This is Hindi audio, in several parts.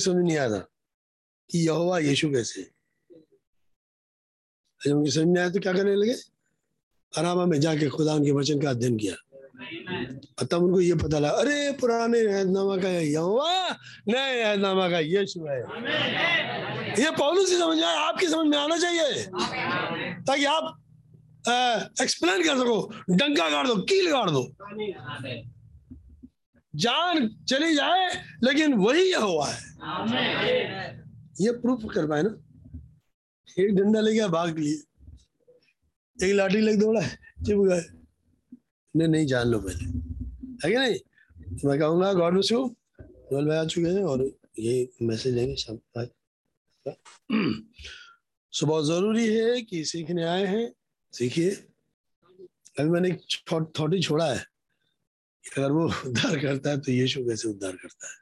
समझ नहीं आया था कि यहोवा यीशु कैसे है। उनकी समझ नहीं आया तो क्या करने लगे? आरामा में जाके खुदा उनके वचन का अध्ययन किया। और तब उनको ये पता लगा, अरे, पुराने ऐदनामा का यहोवा, नए ऐदनामा का यीशु है। ये पौलुस की समझ आए आपकी समझ में आना चाहिए। ताकि आप एक्सप्लेन कर सको, डंका गाड़ दो, कील गाड़ दो। जान चली जाए लेकिन वही हुआ है। ये प्रूफ कर पाए ना? एक डंडा ले गया भाग लिए। एक लाठी लेके दौड़ा है चिप गए। नहीं नहीं जान लो पहले। है कि नहीं? मैं कहूँगा गॉड ब्लेस यू भाई आ चुके हैं और ये मैसेज देंगे सब सो बहुत ज़रूरी है कि सीखने आए हैं। सीखिए। अभी मैंने एक थॉट छोड़ा है। अगर वो उद्धार करता है तो यीशु कैसे उद्धार करता है?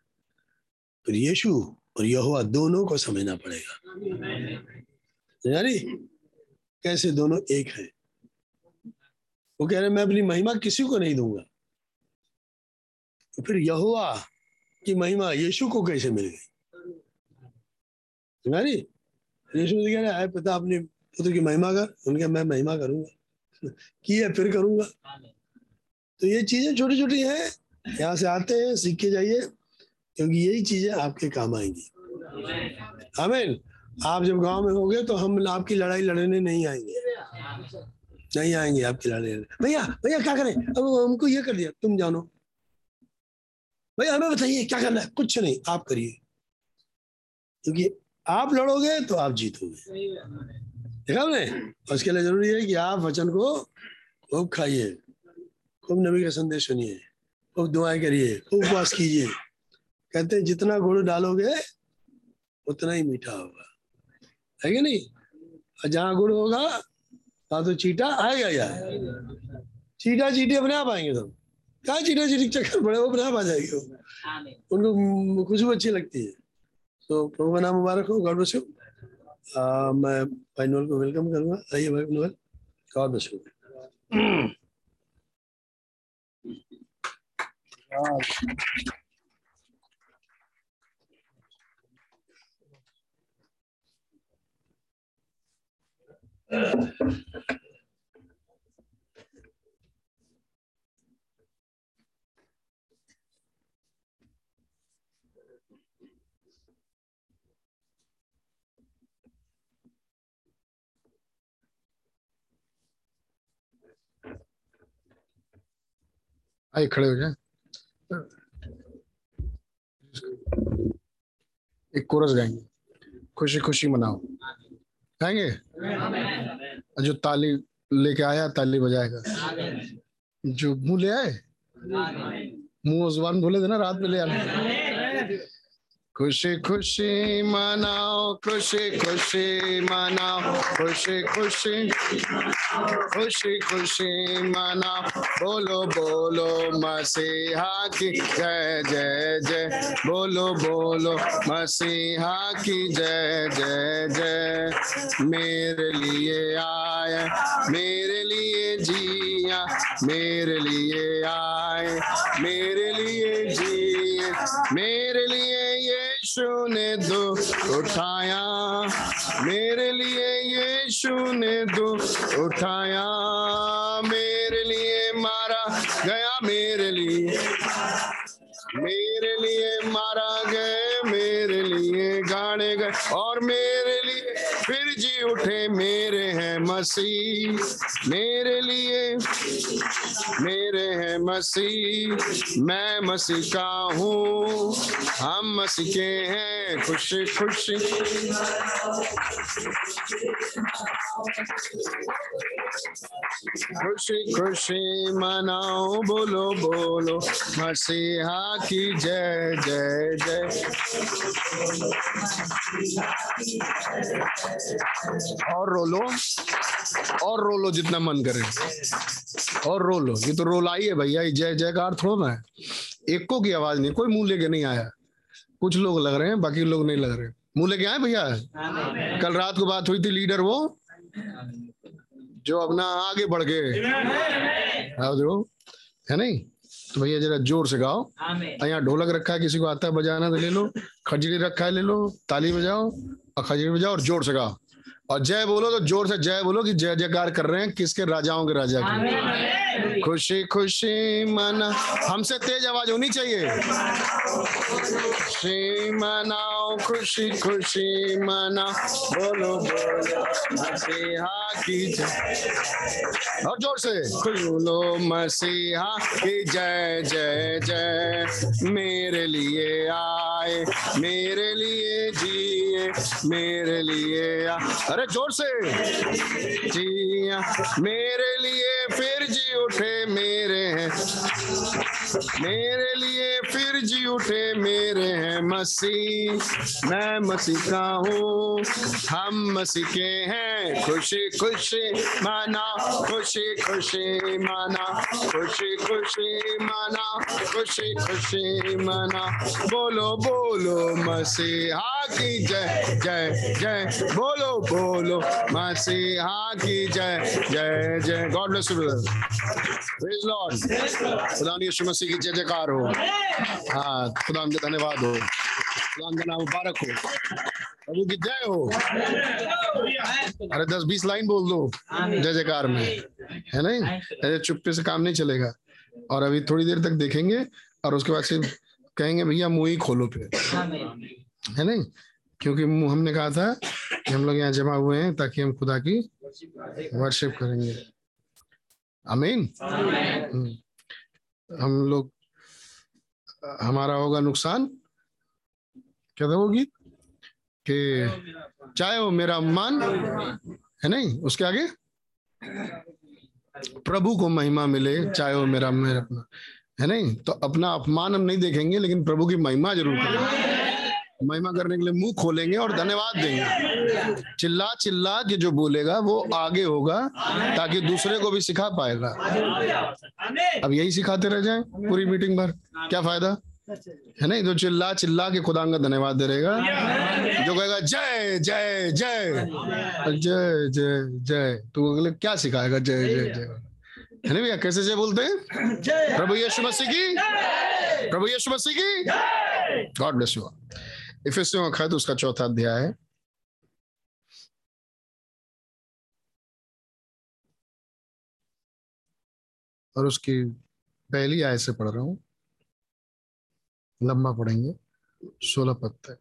फिर यीशु और यहुआ दोनों को समझना पड़ेगा। यानी कैसे दोनों एक है? वो कह रहे मैं अपनी महिमा किसी को नहीं दूँगा। तो फिर यहुआ की महिमा यीशु को कैसे मिल गई? यानी यीशु कह रहे पिता, अपने पुत्र की महिमा कर। उनके, मैं महिमा करूँगा। की है फिर करूँगा। तो ये चीज़ें छोटी छोटी हैं। यहाँ से आते हैं, सीख के जाइए, क्योंकि यही चीज़ें आपके काम आएँगी। आमीन। आप जब गाँव में होगे तो हम आपकी लड़ाई लड़ने नहीं आएँगे। नहीं आएँगे आपकी लड़ाई लड़ने। भैया भैया, क्या करें? अब हमको ये कर दिया, तुम जानो। भैया, हमें बताइए, क्या करना है? कुछ नहीं, आप करिए। क्योंकि आप लड़ोगे तो आप जीतोगे। देखा उसके लिए ज़रूरी है कि आप वचन को खूब खाइए। खूब नबी का संदेश सुनिए, खूब दुआएँ करिए, खूब उपवास कीजिए। कहते हैं, जितना गुड़ डालोगे, उतना ही मीठा होगा। है कि नहीं? और जहाँ गुड़ होगा, वहाँ तो चीटा आएगा यार चीटा चीटी अपने आप आएँगे तो। क्या चीटा चीटी चक्कर पड़े, वो अपने आप आ जाएगी वो। उनको खुशबू अच्छी लगती है। तो प्रभु का नाम मुबारक हो गॉड ब्लेस यू मैं भाई नोल को वेलकम करूँगा। आइए भाई नोल गॉड ब्लेस यू आइए खड़े हो जाए एक कोरस गाएँगे। खुशी खुशी मनाओ। गाएँगे? जो ताली लेके आया ताली बजाएगा। जो मुँह ले आए? मुँह ज़ुबान बोले थे ना रात में ले आना। खुशी खुशी मनाओ, खुशी खुशी मनाओ, खुशी खुशी खुशी खुशी मनाओ। बोलो बोलो, मसीहा की जय जय जय। बोलो बोलो, मसीहा की जय जय जय। मेरे लिए आए, मेरे लिए जिया, मेरे लिए आए, मेरे लिए जिए, मेरे लिए यीशु ने दो उठाया। मेरे लिए यीशु ने दो उठाया। मेरे लिए मारा गया, मेरे लिए। मेरे लिए मारा गए, मेरे लिए गाने गए और मेरे लिए फिर जी उठे, मेरे हैं मसीह, मेरे लिए, मेरे हैं मसीह, मैं मसीह का हूँ, हम मसीह के हैं, खुशी खुशी। खुशी खुशी मनाओ बोलो बोलो, मसीहा की जय जय जय। और रोलो और रोलो जितना मन करे। और रोलो ये तो रोल आई है भैया। जय जयकार थोड़ा ना है। एको की आवाज़ नहीं। कोई मुँह लेके नहीं आया। कुछ लोग लग रहे हैं, बाकी लोग नहीं लग रहे। मुँह लेके आए भैया? कल रात को बात हुई थी लीडर वो, जो अपना आगे बढ़ गए है नहीं? तो भैया जरा ज़ोर से गाओ। यहाँ ढोलक रखा है, किसी को आता है बजाना तो ले लो। खजरी रखा है, ले लो। ताली बजाओ और खजरी बजाओ और ज़ोर से गाओ। और जय बोलो तो ज़ोर से जय बोलो कि जय जयकार कर रहे हैं किसके राजाओं के राजा की। खुशी खुशी मना हमसे तेज आवाज़ होनी चाहिए। खुशी मनाओ खुशी खुशी मना बोलो बोलो मसीहा की जय। और ज़ोर से बोलो मसीहा की जय जय जय। मेरे लिए आए मेरे लिए जिए मेरे लिए आ... अरे ज़ोर से। जिया मेरे लिए फिर जी उठे मेरे मेरे लिए फिर जी उठे मेरे हैं मसीह। मैं मसीह का हूँ हम मसीह के हैं। खुशी खुशी माना खुशी खुशी माना खुशी खुशी माना खुशी खुशी माना। बोलो बोलो मसीहा की जय जय जय। बोलो बोलो मसीहा की जय जय जय। God bless you brother praise Lord खुदा यीशु मसीह की जय जयकार। हो हाँ खुदा के धन्यवाद हो। खुदा का नाम मुबारक हो। प्रभु की जय हो। अरे दस बीस लाइन बोल दो जय जयकार में। है नहीं? ऐसे चुप्पे से काम नहीं चलेगा। और अभी थोड़ी देर तक देखेंगे और उसके बाद से कहेंगे भैया मुँह ही खोलो फिर। है नहीं? क्योंकि मुँह हमने कहा था कि हम लोग यहाँ जमा हुए हैं ताकि हम खुदा की वर्शिप करेंगे। हम्म। हम लोग, हमारा होगा नुकसान? क्या होगी कि चाहे वो मेरा अपमान है नहीं, उसके आगे? प्रभु को महिमा मिले, चाहे वो मेरा मेरा अपना। है नहीं? तो अपना अपमान हम नहीं देखेंगे, लेकिन प्रभु की महिमा ज़रूर करेंगे। महिमा करने के लिए मुँह खोलेंगे और धन्यवाद देंगे। चिल्ला चिल्ला के जो बोलेगा वो आगे होगा ताकि दूसरे को भी सिखा पाएगा। अब यही सिखाते रह जाएँ पूरी मीटिंग भर। क्या फ़ायदा? है नहीं? तो चिल्ला चिल्ला के खुदा का धन्यवाद दे रहेगा। जो कहेगा जय जय जय। जय जय जय। तो अगले क्या सिखाएगा? जय जय जय। है ना भैया? कैसे जय बोलते हैं? प्रभु यीशु मसीह की? प्रभु यीशु मसीह की? गॉड ब्लेस यू इफिसियों का खत उसका चौथा अध्याय है। और उसकी पहली आय से पढ़ रहा हूँ। लंबा पढ़ेंगे। सोलह पद तक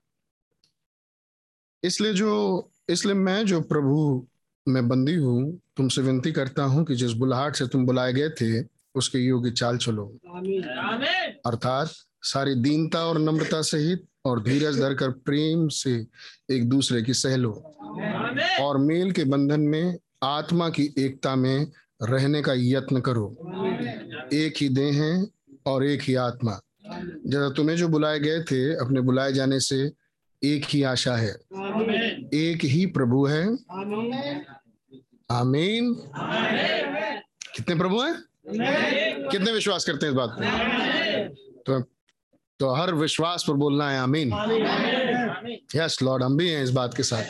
इसलिए जो इसलिए मैं जो प्रभु में बंदी हूँ तुमसे विनती करता हूँ कि जिस बुलाहट से तुम बुलाए गए थे उसके योग्य चाल चलो। अर्थात सारी दीनता और नम्रता सहित और धीरज धरकर प्रेम से एक दूसरे की सहलो और मेल के बंधन में आत्मा की एकता में रहने का यत्न करो। एक ही देह है और एक ही आत्मा। जरा तुम्हें जो बुलाए गए थे, अपने बुलाए जाने से एक ही आशा है। एक ही प्रभु है। आमीन। कितने प्रभु हैं? कितने विश्वास करते हैं इस बात पर तो तो हर विश्वास पर बोलना है आमीन। यस लॉर्ड हम भी हैं इस बात के साथ।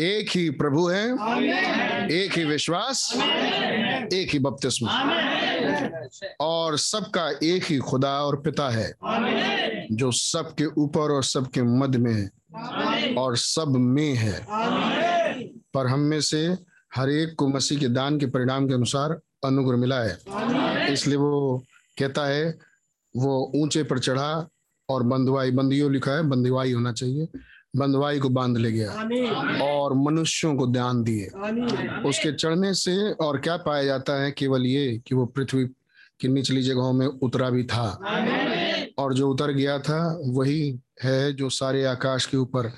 एक ही प्रभु है। एक ही विश्वास। एक ही बपतिस्मा। और सबका एक ही खुदा और पिता है जो सबके ऊपर और सबके मध्य में है और सब में है। पर हम में से हर एक को मसीह के दान के परिणाम के अनुसार अनुग्रह मिला है। इसलिए वो कहता है वो ऊँचे पर चढ़ा और बंधुआई बंदियों लिखा है बंधुआई होना चाहिए। बंधुआई को बाँध ले गया और मनुष्यों को ध्यान दिए। उसके चढ़ने से और क्या पाया जाता है? केवल ये कि वो पृथ्वी की निचली जगहों में उतरा भी था। और जो उतर गया था वही है जो सारे आकाश के ऊपर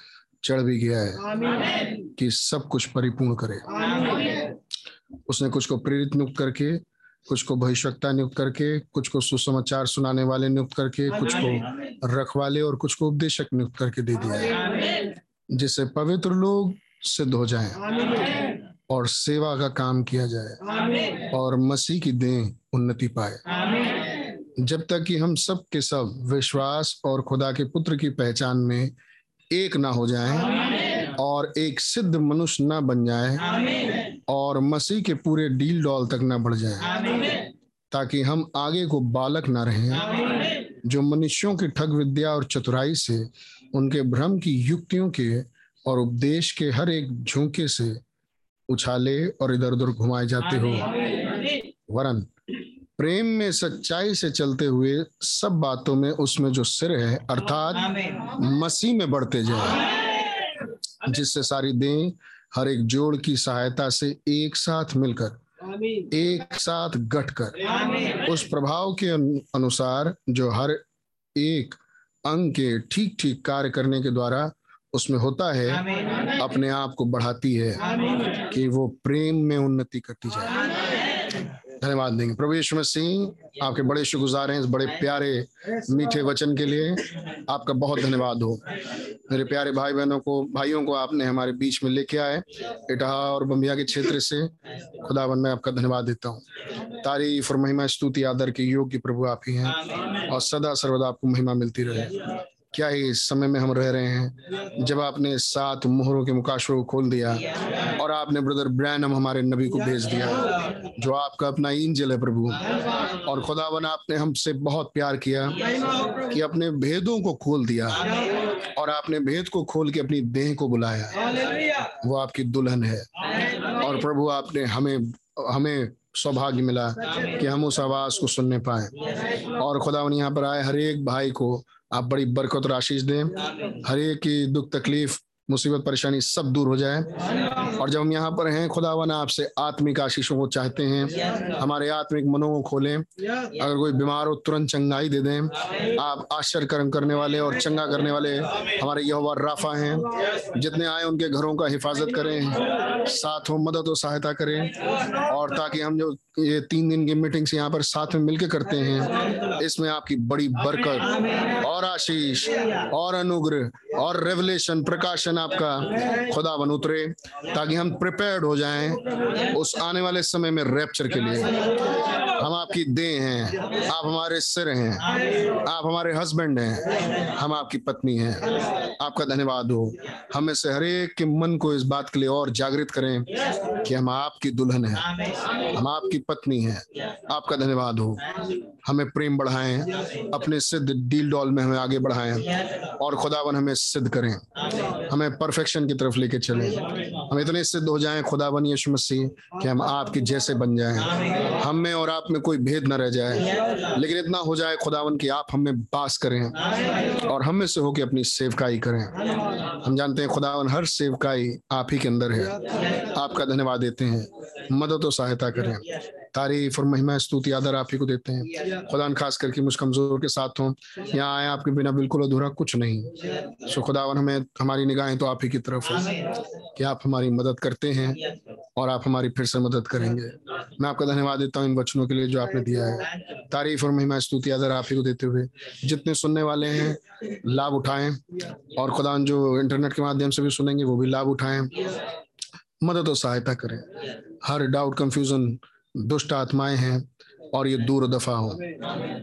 चढ़ भी गया है। कि सब कुछ परिपूर्ण करे। उसने कुछ को प्रेरित नियुक्त करके कुछ को भविष्यता नियुक्त करके कुछ को सुसमाचार सुनाने वाले नियुक्त करके कुछ को रखवाले और कुछ को उपदेशक नियुक्त करके दे दिया है। जिससे पवित्र लोग सिद्ध हो जाएँ और सेवा का काम किया जाए और मसीह की देह उन्नति पाए। जब तक कि हम सब के सब विश्वास और खुदा के पुत्र की पहचान में एक ना हो जाएँ और एक सिद्ध मनुष्य ना बन जाए और मसीह के पूरे डील डॉल तक ना बढ़ जाए। ताकि हम आगे को बालक न रहें। जो मनुष्यों की ठग विद्या और चतुराई से उनके भ्रम की युक्तियों के और उपदेश के हर एक झोंके से उछाले और इधर उधर घुमाए जाते हो। वरन प्रेम में सच्चाई से चलते हुए सब बातों में उसमें जो सिर है अर्थात मसीह में बढ़ते जाए जिससे सारी देह हर एक जोड़ की सहायता से एक साथ मिलकर एक साथ गठकर उस प्रभाव के अनुसार जो हर एक अंग के ठीक ठीक कार्य करने के द्वारा उसमें होता है अपने आप को बढ़ाती है कि वो प्रेम में उन्नति करती जाए। धन्यवाद देंगे। प्रभु यीशु मसीह, आपके बड़े शुक्रगुजार हैं इस बड़े प्यारे, मीठे वचन के लिए। आपका बहुत धन्यवाद हो। मेरे प्यारे भाई बहनों को, भाइयों को आपने हमारे बीच में लेके आए, इटहा और बम्बिया के क्षेत्र से। खुदावन, मैं आपका धन्यवाद देता हूँ। तारीफ़ और महिमा, स्तुति, आदर के योग्य प्रभु आप ही हैं। और सदा सर्वदा आपको महिमा मिलती रहे। क्या ही इस समय में हम रह रहे हैं? जब आपने सात मोहरों के मुकाशों को खोल दिया और आपने ब्रदर ब्रैनम हमारे नबी को भेज दिया, जो आपका अपना इंजल है प्रभु। और खुदावन, आपने हमसे बहुत प्यार किया कि अपने भेदों को खोल दिया और आपने भेद को खोल के अपनी देह को बुलाया। वो आपकी दुल्हन है। और प्रभु, आपने हमें हमें सौभाग्य मिला कि हम उस आवाज़ को सुनने पाए। और खुदावन, यहाँ पर आए हर एक भाई को आप बड़ी बरकत और आशीष दें हर एक की दुख तकलीफ़ मुसीबत, परेशानी सब दूर हो जाए। और जब हम यहाँ पर हैं, खुदावन, आपसे आत्मिक आशीषों को चाहते हैं। हमारे आत्मिक मनों को खोलें। अगर कोई बीमार हो, तुरंत चंगाई दे दें। आप आश्चर्य कर्म करने वाले और चंगा करने वाले हमारे यहोवा राफा हैं। जितने आए, उनके घरों का हिफाजत करें। साथ हो, मदद और सहायता करें। और ताकि हम जो ये तीन दिन की मीटिंग्स यहाँ पर साथ में मिलकर करते हैं, इसमें आपकी बड़ी बरकत और आशीष और अनुग्रह और रेवलेशन प्रकाशन आपका खुदा बन उतरे, ताकि हम प्रिपेयर्ड हो जाएँ उस आने वाले समय में रैप्चर के लिए। हम आपकी देह हैं, आप हमारे सिर हैं, आप हमारे हस्बैंड हैं, हम आपकी पत्नी हैं। आपका धन्यवाद हो। हमें से हर एक के मन को इस बात के लिए और जागृत करें कि हम आपकी दुल्हन हैं, हम आपकी पत्नी हैं। आपका धन्यवाद हो। हमें प्रेम बढ़ाएँ, अपने सिद्ध डील डॉल में हमें आगे बढ़ाएँ और खुदावन हमें सिद्ध करें। हमें परफेक्शन की तरफ़ लेके चलें। हम इतने सिद्ध हो जाएँ, खुदावन यीशु मसीह, कि हम आपके जैसे बन जाएँ। हम में और आप में कोई भेद न रह जाए, लेकिन इतना हो जाए खुदावन कि आप हमें बास करें और हम में से होके अपनी सेवकाई करें। हम जानते हैं खुदावन हर सेवकाई आप ही के अंदर है। आपका धन्यवाद देते हैं। मदद और सहायता करें। तारीफ़ और महिमा स्तुति आदर आप ही को देते हैं। खुदा खास करके मुझ कमज़ोर के साथ हों। यहाँ आए आपके बिना बिल्कुल अधूरा कुछ नहीं। सो खुदावन हमें हमारी निगाहें तो आप ही की तरफ़ है। कि आप हमारी मदद करते हैं और आप हमारी फिर से मदद करेंगे। मैं आपका धन्यवाद देता हूँ इन वचनों के लिए जो आपने दिया है। तारीफ़ और महिमा स्तुति आदर आप ही को देते हुए जितने सुनने वाले हैं लाभ उठाएँ। और खुदान जो इंटरनेट के माध्यम से भी सुनेंगे वो भी लाभ उठाएँ। मदद और सहायता करें। हर डाउट कंफ्यूजन दुष्ट आत्माएँ हैं और ये दूर दफ़ा हो।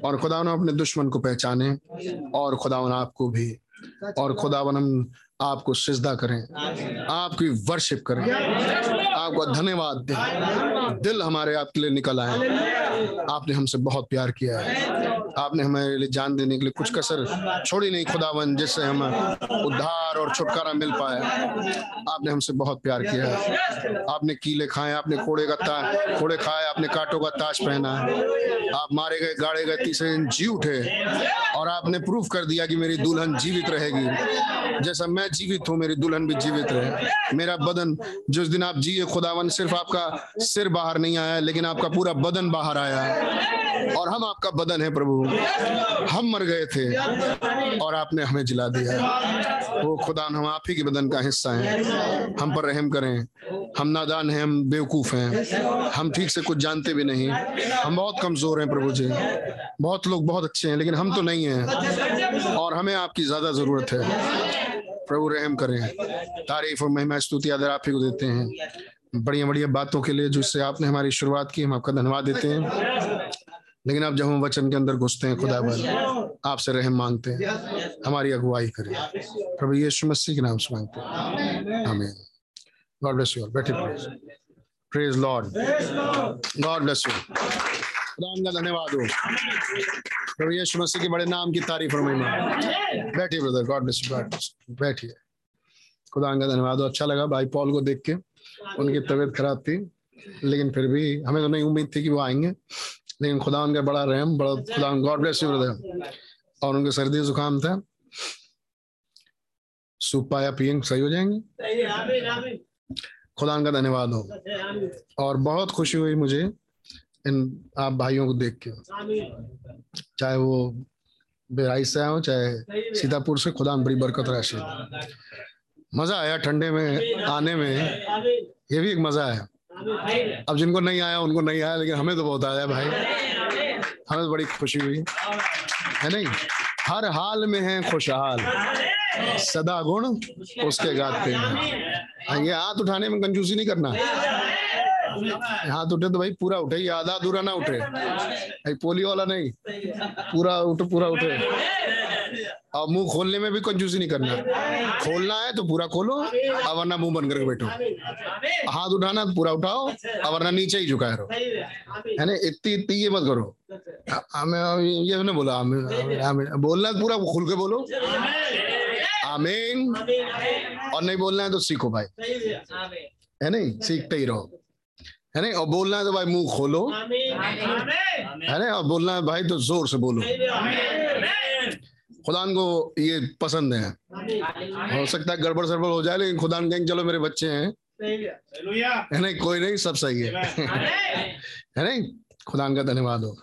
और खुदावन अपने दुश्मन को पहचाने और खुदावन आपको भी, और खुदावन हम आपको सिजदा करें, आपकी वर्शिप करें। आपको धन्यवाद दें। दिल हमारे आपके लिए निकल आए आपने हमसे बहुत प्यार किया है। आपने हमारे लिए जान देने के लिए कुछ कसर छोड़ी नहीं खुदावन जिससे हम उद्धार और छुटकारा मिल पाए। आपने हमसे बहुत प्यार किया है। आपने कीले खाए आपने कोड़े का ता कोड़े खाए आपने कांटों का ताज पहना है। आप मारे गए गाड़े गए तीसरे दिन जी उठे और आपने प्रूफ कर दिया कि मेरी दुल्हन जीवित रहेगी। जैसा मैं जीवित हूँ मेरी दुल्हन भी जीवित रहे। मेरा बदन जिस दिन आप जिए खुदावन सिर्फ़ आपका सिर बाहर नहीं आया लेकिन आपका पूरा बदन बाहर आया। और हम आपका बदन है प्रभु। हम मर गए थे और आपने हमें जिला दिया। वो खुदा हम आप ही के बदन का हिस्सा हैं। हम पर रहम करें। हम नादान हैं, हम बेवकूफ़ हैं। हम ठीक से कुछ जानते भी नहीं। हम बहुत कमज़ोर हैं प्रभु जी। बहुत लोग बहुत अच्छे हैं, लेकिन हम तो नहीं हैं। और हमें आपकी ज़्यादा ज़रूरत है। प्रभु रहम करें। तारीफ़ और महिमा, स्तुति, आदर आप ही को देते हैं। बढ़िया बढ़िया बातों के लिए जिससे आपने हमारी शुरुआत की, हम आपका धन्यवाद देते हैं। लेकिन अब जब हम वचन के अंदर घुसते हैं खुदा बल आपसे रहम मांगते हैं। हमारी अगुवाई करें। प्रभु यीशु मसीह के नाम से मांगते हैं। गॉड ब्लेस यू बैठे please praise Lord God bless you खुदा का धन्यवाद हो। प्रभु यीशु मसीह के बड़े नाम की तारीफ़ और महिमा। बैठिए brother God bless you God बैठिए। खुदा का धन्यवाद हो। अच्छा लगा भाई पॉल को देख के। उनकी तबीयत खराब थी। लेकिन फिर भी हमें तो नहीं उम्मीद थी कि वो आएँगे। लेकिन खुदा उनका बड़ा रहम बड़ा खुदा गॉड ब्लेस यू ब्रदर और उनके सर्दी जुकाम था। सूप पाया पियेंगे सही हो जाएँगे? खुदा का धन्यवाद हो। और बहुत खुशी हुई मुझे इन आप भाइयों को देख के। चाहे वो बेराइस से आए हो चाहे सीतापुर से खुदा बड़ी बरकत राशि। मज़ा आया ठंडे में आने में। ये भी एक मज़ा है अब जिनको नहीं आया उनको नहीं आया लेकिन हमें तो बहुत आया भाई। हमें तो बड़ी खुशी हुई। है नहीं? हर हाल में है खुशहाल। सदा गुण उसके गाते हैं। ये हाथ उठाने में कंजूसी नहीं करना? हाथ उठे तो भाई पूरा उठे ये आधा अधूरा ना उठे। भाई पोलियो वाला नहीं पूरा उठ पूरा उठे। और मुँह खोलने में भी कंजूसी नहीं करना। खोलना है तो पूरा खोलो और वरना मुँह बंद करके बैठो। हाथ उठाना तो पूरा उठाओ और वरना नीचे ही झुकाए रहो। है ना? इतनी इतनी ये मत करो। हमें ये नहीं बोला हमें बोलना है पूरा खुल के बोलो। आमीन। और नहीं बोलना है तो सीखो भाई। है नहीं? सीखते ही रहो। है नहीं और बोलना है तो भाई मुँह खोलो। है ना? और बोलना है भाई तो ज़ोर से बोलो। खुदान को ये पसंद है। हो सकता है गड़बड़ सड़बड़ हो जाए लेकिन खुदान कहेंगे चलो मेरे बच्चे हैं। है नहीं कोई नहीं सब सही है। है नहीं खुदान का धन्यवाद हो।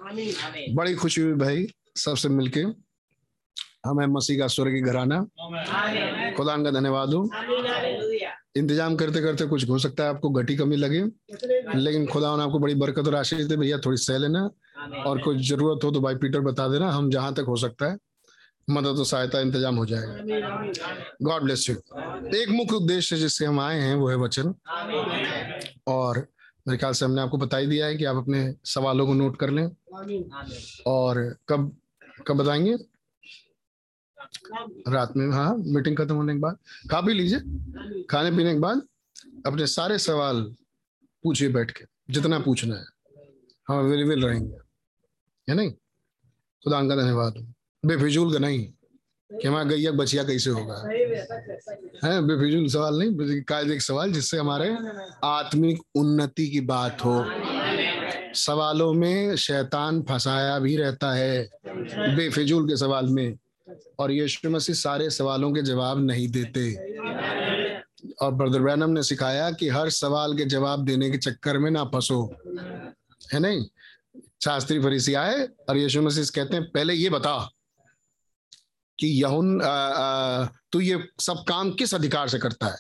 बड़ी खुशी हुई भाई सबसे मिलके। हमें मसीह का स्वर्ग घराना। खुदा का धन्यवाद हो। इंतज़ाम करते करते कुछ हो सकता है आपको घटी कमी लगे लेकिन खुदा ने आपको बड़ी बरकत और आशीष दे। भैया थोड़ी सह लेना और कुछ ज़रूरत हो तो भाई पीटर बता देना हम जहाँ तक हो सकता है। मदद और सहायता इंतज़ाम हो जाएगा। गॉड ब्लेस यू एक मुख्य उद्देश्य जिससे हम आए हैं वो है वचन। और मेरे ख्याल से हमने आपको बता ही दिया है कि आप अपने सवालों को नोट कर लें। और कब कब बताएँगे? रात में हाँ मीटिंग खत्म होने के बाद। खा भी लीजिए। खाने पीने के बाद अपने सारे सवाल पूछिए बैठ के, जितना पूछना है। हम अवेलेबल रहेंगे। है नहीं? खुदा का धन्यवाद। बेफिजूल का नहीं। कि हमारा गैया बचिया कैसे होगा? है? बेफिजूल सवाल नहीं कायदे सवाल जिससे हमारे आत्मिक उन्नति की बात हो। सवालों में शैतान फंसाया भी रहता है। बेफिजूल के सवाल में और यीशु मसीह सारे सवालों के जवाब नहीं देते। और ब्रदर ब्रैनम ने सिखाया कि हर सवाल के जवाब देने के चक्कर में ना फंसो। है नहीं? शास्त्री फरीसी आए और यीशु मसीह कहते हैं, पहले ये बता कि यहुन तू ये सब काम किस अधिकार से करता है?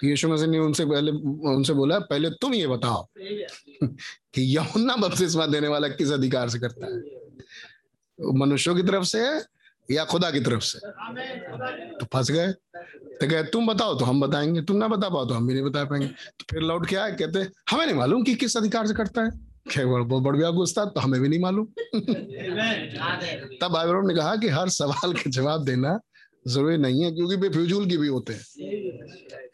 तो यीशु मसीह ने उनसे पहले, उनसे बोला, पहले तुम ये बताओ कि यहुन्ना बपतिस्मा देने वाला किस अधिकार से करता है? मनुष्यों की तरफ़ से है या खुदा की तरफ़ से। तो फंस गए। तो कहे तुम बताओ तो हम बताएँगे। तुम ना बता पाओ तो हम भी नहीं बता पाएँगे। तो फिर लौट के आए कहते हमें नहीं मालूम कि किस अधिकार से करता है। बहुत बड़ गया गुस्सा तो हमें भी नहीं मालूम। तब भाई ने कहा कि हर सवाल के जवाब देना ज़रूरी नहीं है क्योंकि बेफिजूल की भी होते हैं।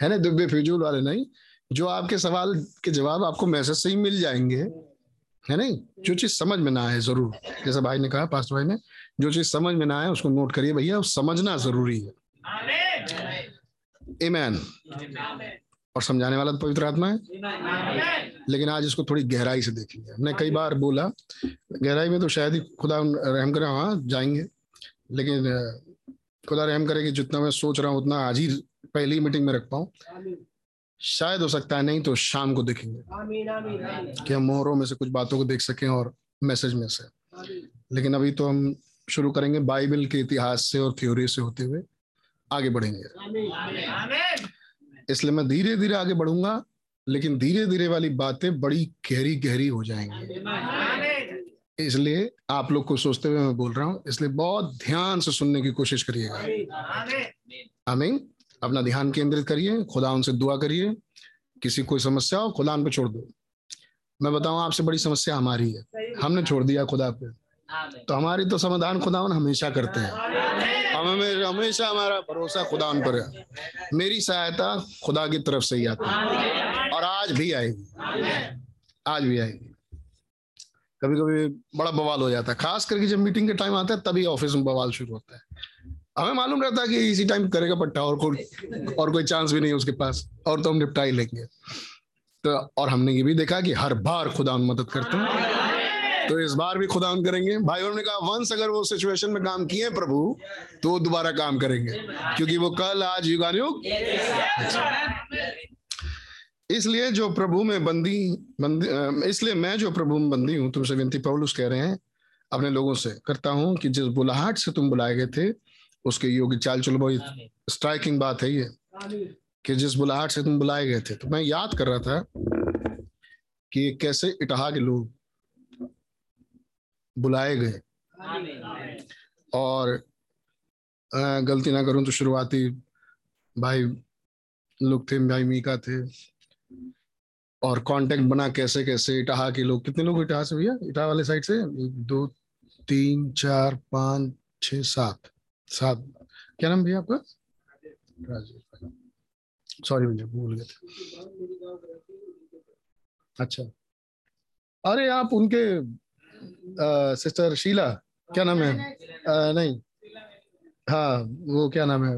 है ना? बेफिजूल वाले नहीं। जो आपके सवाल के जवाब आपको मैसेज से ही मिल जाएँगे। है नहीं? जो चीज़ समझ में ना आए ज़रूर। जैसे भाई ने कहा पास्ट भाई ने जो चीज़ समझ में ना आए, उसको नोट करिए भैया समझना ज़रूरी है। ईमैन और समझाने वाला तो पवित्र आत्मा है। लेकिन आज इसको थोड़ी गहराई से देखेंगे। हमने कई बार बोला, गहराई में तो शायद ही खुदा रहम करे हाँ जाएँगे। लेकिन खुदा रहम करे कि जितना मैं सोच रहा हूँ, उतना आज ही पहली मीटिंग में रख पाऊँ। शायद हो सकता है, नहीं तो शाम को देखेंगे। कि हम मोहरों में से कुछ बातों को देख सकें और मैसेज में से। लेकिन अभी तो हम शुरू करेंगे बाइबल के इतिहास से और थ्योरी से होते हुए। आगे बढ़ेंगे। इसलिए मैं धीरे धीरे आगे बढ़ूँगा, लेकिन धीरे धीरे वाली बातें बड़ी गहरी गहरी हो जाएँगी। इसलिए आप लोग को सोचते हुए मैं बोल रहा हूँ, इसलिए बहुत ध्यान से सुनने की कोशिश करिएगा। आमीन। अपना ध्यान केंद्रित करिए, खुदा उनसे दुआ करिए। किसी कोई समस्या हो, खुदा उन पे छोड़ दो। मैं बताऊँ, आपसे बड़ी समस्या हमारी है। हमने छोड़ दिया खुदा पे। तो हमारी तो समाधान खुदा हमेशा करते हैं। हमें हमेशा हमारा भरोसा खुदावन पर है। मेरी सहायता खुदा की तरफ़ से ही आती है। और आज भी आएगी। आज भी आएगी। कभी कभी बड़ा बवाल हो जाता है। खास करके जब मीटिंग के टाइम आता है तभी ऑफ़िस में बवाल शुरू होता है। हमें मालूम रहता है कि इसी टाइम करेगा पट्टा और कोई और कोई चांस भी नहीं है उसके पास। और तो हम निपटा ही लेंगे। तो और हमने ये भी देखा कि हर बार खुदा मदद करते हैं। तो इस बार भी खुदा करेंगे। भाइयों ने कहा वंस अगर वो सिचुएशन में काम किए प्रभु तो वो दोबारा काम करेंगे। क्योंकि वो कल, आज, युगानुयुग इसलिए जो प्रभु में बंदी बंदी इसलिए मैं जो प्रभु में बंदी हूँ, तुमसे विनती, पौलुस कह रहे हैं, अपने लोगों से करता हूँ कि जिस बुलाहट से तुम बुलाए गए थे, उसके योग्य चाल चलो बहुत स्ट्राइकिंग बात है ये, कि जिस बुलाहट से तुम बुलाए गए थे। तो मैं याद कर रहा था कि कैसे इटहा के लोग बुलाए गए। और गलती ना करूँ तो शुरुआती भाई लोग थे, भाई मीका थे। और कांटेक्ट बना कैसे कैसे, इटाहा के लोग, कितने लोग इटाहा से भैया? इटाहा वाले साइड से? एक, दो, तीन, चार, पाँच छ सात। सात। क्या नाम भैया आपका? सॉरी भैया, भूल गए थे। अच्छा। अरे आप उनके सिस्टर शीला क्या नाम है? नहीं। हाँ वो क्या नाम है?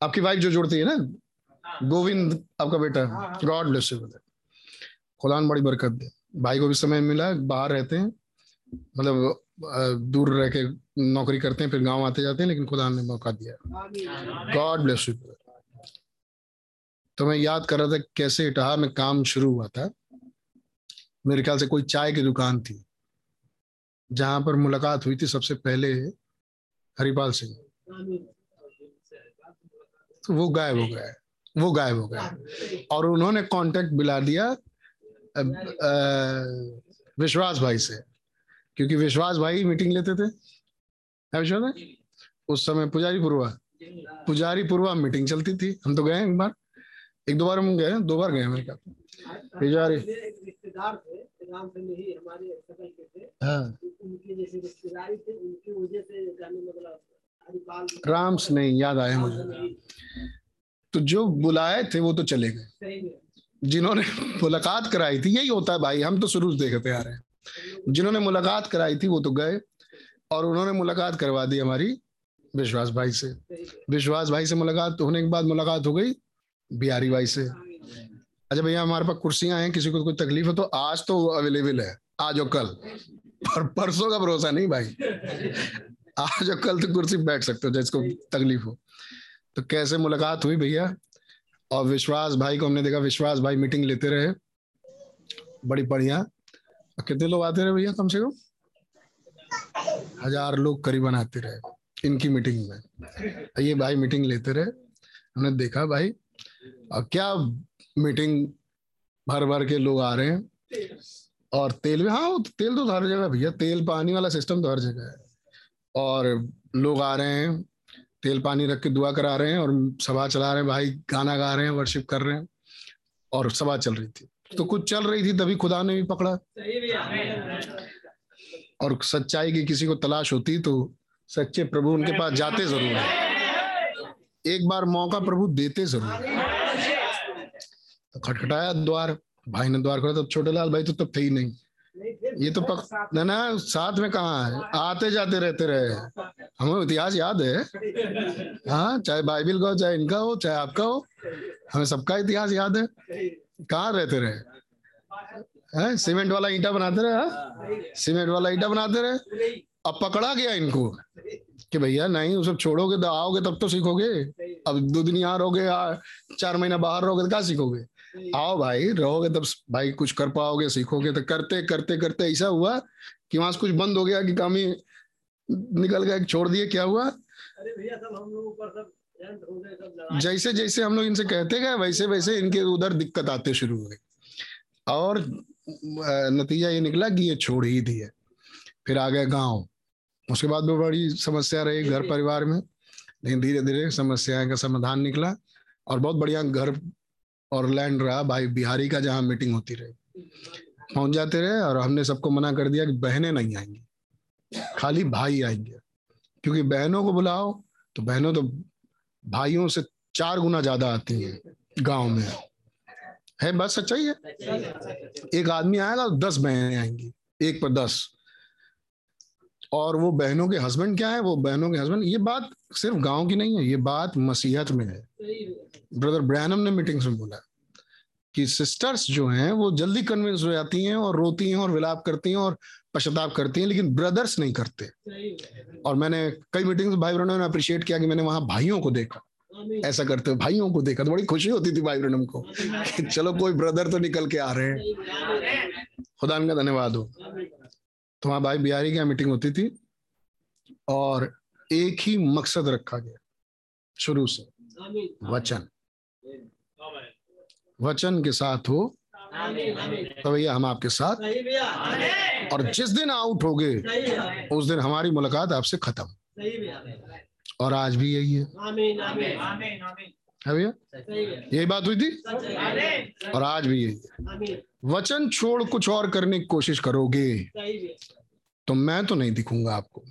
आपकी वाइफ जो जोड़ती है ना? गोविंद आपका बेटा। गॉड ब्लेस यू खुदा ने बड़ी बरकत दे। भाई को भी समय मिला बाहर रहते हैं। मतलब दूर रह के नौकरी करते हैं फिर गाँव आते जाते हैं लेकिन खुदा ने मौका दिया। गॉड ब्लेस यू तो मैं याद कर रहा था कैसे इटाहा में काम शुरू हुआ था। मेरे ख्याल से कोई चाय की दुकान थी। जहाँ पर मुलाकात हुई थी सबसे पहले हरिपाल सिंह। तो वो गायब हो गए वो गायब हो गए। और उन्होंने कांटेक्ट मिला दिया विश्वास भाई से क्योंकि विश्वास भाई मीटिंग लेते थे। है विश्वास भाई? उस समय पुजारी पूर्वा पुजारी पूर्वा मीटिंग चलती थी। हम तो गए एक बार। एक दो बार हम गए दो बार गए मेरे ख्याल पुजारी। राम से नहीं हमारे सकल के थे। हाँ। उनके जैसे रिश्तेदारी थे उनकी वजह से जाने मतलब राम्स नहीं याद आया मुझे। तो जो बुलाए थे वो तो चले गए। जिन्होंने मुलाकात कराई थी यही होता है भाई हम तो शुरू से देखते आ रहे हैं। जिन्होंने मुलाकात कराई थी वो तो गए और उन्होंने मुलाकात करवा दी हमारी विश्वास भाई से। विश्वास भाई से मुलाकात होने के बाद मुलाकात हो गई बिहारी भाई से। अच्छा भैया, हमारे पास कुर्सियाँ हैं, किसी को कोई तकलीफ़ है तो आज तो अवेलेबल है। आज और कल। पर परसों का भरोसा नहीं भाई। आज और कल तो कुर्सी बैठ सकते हो जिसको तकलीफ़ हो। तो कैसे मुलाकात हुई भैया? और विश्वास भाई को हमने देखा, विश्वास भाई मीटिंग लेते रहे। बड़ी बढ़िया। कितने लोग आते रहे भैया कम से कम? हज़ार लोग करीबन आते रहे इनकी मीटिंग में। ये भाई मीटिंग लेते रहे। हमने देखा भाई। और क्या मीटिंग भर भर के लोग आ रहे हैं। और तेल भी हाँ तेल तो हर जगह भैया, तेल पानी वाला सिस्टम तो हर जगह है। और लोग आ रहे हैं, तेल पानी रख के दुआ करा रहे हैं और सभा चला रहे हैं, भाई गाना गा रहे हैं वर्शिप कर रहे हैं और सभा चल रही थी। तो कुछ चल रही थी तभी खुदा ने भी पकड़ा। और सच्चाई की किसी को तलाश होती तो सच्चे प्रभु उनके पास जाते ज़रूर। है एक बार मौका प्रभु देते ज़रूर। हैं। खटखटाया द्वार भाई ने द्वार खोला तब छोटे लाल भाई तो तब थे ही नहीं। ये तो पक ना ना साथ में कहा है? आते जाते रहते रहे। हमें इतिहास याद है। हाँ चाहे बाइबिल का हो चाहे इनका हो चाहे आपका हो हमें सबका इतिहास याद है। कहाँ रहते रहे? हैं? सीमेंट वाला ईंटा बनाते रहे हाँ? सीमेंट वाला ईंटा बनाते रहे। अब पकड़ा गया इनको कि भैया नहीं वो सब छोड़ोगे तो आओगे तब तो सीखोगे। अब दो दिन यहाँ रहोगे चार महीना बाहर रहोगे तो क्या सीखोगे? आओ भाई रहोगे तब भाई कुछ कर पाओगे सीखोगे। तो करते करते करते ऐसा हुआ कि वहाँ से कुछ बंद हो गया कि काम ही निकल गया छोड़ दिए क्या हुआ? अरे भैया सब हम लोग ऊपर सब जैसे जैसे हम लोग इनसे कहते गए वैसे वैसे इनके उधर दिक्कत आते शुरू हुए और नतीजा ये निकला कि ये छोड़ ही दिए। फिर आ गए गाँव। उसके बाद भी बड़ी समस्या रही घर परिवार में। लेकिन धीरे धीरे समस्याएँ का समाधान निकला और बहुत बढ़िया घर और लैंड रहा भाई बिहारी का जहाँ मीटिंग होती रही। पहुँच जाते रहे और हमने सबको मना कर दिया कि बहनें नहीं आएँगी। खाली भाई आएँगे। क्योंकि बहनों को बुलाओ तो बहनों तो भाइयों से चार गुना ज़्यादा आती हैं गाँव में। है बात सच्चाई है। एक आदमी आएगा तो दस बहनें आएँगी। एक पर दस। और वो बहनों के हस्बैंड क्या है? वो बहनों के हस्बैंड ये बात सिर्फ़ गाँव की नहीं है ये बात मसीहत में है। ब्रदर ब्रैनम ने मीटिंग्स में बोला कि सिस्टर्स जो हैं वो जल्दी कन्विंस हो जाती हैं और रोती हैं और विलाप करती हैं और पश्चाताप करती हैं लेकिन ब्रदर्स नहीं करते। और मैंने कई मीटिंग्स भाई बहनों ने अप्रिशिएट किया कि मैंने वहाँ भाइयों को देखा। ऐसा करते हुए भाइयों को देखा तो बड़ी खुशी होती थी भाई ब्रनम को चलो कोई ब्रदर तो निकल के आ रहे हैं। खुदा का धन्यवाद हो। तो भाई बिहारी की मीटिंग होती थी और एक ही मकसद रखा गया शुरू से। वचन। वचन के साथ हो। तो भैया हम आपके साथ। और जिस दिन आउट हो गए, उस दिन हमारी मुलाकात आपसे खत्म। और आज भी यही है। भैया? यही बात हुई थी? और आज भी यही वचन छोड़ कुछ और करने की कोशिश करोगे। तो मैं तो नहीं दिखूँगा आपको।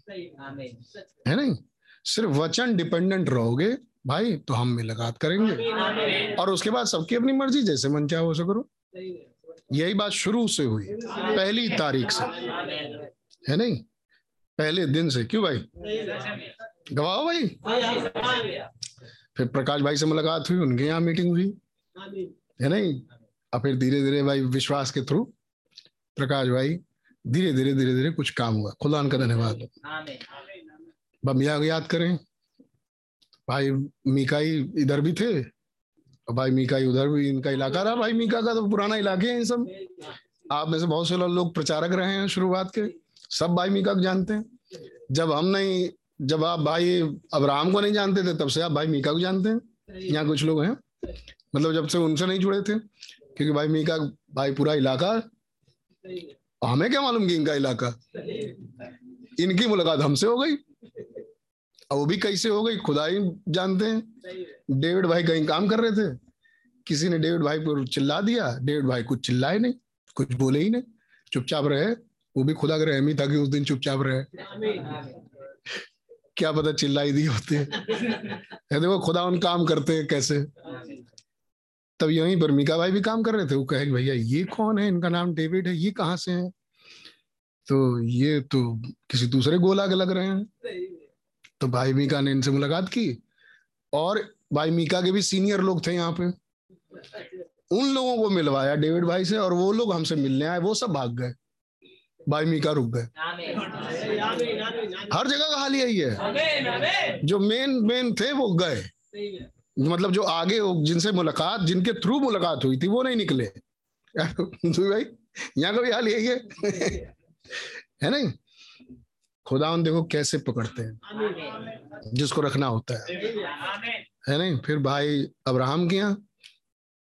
है नहीं? सिर्फ़ वचन डिपेंडेंट रहोगे, भाई तो हम मुलाकात करेंगे। आमीन आमीन और उसके बाद सबकी अपनी मर्ज़ी, जैसे मन चाहे वैसे करो। यही बात शुरू से हुई, पहली तारीख से। है नहीं? पहले दिन से। क्यों भाई? गवाओ भाई। फिर प्रकाश भाई से मुलाकात हुई, उनके यहाँ मीटिंग हुई। है नहीं? और फिर धीरे धीरे भाई विश्वास के थ्रू प्रकाश भाई धीरे धीरे धीरे धीरे कुछ काम हुआ। खुदा का धन्यवाद। बमिया याद करें भाई मीकाई इधर भी थे और भाई मीकाई उधर भी इनका इलाका रहा। भाई मीका का तो पुराना इलाके हैं ये सब। आप में से बहुत से लोग प्रचारक रहे हैं शुरुआत के। सब भाई मीका को जानते हैं। जब हम नहीं जब आप भाई अब्राहम को नहीं जानते थे तब से आप भाई मीका को जानते हैं। यहाँ कुछ लोग हैं। मतलब जब से उनसे नहीं जुड़े थे क्योंकि भाई मीका भाई पूरा इलाका और हमें क्या मालूम कि इनका इलाका? इनकी मुलाकात हमसे हो गई। और वो भी कैसे हो गई, खुदा ही जानते हैं। डेविड भाई कहीं काम कर रहे थे। किसी ने डेविड भाई पर चिल्ला दिया। डेविड भाई कुछ चिल्लाए नहीं, कुछ बोले ही नहीं। चुपचाप रहे। वो भी खुदा का रहमी था कि उस दिन चुपचाप रहे। क्या पता चिल्लाई दी होती है। देखो, खुदा उन काम करते हैं कैसे। तब यहीं पर मीका भाई भी काम कर रहे थे वो कहे भैया ये कौन है? इनका नाम डेविड है ये कहाँ से है? तो ये तो किसी दूसरे गोला के लग रहे हैं। तो भाई मीका ने इनसे मुलाकात की और भाई मीका के भी सीनियर लोग थे यहाँ पे। उन लोगों को मिलवाया डेविड भाई से और वो लोग हमसे मिलने आए वो सब भाग गए। भाई मीका रुक गए। हर जगह का हाल यही है। जो मेन मेन थे वो गए। मतलब जो आगे वो जिनसे मुलाकात, जिनके थ्रू मुलाकात हुई थी, वो नहीं निकले। भाई, यहाँ का भी हाल यही है। है नहीं? खुदा उन देखो कैसे पकड़ते हैं। जिसको रखना होता है। है नहीं? फिर भाई अब्राहम के यहाँ।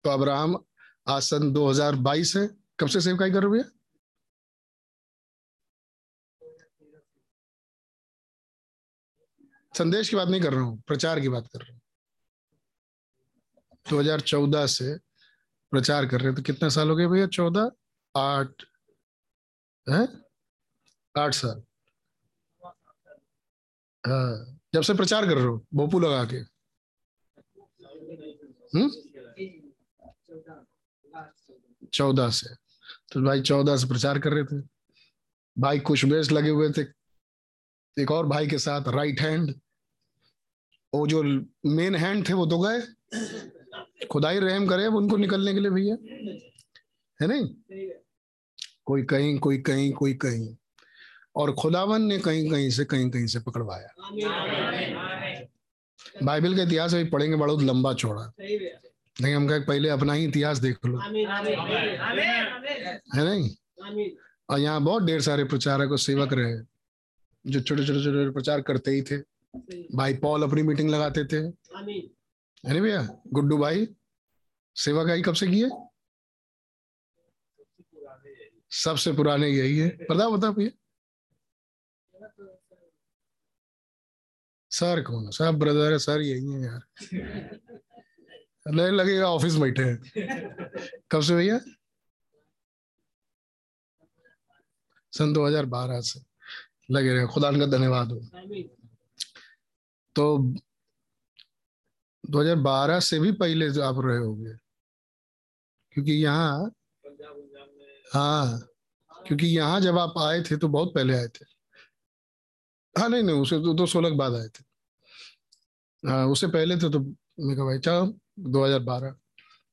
तो अब्राहम आज सन 2022 है। कब से सेवकाई कर रहे हो संदेश की बात नहीं कर रहा हूँ, प्रचार की बात कर रहा हूँ। 2014 से प्रचार कर रहे हैं। तो कितने साल हो गए भैया? चौदह? आठ? है? आठ साल। हाँ। जब से प्रचार कर रहे हो भोपू लगा के? हम्म? चौदह से। तो भाई चौदह से प्रचार कर रहे थे। भाई कुछ बेस लगे हुए थे। एक और भाई के साथ राइट हैंड वो जो मेन हैंड थे, वो तो गए? खुदाई रहम करे अब उनको निकलने के लिए भैया। है नहीं? कोई कहीं कोई कहीं कोई कहीं। और खुदावन ने कहीं कहीं से, कहीं कहीं से पकड़वाया। बाइबल का इतिहास अभी पढ़ेंगे बहुत लंबा चौड़ा। नहीं, हम कहे पहले अपना ही इतिहास देख लो। है नहीं? और यहाँ बहुत ढेर सारे प्रचारक और सेवक रहे, जो छोटे छोटे छोटे प्रचार करते ही थे। भाई पॉल अपनी मीटिंग लगाते थे। नहीं भैया, गुड्डू भाई, सेवा आई कब से की है? सबसे पुराने यही है। पता बता भैया। सर कौन है? सब ब्रदर है, सर यही है यार। नहीं लगेगा ऑफ़िस बैठे हैं। कब से भैया? सन 2012 से। लगे रहे, खुदा का धन्यवाद हो। तो 2012 से भी पहले आप रहे होंगे। क्योंकि यहाँ हाँ क्योंकि यहाँ जब आप आए थे तो बहुत पहले आए थे। हाँ नहीं नहीं, उसे तो दो सोलह बाद आए थे। हाँ उससे पहले थे तो मैं कहा, भाई, चलो, दो हज़ार बारह।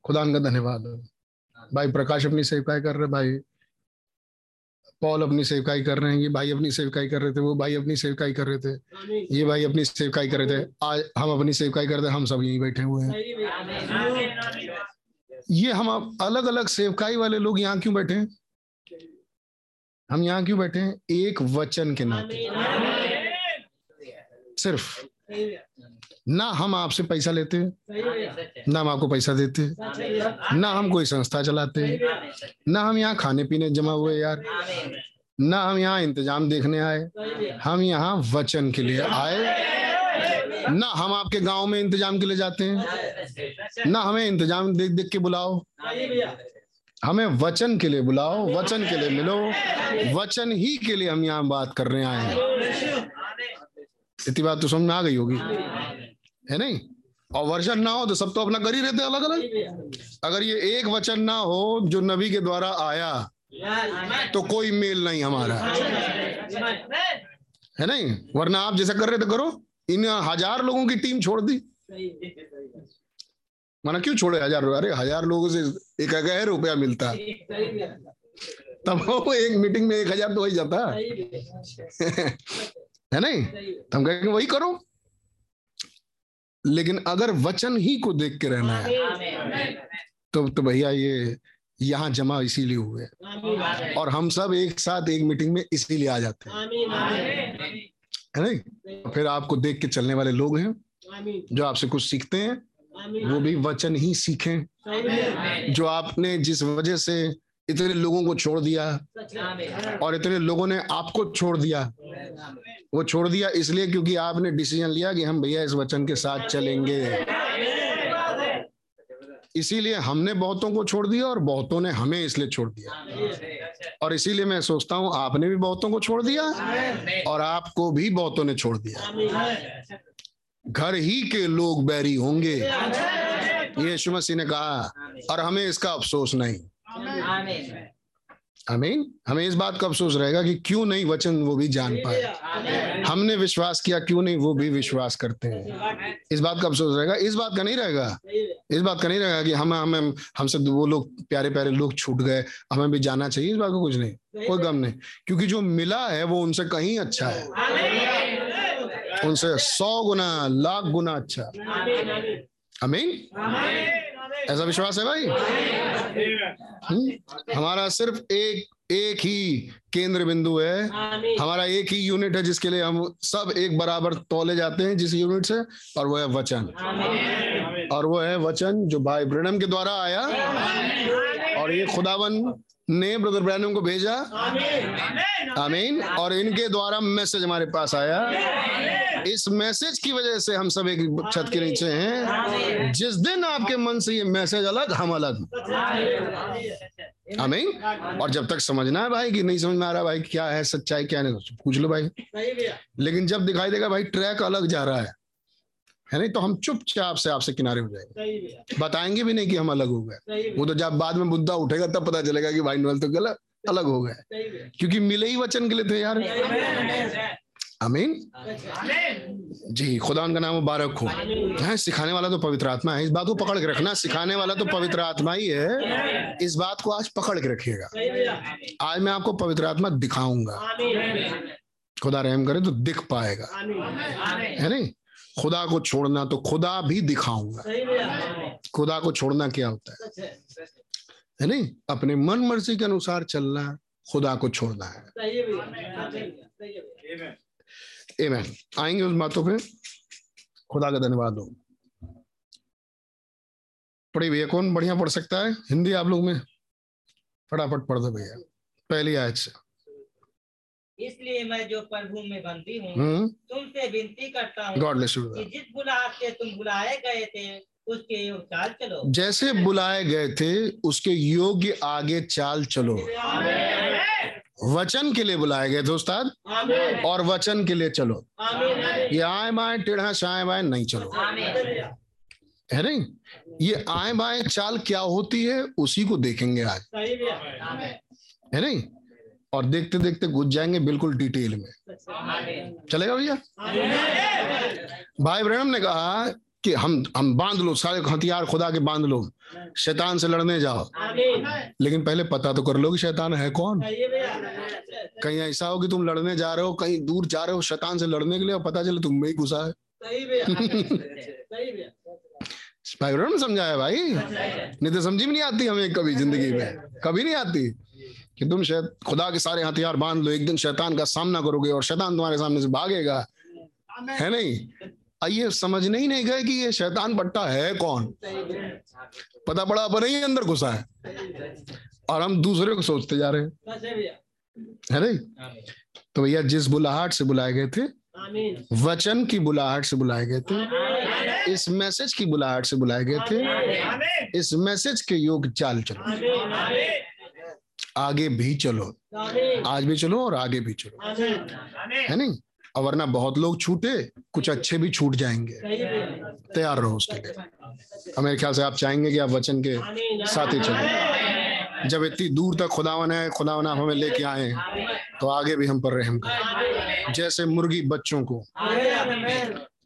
खुदा का धन्यवाद। भाई, प्रकाश अपनी सेवकाई कर रहे भाई। पॉल अपनी सेवकाई कर रहे हैं, ये भाई अपनी सेवकाई कर रहे थे, वो भाई अपनी सेवकाई कर रहे थे, ये भाई अपनी सेवकाई कर रहे थे, आज हम अपनी सेवकाई करते हैं हम सब यहीं बैठे हुए हैं। ये हम अलग अलग सेवकाई वाले लोग यहाँ क्यों बैठे हैं? हम यहाँ क्यों बैठे हैं? एक वचन के नाते। सिर्फ़। ना हम आपसे पैसा लेते हैं ना हम आपको पैसा देते हैं ना हम कोई संस्था चलाते हैं ना हम यहाँ खाने पीने जमा हुए यार ना हम यहाँ इंतज़ाम देखने आए हम यहाँ वचन के लिए आए ना हम आपके गाँव में इंतज़ाम के लिए जाते हैं ना हमें इंतज़ाम देख देख के बुलाओ हमें वचन के लिए बुलाओ वचन के लिए मिलो वचन ही के लिए हम यहाँ बात कर रहे आए हैं। इतनी बात तो समझ में आ गई होगी। है नहीं? और वर्षन ना हो तो सब तो अपना कर ही रहते अलग अलग अगर ये एक वचन ना हो जो नबी के द्वारा आया तो कोई मेल नहीं हमारा। है नहीं? वरना आप जैसा कर रहे थे करो। इन हज़ार लोगों की टीम छोड़ दी। माना क्यों छोड़े हज़ार अरे हज़ार लोगों से एक हज़ार रुपया मिलता। तब वो एक मीटिंग में एक हज़ार तो वही जाता। है नहीं? तो हम कहेंगे वही करो। लेकिन अगर वचन ही को देख के रहना है तो तो भैया ये यहाँ जमा इसीलिए हुए हैं। और हम सब एक साथ एक मीटिंग में इसीलिए आ जाते हैं। है नहीं? फिर आपको देख के चलने वाले लोग हैं जो आपसे कुछ सीखते हैं वो भी वचन ही सीखें। जो आपने जिस वजह से इतने लोगों को छोड़ दिया। और इतने लोगों ने आपको छोड़ दिया। वो छोड़ दिया इसलिए क्योंकि आपने डिसीज़न लिया कि हम भैया इस वचन के साथ चलेंगे। इसीलिए हमने बहुतों को छोड़ दिया और बहुतों ने हमें इसलिए छोड़ दिया। और इसीलिए मैं सोचता हूँ आपने भी बहुतों को छोड़ दिया और आपको भी बहुतों ने छोड़ दिया। घर ही के लोग बैरी होंगे। यीशु मसीह ने कहा, और हमें इसका अफसोस नहीं। आमीन हमें इस बात का अफसोस रहेगा कि क्यों नहीं वचन वो भी जान पाए। हमने विश्वास किया क्यों नहीं वो भी विश्वास करते हैं। इस बात का अफसोस रहेगा। इस बात का नहीं रहेगा। इस बात का नहीं रहेगा कि हम हमें हमसे वो लोग प्यारे प्यारे लोग छूट गए। हमें भी जाना चाहिए इस बात का कुछ नहीं। कोई गम नहीं। क्योंकि जो मिला है वो उनसे कहीं अच्छा है। उनसे सौ गुना लाख गुना अच्छा अमीन ऐसा विश्वास है भाई? हम्म? हमारा सिर्फ़ एक एक ही केंद्र बिंदु है। हमारा एक ही यूनिट है जिसके लिए हम सब एक बराबर तोले जाते हैं जिस यूनिट से और वो है वचन। और वो है वचन जो भाई ब्रणम के द्वारा आया। और ये खुदावन ने ब्रदर ब्रैनम को भेजा। आमीन। और इनके द्वारा मैसेज हमारे पास आया। इस मैसेज की वजह से हम सब एक छत के नीचे हैं। जिस दिन आपके मन से ये मैसेज अलग हम अलग। आमीन। और जब तक समझना है भाई कि नहीं समझ में आ रहा भाई क्या है सच्चाई क्या नहीं पूछ लो भाई। लेकिन जब दिखाई देगा भाई ट्रैक अलग जा रहा है। है नहीं? तो हम चुपचाप से आपसे किनारे हो जाएँगे। बताएँगे भी नहीं कि हम अलग हो गए। वो तो जब बाद में मुद्दा उठेगा तब पता चलेगा कि भाई नोल तो गलत अलग हो गए। क्योंकि मिले ही वचन के लिए थे यार अमीन जी खुदा उनका नाम मुबारक हो। है? सिखाने वाला तो पवित्र आत्मा है। इस बात को पकड़ के रखना। सिखाने वाला तो पवित्र आत्मा ही है। इस बात को आज पकड़ के रखिएगा। आज मैं आपको पवित्र आत्मा दिखाऊँगा। खुदा रहम करे तो दिख पाएगा। है नहीं? खुदा को छोड़ना तो खुदा भी दिखाऊँगा। खुदा को छोड़ना क्या होता है? है नहीं? अपने मन मर्ज़ी के अनुसार चलना खुदा को छोड़ना है। एमेन आएँगे उस बातों पे। खुदा का धन्यवाद हो। पढ़ी भैया कौन बढ़िया पढ़ सकता है? हिंदी आप लोग में? फटाफट पढ़ दो भैया। पहली आयत से। इसलिए मैं जो प्रभु में बंदी हूँ हम्म। तुमसे विनती करता हूँ जिस बुलाहट से तुम बुलाए गए थे उसके योग चाल चलो। जैसे बुलाए गए थे उसके योग्य आगे चाल चलो। वचन के लिए बुलाए गए थे उस्ताद। और वचन के लिए चलो। ये आए बाएँ टेढ़ा शाए बाएँ नहीं चलो। है नहीं? ये आए बाएँ चाल क्या होती है उसी को देखेंगे आज। है नहीं? और देखते देखते घुस जाएँगे बिल्कुल डिटेल में। चलेगा भैया? भाई ब्रहणम ने कहा कि हम हम बाँध लो, सारे हथियार खुदा के बाँध लो। शैतान से लड़ने जाओ। लेकिन पहले पता तो कर लो कि शैतान है कौन। कहीं ऐसा हो कि तुम लड़ने जा रहे हो, कहीं दूर जा रहे हो, शैतान से लड़ने के लिए, और पता चले तुम में ही घुसा है। भाई समझाया, भाई? नहीं तो समझी भी नहीं आती हमें कभी ज़िंदगी में। कभी नहीं आती। कि तुम शायद खुदा के सारे हथियार बाँध लो एक दिन शैतान का सामना करोगे और शैतान तुम्हारे सामने से भागेगा। है नहीं? आइए समझने ही नहीं गए कि ये शैतान पट्टा है कौन? पता पड़ा अपन ही अंदर घुसा है। और हम दूसरे को सोचते जा रहे हैं। है नहीं? तो भैया जिस बुलाहट से बुलाए गए थे वचन की बुलाहट से बुलाए गए थे इस मैसेज की बुलाहट से बुलाए गए थे इस मैसेज के योग चाल चलो। आगे भी चलो। आज भी चलो और आगे भी चलो। है नहीं? और वरना बहुत लोग छूटे कुछ अच्छे भी छूट जाएँगे। तैयार रहो उसके लिए। और मेरे ख्याल से आप चाहेंगे कि आप वचन के साथ ही चलें। जब इतनी दूर तक खुदावन है खुदावन आप हमें लेके आए तो आगे भी हम पर रहम करें। जैसे मुर्गी बच्चों को।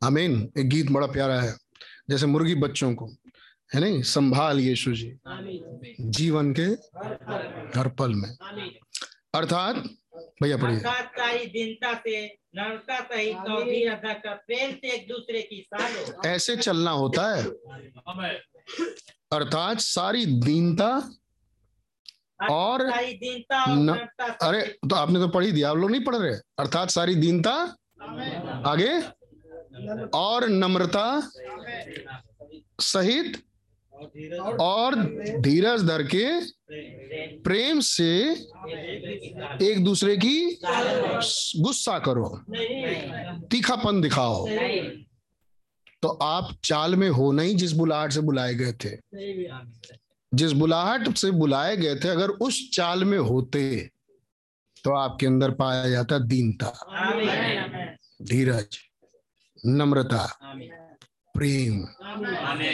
अमीन एक गीत बड़ा प्यारा है। जैसे मुर्गी बच्चों को। है नहीं? संभाल यीशु जी। जीवन के हर पल में। अर्थात भैया पढ़िए। अर्थात सारी दीनता से नम्रता सहित गंभीर अदा कर प्रेम से एक दूसरे की सालो ऐसे चलना होता है। अर्थात सारी दीनता और सारी दीनता और न- अरे तो आपने तो पढ़ी दिया आप लोग नहीं पढ़ रहे? अर्थात सारी दीनता आगे और नम्रता सहित और धीरज धर के प्रेम से एक दूसरे की गुस्सा करो। तीखापन दिखाओ। तो आप चाल में हो नहीं जिस बुलाहट से बुलाए गए थे। जिस बुलाहट से बुलाए गए थे अगर उस चाल में होते तो आपके अंदर पाया जाता दीनता। धीरज नम्रता। प्रेम।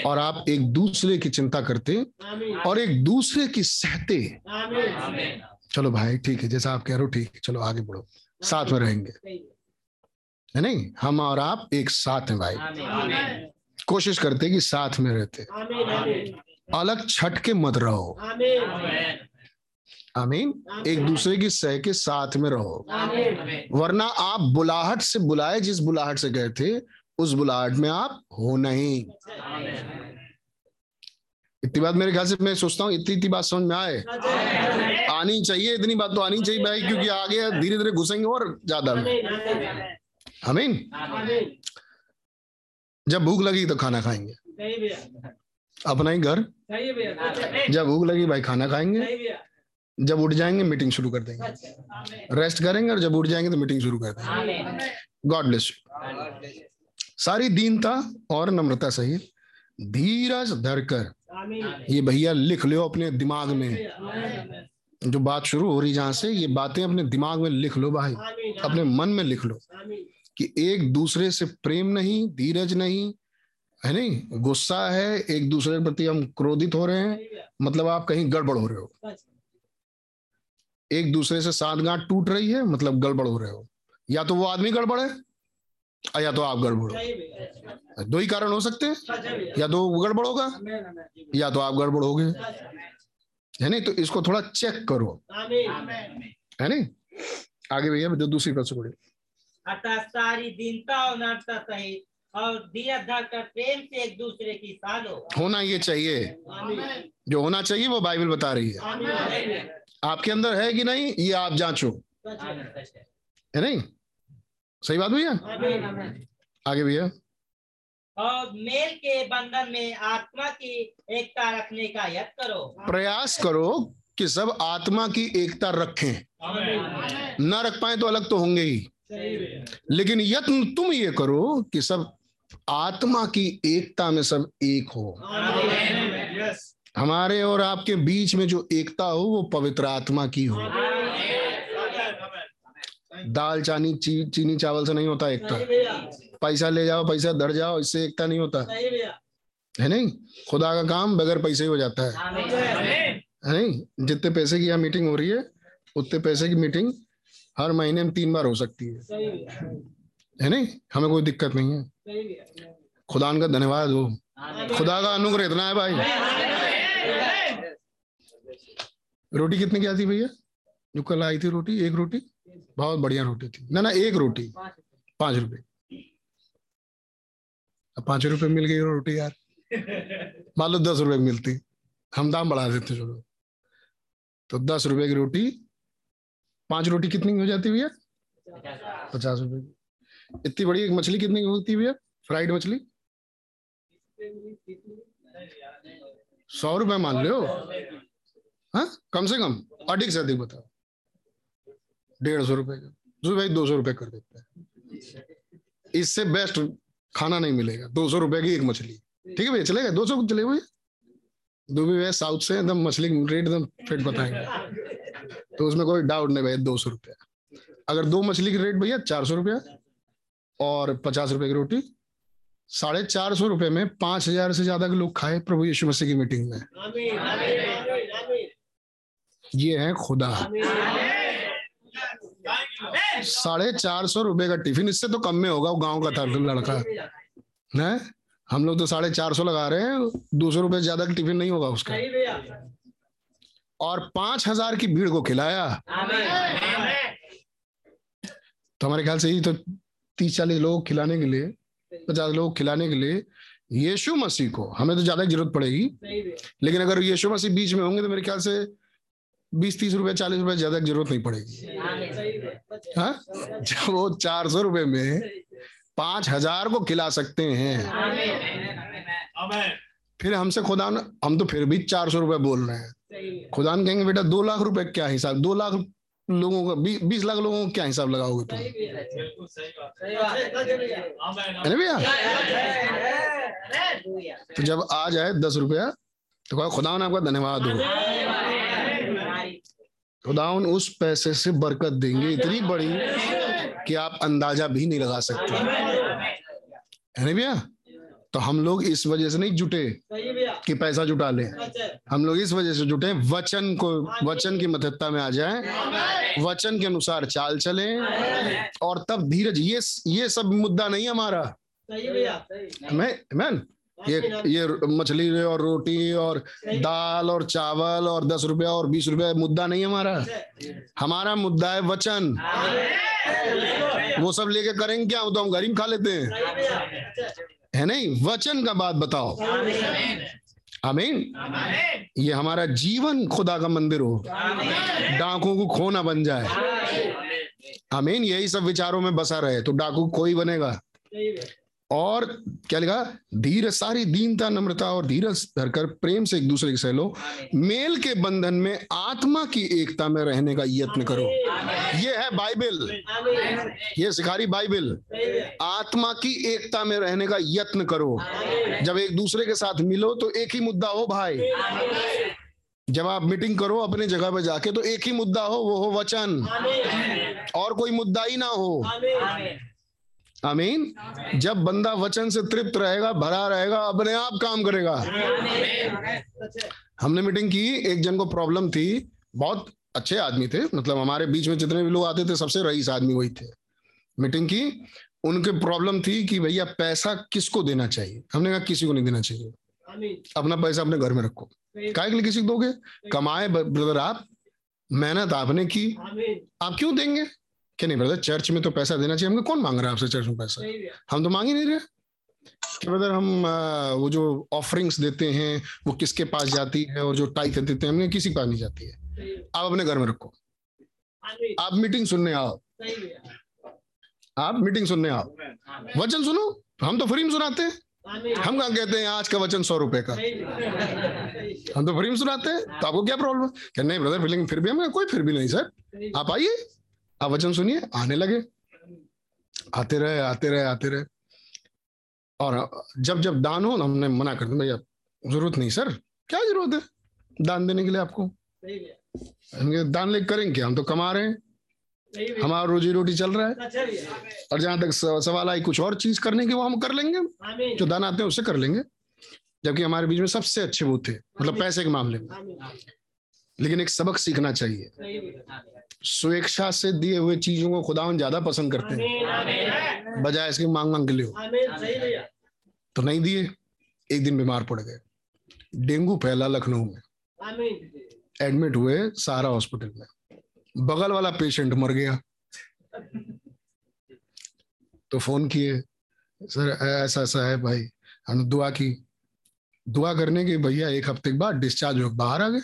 और आप एक दूसरे की चिंता करते और एक दूसरे की सहते। चलो भाई, ठीक है, जैसा आप कह रहे हो, ठीक है, चलो आगे बढ़ो। साथ में रहेंगे। है नहीं? हम और आप एक साथ हैं भाई। कोशिश करते कि साथ में रहते। अलग छट के मत रहो। आमीन। एक दूसरे की सह के साथ में रहो। वरना आप बुलाहट से बुलाए जिस बुलाहट से गए थे उस बुलाहट में आप हो नहीं। इतनी बात मेरे ख्याल से मैं सोचता हूँ, इतनी इतनी बात समझ में आए। आनी चाहिए, इतनी बात तो आनी चाहिए भाई, क्योंकि आगे धीरे धीरे घुसेंगे और ज़्यादा। में आमीन। जब भूख लगी तो खाना खाएँगे। अपना ही घर। जब भूख लगी भाई खाना खाएँगे। जब उठ जाएँगे मीटिंग शुरू कर देंगे। रेस्ट करेंगे और जब उठ जाएँगे तो मीटिंग शुरू कर देंगे। गॉड ब्लेस यू सारी दीनता और नम्रता सहित धीरज धरकर ये भैया लिख लो अपने दिमाग में। जो बात शुरू हो रही जहाँ से ये बातें अपने दिमाग में लिख लो भाई। अपने मन में लिख लो कि एक दूसरे से प्रेम नहीं धीरज नहीं है नहीं? गुस्सा है एक दूसरे के प्रति हम क्रोधित हो रहे हैं। मतलब आप कहीं गड़बड़ हो रहे हो। एक दूसरे से साथ गांठ टूट रही है मतलब गड़बड़ हो रहे हो। या तो वो आदमी गड़बड़ है या तो आप गड़बड़ हो। दो ही कारण हो सकते हैं। या तो गड़बड़ होगा या तो आप गड़बड़ हो गए। है नहीं? तो इसको थोड़ा चेक करो। है नहीं? आगे भैया जो दूसरी बात पढ़ी अर्थात सारी दीनता और नम्रता सहित और धीरज धर कर प्रेम से एक दूसरे की सालो होना ये चाहिए। जो होना चाहिए वो बाइबल बता रही है। आपके अंदर है कि नहीं? ये आप जांचो। है नहीं? सही बात भैया? आगे भैया। और मेल के बंधन में आत्मा की एकता रखने का यत्न करो। प्रयास करो कि सब आत्मा की एकता रखें। ना रख पाए तो अलग तो होंगे ही। लेकिन यत्न तुम ये करो कि सब आत्मा की एकता में सब एक हो। हमारे और आपके बीच में जो एकता हो वो पवित्र आत्मा की हो। दाल चानी ची, चीनी चावल से नहीं होता एकता। पैसा ले जाओ पैसा धर जाओ इससे एकता नहीं होता। है नहीं? खुदा का काम बगैर पैसे ही हो जाता है। है नहीं? जितने पैसे की यहाँ मीटिंग हो रही है उतने पैसे की मीटिंग हर महीने में तीन बार हो सकती है। है नहीं? हमें कोई दिक्कत नहीं है। खुदा का धन्यवाद हो। खुदा का अनुग्रह इतना है भाई। रोटी कितने की आती भैया? जो कल आई थी रोटी एक रोटी? बहुत बढ़िया रोटी थी। ना ना, एक रोटी। पाँच रुपए। अब पाँच रुपए मिल गई रोटी यार। मान लो दस रुपए मिलती। हम दाम बढ़ा देते, चलो। तो दस रुपए की रोटी, पाँच रोटी कितनी की हो जाती भैया? पचास रुपए की। इतनी बड़ी एक मछली कितनी की होती भैया? फ्राइड मछली? सौ रुपए मान लो हाँ? कम से कम। अधिक से अधिक बताओ। डेढ़ सौ रुपए का। जो भाई दो सौ रुपए कर देते हैं। इससे बेस्ट खाना नहीं मिलेगा। दो सौ रुपए की एक मछली। ठीक है भैया चलेगा? दो सौ चलेगा भैया दो भी भैया साउथ से एकदम मछली रेट एकदम फिट बताएँगे। तो उसमें कोई डाउट नहीं भैया दो सौ रुपया। अगर दो मछली की रेट भैया चार सौ रुपया और पचास रुपए की रोटी साढ़े चार सौ रुपए में पाँच हज़ार से ज़्यादा के लोग खाए प्रभु यीशु मसीह की मीटिंग में। आमीन आमीन आमीन। आमीन ये है खुदा। साढ़े चार सौ रुपए का टिफ़िन इससे तो कम में होगा वो गाँव का था लड़का। है? हम लोग तो साढ़े चार सौ लगा रहे हैं दो सौ रुपए ज़्यादा का टिफ़िन नहीं होगा उसका। और पाँच हज़ार की भीड़ को खिलाया। तो हमारे ख्याल से ही तो तीस चालीस लोग खिलाने के लिए पचास लोग खिलाने के लिए यीशु मसीह को हमें तो ज़्यादा ज़रूरत पड़ेगी। लेकिन अगर यीशु मसीह बीच में होंगे तो मेरे ख्याल से बीस तीस रुपए चालीस रुपए ज़्यादा की ज़रूरत नहीं पड़ेगी। हाँ? जब वो चार सौ रुपए में पाँच हज़ार को खिला सकते हैं फिर हमसे खुदा न- हम तो फिर भी चार सौ रुपए बोल रहे हैं। सही भैया खुदा कहेंगे बेटा दो लाख रुपए क्या हिसाब दो लाख लोगों का बी, बीस लाख लोगों को क्या हिसाब लगाओगे तुम? है ना भैया? तो जब आ जाए दस रुपया तो खुदा आपका धन्यवाद हो। खुदावन उस पैसे से बरकत देंगे इतनी बड़ी कि आप अंदाज़ा भी नहीं लगा सकते। है ना भैया? तो हम लोग इस वजह से नहीं जुटे कि पैसा जुटा लें। हम लोग इस वजह से जुटे वचन को वचन की मददता में आ जाए वचन के अनुसार चाल चले और तब धीरज ये ये सब मुद्दा नहीं हमारा। सही भैया। सही मैं मैन ये ये मछली और रोटी और दाल और चावल और दस रुपया और बीस रुपया मुद्दा नहीं हमारा। हमारा मुद्दा है वचन। वो सब लेके करेंगे क्या? तो हम में खा लेते हैं। अच्छा। है नहीं? वचन का बात बताओ। आमीन। ये हमारा जीवन खुदा का मंदिर हो। डाकुओं को खोना बन जाए। आमीन। यही सब विचारों में बसा रहे तो डाकू कोई बनेगा। और क्या लिखा? धीरज सारी दीनता नम्रता और धीरज धरकर प्रेम से एक दूसरे के सहलो। मेल के बंधन में आत्मा की एकता में रहने का यत्न करो। ये है बाइबल। ये सिखारी बाइबल। आत्मा की एकता में रहने का यत्न करो। जब एक दूसरे के साथ मिलो तो एक ही मुद्दा हो भाई। जब आप मीटिंग करो अपने जगह पर जाके तो एक ही मुद्दा हो वो हो वचन। और कोई मुद्दा ही ना हो। आमीन। जब बंदा वचन से तृप्त रहेगा, भरा रहेगा, अपने आप काम करेगा। हमने मीटिंग की, एक जन को प्रॉब्लम थी। बहुत अच्छे आदमी थे मतलब हमारे बीच में जितने भी लोग आते थे, सबसे रईस आदमी वही थे। मीटिंग की, उनके प्रॉब्लम थी कि भैया, पैसा किसको देना चाहिए? हमने कहा, किसी को नहीं देना चाहिए। अपना पैसा अपने घर में रखो। काय के लिए किसी को दोगे? कमाए ब्रदर आप, मेहनत आपने की। आप क्यों देंगे? क्या नहीं ब्रदर चर्च में तो पैसा देना चाहिए। हमको कौन मांग रहा है आपसे चर्च में पैसा? हम तो मांग ही नहीं रहे। कि ब्रदर हम वो जो ऑफरिंग्स देते हैं वो किसके पास जाती है और जो टाइट देते हैं हमने किसी के पास नहीं जाती है। आप अपने घर में रखो। आप मीटिंग सुनने आओ। आप मीटिंग सुनने आओ। वचन सुनो। हम तो फ्री में सुनाते हैं। हम कहा कहते हैं आज का वचन सौ रुपए का? हम तो फ्री में सुनाते हैं। तो आपको क्या प्रॉब्लम है? नहीं ब्रदर फीलिंग फिर भी हमें कोई फिर भी नहीं सर आप आइए। आप वचन सुनिए आने लगे। आते रहे आते रहे आते रहे। और जब जब दान हो ना हमने मना कर दिया भैया ज़रूरत नहीं सर क्या ज़रूरत है दान देने के लिए आपको? दान लेके करेंगे क्या हम तो कमा रहे हैं। हमारा रोजी रोटी चल रहा है। अच्छा और जहाँ तक सवाल आई कुछ और चीज़ करने की वो हम कर लेंगे। जो दान आते हैं उसे कर लेंगे। जबकि हमारे बीच में सबसे अच्छे वो थे मतलब पैसे के मामले में। लेकिन एक सबक सीखना चाहिए। स्वेच्छा से दिए हुए चीज़ों को खुदा ज़्यादा पसंद करते हैं। बजाय इसके मांग मांग के लिए तो नहीं दिए एक दिन बीमार पड़ गए। डेंगू फैला लखनऊ में। एडमिट हुए सारा हॉस्पिटल में। बगल वाला पेशेंट मर गया। तो फ़ोन किए सर ऐसा ऐसा है भाई। हमने दुआ की। दुआ करने के भैया एक हफ़्ते के बाद डिस्चार्ज हो बाहर आ गए।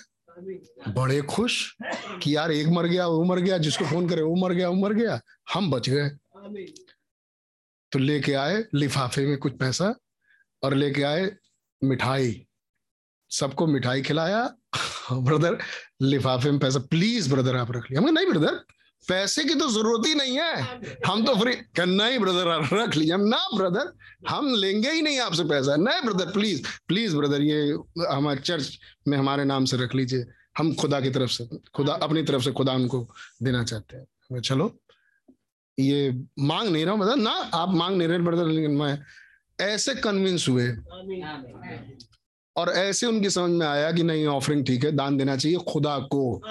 बड़े खुश कि यार एक मर गया, वो मर गया, जिसको फ़ोन करे वो मर गया, वो मर गया। हम बच गए। तो लेके आए लिफाफे में कुछ पैसा और लेके आए मिठाई। सबको मिठाई खिलाया। ब्रदर, लिफाफे में पैसा। प्लीज़ ब्रदर, आप रख लिया। हमने नहीं ब्रदर पैसे की तो ज़रूरत ही नहीं है। हम तो फ्री नहीं ब्रदर रख लीजिए हम ना ब्रदर हम लेंगे ही नहीं आपसे पैसा। नहीं ब्रदर प्लीज़ प्लीज़ ब्रदर ये हमारे चर्च में हमारे नाम से रख लीजिए। हम खुदा की तरफ़ से खुदा अपनी तरफ़ से खुदा उनको देना चाहते हैं। चलो ये मांग नहीं रहा हूँ ब्रदर ना आप मांग नहीं रहे ब्रदर लेकिन मैं ऐसे कन्विंस हुए। और ऐसे उनकी समझ में आया कि नहीं ऑफरिंग ठीक है दान देना चाहिए खुदा को।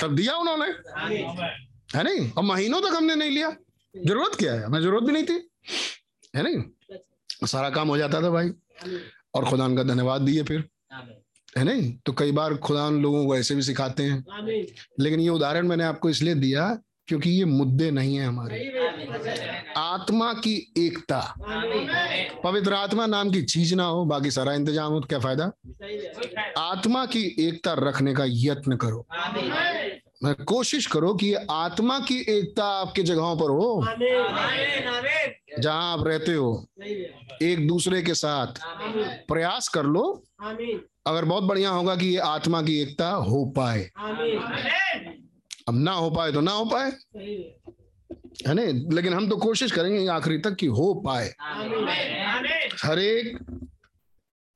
तब दिया उन्होंने? है नहीं? और महीनों तक हमने नहीं लिया। ज़रूरत क्या है? हमें ज़रूरत भी नहीं थी। है नहीं? सारा काम हो जाता था भाई। और खुदा का धन्यवाद दिए फिर। है नहीं? तो कई बार खुदा लोगों को ऐसे भी सिखाते हैं। लेकिन ये उदाहरण मैंने आपको इसलिए दिया क्योंकि ये मुद्दे नहीं है हमारे। आत्मा की एकता। पवित्र आत्मा नाम की चीज़ ना हो बाकी सारा इंतज़ाम हो तो क्या फ़ायदा? आत्मा की एकता रखने का यत्न करो। मैं कोशिश करो कि ये आत्मा की एकता आपके जगहों पर हो। जहाँ आप रहते हो एक दूसरे के साथ प्रयास कर लो। अगर बहुत बढ़िया होगा कि ये आत्मा की एकता हो पाए। अब ना हो पाए तो ना हो पाए। है। नहीं लेकिन हम तो कोशिश करेंगे आखिरी तक कि हो पाए। हर एक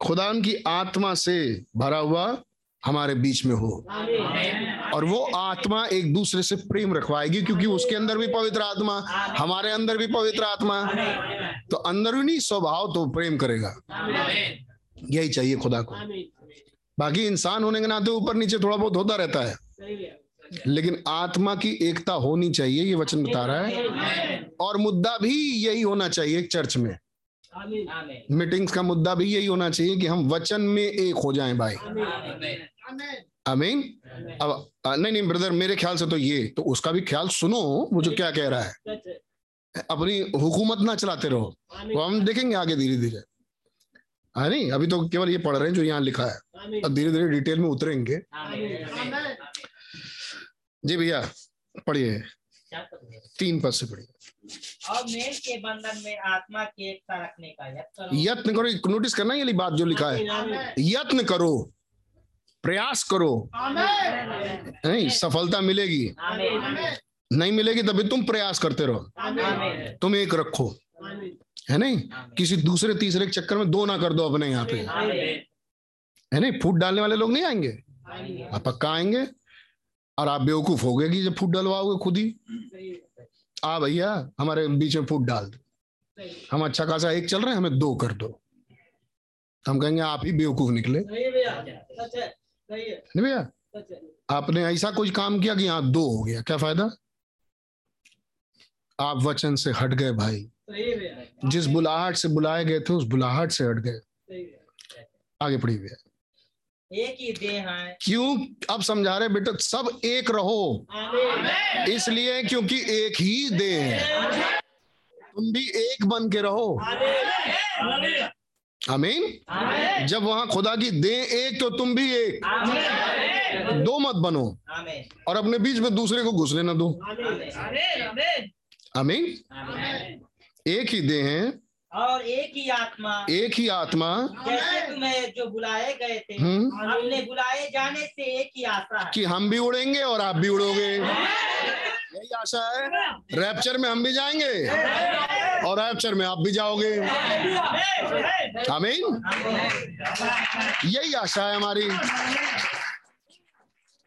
खुदा की आत्मा से भरा हुआ हमारे बीच में हो। और वो आत्मा एक दूसरे से प्रेम रखवाएगी क्योंकि उसके अंदर भी पवित्र आत्मा हमारे अंदर भी पवित्र आत्मा। तो अंदरूनी स्वभाव तो प्रेम करेगा। यही चाहिए खुदा को। बाकी इंसान होने के नाते ऊपर नीचे थोड़ा बहुत होता रहता है। लेकिन आत्मा की एकता होनी चाहिए, ये वचन बता रहा है। और मुद्दा भी यही होना चाहिए चर्च में। मीटिंग्स का मुद्दा भी यही होना चाहिए कि हम वचन में एक हो जाएँ भाई। अमीन अब नहीं नहीं ब्रदर मेरे ख्याल से तो ये तो उसका भी ख्याल सुनो, वो जो क्या कह रहा है। अपनी हुकूमत ना चलाते रहो। वो हम देखेंगे आगे धीरे धीरे है नहीं, अभी तो केवल ये पढ़ रहे हैं जो यहाँ लिखा है। अब धीरे धीरे डिटेल में उतरेंगे। जी भैया पढ़िए। तीन पद से पढ़िए। और मेल के बंधन में आत्मा की एकता रखने का यत्न करो। यत्न करो नोटिस करना ये बात जो लिखा है। यत्न करो प्रयास करो। नहीं सफलता मिलेगी। नहीं मिलेगी तभी तुम प्रयास करते रहो। तुम एक रखो। है नहीं? किसी दूसरे तीसरे के चक्कर में दो ना कर दो अपने यहाँ पे। है नहीं? फूट डालने वाले लोग नहीं आएँगे? आप पक्का आएँगे? और आप बेवकूफ़ हो गए कि जब फूट डलवाओगे खुद ही? आ भैया हमारे बीच में फूट डाल दो। हम अच्छा खासा एक चल रहे हैं हमें दो कर दो। हम कहेंगे आप ही बेवकूफ़ निकले। भैया। सच सही नहीं भैया? आपने ऐसा कुछ काम किया कि यहाँ दो हो गया? क्या फ़ायदा? आप वचन से हट गए भाई। जिस बुलाहट से बुलाए गए थे उस बुलाहट से हट गए। आगे पढ़िए भैया। एक ही देह है। क्यों अब समझा रहे बेटा? सब एक रहो। इसलिए क्योंकि एक ही देह है। तुम भी एक बन के रहो। आमीन। आमीन? जब वहाँ खुदा की दे एक तो तुम भी एक। दो मत बनो। और अपने बीच में दूसरे को घुसने न दो। आमीन। एक ही दे है। और एक ही आत्मा। एक ही आत्मा। जैसे तुम्हें जो बुलाए गए थे हम्म। अपने बुलाए जाने से एक ही आशा है। कि हम भी उड़ेंगे और आप भी उड़ोगे। यही आशा है। रैप्चर में हम भी जाएँगे और रैप्चर में आप भी जाओगे। आमीन। यही आशा है हमारी।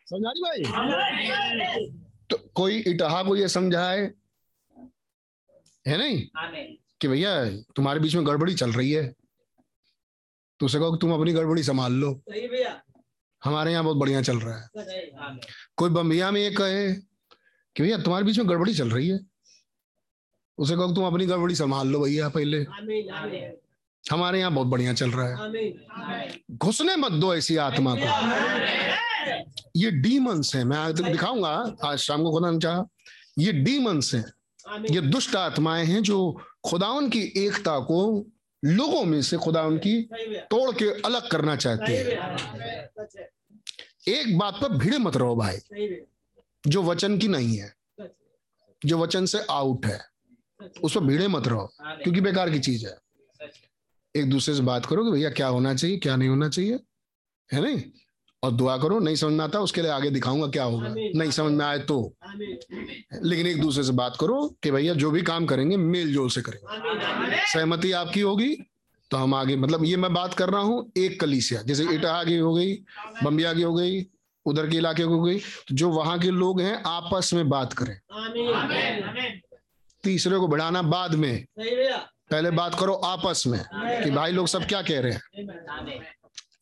समझा रही भाई? तो कोई इटहा को ये समझाए? है नहीं? कि भैया तुम्हारे बीच में गड़बड़ी चल रही है। तो उसे कहो कि तुम अपनी गड़बड़ी संभाल लो। हमारे यहाँ बहुत बढ़िया चल रहा है। कोई बम्बिया में ये कहे कि भैया तुम्हारे बीच में गड़बड़ी चल रही है। उसे कहो तुम अपनी गड़बड़ी संभाल लो भैया पहले। हमारे यहाँ बहुत बढ़िया चल रहा है। घुसने मत दो ऐसी आत्मा को। ये डीमंस है। मैं आज दिखाऊँगा आज शाम को खुदा ने चाहा। ये डीमंस हैं। ये दुष्ट आत्माएँ हैं जो खुदावन की एकता को लोगों में से खुदावन की सही भैया तोड़ के अलग करना चाहते है। एक बात पर भिड़े मत रहो भाई। जो वचन की नहीं है, जो वचन से आउट है, उस पर भिड़े मत रहो, क्योंकि बेकार की चीज़ है। एक दूसरे से बात करो कि भैया, क्या होना चाहिए, क्या नहीं होना चाहिए? है नहीं? और दुआ करो नहीं समझ में आता उसके लिए आगे दिखाऊँगा क्या होगा। नहीं समझ में आए तो। लेकिन एक दूसरे से बात करो कि भैया जो भी काम करेंगे मेल जोल से करेंगे। सहमति आपकी होगी तो हम आगे मतलब ये मैं बात कर रहा हूँ एक कलीसिया जैसे इटाहा की हो गई बम्बिया की हो गई उधर के इलाके की हो गई तो जो वहाँ के लोग हैं आपस में बात करें। तीसरे को बढ़ाना बाद में। पहले बात करो आपस में कि भाई लोग सब क्या कह रहे हैं।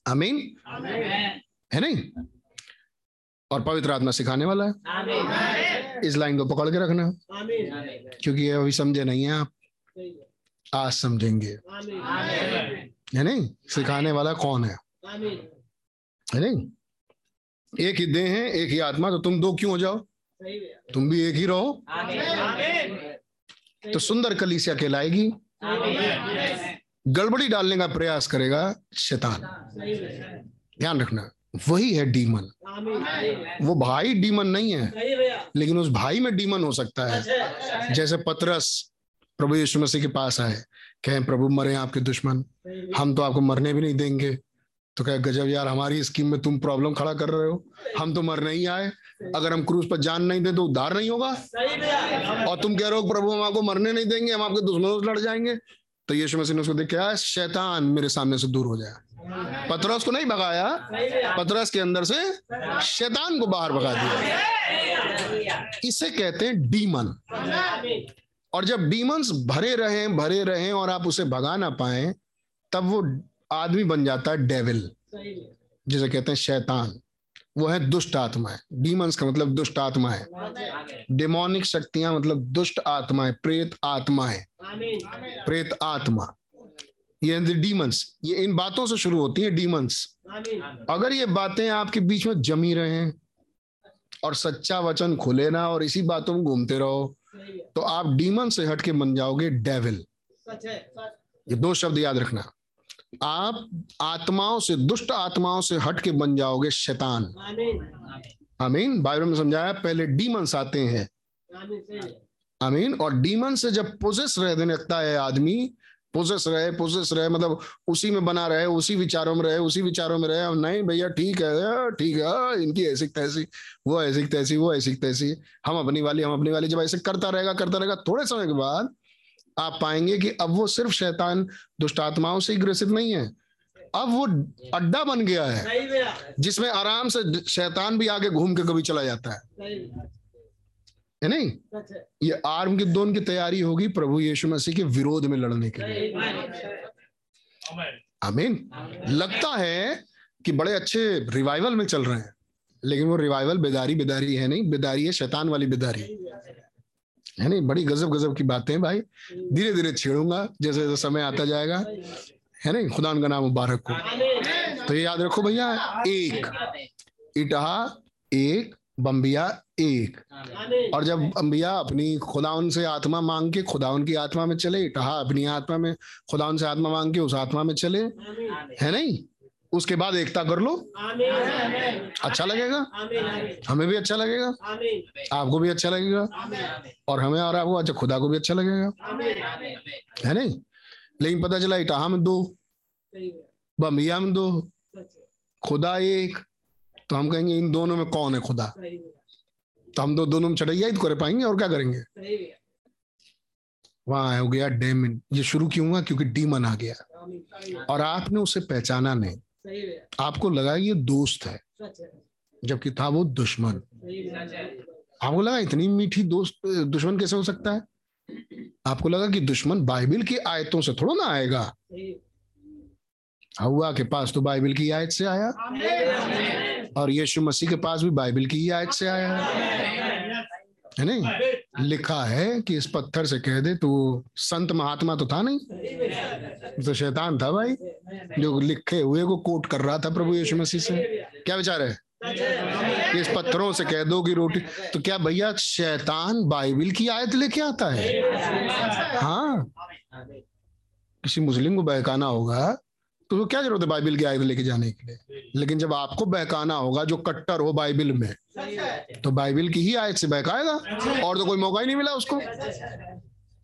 अमीन है नहीं? और पवित्र आत्मा सिखाने वाला है। इस लाइन को पकड़ के रखना। क्योंकि ये अभी समझे नहीं है आप। आज समझेंगे। है नहीं? सिखाने वाला कौन है? है नहीं? एक ही देह है एक ही आत्मा तो तुम दो क्यों हो जाओ? तुम भी एक ही रहो। तो सुंदर कलीसिया कहलाएगी। गड़बड़ी डालने का प्रयास करेगा शैतान। ध्यान रखना। वही है डीमन वो भाई डीमन नहीं है लेकिन उस भाई में डीमन हो सकता है। अच्छा। जैसे पतरस प्रभु यीशु मसीह के पास आए कहें प्रभु मरे आपके दुश्मन। हम तो आपको मरने भी नहीं देंगे। तो कहे गजब यार हमारी स्कीम में तुम प्रॉब्लम खड़ा कर रहे हो। हम तो मरने ही आए। अगर हम क्रूज पर जान नहीं दे तो उद्धार नहीं होगा। और तुम कह रहे हो प्रभु हम आपको मरने नहीं देंगे हम आपके दुश्मनों से लड़ जाएँगे। तो यीशु मसीह ने उसको देख शैतान मेरे सामने से दूर हो जाए। पतरस को नहीं भगाया, पतरस के अंदर से शैतान को बाहर भगा दिया। इसे कहते हैं डीमन। और जब डीमंस भरे रहे भरे रहे और आप उसे भगा ना पाए, तब वो आदमी बन जाता है डेविल, जिसे कहते हैं शैतान। वो है दुष्ट आत्माएँ डीमंस का मतलब दुष्ट आत्मा है। डेमोनिक शक्तियाँ मतलब दुष्ट आत्माएँ प्रेत आत्माएँ आमीन प्रेत आत्मा। ये डीमंस ये इन बातों से शुरू होती है डीमंस अगर ये बातें आपके बीच में जमी रहे और सच्चा वचन खुले ना और इसी बातों में घूमते रहो तो आप डीमन से हट के बन जाओगे डेविल ये दो शब्द याद रखना। आप आत्माओं से दुष्ट आत्माओं से हट के बन जाओगे शैतान। आमीन। बाइबल में समझाया पहले डीमंस आते हैं। आमीन आमीन। और डीमन से जब पोजेस रहने लगता है आदमी पोजेस रहे पोजेस रहे मतलब उसी में बना रहे उसी विचारों में रहे उसी विचारों में रहे। अब नहीं भैया ठीक है ठीक है इनकी ऐसी तैसी वो ऐसी तैसी वो ऐसी तैसी। हम अपनी वाली हम अपनी वाली जब ऐसे करता रहेगा करता रहेगा थोड़े समय के बाद आप पाएँगे कि अब वो सिर्फ़ शैतान दुष्ट आत्माओं से ही ग्रसित नहीं है। अब वो अड्डा बन गया है जिसमें आराम से शैतान भी आगे घूम के कभी चला जाता है। है नहीं? ये आर्म की दोन की तैयारी होगी प्रभु यीशु मसीह के विरोध में लड़ने के लिए। आमीन लगता है कि बड़े अच्छे रिवाइवल में चल रहे हैं लेकिन वो रिवाइवल बेदारी बेदारी है नहीं बेदारी है शैतान वाली बेदारी। है नहीं? बड़ी गजब गजब की बातें हैं भाई। धीरे धीरे छेड़ूँगा जैसे जैसे समय आता जाएगा। है नहीं? खुदा का नाम मुबारक को तो ये याद रखो भैया एक। इटहा एक बम्बिया एक। और जब अंबिया अपनी खुदाउन से आत्मा मांग के खुदाउन की आत्मा में चले इटहा अपनी आत्मा में खुदाउन से आत्मा मांग के उस आत्मा में चले, है नहीं? उसके बाद एकता कर लो। अच्छा लगेगा? हमें भी अच्छा लगेगा? आपको भी अच्छा लगेगा? और हमें और आपको अच्छा खुदा को भी अच्छा लगेगा? है नहीं? लेकिन पता चला, इटाहा में दो, बम्बिया में दो, खुदा एक। तो हम कहेंगे, इन दोनों में कौन है खुदा? तो हम तो दोनों में चढ़ैया ही तो कर पाएँगे और क्या करेंगे? वहाँ हो गया डेमन। ये शुरू क्यों हुआ? क्योंकि डीमन आ गया। और आपने उसे पहचाना नहीं। आपको लगा ये दोस्त है जबकि था वो दुश्मन। आपको लगा इतनी मीठी दोस्त दुश्मन कैसे हो सकता है? आपको लगा कि दुश्मन बाइबल की आयतों से थोड़ा ना आएगा? हवा के पास तो बाइबल की आयत से आया। और यीशु मसीह के पास भी बाइबल की ही आयत से आया। है नहीं? लिखा है कि इस पत्थर से कह दे तो संत महात्मा तो था नहीं। तो शैतान था भाई। जो लिखे हुए को कोट कर रहा था प्रभु यीशु मसीह से। क्या विचार है? कि इस पत्थरों से कह दो कि रोटी। तो क्या भैया शैतान बाइबल की आयत लेके आता है? हाँ। किसी मुस्लिम को बहकाना होगा तो क्या ज़रूरत है बाइबिल की आयत लेके जाने के लिए? लेकिन जब आपको बहकाना होगा, जो कट्टर हो बाइबिल में तो बाइबिल की ही आयत से बहकाएगा और तो कोई मौका ही नहीं मिला उसको।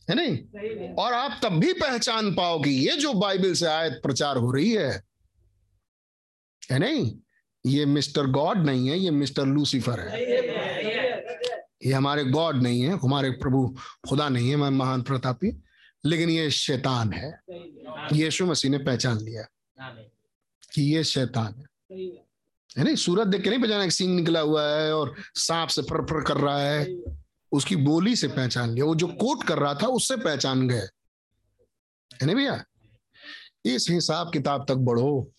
है नहीं? और आप तब भी पहचान पाओ कि ये जो बाइबिल से आयत प्रचार हो रही है है नहीं? ये मिस्टर गॉड नहीं है, ये मिस्टर लूसीफर है। ये हमारे गॉड नहीं है, हमारे प्रभु खुदा नहीं है, मैं महान प्रतापी। लेकिन ये शैतान है। यीशु मसीह ने पहचान लिया। कि ये शैतान है। है नहीं? सूरत देख के नहीं पहचाना सींग निकला हुआ है और सांप से फर फर कर रहा है। उसकी बोली से पहचान लिया। वो जो कोट कर रहा था उससे पहचान गए। है नहीं भैया? इस हिसाब किताब तक बढ़ो।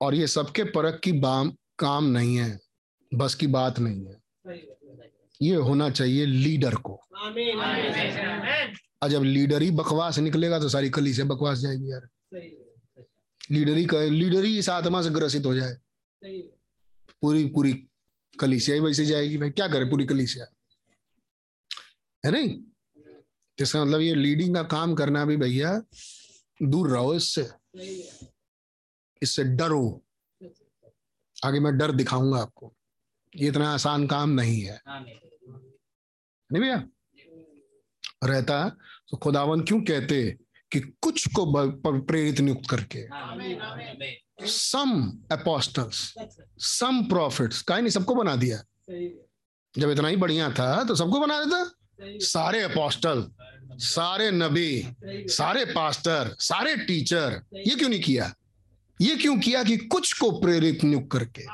और ये सबके परख की बाम काम नहीं है। बस की बात नहीं है। ये होना चाहिए लीडर को। और जब लीडर ही बकवास निकलेगा तो सारी कली से बकवास जाएगी यार। लीडर ही लीडर ही इस आत्मा से ग्रसित हो जाए। पूरी पूरी कलीसिया ही वैसे जाएगी भाई। क्या करे पूरी कलीसिया है नहीं? इसका मतलब ये लीडिंग का काम करना भी भैया दूर रहो इससे। इससे डरो। आगे मैं डर दिखाऊँगा आपको। ये इतना आसान काम नहीं है। नहीं भैया? रहता तो खुदावन क्यों कहते कि कुछ को प्रेरित नियुक्त करके? सम अपोस्टल्स सम प्रॉफिट्स का नहीं सबको बना दिया। जब इतना ही बढ़िया था तो सबको बना देता? सारे अपोस्टल सारे नबी सारे पास्टर सारे टीचर ये क्यों नहीं किया? ये क्यों किया कि कुछ को प्रेरित नियुक्त करके?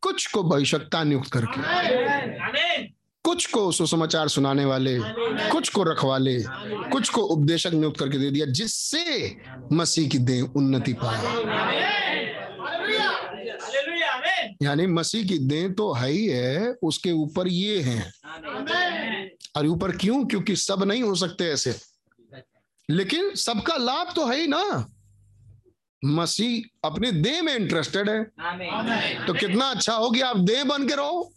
कुछ को भविष्यता नियुक्त करके? कुछ को सुसमाचार सुनाने वाले कुछ को रखवाले कुछ को उपदेशक नियुक्त करके दे दिया जिससे मसीह की देह उन्नति पाए। यानी मसीह की देह तो है ही है उसके ऊपर ये हैं। और ऊपर क्यों? क्योंकि सब नहीं हो सकते ऐसे। लेकिन सबका लाभ तो है ही ना। मसीह अपने देह में इंटरेस्टेड है। तो कितना अच्छा होगी आप देह बन के रहो।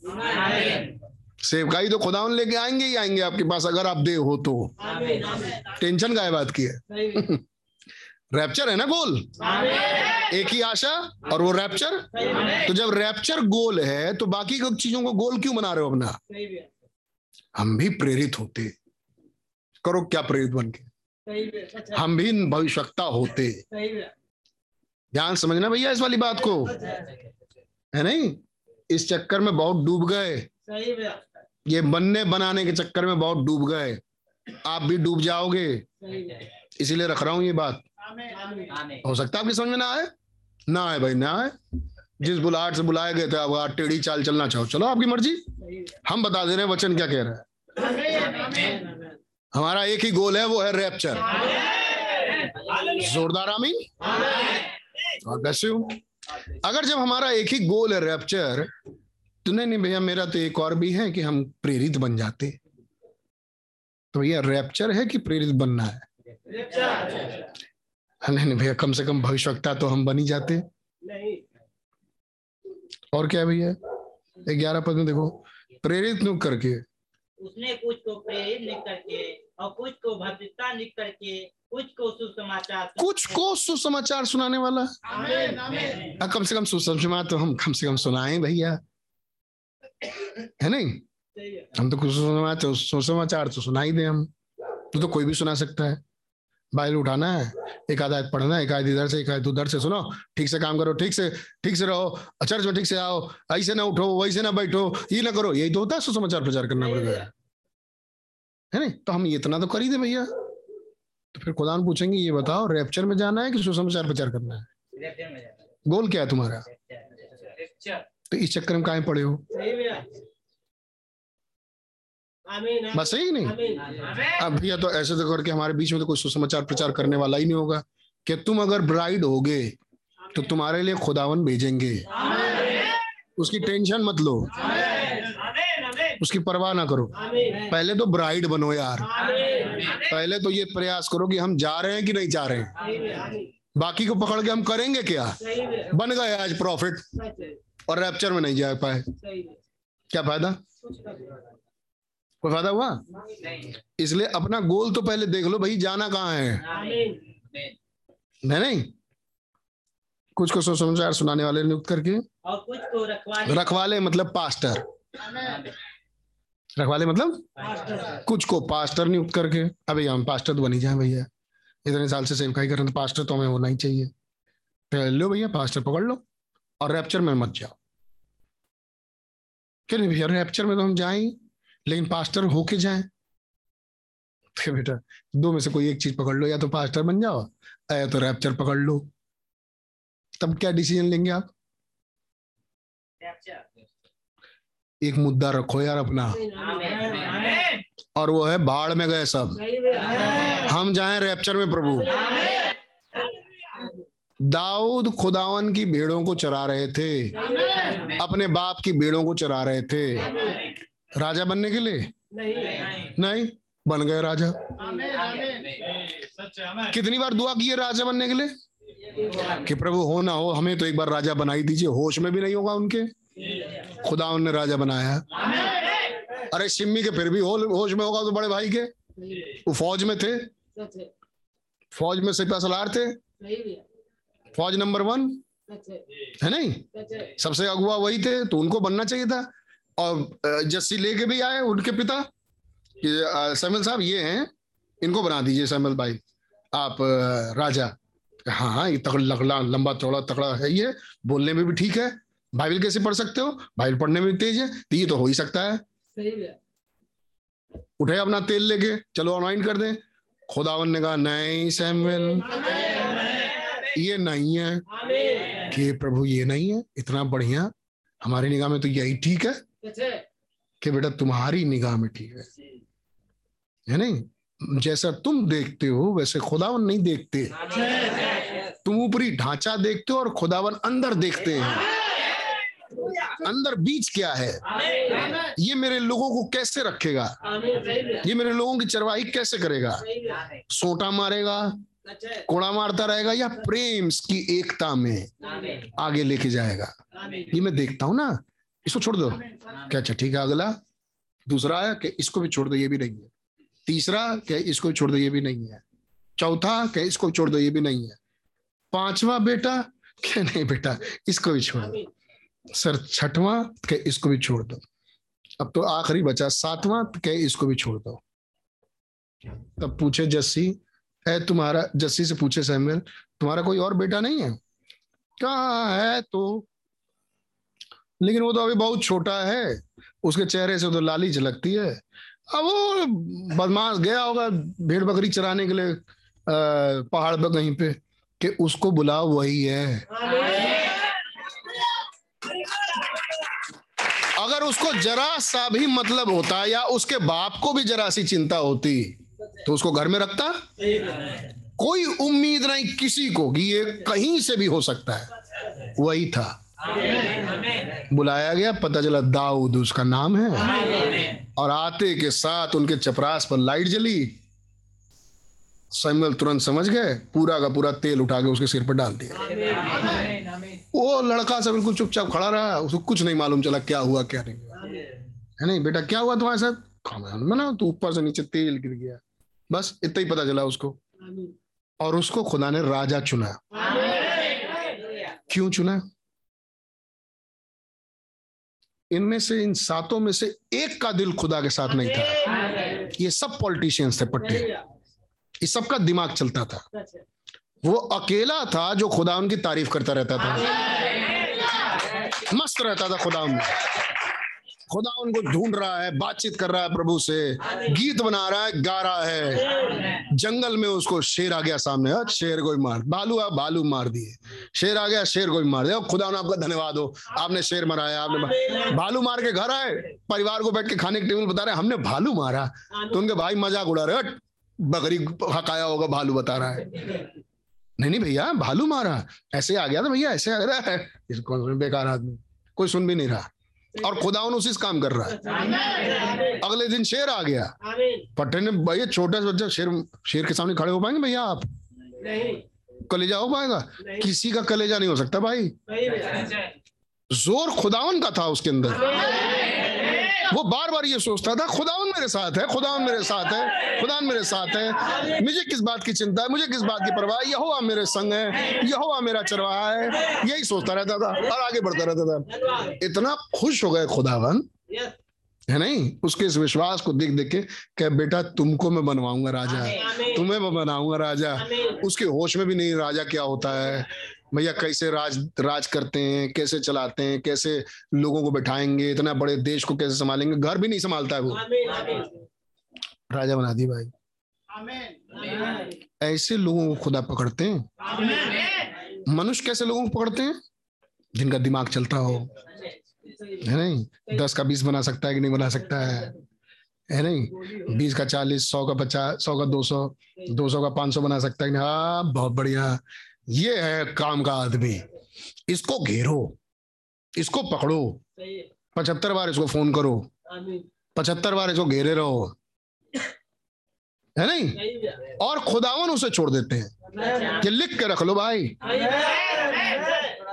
सेवकाई तो खुदा लेके आएँगे ही आएँगे आपके पास अगर आप दे हो तो। टेंशन का बात की है? रैप्चर है ना गोल? एक ही आशा और वो रैप्चर? तो जब रैप्चर गोल है तो बाकी चीज़ों को गोल क्यों बना रहे हो अपना? हम भी प्रेरित होते। करो क्या प्रेरित बन के। हम भी भविष्यता होते। ध्यान समझना भैया इस वाली बात को। है नहीं? इस चक्कर में बहुत डूब गए। ये बनने बनाने के चक्कर में बहुत डूब गए। आप भी डूब जाओगे। इसीलिए रख रहा हूँ ये बात। हो सकता है आपकी समझ में ना आए? ना आए भाई ना आए। जिस बुलाहट से बुलाए गए थे आप टेढ़ी चाल चलना चाहो। चलो आपकी मर्ज़ी। हम बता दे रहे हैं वचन क्या कह रहा है। हमारा एक ही गोल है वो है रैप्चर जोरदार आमीन। और वैसे अगर जब हमारा एक ही गोल है रैप्चर तो नहीं नहीं भैया मेरा तो एक और भी है कि हम प्रेरित बन जाते तो भैया रैप्चर है कि प्रेरित बनना है? नहीं नहीं भैया कम से कम भविष्यता तो हम बन ही जाते नहीं और क्या भैया? ग्यारह पद में देखो प्रेरित नुक करके। उसने कुछ को प्रेरित निक करके और कुछ को भद्रता निक करके कुछ को सुसमाचार कुछ को सुसमाचार सुनाने वाला? आमें, आमें। कम से कम सुसमाचार तो हम कम से कम सुनाएँ भैया। है नहीं? हम तो कुछ सुसमाचार सुसमाचार तो सुना ही दे हम। तो, तो कोई भी सुना सकता है। बाइल उठाना है एक आधा पढ़ना है एक आध इधर से एक आध उधर से सुनो। ठीक से काम करो ठीक से ठीक से रहो चर्च में ठीक से आओ ऐसे ना उठो वैसे ना बैठो ये ना करो। यही तो होता है सुसमाचार प्रचार करना पड़ेगा है। नहीं? तो हम इतना तो कर ही दे भैया। तो फिर खुदा पूछेंगे ये बताओ रैप्चर में जाना है कि सुसमाचार प्रचार करना है? गोल क्या है तुम्हारा? तो इस चक्कर में कहा पड़े हो। बस सही नहीं? अब भैया तो ऐसे तो करके हमारे बीच में तो कोई सुसमाचार प्रचार करने वाला ही नहीं होगा कि तुम अगर ब्राइड होगे तो तुम्हारे लिए खुदावन भेजेंगे। उसकी टेंशन मत लो। उसकी परवाह ना करो। पहले तो ब्राइड बनो यार। पहले तो ये प्रयास करो कि हम जा रहे हैं कि नहीं जा रहे हैं। बाकी को पकड़ के हम करेंगे क्या? बन गए आज प्रॉफिट और रैप्चर में नहीं जा पाए। क्या फ़ायदा। कोई फ़ायदा हुआ? इसलिए अपना गोल तो पहले देख लो भाई जाना कहाँ है। नहीं नहीं? कुछ को सोच समाचार सुनाने वाले नियुक्त करके। और कुछ को रखवाले। रखवाले मतलब पास्टर रखवाले मतलब? पास्टर कुछ को पास्टर नियुक्त करके। अभी हम पास्टर तो बनी जाए भैया। इतने साल से सेवकाई कर रहे हैं तो पास्टर तो हमें होना ही चाहिए। तो लो भैया पास्टर पकड़ लो। और रैप्चर में मत जाओ। क्यों नहीं भैया? रैप्चर में तो हम जाएँ लेकिन पास्टर होके जाएँ। तो बेटा दो में से कोई एक चीज़ पकड़ लो या तो पास्टर बन जाओ या तो रैप्चर पकड़ लो। तब क्या डिसीज़न लेंगे आप? एक मुद्दा रखो यार अपना। और वो है बाढ़ में गए सब। हम जाएँ रैप्चर में प्रभु। दाऊद खुदावन की भेड़ों को चरा रहे थे। अपने बाप की भेड़ों को चरा रहे थे। राजा बनने के लिए? नहीं। नहीं? बन गए राजा। कितनी बार दुआ की है राजा बनने के लिए? कि प्रभु हो ना हो हमें तो एक बार राजा बनाई दीजिए। होश में भी नहीं होगा उनके। खुदा ने राजा बनाया। अरे सिम्मी के फिर भी हो- होश में होगा तो बड़े भाई के। वो फौज में थे। फौज में सिपा सलार थे फौज नंबर वन। है नहीं? सबसे अगुआ वही थे तो उनको बनना चाहिए था। और जस्सी लेके भी आए उनके पिता। कि सैमुअल साहब ये हैं। इनको बना दीजिए सैमुअल भाई। आप राजा। हाँ हाँ ये तगड़ लगला लंबा चौड़ा तगड़ा है ये। बोलने में भी ठीक है। बाइबल कैसे पढ़ सकते हो? बाइबल पढ़ने में भी तेज है। तो ये तो हो ही सकता है। उठे अपना तेल लेके। चलो अनवाइन कर दें। खुदावन ने कहा नहीं सैमुअल ये नहीं है कि प्रभु ये नहीं है इतना बढ़िया हमारी निगाह में तो यही ठीक है कि बेटा तुम्हारी निगाह में ठीक है। है नहीं जैसा तुम देखते हो वैसे खुदावन नहीं देखते। तुम ऊपरी ढांचा देखते हो और खुदावन अंदर देखते हैं। अंदर बीज क्या है? ये मेरे लोगों को कैसे रखेगा? ये मेरे लोगों की चरवाही कैसे करेगा? सोटा मारेगा कोड़ा मारता रहेगा या प्रेम की एकता में आगे लेके जाएगा? ये मैं देखता हूँ ना। इसको छोड़ दो। क्या अच्छा ठीक है अगला। दूसरा है कि इसको भी छोड़ दो ये भी नहीं है। तीसरा क्या इसको भी छोड़ दो ये भी नहीं है। चौथा क्या इसको भी छोड़ दो ये भी नहीं है। पांचवा बेटा क्या नहीं बेटा इसको भी छोड़ दो। सर छठवां क्या इसको भी छोड़ दो। अब तो आखिरी बचा। सातवां क्या इसको भी छोड़ दो। तब पूछे जस्सी है तुम्हारा जस्सी से पूछे, सैमुअल? तुम्हारा कोई और बेटा नहीं है? कहा है तो? लेकिन वो तो अभी बहुत छोटा है। उसके चेहरे से तो लाली झलकती है। अब वो बदमाश गया होगा भेड़ बकरी चराने के लिए पहाड़ पर कहीं पे, कि उसको बुलाओ, वही है। अगर उसको जरा सा भी मतलब होता या उसके बाप को भी जरा सी चिंता होती तो उसको घर में रखता? कोई उम्मीद नहीं किसी को कि ये कहीं से भी हो सकता है। वही था। बुलाया गया, पता चला दाऊद उसका नाम है। और आते के साथ उनके चपरास पर लाइट जली। सैमुअल तुरंत समझ गए, पूरा का पूरा तेल उठा के उसके सिर पर डाल दिया। वो लड़का सब बिल्कुल चुपचाप खड़ा रहा, उसको कुछ नहीं मालूम चला क्या हुआ, क्या नहीं। हुआ है नहीं, बेटा, क्या हुआ तुम्हारे साथ? खाना ना तो ऊपर से नीचे तेल गिर गया। बस इतना ही पता चला उसको। और उसको खुदा ने राजा चुना। क्यों चुना? इनमें से इन सातों में से एक का दिल खुदा के साथ नहीं था। ये सब पॉलिटिशियंस थे पट्टे। इस सबका दिमाग चलता था। वो अकेला था जो खुदा उनकी तारीफ़ करता रहता था। मस्त रहता था खुदा में खुदा उनको ढूंढ रहा है बातचीत कर रहा है प्रभु से। गीत बना रहा है गा रहा है। जंगल में उसको शेर आ गया सामने हाँ, शेर को मार। भालू आ भालू मार दिए। शेर आ गया शेर को मार दिया। खुदा ने आपका धन्यवाद हो। आपने शेर मराया आपने भालू मार के घर आए। परिवार को बैठ के खाने के टेबल बता रहे हमने भालू मारा। तो उनके भाई मज़ाक उड़ा रहे बकरी हकाया होगा भालू बता रहा है। नहीं नहीं भैया भालू मारा। ऐसे आ गया था भैया ऐसे आ रहा है बेकार आदमी। कोई सुन भी नहीं रहा। और खुदा उसी से काम कर रहा है। अगले दिन शेर आ गया। आमीन पट्टे ने भैया छोटा सा बच्चा शेर शेर के सामने खड़े हो पाएँगे भैया आप? नहीं। कलेजा हो पाएगा? किसी का कलेजा नहीं हो सकता भाई। ज़ोर खुदावन का था उसके अंदर। वो बार बार ये सोचता था खुदावन मेरे साथ है खुदावन मेरे साथ है खुदावन मेरे साथ है। मुझे किस बात की चिंता है? मुझे किस बात की परवाह यहोवा मेरे संग है यहोवा मेरा चरवाहा है। यही सोचता रहता था और आगे बढ़ता रहता था। इतना खुश हो गए खुदावन है नहीं? उसके इस विश्वास को देख देख के कह बेटा तुमको मैं बनवाऊँगा राजा। तुम्हें मैं बनाऊँगा राजा। उसके होश में भी नहीं राजा क्या होता है? भैया कैसे राज राज करते हैं कैसे चलाते हैं कैसे लोगों को बैठाएँगे इतना बड़े देश को कैसे संभालेंगे घर भी नहीं संभालता है वो। आमीन आमीन। राजा बना दी भाई। आमीन ऐसे लोगों को खुदा पकड़ते हैं? मनुष्य कैसे लोगों को पकड़ते हैं? जिनका दिमाग चलता हो। है नहीं? दस का बीस बना सकता है कि नहीं बना सकता है? है नहीं? बीस का चालीस सौ का पचास सौ का दो सौ दो सौ का पाँच सौ बना सकता है हाँ बहुत बढ़िया। ये है काम का आदमी। इसको घेरो इसको पकड़ो। पचहत्तर बार इसको फ़ोन करो। पचहत्तर बार इसको घेरे रहो। है नहीं? और खुदावन उसे छोड़ देते हैं। कि लिख के रख लो भाई।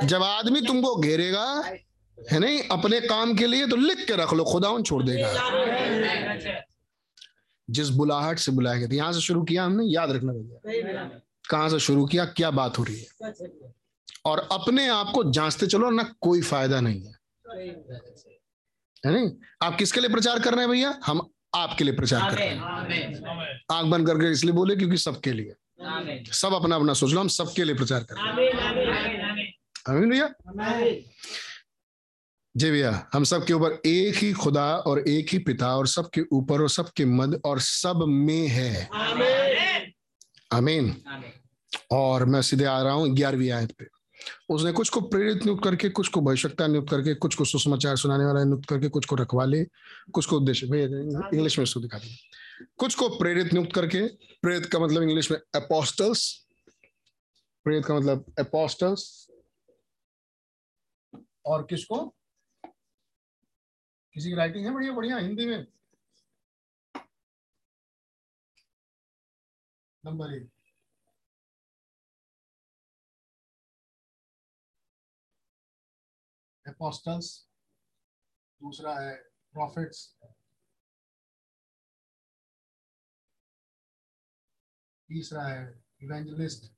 जब आदमी तुमको घेरेगा है नहीं अपने काम के लिए तो लिख के रख लो खुदावन छोड़ देगा। जिस बुलाहट से बुलाया गया था यहाँ से शुरू किया हमने याद रखना भैया। कहाँ से शुरू किया, क्या बात हो रही है? और अपने आप को जांचते चलो, ना कोई फ़ायदा नहीं है। है नहीं? आप किसके लिए प्रचार कर रहे हैं भैया? हम आपके लिए प्रचार कर रहे हैं। आँख बंद करके इसलिए बोले क्योंकि सबके लिए। सब अपना अपना सोच लो, हम सबके लिए प्रचार कर रहे हैं। भैया? जी भैया, हम सब के ऊपर एक ही खुदा और एक ही पिता और सबके ऊपर और सबके मध्य और सब में है। अमीन और मैं सीधे आ रहा हूँ ग्यारहवीं आयत पे। उसने कुछ को प्रेरित नियुक्त करके कुछ को भविष्यता नियुक्त करके कुछ को सुसमाचार सुनाने वाला नियुक्त करके कुछ को रखवाले कुछ को उद्देश्य इंग्लिश में इसको दिखा दिया कुछ को प्रेरित नियुक्त करके प्रेरित का मतलब इंग्लिश में अपोस्टल्स प्रेरित का मतलब अपोस्टल्स और किसको? किसी की राइटिंग है? बढ़िया बढ़िया हिंदी में। नंबर एक। एपोस्टल्स दूसरा है प्रॉफिट्स तीसरा है इवेंजलिस्ट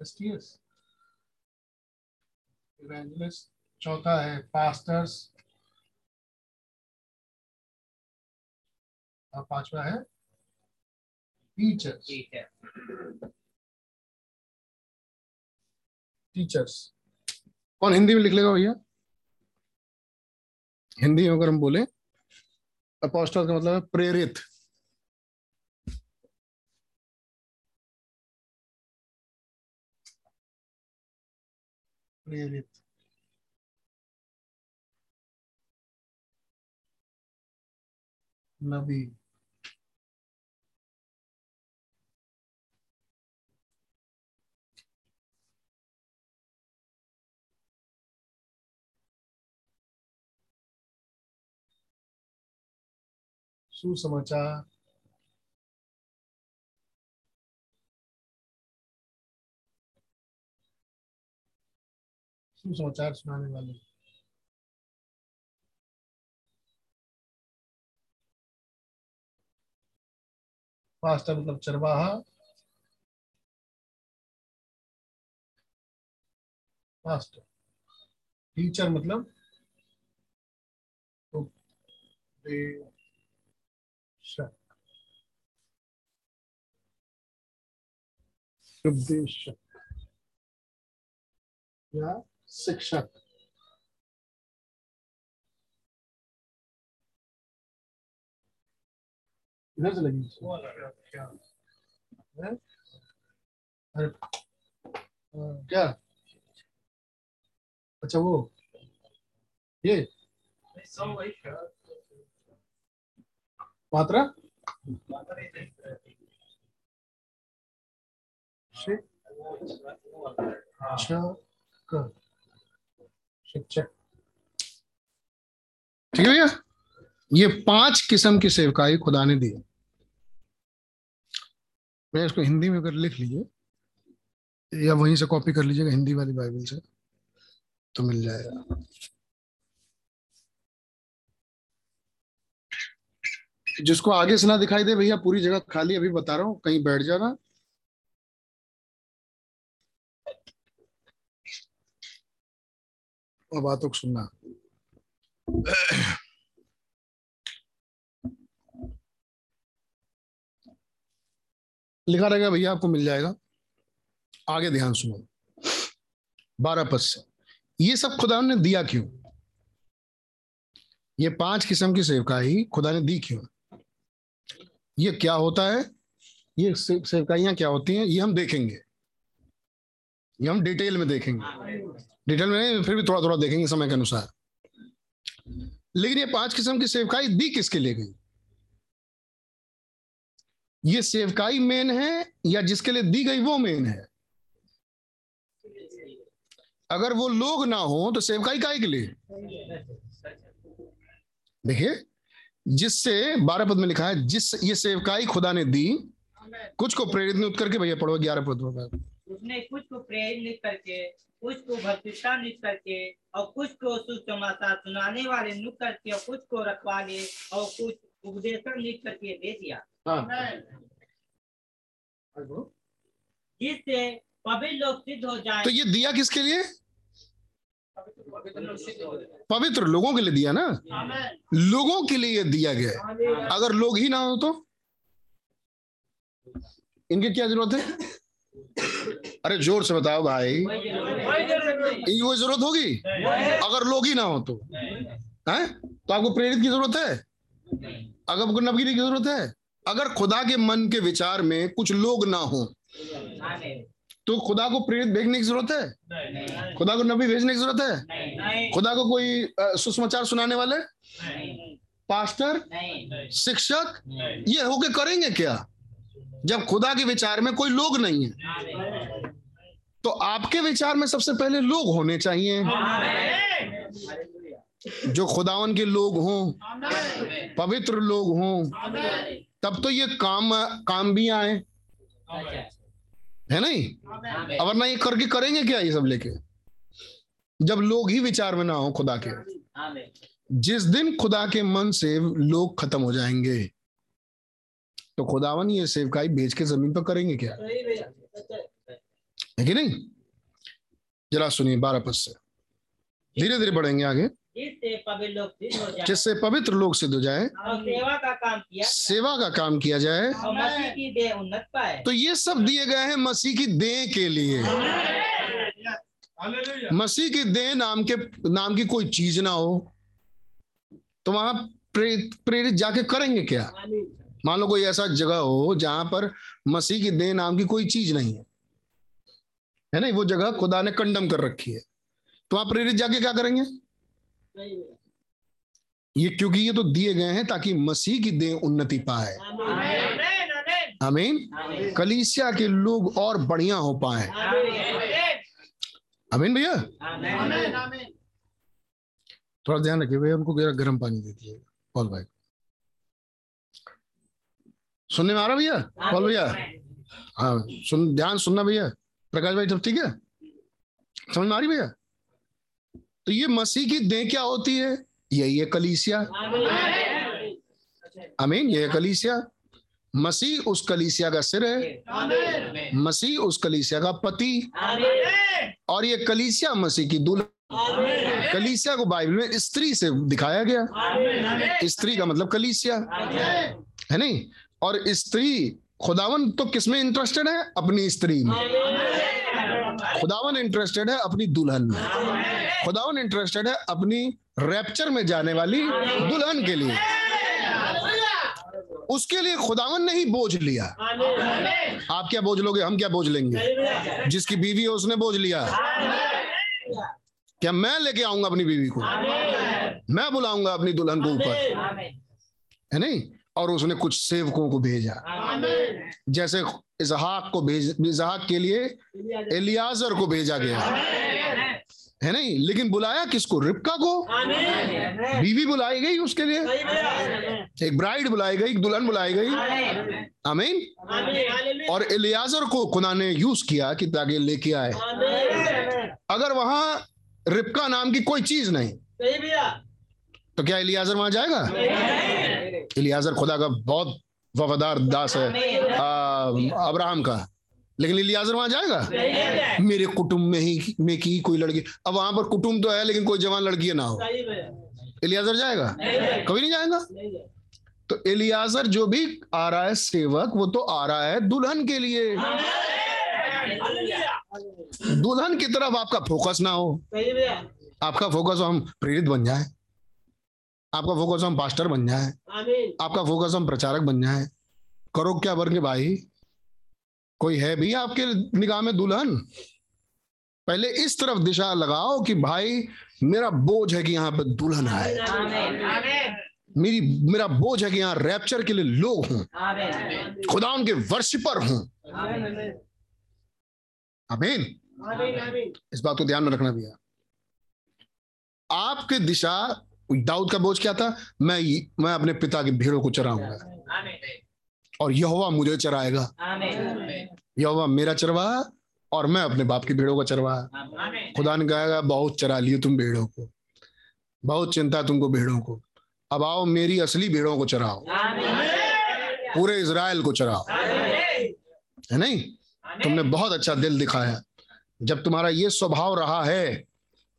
एस्टीएस इवेंजलिस्ट चौथा है पास्टर्स और पांचवा है टीचर्स टीचर्स कौन हिंदी में लिख लेगा भैया? हिंदी में अगर हम बोले अपोस्टल का मतलब है प्रेरित। प्रेरित। नबी। सुसमाचार सुसमाचार सुनाने वाले। पास्टर मतलब चरवाहा। पास्टर टीचर मतलब? उपदेशक उपदेशक या शिक्षक। इधर से लगी हैं? क्या? अच्छा वो। ये। मात्रा? शिक्षक। शिक्षक ठीक है भैया? ये पाँच किस्म की सेवकाई खुदा ने दी। मैं इसको हिंदी में कर लिख लीजिए, या वहीं से कॉपी कर लीजिएगा हिंदी वाली बाइबल से तो मिल जाएगा। जिसको आगे से ना दिखाई दे, भैया, पूरी जगह खाली, अभी बता रहा हूँ, कहीं बैठ जाना। और बातों को सुनना। लिखा रहेगा, भैया, आपको मिल जाएगा। आगे ध्यान सुनो। बारह पद से ये सब खुदा ने दिया क्यों? ये पाँच किस्म की सेवकाई खुदा ने दी क्यों? ये क्या होता है? ये सेवकाइयाँ क्या होती हैं? ये हम देखेंगे। ये हम डिटेल में देखेंगे। डिटेल में फिर भी थोड़ा थोड़ा देखेंगे समय के अनुसार। लेकिन ये पाँच किस्म की सेवकाई दी किसके लिए गई? ये सेवकाई मेन है या जिसके लिए दी गई वो मेन है? अगर वो लोग ना हो तो सेवकाई काय के लिए? देखिए, जिससे, बारह पद में लिखा है, जिस ये सेवकाई खुदा ने दी, कुछ को प्रेरित नियुक्त करके, भैया पढ़ो ग्यारह पद। उसने कुछ को प्रेरित करके कुछ को भक्तिष्ठा नियुक्त करके और कुछ को सुसमाचार सुनाने वाले नियुक्त करके और कुछ को रखवाले और कुछ उपदेशक नियुक्त करके दे दिया। हाँ। जिससे पवित्र लोग सिद्ध हो जाए। तो ये दिया किसके लिए? पवित्र लोगों के लिए दिया ना? लोगों के लिए दिया गया। अगर लोग ही ना हो तो? इनकी क्या ज़रूरत है? अरे ज़ोर से बताओ भाई। इनकी कोई ज़रूरत होगी? अगर लोग ही ना हो तो। हैं? तो आपको प्रेरित की ज़रूरत है? अगर आपको नबीरी की ज़रूरत है? अगर खुदा के मन के विचार में कुछ लोग ना हो तो खुदा को प्रेरित भेजने की ज़रूरत है? खुदा को नबी भेजने की ज़रूरत है? खुदा को कोई सुसमाचार सुनाने वाले? पास्टर? शिक्षक? ये होके करेंगे क्या? जब खुदा के विचार में कोई लोग नहीं है तो आपके विचार में सबसे पहले लोग होने चाहिए। जो खुदावन के लोग हों, पवित्र लोग हों, तब तो ये काम काम भी आए। है नहीं? अब वरना ये करके करेंगे क्या ये सब लेके? जब लोग ही विचार में ना हो खुदा के। जिस दिन खुदा के मन से लोग खत्म हो जाएँगे तो खुदावन ये सेवकाई बेच के ज़मीन पर करेंगे क्या? है। कि नहीं? जरा सुनिए बारह पद से। धीरे धीरे बढ़ेंगे आगे। जिससे पवित्र लोग सिद्ध हो जाए। हो सेवा का काम किया। सेवा का काम किया जाए। मसीह की देह उन्नत पाए। तो ये सब दिए गए हैं मसीह की देह के लिए। मसीह की देह नाम के नाम की कोई चीज़ ना हो। तो वहाँ प्रेरित प्रेरित जाके करेंगे क्या? मान लो कोई ऐसा जगह हो जहाँ पर मसीह की देह नाम की कोई चीज़ नहीं है। है नहीं वो जगह खुदा ने कंडम कर रखी है। तो आप प्रेरित जाके क्या करेंगे? ये क्योंकि ये तो दिए गए हैं ताकि मसीह की देह उन्नति पाए। आमीन। आमीन कलीसिया के लोग और बढ़िया हो पाए। आमीन भैया। थोड़ा ध्यान रखिए भैया उनको गर्म पानी दे दीजिए पॉल भाई सुनने में आ रहा भैया? पॉल भैया? हाँ। सुन ध्यान सुनना भैया। प्रकाश भाई सब ठीक है? समझ में आ रही भैया? तो ये मसीह की देह क्या होती है? यही है कलीसिया। आमीन ये है कलीसिया। मसीह उस कलीसिया का सिर है। मसीह उस कलीसिया का पति। और ये कलीसिया मसीह की दुल्हन कलीसिया को बाइबल में स्त्री से दिखाया गया। स्त्री का मतलब कलीसिया। है नहीं? और स्त्री, खुदावन तो किसमें इंटरेस्टेड है? अपनी स्त्री में। खुदावन इंटरेस्टेड है अपनी दुल्हन में। खुदावन इंटरेस्टेड है अपनी रैप्चर में जाने वाली दुल्हन के लिए। उसके लिए खुदावन ने ही बोझ लिया। आप क्या बोझ लोगे? हम क्या बोझ लेंगे? जिसकी बीवी है उसने बोझ लिया। क्या मैं लेके आऊँगा अपनी बीवी को? मैं बुलाऊँगा अपनी दुल्हन को ऊपर। है नहीं? और उसने कुछ सेवकों को भेजा। जैसे इसहाक को भेज इसहाक के लिए एलियाजर को भेजा गया। है नहीं? लेकिन बुलाया किसको? रिपका को? बीवी बुलाई गई उसके लिए। एक ब्राइड बुलाई गई एक दुल्हन बुलाई गई। आमीन। और एलियाजर को खुदा ने यूज़ किया कि ताकि लेके आए। अगर वहाँ रिपका नाम की कोई चीज़ नहीं तो क्या इलियाजर वहाँ जाएगा? इलियाजर खुदा का बहुत वफादार दास है। अब्राहम का। लेकिन इलियाजर वहाँ जाएगा? मेरे कुटुंब में ही में की कोई लड़की। अब वहाँ पर कुटुंब तो है लेकिन कोई जवान लड़की ना हो। इलियाजर जाएगा? कभी नहीं जाएगा? तो इलियाजर जो भी आ रहा है सेवक वो तो आ रहा है दुल्हन के लिए। दुल्हन की तरफ़ आपका फोकस ना हो। आपका फोकस हम प्रेरित बन जाए। आपका फोकस हम पास्टर बन जाए। आपका फोकस हम प्रचारक बन जाए। करो क्या वर्ग भाई? कोई है भी आपके निगाह में दुल्हन? पहले इस तरफ़ दिशा लगाओ कि भाई मेरा बोझ है कि यहाँ पे दुल्हन आए। मेरी मेरा बोझ है कि यहाँ रैप्चर के लिए लोग हों। खुदा उनके वर्शिपर हूँ। अमीन इस बात को ध्यान में रखना भैया। आपके दिशा दाऊद का बोझ क्या था? मैं मैं अपने पिता की भीड़ों को चराऊँगा। और यहोवा मुझे चराएगा। यहोवा मेरा चरवा और मैं अपने बाप की भीड़ों का चरवा। खुदा ने कहेगा बहुत चरा लियो तुम भेड़ों को। बहुत चिंता तुमको भेड़ों को। अब आओ, मेरी असली भेड़ों को चराओ। पूरे इसराइल को चराओ। है नहीं? तुमने बहुत अच्छा दिल दिखाया। जब तुम्हारा ये स्वभाव रहा है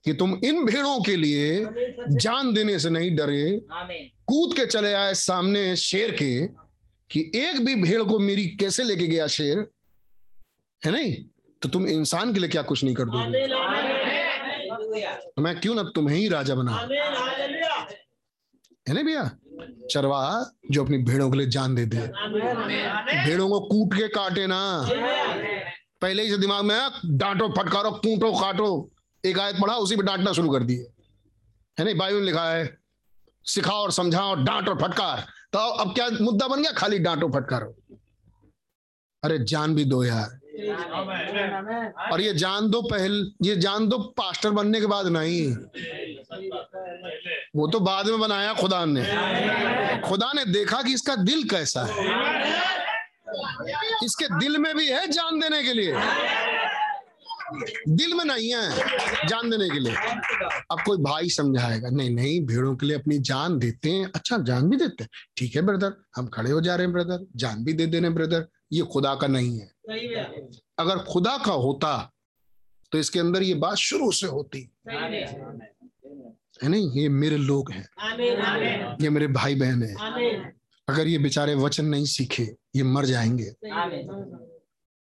कि तुम इन भेड़ों के लिए जान देने से नहीं डरे। कूद के चले आए सामने शेर के कि एक भी भेड़ को मेरी कैसे लेके गया शेर? है नहीं? तो तुम इंसान के लिए क्या कुछ नहीं कर दोगे? तो मैं क्यों ना तुम्हें ही राजा बना? है ना भैया? चरवा जो अपनी भेड़ों के लिए जान दे दे। भेड़ों को कूट के काटे ना। पहले ही से दिमाग में डांटो फटकारो कूटो काटो। एक आयत पढ़ा, उसी पे डांटना शुरू कर दिए। है नहीं? बाइबल लिखा है, सिखाओ और समझाओ, डांट और फटकार। तो अब क्या मुद्दा बन गया? खाली डांटो, फटकारो अरे जान भी दो यार। और ये जान दो पहल, ये जान दो पास्टर बनने के बाद नहीं। वो तो बाद में बनाया खुदा ने। खुदा ने देखा कि इसका दिल कैसा है। इसके दिल में भी है जान देने के लिए। दिल में नहीं है जान देने के लिए। अब कोई भाई समझाएगा नहीं नहीं भेड़ों के लिए अपनी जान देते हैं। अच्छा जान भी देते हैं। ठीक है ब्रदर हम खड़े हो जा रहे हैं ब्रदर जान भी दे देने ब्रदर ये खुदा का नहीं है। अगर खुदा का होता तो इसके अंदर ये बात शुरू से होती। है। नहीं? ये मेरे लोग हैं। ये मेरे भाई बहन हैं अगर ये बेचारे वचन नहीं सीखे ये मर जाएँगे।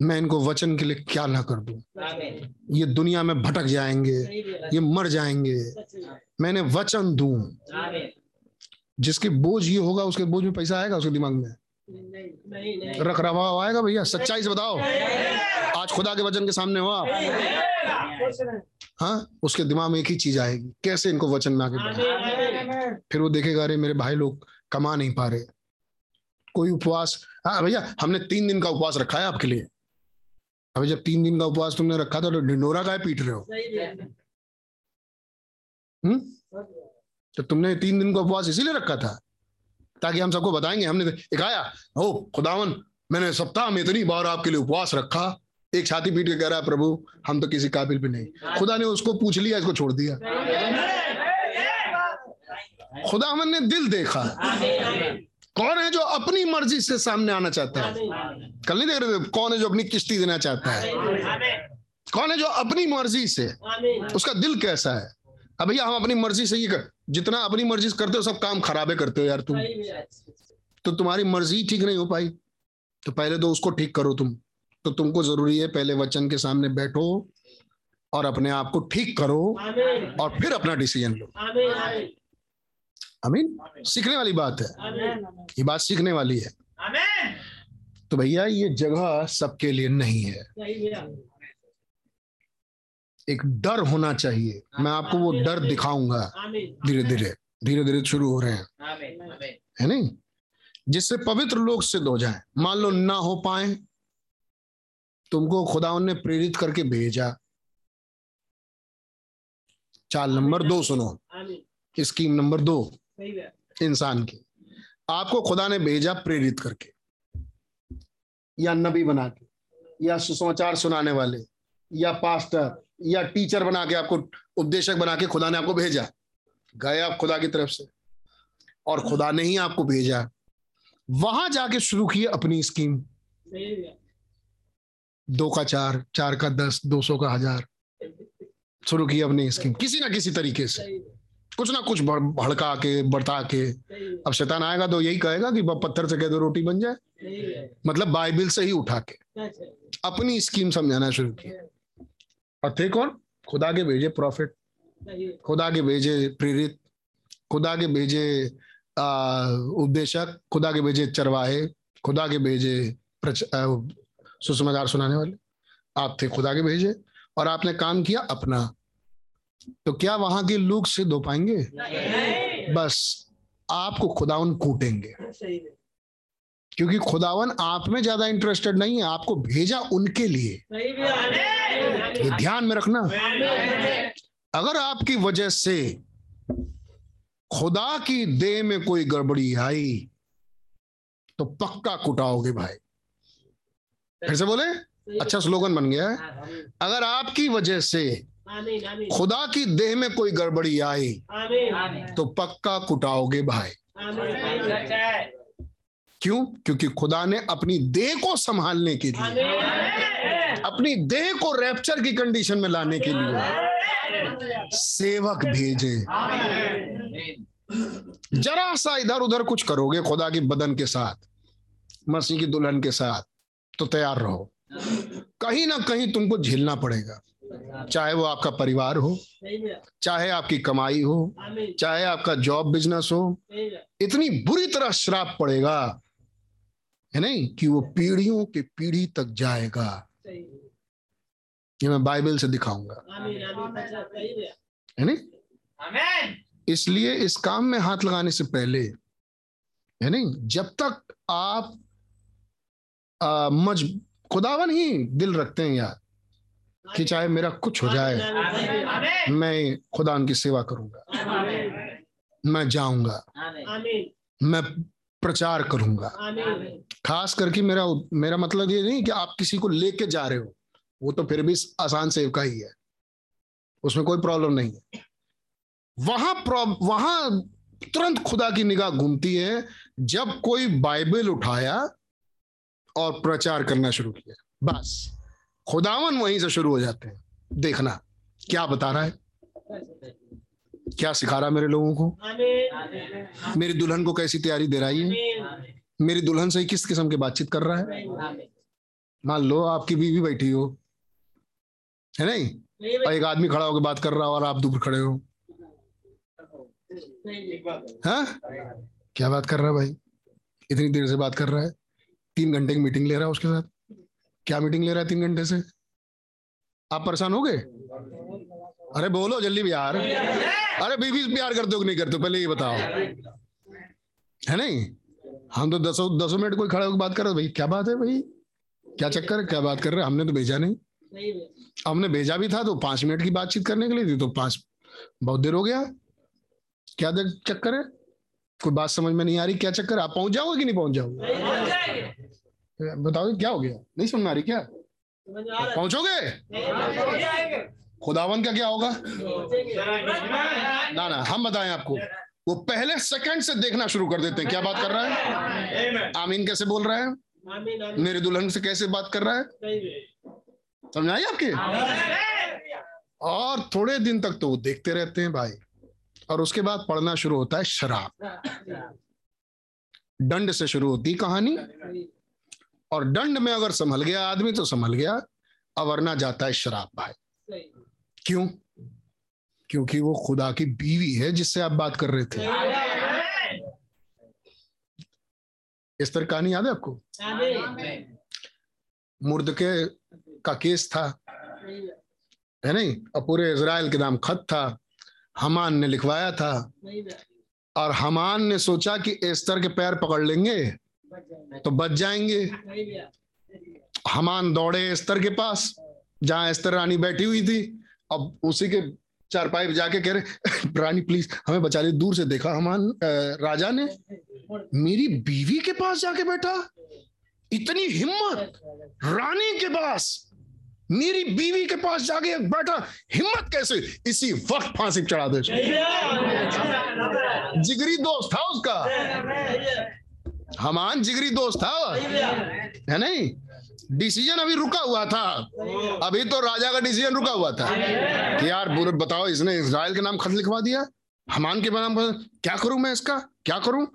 मैं इनको वचन के लिए क्या ना कर दूँ? ये दुनिया में भटक जाएँगे, ये मर जाएँगे। मैंने वचन दू। जिसके बोझ ये होगा, उसके बोझ में पैसा आएगा उसके दिमाग में? रख रवा आएगा भैया, सच्चाई से बताओ। आज खुदा के वचन के सामने हो आप? हाँ उसके दिमाग में एक ही चीज़ आएगी। कैसे इनको वचन में आगे बढ़ा फिर वो देखेगा, अरे मेरे भाई लोग कमा नहीं पा रहे। कोई उपवास? हाँ भैया, हमने तीन दिन का उपवास रखा है आपके लिए। अभी जब तीन दिन का उपवास तुमने रखा था तो ढिंडोरा का पीट रहे हो। हम्म? तो तुमने तीन दिन का उपवास इसीलिए रखा था ताकि हम सबको बताएँगे। हमने एक आया ओ खुदावन मैंने सप्ताह में इतनी बार आपके लिए उपवास रखा। एक छाती पीट के कह रहा है प्रभु हम तो किसी काबिल भी नहीं। खुदा ने उसको पूछ लिया इसको छोड़ दिया। खुदा ने दिल देखा। कौन है जो अपनी मर्ज़ी से सामने आना चाहता है? कल नहीं देख रहे थे? कौन है जो अपनी किश्ती देना चाहता है? कौन है जो अपनी मर्ज़ी से? उसका दिल कैसा है? अब भैया हम अपनी मर्ज़ी से ये कर जितना अपनी मर्ज़ी से करते हो सब काम खराबे करते हो यार तुम। तो तुम्हारी मर्ज़ी ठीक नहीं हो पाई। तो पहले तो उसको ठीक करो तुम। तो तुमको ज़रूरी है पहले वचन के सामने बैठो और अपने आप को ठीक करो और फिर अपना डिसीज़न लो। आमीन। सीखने वाली बात है। ये बात सीखने वाली है। तो भैया ये जगह सबके लिए नहीं है। एक डर होना चाहिए। मैं आपको वो डर दिखाऊँगा। धीरे धीरे। धीरे धीरे शुरू हो रहे हैं। है नहीं? जिससे पवित्र लोग सिद्ध हो जाए। मान लो ना हो पाए तुमको खुदा ने प्रेरित करके भेजा। चाल नंबर दो सुनो। स्कीम नंबर दो। इंसान की। आपको खुदा ने भेजा प्रेरित करके। या नबी बना के। या सुसमाचार सुनाने वाले। या पास्टर। या टीचर बना के आपको उपदेशक बना के खुदा ने आपको भेजा। गए आप खुदा की तरफ़ से। और खुदा ने ही आपको भेजा। वहाँ जाके शुरू किए अपनी स्कीम। दो का चार चार का दस दो सौ का हज़ार। शुरू की अपनी स्कीम। किसी ना किसी तरीके से। कुछ ना कुछ भड़का के बरता के। अब शैतान आएगा तो यही कहेगा कि पत्थर से कह दो रोटी बन जाए। मतलब बाइबल से ही उठा के। अपनी स्कीम समझाना शुरू किया। और थे कौन? खुदा के भेजे प्रॉफिट खुदा के भेजे प्रेरित। खुदा के भेजे उपदेशक खुदा के भेजे चरवाहे। खुदा के भेजे सुसमाचार सुनाने वाले। आप थे खुदा के भेजे। और आपने काम किया अपना। तो क्या वहाँ के लोग सिद्ध हो पाएँगे? बस, आपको खुदावन कूटेंगे। क्योंकि खुदावन आप में ज़्यादा इंटरेस्टेड नहीं है, आपको भेजा उनके लिए। ये ध्यान में रखना। अगर आपकी वजह से खुदा की देह में कोई गड़बड़ी आई तो पक्का कुटाओगे भाई। फिर से बोले अच्छा स्लोगन बन गया है। अगर आपकी वजह से खुदा की देह में कोई गड़बड़ी आई तो पक्का कुटाओगे भाई। आमीन। सच है। क्यों? क्योंकि खुदा ने अपनी देह को संभालने के लिए अपनी देह को रैप्चर की कंडीशन में लाने के लिए सेवक भेजे। जरा सा इधर उधर कुछ करोगे खुदा के बदन के साथ मसीह की दुल्हन के साथ तो तैयार रहो। कहीं ना कहीं तुमको झेलना पड़ेगा। चाहे वो आपका परिवार हो चाहे आपकी कमाई हो चाहे आपका जॉब बिज़नेस हो इतनी बुरी तरह श्राप पड़ेगा है नहीं कि वो पीढ़ियों के पीढ़ी तक जाएगा। ये मैं बाइबल से दिखाऊँगा। है है नहीं इसलिए इस काम में हाथ लगाने से पहले है नहीं जब तक आप आ, मज खुदावन ही दिल रखते हैं यार कि चाहे मेरा कुछ हो जाए, मैं खुदा की सेवा करूँगा। मैं जाऊँगा। मैं प्रचार करूँगा। खास करके मेरा मेरा मतलब ये नहीं कि आप किसी को लेके जा रहे हो, वो तो फिर भी आसान सेवका ही है। उसमें कोई प्रॉब्लम नहीं है। वहाँ वहाँ तुरंत खुदा की निगाह घूमती है, जब कोई बाइबल उठाया और प्रचार करना शुरू किया। बस। खुदावन वहीं से शुरू हो जाते हैं। देखना, क्या बता रहा है? क्या सिखा रहा मेरे लोगों को? मेरी दुल्हन को कैसी तैयारी दे रही है? मेरी दुल्हन से किस किस्म की बातचीत कर रहा है? मान लो आपकी बीवी बैठी हो, है नहीं? सही और एक आदमी खड़ा होकर बात कर रहा हो और आप दूर खड़े हो। हाँ? क्या बात कर रहा है भाई? इतनी देर से बात कर रहा है? तीन घंटे की मीटिंग ले रहा है उसके साथ? क्या मीटिंग ले रहा है तीन घंटे से? आप परेशान हो गए? अरे बोलो जल्दी भी यार अरे बीवी से प्यार करते हो कि नहीं करते हो पहले ये बताओ। है नहीं? हम तो दसों दसों मिनट कोई खड़ा होकर बात कर रहे भाई क्या बात है भाई? क्या चक्कर है? क्या बात कर रहे हैं? हमने तो भेजा नहीं। हमने भेजा भी था तो पाँच मिनट की बातचीत करने के लिए थी तो पाँच बहुत देर हो गया। क्या चक्कर है? कोई बात समझ में नहीं आ रही। क्या चक्कर आप पहुँच जाओगे कि नहीं पहुँच जाओगे? बताओ क्या हो गया? नहीं आ रही क्या पहुंचोगे? खुदावन का क्या होगा? ना ना हम बताएँ आपको। वो पहले सेकंड से देखना शुरू कर देते हैं। क्या बात कर रहा है? आमीन कैसे बोल रहा है? मेरे दुल्हन से कैसे बात कर रहा है? समझ आई आपके? और थोड़े दिन तक तो वो देखते रहते हैं भाई। और उसके बाद पढ़ना शुरू होता है शराब। दंड से शुरू होती कहानी। और दंड में अगर संभल गया आदमी तो संभल गया। अवरना जाता है शराब भाई। क्यों? क्योंकि वो खुदा की बीवी है जिससे आप बात कर रहे थे। इस तरह कहानी याद है आपको? मुर्द के का केस था। है नहीं? और पूरे इसराइल के नाम खत था। हमान ने लिखवाया था। और हमान ने सोचा कि एस्तर के पैर पकड़ लेंगे। तो बच जाएँगे। हमान दौड़े स्तर के पास, जहाँ स्तर रानी बैठी हुई थी। अब उसी के चारपाई जाके कह रहे, रानी प्लीज़ हमें बचा ले, दूर से देखा हमान राजा ने। मेरी बीवी के पास जाके बैठा। इतनी हिम्मत, रानी के पास, मेरी बीवी के पास जाके बैठा। हिम्मत कैसे? इसी वक्त फांसी चढ़ा दे। जिगरी दोस्त था उसका। हमान जिगरी दोस्त था है नहीं? डिसीज़न अभी रुका हुआ था। अभी तो राजा का डिसीज़न रुका हुआ था। कि यार बुरे बताओ इसने इसराइल के नाम खत लिखवा दिया। हमान के नाम क्या करूँ मैं इसका? क्या करूँ?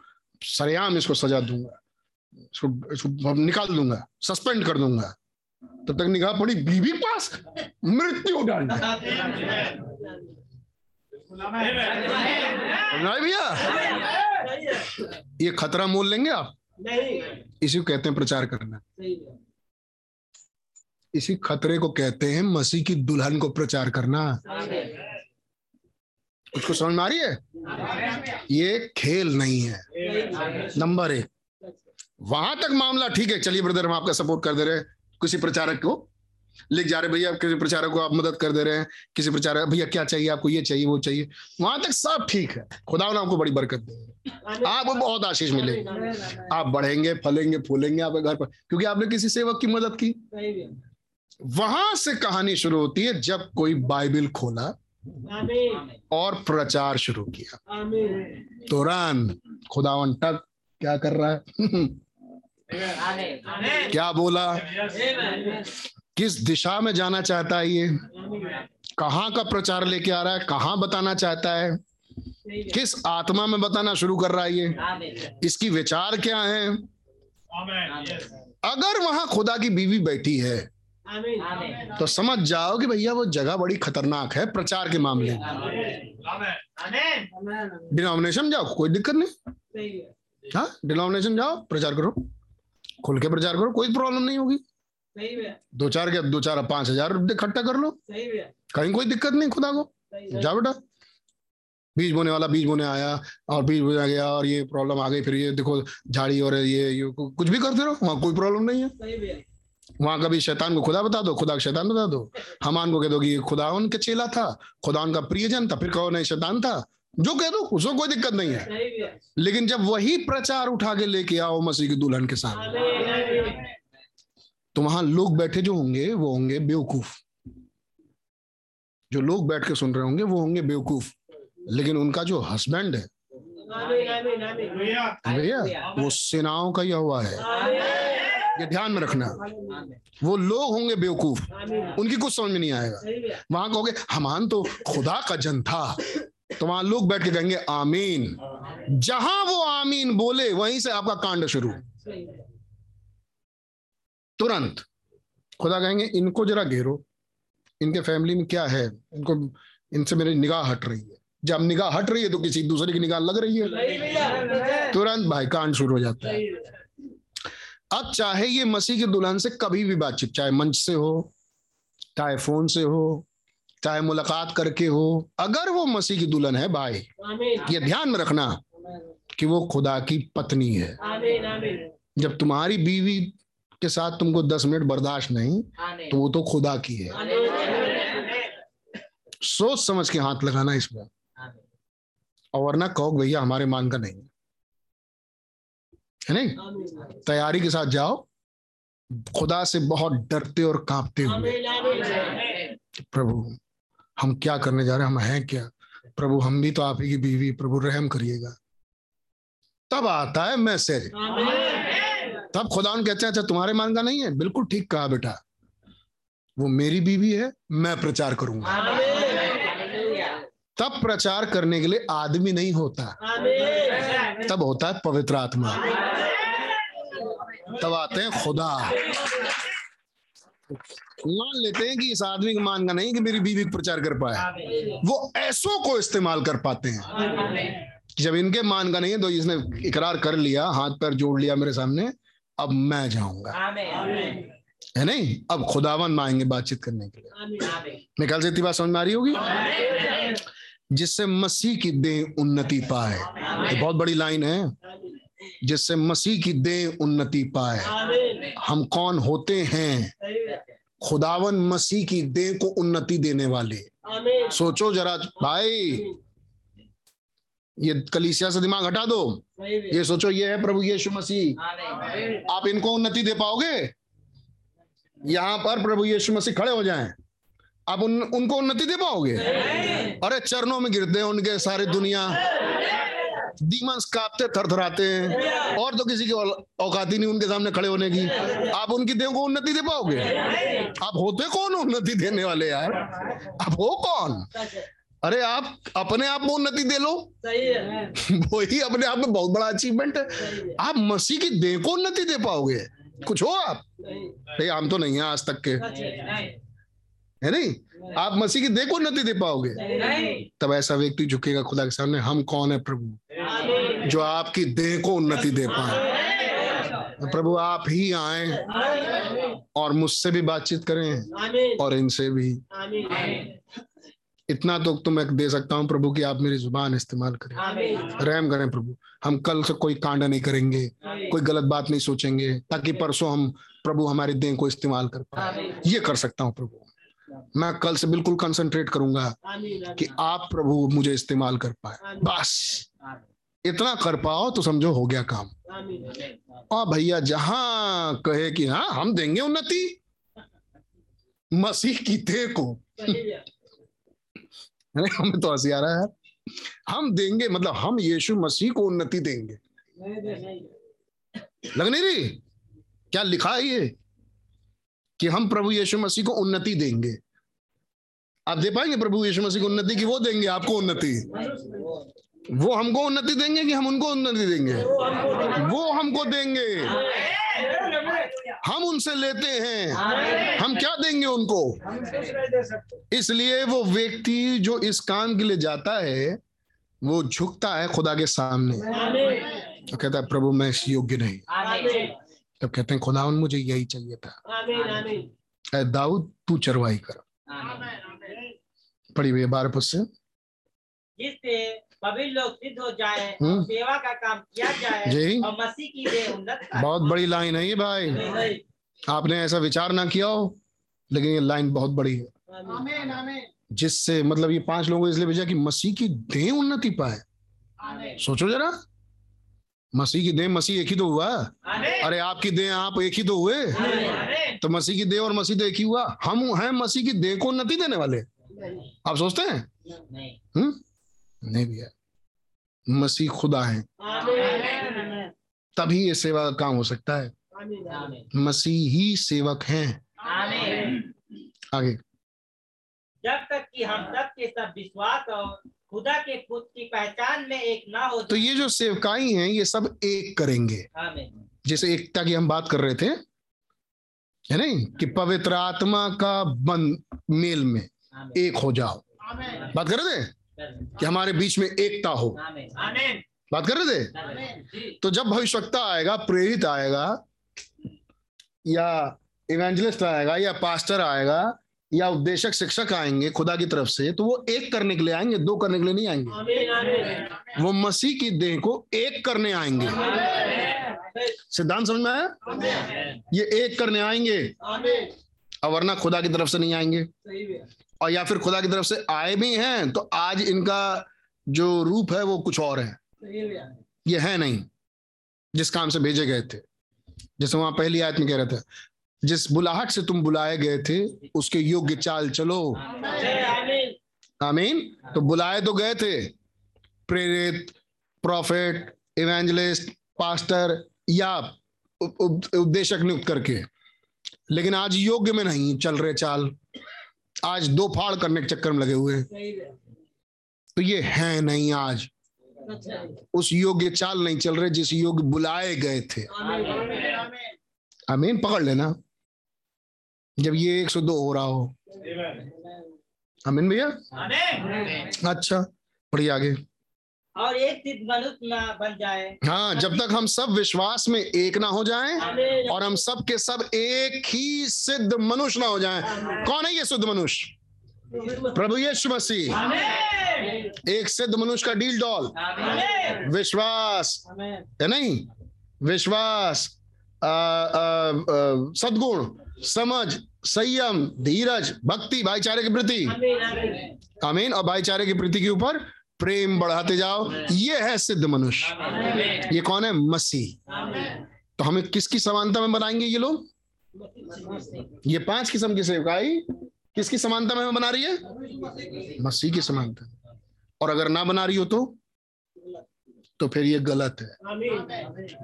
सरेआम इसको सजा दूँगा। इसको इसको निकाल दूँगा। सस्पेंड कर दूँगा। तब तक निगाह पड़ी। बीबी पास मृत्यु दंड नहीं भैया? ये खतरा मोल लेंगे आप? नहीं इसी को कहते हैं प्रचार करना। इसी खतरे को कहते हैं मसीह की दुल्हन को प्रचार करना। उसको समझ में आ रही है? ये खेल नहीं है। नंबर एक, वहाँ तक मामला ठीक है। चलिए ब्रदर, हम आपका सपोर्ट कर दे रहे किसी प्रचारक को लिख जा रहे भैया किसी प्रचारक को आप मदद कर दे रहे हैं किसी प्रचारक भैया क्या चाहिए आपको ये चाहिए वो चाहिए? वहाँ तक सब ठीक है। खुदा ने आपको बड़ी बरकत देंगे आपको बहुत आशीष मिलेगी आप बढ़ेंगे फलेंगे फूलेंगे आपके घर पर क्योंकि आपने किसी सेवक की मदद की। वहाँ से कहानी शुरू होती है जब कोई बाइबिल खोला और प्रचार शुरू किया। तुरंत खुदावन टक क्या कर रहा है? क्या बोला? किस दिशा में जाना चाहता है ये? कहाँ का प्रचार लेके आ रहा है? कहाँ बताना चाहता है? किस आत्मा में बताना शुरू कर रहा है ये? इसकी विचार क्या है? अगर वहाँ खुदा की बीवी बैठी है तो समझ जाओ कि भैया वो जगह बड़ी खतरनाक है प्रचार के मामले डिनोमिनेशन जाओ, कोई दिक्कत नहीं। हाँ डिनोमिनेशन जाओ, प्रचार करो। खुल के प्रचार करो, कोई प्रॉब्लम नहीं होगी। दो चार के दो चार पाँच हज़ार इकट्ठा कर लो। कहीं कोई दिक्कत नहीं खुदा को। जा बेटा। बीज बोने वाला बीज बोने आया और बीज बोने गया और ये प्रॉब्लम आ गई फिर ये देखो झाड़ी और ये, ये कुछ भी करते रहो वहाँ कोई प्रॉब्लम नहीं है। वहाँ कभी शैतान को खुदा बता दो खुदा को शैतान बता दो। हमान को कह दो कि खुदा उनके चेला था खुदा उनका प्रियजन था फिर कहो नहीं शैतान था। जो कह दो उसको कोई दिक्कत नहीं है। लेकिन जब वही प्रचार उठा के लेके आओ मसीह की दुल्हन के सामने। तो वहाँ लोग बैठे जो होंगे, वो होंगे बेवकूफ़। जो लोग बैठ के सुन रहे होंगे, वो होंगे बेवकूफ़। लेकिन उनका जो हस्बैंड है, भैया, वो सेनाओं का ही हुआ है। ये ध्यान में रखना। वो लोग होंगे बेवकूफ़। उनकी कुछ समझ में नहीं आएगा। वहाँ कहोगे, हमान तो खुदा का जन था। तो वहाँ लोग बैठ के कहेंगे, आमीन। जहाँ वो आमीन बोले, वहीं से आपका कांड शुरू। तुरंत। खुदा कहेंगे इनको जरा घेरो। इनके फैमिली में क्या है? इनको इनसे मेरी निगाह हट रही है। जब निगाह हट रही है तो किसी दूसरे की निगाह लग रही है। तुरंत भाई कांड शुरू हो जाता है। अब चाहे ये मसीह की दुल्हन से कभी भी बातचीत चाहे मंच से हो चाहे फ़ोन से हो चाहे मुलाकात करके हो अगर वो मसीह की दुल्हन है भाई ये ध्यान में रखना कि वो खुदा की पत्नी है। जब तुम्हारी बीवी के साथ तुमको दस मिनट बर्दाश्त नहीं तो वो तो खुदा की है। सोच समझ के हाथ लगाना इसमें और वरना कहो भैया हमारे मान का नहीं है। नहीं? तैयारी के साथ जाओ। खुदा से बहुत डरते और कांपते हुए। प्रभु हम क्या करने जा रहे हैं? हम हैं क्या? प्रभु हम भी तो आप ही की बीवी। प्रभु रहम करिएगा। तब आता है मैसेज। तब खुदा कहते हैं अच्छा तुम्हारे मान का नहीं है? बिल्कुल ठीक कहा बेटा। वो मेरी बीवी है, मैं प्रचार करूँगा। तब प्रचार करने के लिए आदमी नहीं होता। तब होता है पवित्र आत्मा। तब आते हैं खुदा। मान लेते हैं कि इस आदमी का मान का नहीं कि मेरी बीवी प्रचार कर पाए। वो ऐसों को इस्तेमाल कर पाते हैं। जब इनके मान का नहीं है तो इसने इकरार कर लिया, हाथ पैर जोड़ लिया मेरे सामने। अब मैं जाऊँगा। है नहीं? अब खुदावन में आएँगे बातचीत करने के लिए। आमीन। आमीन। से इतनी बात समझ में आ रही होगी? जिससे मसीह की देह उन्नति पाए। ये बहुत बड़ी लाइन है। जिससे मसीह की देह उन्नति पाए। हम कौन होते हैं? खुदावन मसीह की देह को उन्नति देने वाले। सोचो जरा भाई। ये कलीसिया से दिमाग हटा दो। ये सोचो ये है प्रभु यीशु मसीह। आप इनको उन्नति दे पाओगे? यहाँ पर प्रभु यीशु मसीह खड़े हो जाएँ। आप उन उनको उन्नति दे पाओगे? अरे चरणों में गिरते हैं उनके सारी दुनिया। डीमंस कांपते थरथराते हैं। और तो किसी की औकात ही नहीं उनके सामने खड़े होने की। आप उनकी देह को उन्नति दे पाओगे? आप होते कौन उन्नति देने वाले यार? आप हो कौन? अरे आप अपने आप में उन्नति दे लो। सही है। वही अपने आप में बहुत बड़ा अचीवमेंट है। आप मसीह की देह को उन्नति दे पाओगे। कुछ हो आप? नहीं। हम तो नहीं है आज तक के। है नहीं? आप मसीह की देह को उन्नति दे पाओगे। तब ऐसा व्यक्ति झुकेगा खुदा के सामने हम कौन है प्रभु? जो आपकी देह को उन्नति दे पाए। प्रभु आप ही आए और मुझसे भी बातचीत करें और इनसे भी। इतना तो तो मैं दे सकता हूँ प्रभु कि आप मेरी ज़ुबान इस्तेमाल करें। रहम करें प्रभु। हम कल से कोई कांड नहीं करेंगे कोई गलत बात नहीं सोचेंगे ताकि परसों हम प्रभु हमारे देह को इस्तेमाल कर पाए। ये कर सकता हूँ प्रभु। मैं कल से बिल्कुल कंसंट्रेट करूँगा कि आप प्रभु मुझे इस्तेमाल कर पाए। बस। इतना कर पाओ तो समझो हो गया काम। और भैया जहाँ कहे कि हाँ हम देंगे उन्नति। मसीह की देह को। अरे हमें तो हँसी आ रहा है हम देंगे मतलब हम यीशु मसीह को उन्नति देंगे। लग नहीं रही क्या लिखा है ये? कि हम प्रभु यीशु मसीह को उन्नति देंगे। आप दे पाएँगे प्रभु यीशु मसीह को उन्नति की? वो देंगे आपको उन्नति। वो हमको उन्नति देंगे कि हम उनको उन्नति देंगे? वो हमको देंगे। हम उनसे लेते हैं। हम क्या देंगे उनको? इसलिए वो व्यक्ति जो इस काम के लिए जाता है वो झुकता है खुदा के सामने। तो कहता है प्रभु मैं इस योग्य नहीं। तब कहते हैं खुदा मुझे यही चाहिए था। दाऊद तू चरवाई कर। पढ़ी भैया बारह पद सभी लोग सिद्ध हो जाए हम्म। सेवा का काम किया जाए जी। और मसीह की देह उन्नत बहुत बड़ी लाइन है ये भाई। आपने ऐसा विचार ना किया हो लेकिन ये लाइन बहुत बड़ी है। आमीन आमीन। जिससे मतलब ये पाँच लोगों को इसलिए भेजा कि मसीह की देह उन्नति पाए। सोचो जरा। मसीह की देह मसीह एक ही तो हुआ। अरे। आपकी देह आप एक ही तो हुए। तो मसीह की देह और मसीह तो एक ही हुआ। हम हैं मसीह की देह को उन्नति देने वाले। आप सोचते हैं? नहीं। हम्म नहीं भैया। मसीह खुदा है। तभी ये सेवा का काम हो सकता है। मसीह ही सेवक हैं। आगे। जब तक कि हम सब के सब विश्वास और खुदा के पुत्र की पहचान में एक ना हो तो ये जो सेवकाई हैं ये सब एक करेंगे। जैसे एकता की हम बात कर रहे थे है नहीं? कि पवित्र आत्मा का बंद मेल में एक हो जाओ। बात कर रहे थे? कि हमारे बीच में एकता हो। बात कर रहे थे? तो जब भविष्यवक्ता आएगा प्रेरित आएगा या इवेंजलिस्ट आएगा या पास्टर आएगा या उपदेशक शिक्षक आएँगे खुदा की तरफ़ से तो वो एक करने के लिए आएँगे दो करने के लिए नहीं आएँगे? वो मसीह की देह को एक करने आएँगे। सिद्धांत समझ में आया? ये एक करने आएँगे। और वरना खुदा की तरफ़ से नहीं आएँगे। और या फिर खुदा की तरफ़ से आए भी हैं तो आज इनका जो रूप है वो कुछ और है। ये है नहीं, जिस काम से भेजे गए थे। जैसे वहाँ पहली आयत में कह रहे थे, जिस बुलाहट से तुम बुलाए गए थे, उसके योग्य चाल चलो। आमीन। तो बुलाए तो गए थे, प्रेरित प्रॉफिट इवेंजलिस्ट पास्टर या उप- उप- उपदेशक नियुक्त करके। लेकिन आज योग्य में नहीं चल रहे चाल। आज दो फाड़ करने के चक्कर में लगे हुए हैं। तो ये है नहीं आज। उस योग्य चाल नहीं चल रहे जिस योग्य बुलाए गए थे। आमीन। पकड़ लेना। जब ये एक से दो हो रहा हो। अमीन भैया? अच्छा बढ़िया आगे। और एक सिद्ध मनुष्य ना बन जाए। हाँ जब तक हम सब विश्वास में एक ना हो जाएँ और हम सब के सब एक ही सिद्ध मनुष्य ना हो जाएँ। कौन है ये सिद्ध मनुष्य? प्रभु यीशु मसीह। एक सिद्ध मनुष्य का डील डॉल विश्वास। है नहीं? विश्वास सद्गुण समझ संयम धीरज भक्ति भाईचारे के प्रति। आमीन। और भाईचारे के प्रति के ऊपर प्रेम बढ़ाते जाओ। ये है सिद्ध मनुष्य। ये कौन है? मसीह। तो हमें किसकी समानता में बनाएँगे ये लोग? ये पाँच किस्म की सेवकाई किसकी समानता में बना रही है? मसीह की समानता। और अगर ना बना रही हो तो? तो फिर ये गलत है।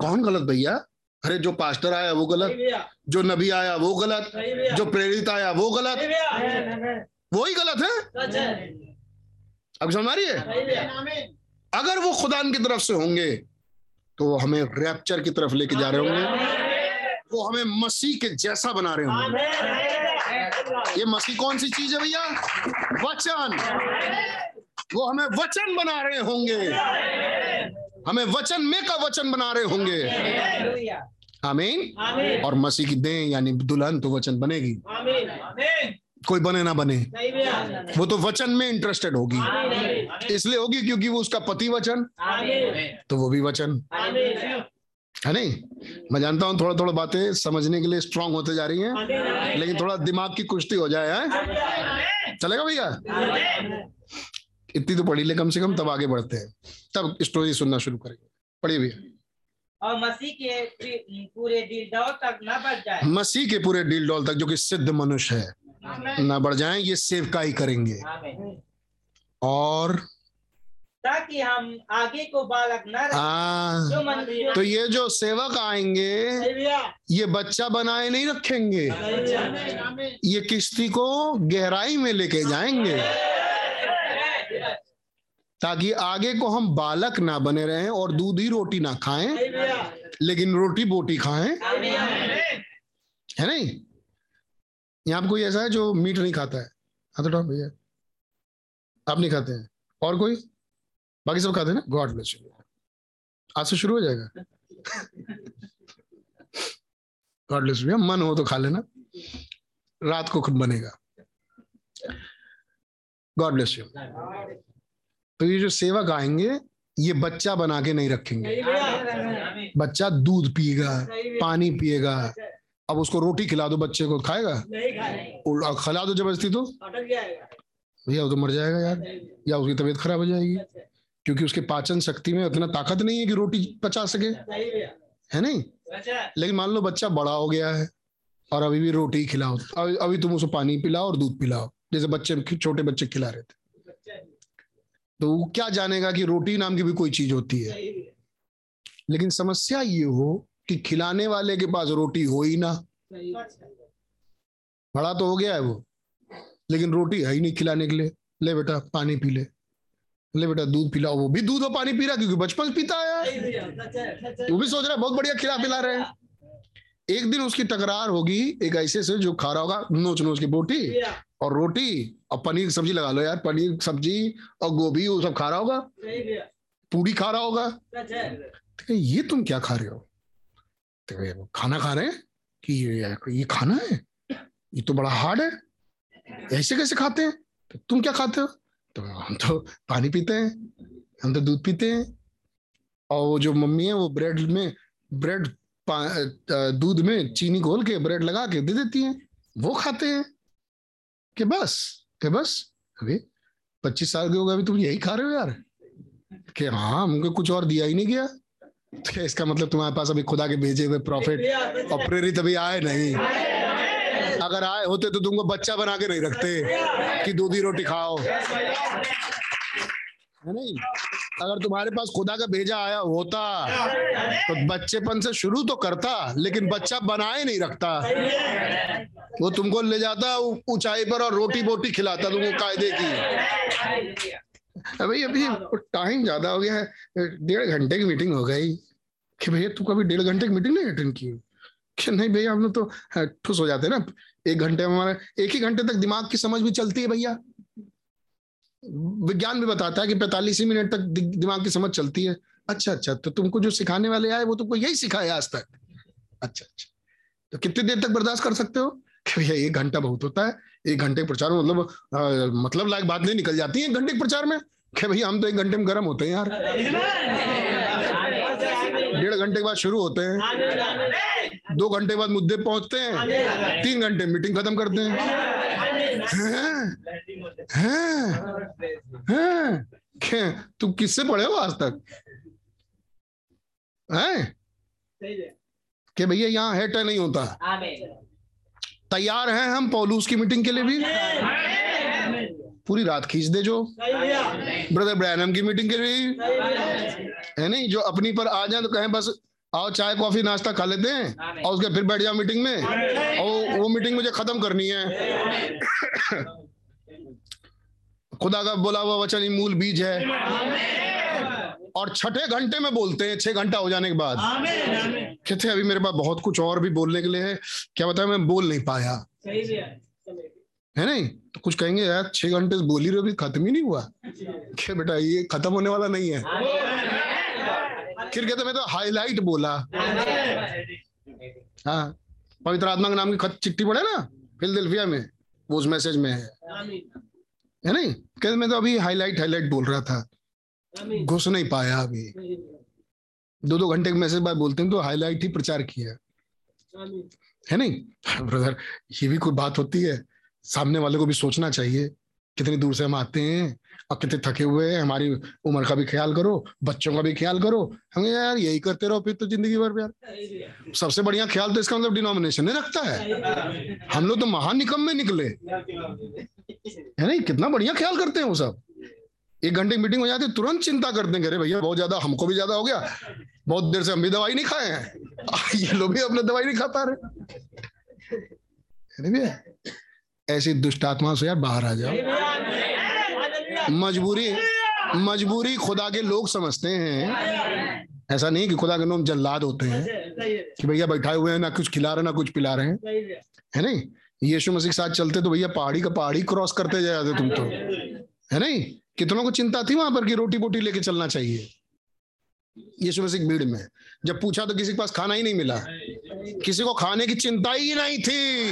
कौन गलत भैया? अरे जो पास्टर आया वो गलत। जो नबी आया वो गलत। जो प्रेरित आया वो गलत। वो ही गलत है। अब समझ आ रही है? अगर वो खुदान की तरफ़ से होंगे तो वो हमें रैप्चर की तरफ़ लेके जा रहे होंगे। वो हमें मसीह के जैसा बना रहे होंगे। ये मसीह कौन सी चीज़ है भैया? वचन। वो हमें वचन बना रहे होंगे। हमें वचन में का वचन बना रहे होंगे। आमीन। और मसीह की दें यानी दुल्हन तो वचन बनेगी। कोई बने ना बने। वो तो वचन में इंटरेस्टेड होगी। इसलिए होगी क्योंकि वो उसका पति वचन। तो वो भी वचन। है नहीं? मैं जानता हूँ थोड़ा थोड़ा बातें समझने के लिए स्ट्रांग होते जा रही हैं लेकिन थोड़ा दिमाग की कुश्ती हो जाए है? चलेगा भैया? इतनी तो पढ़ी ले कम से कम तब आगे बढ़ते हैं। तब स्टोरी सुनना शुरू करेंगे। पढ़िए भैया। और मसीह के पूरे दौर तक न बढ़ जाए। मसीह के पूरे डील डॉल तक जो कि सिद्ध मनुष्य है। ना बढ़ जाएँ ये सेवकाई करेंगे। और ताकि हम आगे को बालक न आ, तो ये जो सेवक आएँगे ये बच्चा बनाए नहीं रखेंगे। ये किश्ती को गहराई में लेके जाएँगे। ताकि आगे को हम बालक ना बने रहें और दूध ही रोटी ना खाएँ लेकिन रोटी बोटी खाएँ। है नहीं? यहाँ पे कोई ऐसा है जो मीट नहीं खाता है? हाँ तो भैया, आप नहीं खाते हैं? और कोई? बाकी सब खाते हैं ना? God bless you. आज से शुरू हो जाएगा। गॉड ब्लेस यू मन हो तो खा लेना। रात को खुद बनेगा। God bless you. तो ये जो सेवक आएँगे ये बच्चा बना के नहीं रखेंगे। बच्चा दूध पिएगा, पानी पिएगा अब उसको रोटी खिला दो बच्चे को खाएगा? और खिला दो ज़बरदस्ती तो। भैया वो तो मर जाएगा यार। या उसकी तबीयत खराब हो जाएगी। क्योंकि उसके पाचन शक्ति में उतना ताकत नहीं है कि रोटी पचा सके। है नहीं? लेकिन मान लो बच्चा बड़ा हो गया है और अभी भी रोटी खिलाओ। अभी अभी तुम उसको पानी पिलाओ और दूध पिलाओ। जैसे बच्चे छोटे बच्चे खिला रहे थे। तो वो क्या जानेगा कि रोटी नाम की भी कोई चीज़ होती है? लेकिन समस्या ये हो कि खिलाने वाले के पास रोटी हो ही ना। बड़ा तो हो गया है वो। लेकिन रोटी है ही नहीं खिलाने के लिए। ले बेटा पानी पी ले। ले बेटा दूध पिलाओ। वो भी दूध और पानी पी रहा क्योंकि बचपन पीता है वो भी सोच रहा है बहुत बढ़िया खिला पिला रहे हैं। एक दिन उसकी टकरार होगी एक ऐसे से जो खा रहा होगा नोच नोच की बोटी और रोटी और पनीर सब्ज़ी लगा लो यार। पनीर सब्ज़ी और गोभी वो सब खा रहा होगा। पूरी खा रहा होगा। तो ये तुम क्या खा रहे हो? तो कहे, "वो खाना खा रहे हैं कि ये ये खाना है ये तो बड़ा हार्ड है ऐसे कैसे खाते हैं तो तुम क्या खाते हो तो हम तो पानी पीते हैं हम तो दूध पीते हैं और जो मम्मी है वो ब्रेड में ब्रेड दूध में चीनी घोल के ब्रेड लगा के दे देती हैं वो खाते हैं कि बस कि बस अभी पच्चीस साल के हो गए अभी तुम यही खा रहे हो यार कि हाँ हमको कुछ और दिया ही नहीं गया इसका मतलब तुम्हारे पास अभी खुदा के भेजे हुए प्रॉफिट और प्रेरित अभी आए? नहीं। अगर आए होते तो तुमको बच्चा बना के नहीं रखते कि दूधी रोटी खाओ। है नहीं? अगर तुम्हारे पास खुदा का भेजा आया होता तो बच्चेपन से शुरू तो करता लेकिन बच्चा बनाए नहीं रखता। वो तुमको ले जाता ऊंचाई पर और रोटी बोटी खिलाता तुमको कायदे की। अभी अभी टाइम ज़्यादा हो गया है। डेढ़ घंटे की मीटिंग हो गई। कि भैया तू कभी डेढ़ घंटे की मीटिंग नहीं अटेंड की कि नहीं भैया हम लोग तो हाँ, ठुस हो जाते हैं ना। एक घंटे में हमारा एक ही घंटे तक दिमाग की समझ भी चलती है भैया। विज्ञान भी बताता है कि पैंतालीस ही मिनट तक दि- दिमाग की समझ चलती है। अच्छा अच्छा तो तुमको जो सिखाने वाले आए वो तुमको यही सिखाया आज तक। अच्छा अच्छा। तो कितनी देर तक बर्दाश्त कर सकते हो? भैया एक घंटा बहुत होता है। एक घंटे के प्रचार में मतलब अ, मतलब लायक बात नहीं निकल जाती है एक घंटे के प्रचार में। कि भैया हम तो एक घंटे में गर्म होते हैं यार। डेढ़ घंटे के बाद शुरू होते हैं। दो घंटे बाद मुद्दे पहुँचते हैं। तीन घंटे मीटिंग खत्म करते हैं? तुम किससे पढ़े हो आज तक? हैं? कि भैया यहाँ है नहीं होता। तैयार हैं हम पौलूस की मीटिंग के लिए भी? पूरी रात खींच दे जो। ब्रदर ब्रैनम की मीटिंग के लिए। है। नहीं? जो अपनी पर आ जाए तो कहें बस आओ चाय कॉफ़ी नाश्ता खा लेते हैं और उसके फिर बैठ जाओ मीटिंग में। और वो मीटिंग मुझे खत्म करनी है। खुदा का बोला हुआ वचन ही मूल बीज है। और छठे घंटे में बोलते हैं छह घंटा हो जाने के बाद। कहते अभी मेरे पास बहुत कुछ और भी बोलने के लिए है। क्या बताया मैं बोल नहीं पाया। है नहीं? तो कुछ कहेंगे यार छह घंटे से बोल ही रहे हो, अभी खत्म ही नहीं हुआ? क्या बेटा ये खत्म होने वाला नहीं है? फिर कहते मैं तो हाईलाइट बोला। हाँ पवित्र आत्मा के नाम की खत चिट्ठी पढ़े ना फिलडेल्फिया में वो उस मैसेज में है। है नहीं? कहते मैं तो अभी हाईलाइट हाईलाइट बोल रहा था। घुस नहीं पाया अभी। दो दो घंटे के मैसेज बाद बोलते हैं तो हाईलाइट ही प्रचार किया है। नहीं? ब्रदर ये भी कोई बात होती है? सामने वाले को भी सोचना चाहिए, कितनी दूर से हम आते हैं और कितने थके हुए हैं, हमारी उम्र का भी ख्याल करो, बच्चों का भी ख्याल करो। हम यार, यही करते रहो फिर तो ज़िंदगी भर यार। सबसे बढ़िया ख्याल तो इसका मतलब डिनोमिनेशन नहीं रखता है। हम लोग तो महान निकम में निकले। है नहीं? कितना बढ़िया ख्याल करते हैं वो सब। एक घंटे मीटिंग हो जाती तुरंत चिंता करते हैं अरे भैया, बहुत ज़्यादा, हमको भी ज़्यादा हो गया। बहुत देर से हम भी दवाई नहीं खाए हैं। ये लोग भी अपना दवाई नहीं खा पा रहे। भैया? ऐसी दुष्ट आत्मा से यार बाहर आ जाओ। मजबूरी मजबूरी खुदा के लोग समझते हैं। ऐसा नहीं कि खुदा के लोग जल्लाद होते हैं कि भैया बैठाए हुए हैं ना कुछ खिला रहे ना कुछ पिला रहे हैं। है नहीं? यीशु मसीह के साथ चलते तो भैया पहाड़ी का पहाड़ी क्रॉस करते जाते तुम तो। है नहीं? कितनों को चिंता थी वहाँ पर कि रोटी बोटी लेके चलना चाहिए? यीशु मसीह भीड़ में। जब पूछा तो किसी के पास खाना ही नहीं मिला। किसी को खाने की चिंता ही नहीं थी।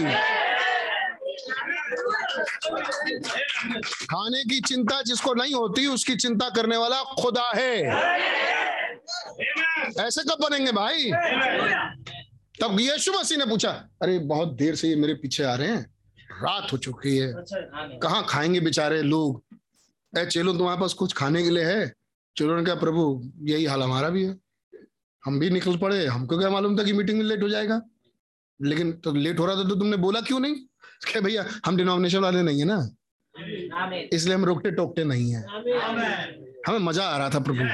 खाने की चिंता जिसको नहीं होती, उसकी चिंता करने वाला खुदा है। ऐसे कब बनेंगे भाई? तब यीशु मसीह ने पूछा, अरे, बहुत देर से ये मेरे पीछे आ रहे हैं। रात हो चुकी है। कहाँ खाएँगे बेचारे लोग? ए, चलो, तुम्हारे पास कुछ खाने के लिए है? चलो ने प्रभु, यही हाल हमारा भी है। हम भी निकल पड़े। हमको क्या मालूम था कि मीटिंग में लेट हो जाएगा? लेकिन तो लेट हो रहा था तो तुमने बोला क्यों नहीं? क्या भैया, हम डिनोमिनेशन वाले नहीं है ना। इसलिए हम रोकते टोकते नहीं है। हमें मज़ा आ रहा था प्रभु।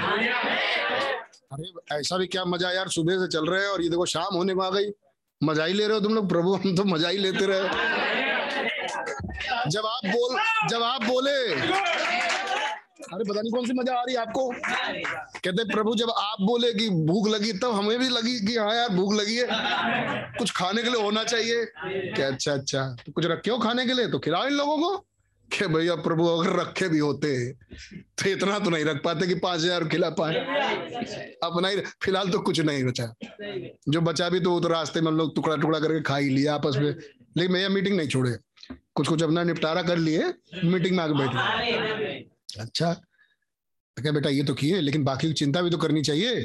अरे, ऐसा भी क्या मज़ा यार, सुबह से चल रहे हैं और ये देखो, शाम होने में आ गई। मज़ा ही ले रहे हो तुम लोग, प्रभु, हम तो मज़ा ही लेते रहे। जब आप बोल, जब आप बोले अरे पता नहीं कौन सी मज़ा आ रही है आपको? कहते प्रभु, जब आप बोले कि भूख लगी, तब हमें भी लगी कि हाँ यार, भूख लगी है। कुछ खाने के लिए होना चाहिए। क्या अच्छा अच्छा। तो कुछ रखे हो खाने के लिए? तो खिलाओ इन लोगों को। कि भैया, प्रभु, अगर रखे भी होते तो इतना तो नहीं रख पाते कि पाँच हज़ार खिला पाए। अपना ही फ़िलहाल तो कुछ नहीं बचा। जो बचा भी तो वो तो रास्ते में हम लोग टुकड़ा टुकड़ा करके खा ही लिया, आपस में। लेकिन भैया, मीटिंग नहीं छोड़े। कुछ कुछ अपना निपटारा कर लिए, मीटिंग में आके बैठे। अच्छा। तो क्या बेटा, ये तो किए, लेकिन बाकी की चिंता भी तो करनी चाहिए।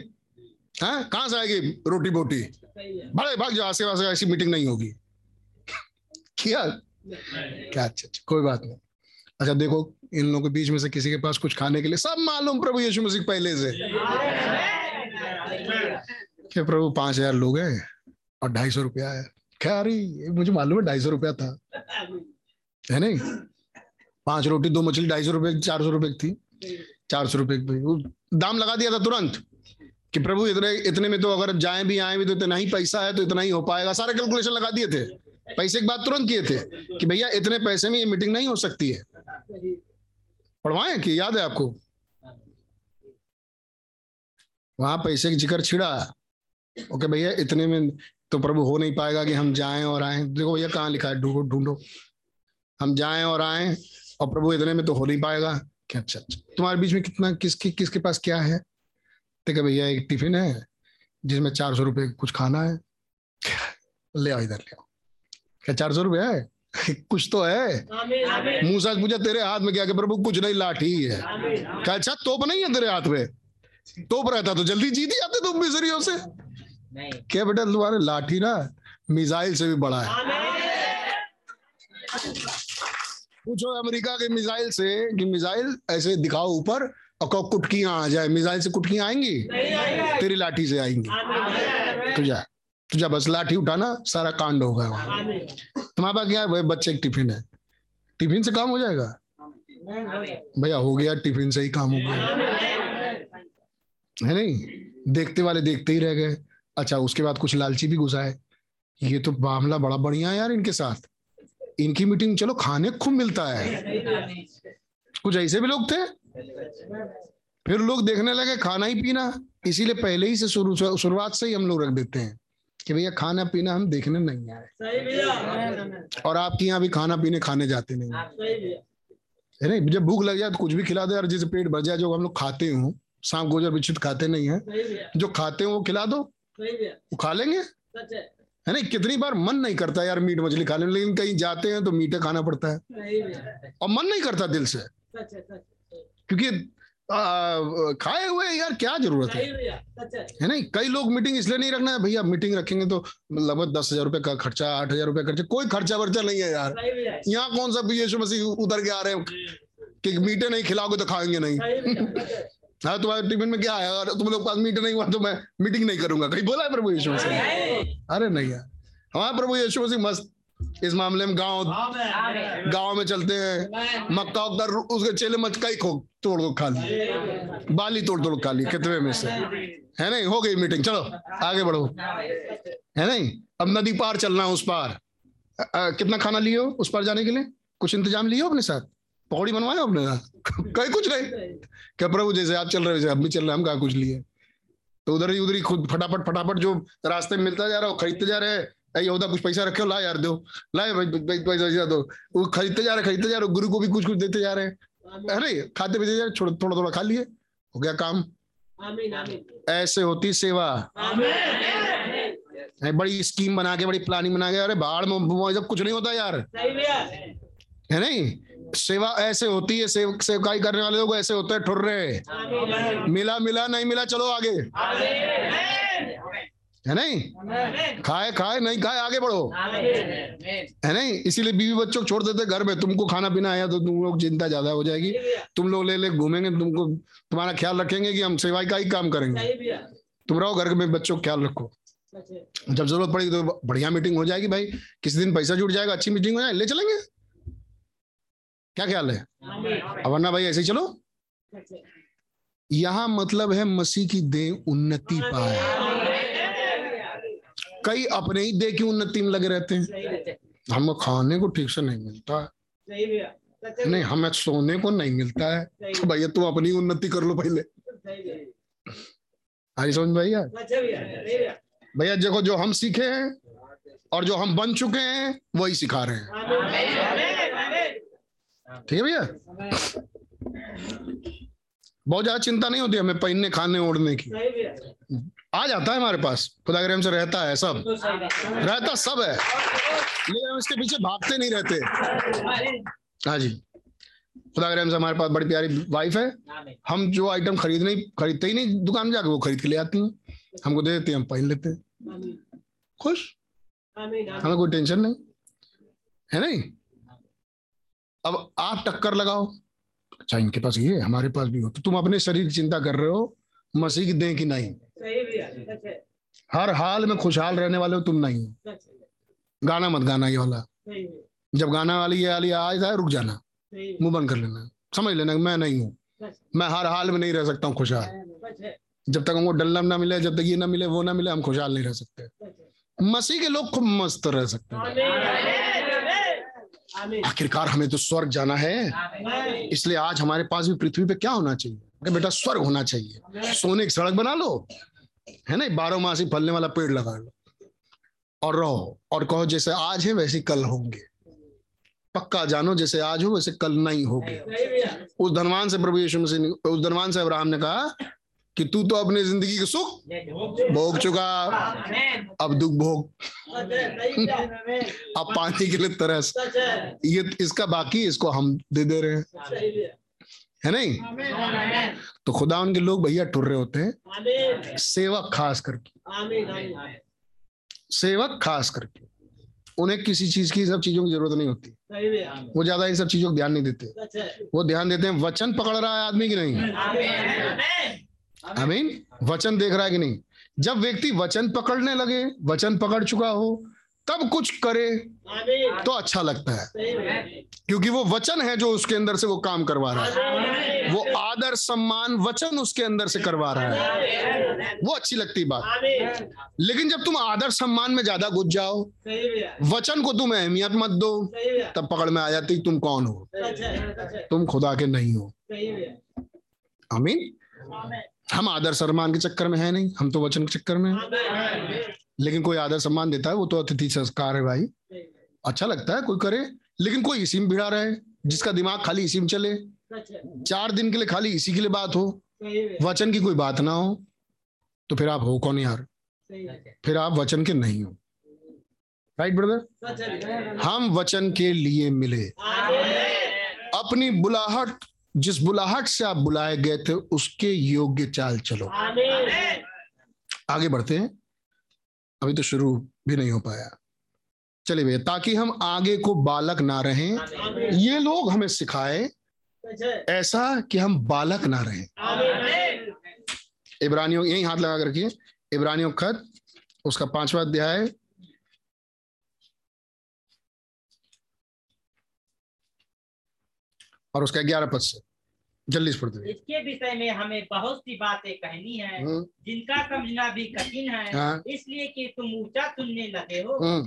हाँ कहाँ से आएगी रोटी बोटी? बड़े भाग जाओ आसे पासे ऐसी मीटिंग नहीं होगी। किया? क्या? अच्छा अच्छा कोई बात नहीं। अच्छा देखो, इन लोगों के बीच में से किसी के पास कुछ खाने के लिए, सब मालूम प्रभु यीशु मसीह पहले से। कि प्रभु, पाँच हज़ार लोग हैं और ढाई सौ रुपया है? क्या अरे मुझे मालूम है ढाई सौ रुपया था। है नहीं? पाँच रोटी, दो मछली, ढाई सौ रुपए चार सौ रुपए की थी। चार सौ रुपए की दाम लगा दिया था तुरंत कि प्रभु, इतने इतने में तो अगर जाए भी, आए भी तो इतना ही पैसा है तो इतना ही हो पाएगा। सारे कैलकुलेशन लगा दिए थे। पैसे की बात तुरंत किए थे कि भैया, इतने पैसे में ये मीटिंग नहीं हो सकती है। पढ़वाएँ कि याद है आपको? वहाँ पैसे की ज़िक्र छिड़ा। ओके भैया, इतने में तो प्रभु हो नहीं पाएगा कि हम जाएँ और आए। देखो भैया, कहाँ लिखा है? ढूंढो ढूंढो। हम जाएँ और आए। और प्रभु इतने में तो हो नहीं पाएगा। क्या अच्छा अच्छा। तुम्हारे बीच में कितना, किसके किसके पास क्या है? देखो भैया, एक टिफ़िन है, जिसमें चार सौ रुपये कुछ खाना है। ले आओ इधर, ले आओ। क्या चार सौ रुपये है? कुछ तो है। मूसा से पूछा तेरे हाथ में क्या प्रभु, कुछ नहीं, लाठी है। क्या अच्छा तोप नहीं है तेरे हाथ में? तोप रहता तो जल्दी जीत ही जाते तुम मिस्रियों से। क्या बेटा, तुम्हारे लाठी ना मिसाइल से भी बड़ा है। पूछो अमेरिका के मिसाइल से कि मिसाइल ऐसे दिखाओ ऊपर और कुटकियाँ आ जाए। मिसाइल से कुटकियाँ आएँगी? तेरी लाठी से आएँगी। तो जा तो बस लाठी उठाना सारा कांड होगा वहाँ। तुम्हारे पास क्या है? भाई बच्चे एक टिफ़िन है। टिफ़िन से काम हो जाएगा? भैया हो गया टिफ़िन से ही काम हो गया। है नहीं? देखते वाले देखते ही रह गए। अच्छा उसके बाद कुछ लालची भी घुसाए ये तो मामला बड़ा बढ़िया है यार इनके साथ। इनकी मीटिंग चलो खाने खूब मिलता है। कुछ ऐसे भी लोग थे? फिर लोग देखने लगे खाना ही पीना। इसीलिए पहले ही से शुरू शुरुआत से ही हम लोग रख देते हैं कि भैया खाना पीना हम देखने नहीं आए। और आपके यहाँ भी खाना पीने खाने जाते नहीं। हैं। नहीं जब भूख लग जाए तो कुछ भी खिला दे यार जैसे पेट भर जाए जो हम लोग खाते हूँ सांप गोजर बिच्छित खाते नहीं है। जो खाते हो वो खिला दो। वो खा लेंगे। है ना? कितनी बार मन नहीं करता यार मीट मछली खाने लेकिन कहीं जाते हैं तो मीठे खाना पड़ता है। और मन नहीं करता दिल से। क्योंकि खाए हुए यार क्या ज़रूरत है? है। नहीं कई लोग मीटिंग इसलिए नहीं रखना है भैया मीटिंग रखेंगे तो लगभग दस हज़ार रुपए का खर्चा आठ हज़ार रुपए खर्चा कोई खर्चा वर्चा नहीं है यार। यहाँ कौन सा यीशु मसीह उतर के आ रहे हैं कि मीठे नहीं खिलाओगे तो खाएँगे नहीं। है तुम्हारे टिफ़िन में क्या है? अगर तुम लोग पास मीट नहीं हुआ तो मैं मीटिंग नहीं करूँगा। कहीं बोला है प्रभु यीशु मसीह? अरे नहीं यार हमारा प्रभु यीशु मसीह मस्त। इस मामले में गाँव गाँव में चलते हैं। मक्का उक्का उसके चेले मचका ही खो तोड़ दो खा ली बाली तोड़ तोड़ खा ली कितने में से। है नहीं? हो गई मीटिंग चलो आगे बढ़ो। है नहीं? अब नदी पार चलना है उस पार। अ, अ, कितना खाना हो उस पार जाने के लिए? कुछ इंतज़ाम हो अपने साथ? पकौड़ी बनवाए अपने साथ कहीं कुछ नहीं। क्या प्रभु जैसे आप चल रहे हो वैसे हम भी चल रहे हम कहा कुछ लिए? तो उधर ही उधर ही खुद फटाफट फटाफट जो रास्ते में मिलता जा रहा हो खरीदते जा रहे हैं। "ऐ यहूदा कुछ पैसा रखे हो ला यार दो। लाए पैसा दो। वो खरीदते जा रहे खरीदते जा रहे गुरु को भी कुछ कुछ देते जा रहे हैं। अरे खाते पीते जा रहे छोड़- थोड़ा थोड़ा खा लिए। हो गया काम। ऐसे होती सेवा। बड़ी स्कीम बना के बड़ी प्लानिंग बना के अरे बाढ़ में कुछ नहीं होता यार। है नहीं? सेवा ऐसे होती है सेव सेवकाई करने वाले लोग ऐसे होते हैं ठुर्रे आमीन। मिला मिला नहीं मिला चलो आगे। है नहीं? खाए खाए नहीं खाए आगे बढ़ो। है नहीं? इसीलिए बीवी बच्चों को छोड़ देते घर में। तुमको खाना पीना आया तो तुम लोग चिंता ज़्यादा हो जाएगी। तुम लोग ले ले घूमेंगे तुमको तुम्हारा ख्याल रखेंगे कि हम सेवाई का ही काम करेंगे तुम रहो घर में बच्चों का ख्याल रखो। जब ज़रूरत पड़ेगी तो बढ़िया मीटिंग हो जाएगी भाई। किसी दिन पैसा जुट जाएगा अच्छी मीटिंग हो जाए ले चलेंगे। क्या ख्याल है? वरना भाई ऐसे चलो। यहाँ मतलब है मसीह की दे उन्नति पाए। कई अपने ही दे की उन्नति में लगे रहते हैं। हमको खाने को ठीक से नहीं मिलता। है। नहीं हमें सोने को नहीं मिलता है। तो भैया तुम अपनी उन्नति कर लो पहले। आई समझ भैया? भैया देखो जो हम सीखे हैं और जो हम बन चुके हैं वही सिखा रहे हैं। ठीक है भैया? बहुत ज़्यादा चिंता नहीं होती हमें पहनने खाने ओढ़ने की। आ जाता है हमारे पास। खुदा के से रहता है सब। रहता सब है। लेकिन हम इसके पीछे भागते नहीं रहते। हाँ जी। खुदा के से हमारे पास बड़ी प्यारी वाइफ है। हम जो आइटम खरीदने खरीदते ही नहीं दुकान जाके वो खरीद के ले आती है। हमको दे देते हैं हम पहन लेते हैं। खुश? हमें कोई टेंशन नहीं। है नहीं? अब आप टक्कर लगाओ। अच्छा इनके पास ये हमारे पास भी हो। तो तुम अपने शरीर की चिंता कर रहे हो मसीह की देह की नहीं। हर हाल में खुशहाल रहने वाले हो तुम नहीं हो। गाना मत गाना ये वाला। जब गाना वाली ये वाली आ जाए रुक जाना। मुँह बंद कर लेना। समझ लेना मैं नहीं हूँ। मैं हर हाल में नहीं रह सकता हूँ खुशहाल। जब तक हमको डल्लम ना मिले जब तक ये ना मिले वो ना मिले हम खुशहाल नहीं रह सकते। मसीह के लोग खूब मस्त रह सकते हैं। आखिरकार हमें तो स्वर्ग जाना है। इसलिए आज हमारे पास भी पृथ्वी पे क्या होना चाहिए? बेटा स्वर्ग होना चाहिए। सोने की सड़क बना लो। है ना? बारह मास ही फलने वाला पेड़ लगा लो। और रहो। और कहो जैसे आज है वैसे कल होंगे। पक्का जानो जैसे आज हो वैसे कल नहीं होगे। उस धनवान से प्रभु यीशु मसीह उस धनवान से अब्राहम ने कहा कि तू तो अपनी ज़िंदगी के सुख भोग चुका। अब दुख भोग। अब पानी के लिए तरस। ये इसका बाकी इसको हम दे दे रहे हैं। है नहीं? तो खुदा उनके लोग भैया टुर रहे होते हैं। सेवक खास करके। सेवक खास करके। उन्हें किसी चीज़ की सब चीज़ों की ज़रूरत नहीं होती। वो ज़्यादा इन सब चीज़ों को ध्यान नहीं देते। वो ध्यान देते हैं वचन पकड़ रहा है आदमी की नहीं। आमेन आमीन वचन देख रहा है कि नहीं? जब व्यक्ति वचन पकड़ने लगे वचन पकड़ चुका हो तब कुछ करे तो अच्छा लगता है। क्योंकि वो वचन है जो उसके अंदर से वो काम करवा रहा है। वो आदर सम्मान वचन उसके अंदर से करवा रहा है। वो अच्छी लगती बात। लेकिन जब तुम आदर सम्मान में ज़्यादा घुस जाओ वचन को तुम अहमियत मत दो तब पकड़ में आ जाती तुम कौन हो? तुम खुदा के नहीं हो। आमीन। हम आदर सम्मान के चक्कर में है नहीं हम तो वचन के चक्कर में हैं। लेकिन कोई आदर सम्मान देता है वो तो अतिथि संस्कार है भाई। अच्छा लगता है कोई करे लेकिन कोई इसी में भिड़ा रहे जिसका दिमाग खाली इसी में चले। चार दिन के लिए खाली इसी के लिए बात हो वचन की कोई बात ना हो तो फिर आप हो कौन यार? फिर आप वचन के नहीं हो। राइट ब्रदर हम वचन के लिए मिले। अपनी बुलाहट जिस बुलाहट से आप बुलाए गए थे उसके योग्य चाल चलो। आगे बढ़ते हैं। अभी तो शुरू भी नहीं हो पाया। चलिए भैया ताकि हम आगे को बालक ना रहें ये लोग हमें सिखाए ऐसा कि हम बालक ना रहें। इब्रानियों यही हाथ लगा कर रखिए। इब्रानियों खत उसका पांचवा अध्याय और उसका ग्यारह पद से। जल्दी से पढ़ते इसके विषय में हमें बहुत सी बातें कहनी है हम्म, जिनका समझना भी कठिन है हाँ। इसलिए कि तुम ऊँचा सुनने लगे हो। हम्म,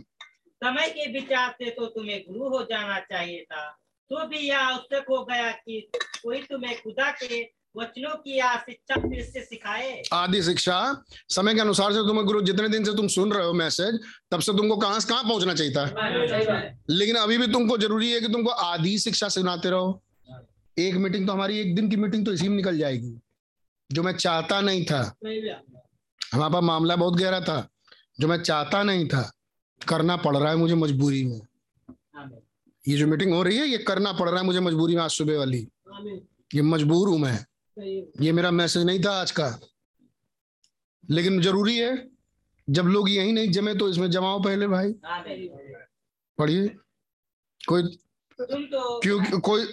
समय के विचार से तो तुम्हें गुरु हो जाना चाहिए था। तो भी यह आवश्यक हो गया कि कोई तुम्हें खुदा के वचनों की शिक्षा फिर से सिखाए। आदि शिक्षा समय के अनुसार से तुम्हें गुरु जितने दिन से तुम सुन रहे हो मैसेज तब से तुमको कहाँ से कहाँ पहुँचना चाहिए था? लेकिन अभी भी तुमको ज़रूरी है कि तुमको आधी शिक्षा सुनाते रहो। एक मीटिंग तो हमारी एक दिन की मीटिंग तो इसी में निकल जाएगी जो मैं चाहता नहीं था। हमारे पास मामला बहुत गहरा था जो मैं चाहता नहीं था करना पड़ रहा है मुझे मजबूरी में। ये जो मीटिंग हो रही है ये करना पड़ रहा है मुझे मजबूरी में आज सुबह वाली। ये मजबूर हूँ मैं। ये मेरा मैसेज नहीं था आज का। लेकिन ज़रूरी है जब लोग यही नहीं जमे तो इसमें जमाओ पहले भाई। पढ़िए। कोई क्योंकि कोई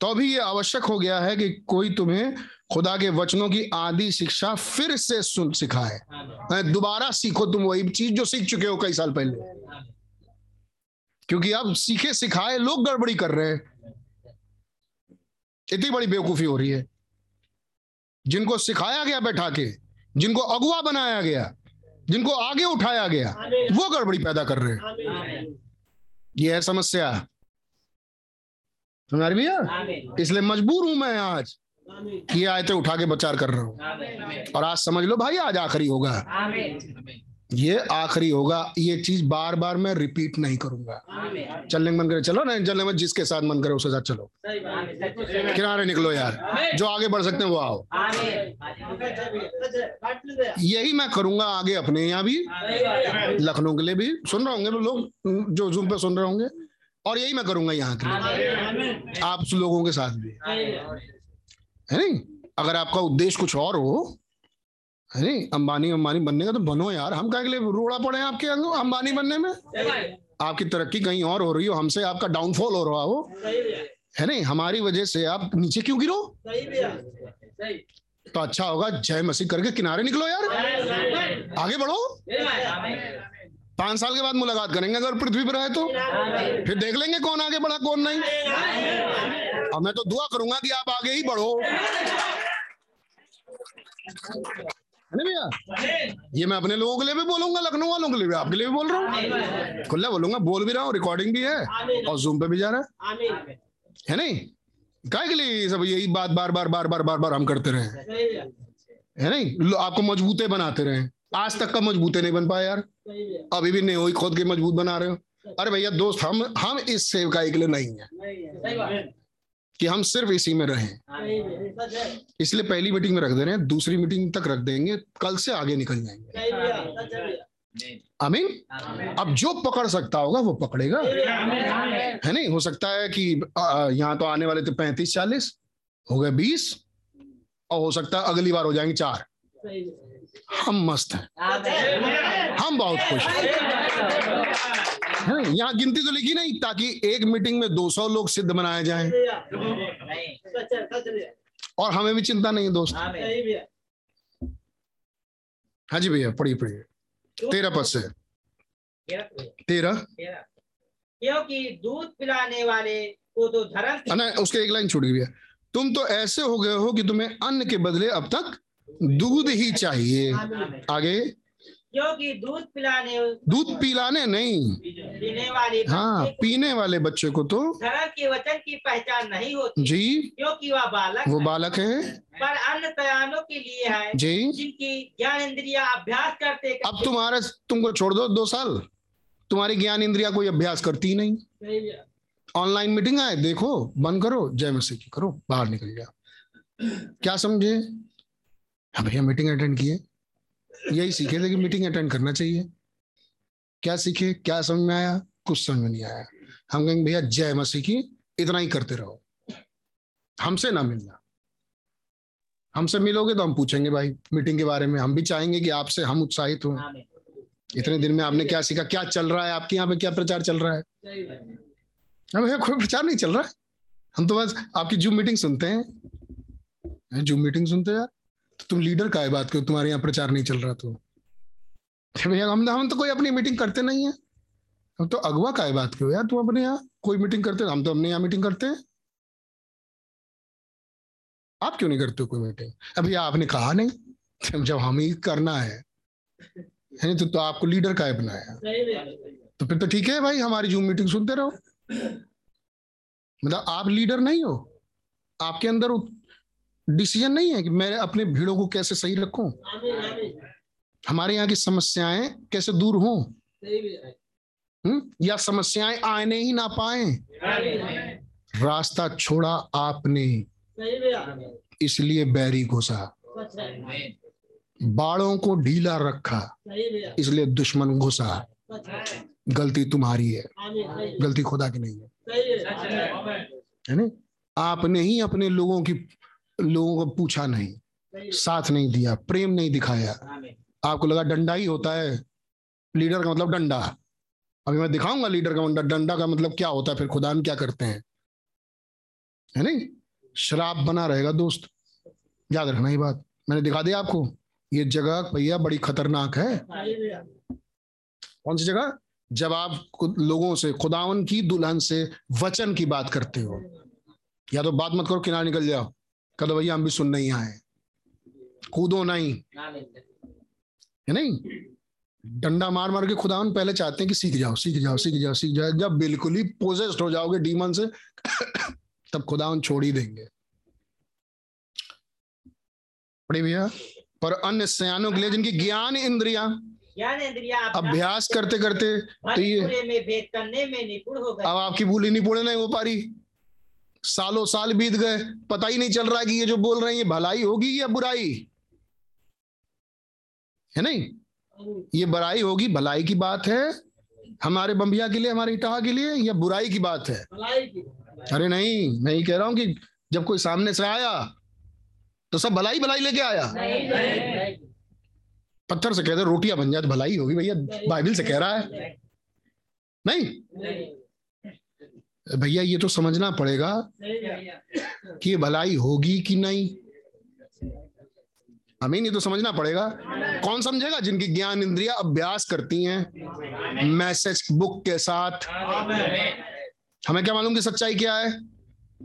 तो भी ये आवश्यक हो गया है कि कोई तुम्हें खुदा के वचनों की आदि शिक्षा फिर से सुन सिखाए। आमीन। दोबारा सीखो तुम वही चीज़ जो सीख चुके हो कई साल पहले। क्योंकि अब सीखे सिखाए लोग गड़बड़ी कर रहे हैं। इतनी बड़ी बेवकूफ़ी हो रही है। जिनको सिखाया गया बैठा के जिनको अगुआ बनाया गया जिनको आगे उठाया गया वो गड़बड़ी पैदा कर रहे हैं। आमीन ये है समस्या। समझ भैया? आमीन। इसलिए मजबूर हूँ मैं आज कि ये आयतें उठा के प्रचार कर रहा हूँ। और आज समझ लो भाई आज आखिरी होगा। ये आखिरी होगा। ये चीज़ बार बार मैं रिपीट नहीं करूँगा। चलने मन करे, चलो नहीं चलने में जिसके साथ मन करे, उसके साथ चलो। किनारे निकलो यार। जो आगे बढ़ सकते हैं, वो आओ। यही मैं करूँगा आगे अपने यहाँ भी, लखनऊ के लिए भी। सुन रहे होंगे लोग, जो जूम पे सुन रहे होंगे। और यही मैं करूँगा यहाँ के आप लोगों के साथ भी। है नहीं? अगर आपका उद्देश्य कुछ और हो है नहीं अंबानी अंबानी बनने का तो बनो यार। हम क्या के लिए रोड़ा पड़े हैं आपके अंबानी बनने में? आपकी तरक्की कहीं और हो रही हो हमसे आपका डाउनफॉल हो रहा हो। है। नहीं? हमारी वजह से आप नीचे क्यों गिरो? सही भैया सही। तो अच्छा होगा जय मसीह करके किनारे निकलो यार। आगे बढ़ो। पाँच साल के बाद मुलाकात करेंगे अगर पृथ्वी पर रहे तो। फिर देख लेंगे कौन आगे बढ़ा कौन नहीं। और मैं तो दुआ करूँगा कि आप आगे ही बढ़ो। है भैया ये मैं अपने लोगों के लिए भी बोलूँगा, लखनऊ वालों के लिए भी, आपके लिए भी बोल रहा हूँ। खुला बोलूँगा, बोल भी रहा हूँ रिकॉर्डिंग भी है, और जूम पे भी जा रहा है। है नहीं? काय के लिए सब, यही बात बार बार बार बार बार बार हम करते रहे? है नहीं? आपको मजबूते बनाते रहे। आज तक का मजबूते नहीं बन पाए यार। अभी भी नहीं हुई खुद के मज़बूत बना रहे हो। अरे भैया, दोस्त, हम हम इस सेवकाई के लिए नहीं है है। कि हम सिर्फ़ इसी में रहें। इसलिए पहली मीटिंग में रख दे रहे हैं, दूसरी मीटिंग तक रख देंगे, कल से आगे निकल जाएँगे। आमीन? अब जो पकड़ सकता होगा, वो पकड़ेगा। है नहीं? हो सकता है कि यहाँ तो आने वाले थे पैंतीस, चालीस, हो गए बीस, और हो सकता है अगली बार हो जाएँगे चार। हम मस्त हैं। हम बहुत खुश हैं। यहाँ गिनती तो लिखी नहीं ताकि एक मीटिंग में 200 लोग सिद्ध बनाए जाएँ। है और हमें भी चिंता नहीं है दोस्त। हाँ जी भैया पढ़िए पढ़िए। तेरह पद से। तेरह? क्योंकि दूध पिलाने वाले को तो धर्म हाँ, ना उसके एक लाइन छूट गई भैया। तुम तो ऐसे हो गए हो कि तुम्हें अन्न के बदले अब तक दूध ही चाहिए। आगे। क्योंकि दूध पिलाने दूध पिलाने नहीं। पीने वाले हाँ पीने वाले बच्चे को तो। धर्म के वचन की पहचान नहीं होती। जी। क्योंकि वह बालक वो बालक है। पर अन्य सयानों के लिए है। जी। जिनकी ज्ञान इंद्रिया अभ्यास करते अब तुम्हारे तुमको छोड़ दो दो साल। तुम्हारी ज्ञान इंद्रिया कोई अभ्यास करती ही। नहीं ऑनलाइन मीटिंग आए देखो बंद करो जय मसीह की करो बाहर निकल गया। क्या समझे? हाँ भैया मीटिंग अटेंड किए। यही सीखे थे कि मीटिंग अटेंड करना चाहिए। क्या सीखे क्या समझ में आया? कुछ समझ में नहीं आया। हम कहेंगे भैया जय मसीह की इतना ही करते रहो। हमसे ना मिलना। हमसे मिलोगे तो हम पूछेंगे भाई मीटिंग के बारे में हम भी चाहेंगे कि आपसे हम उत्साहित हों। इतने दिन में आपने क्या सीखा? क्या चल रहा है आपके यहाँ पे? क्या प्रचार चल रहा है? अब भैया कोई प्रचार नहीं चल रहा। है हम तो बस आपकी जूम मीटिंग सुनते हैं। जूम मीटिंग सुनते हैं यार? तो तुम लीडर का है बात करो तुम्हारे यहाँ प्रचार नहीं चल रहा तो। भैया हम हम तो कोई अपनी मीटिंग करते नहीं है। हम तो अगवा का है बात करो यार तुम अपने यहाँ कोई मीटिंग करते हम तो अपने यहाँ मीटिंग करते हैं। आप क्यों नहीं करते हो कोई मीटिंग अभी आपने कहा नहीं जब हम ही करना है। है तो, तो आपको लीडर का है बनाया तो फिर तो ठीक है भाई हमारी जूम मीटिंग सुनते रहो। मतलब आप लीडर नहीं हो। आपके अंदर डिसीज़न नहीं है कि मैं अपने भीड़ों को कैसे सही रखूँ? हमारे यहाँ की समस्याएँ कैसे दूर हों? हम्म? या समस्याएँ आने ही ना पाए? रास्ता छोड़ा आपने इसलिए बैरी घुसा बाड़ों को ढीला रखा इसलिए दुश्मन घुसा गलती तुम्हारी है। गलती खुदा की नहीं है। है है ना? आपने ही अपने लोगों की लोगों को पूछा नहीं, साथ नहीं दिया, प्रेम नहीं दिखाया। आपको लगा डंडा ही होता है, लीडर का मतलब डंडा। अभी मैं दिखाऊँगा लीडर का डंडा डंडा का मतलब क्या होता है, फिर खुदा क्या करते हैं? है नहीं? शराब बना रहेगा दोस्त। याद रखना ये बात। मैंने दिखा दिया आपको, ये जगह भैया बड़ी खतरनाक है। कौन सी जगह? जब आप लोगों से, खुदावन की दुल्हन से वचन की बात करते हो। या तो बात मत करो, किनारे निकल जाओ। कह भैया हम भी सुनने ही आए कूदो नहीं। है नहीं? डंडा मार मार के खुदावन पहले चाहते हैं कि सीख जाओ सीख जाओ सीख जाओ सीख जाओ। जब बिल्कुल ही पोजेस्ट हो जाओगे डीमन से तब खुदावन छोड़ ही देंगे। पढ़े भैया। पर अन्य सयानों के लिए जिनकी ज्ञान इंद्रिया ज्ञान इंद्रिया अभ्यास करते करते तो ये में भेद करने में निपुण हो अब आपकी भूली नहीं पूरे नहीं हो पा रही। सालों साल बीत गए पता ही नहीं चल रहा कि ये जो बोल रहे हैं ये भलाई होगी या बुराई? है नहीं? ये बुराई होगी भलाई की बात है हमारे बम्बिया के लिए हमारे इटाहा के लिए या बुराई की बात है? भलाई की अरे नहीं मैं ये कह रहा हूँ कि जब कोई सामने से आया तो सब भलाई भलाई लेके आया। नहीं पत्थर से कहते रोटियाँ बन जाए तो भलाई होगी भैया बाइबल से कह रहा है। नहीं? नहीं। भैया, ये तो समझना पड़ेगा कि भलाई होगी कि नहीं? हमें ये तो समझना पड़ेगा। कौन समझेगा? जिनकी ज्ञान इंद्रिया अभ्यास करती हैं, मैसेज बुक के साथ। हमें क्या मालूम कि सच्चाई क्या है?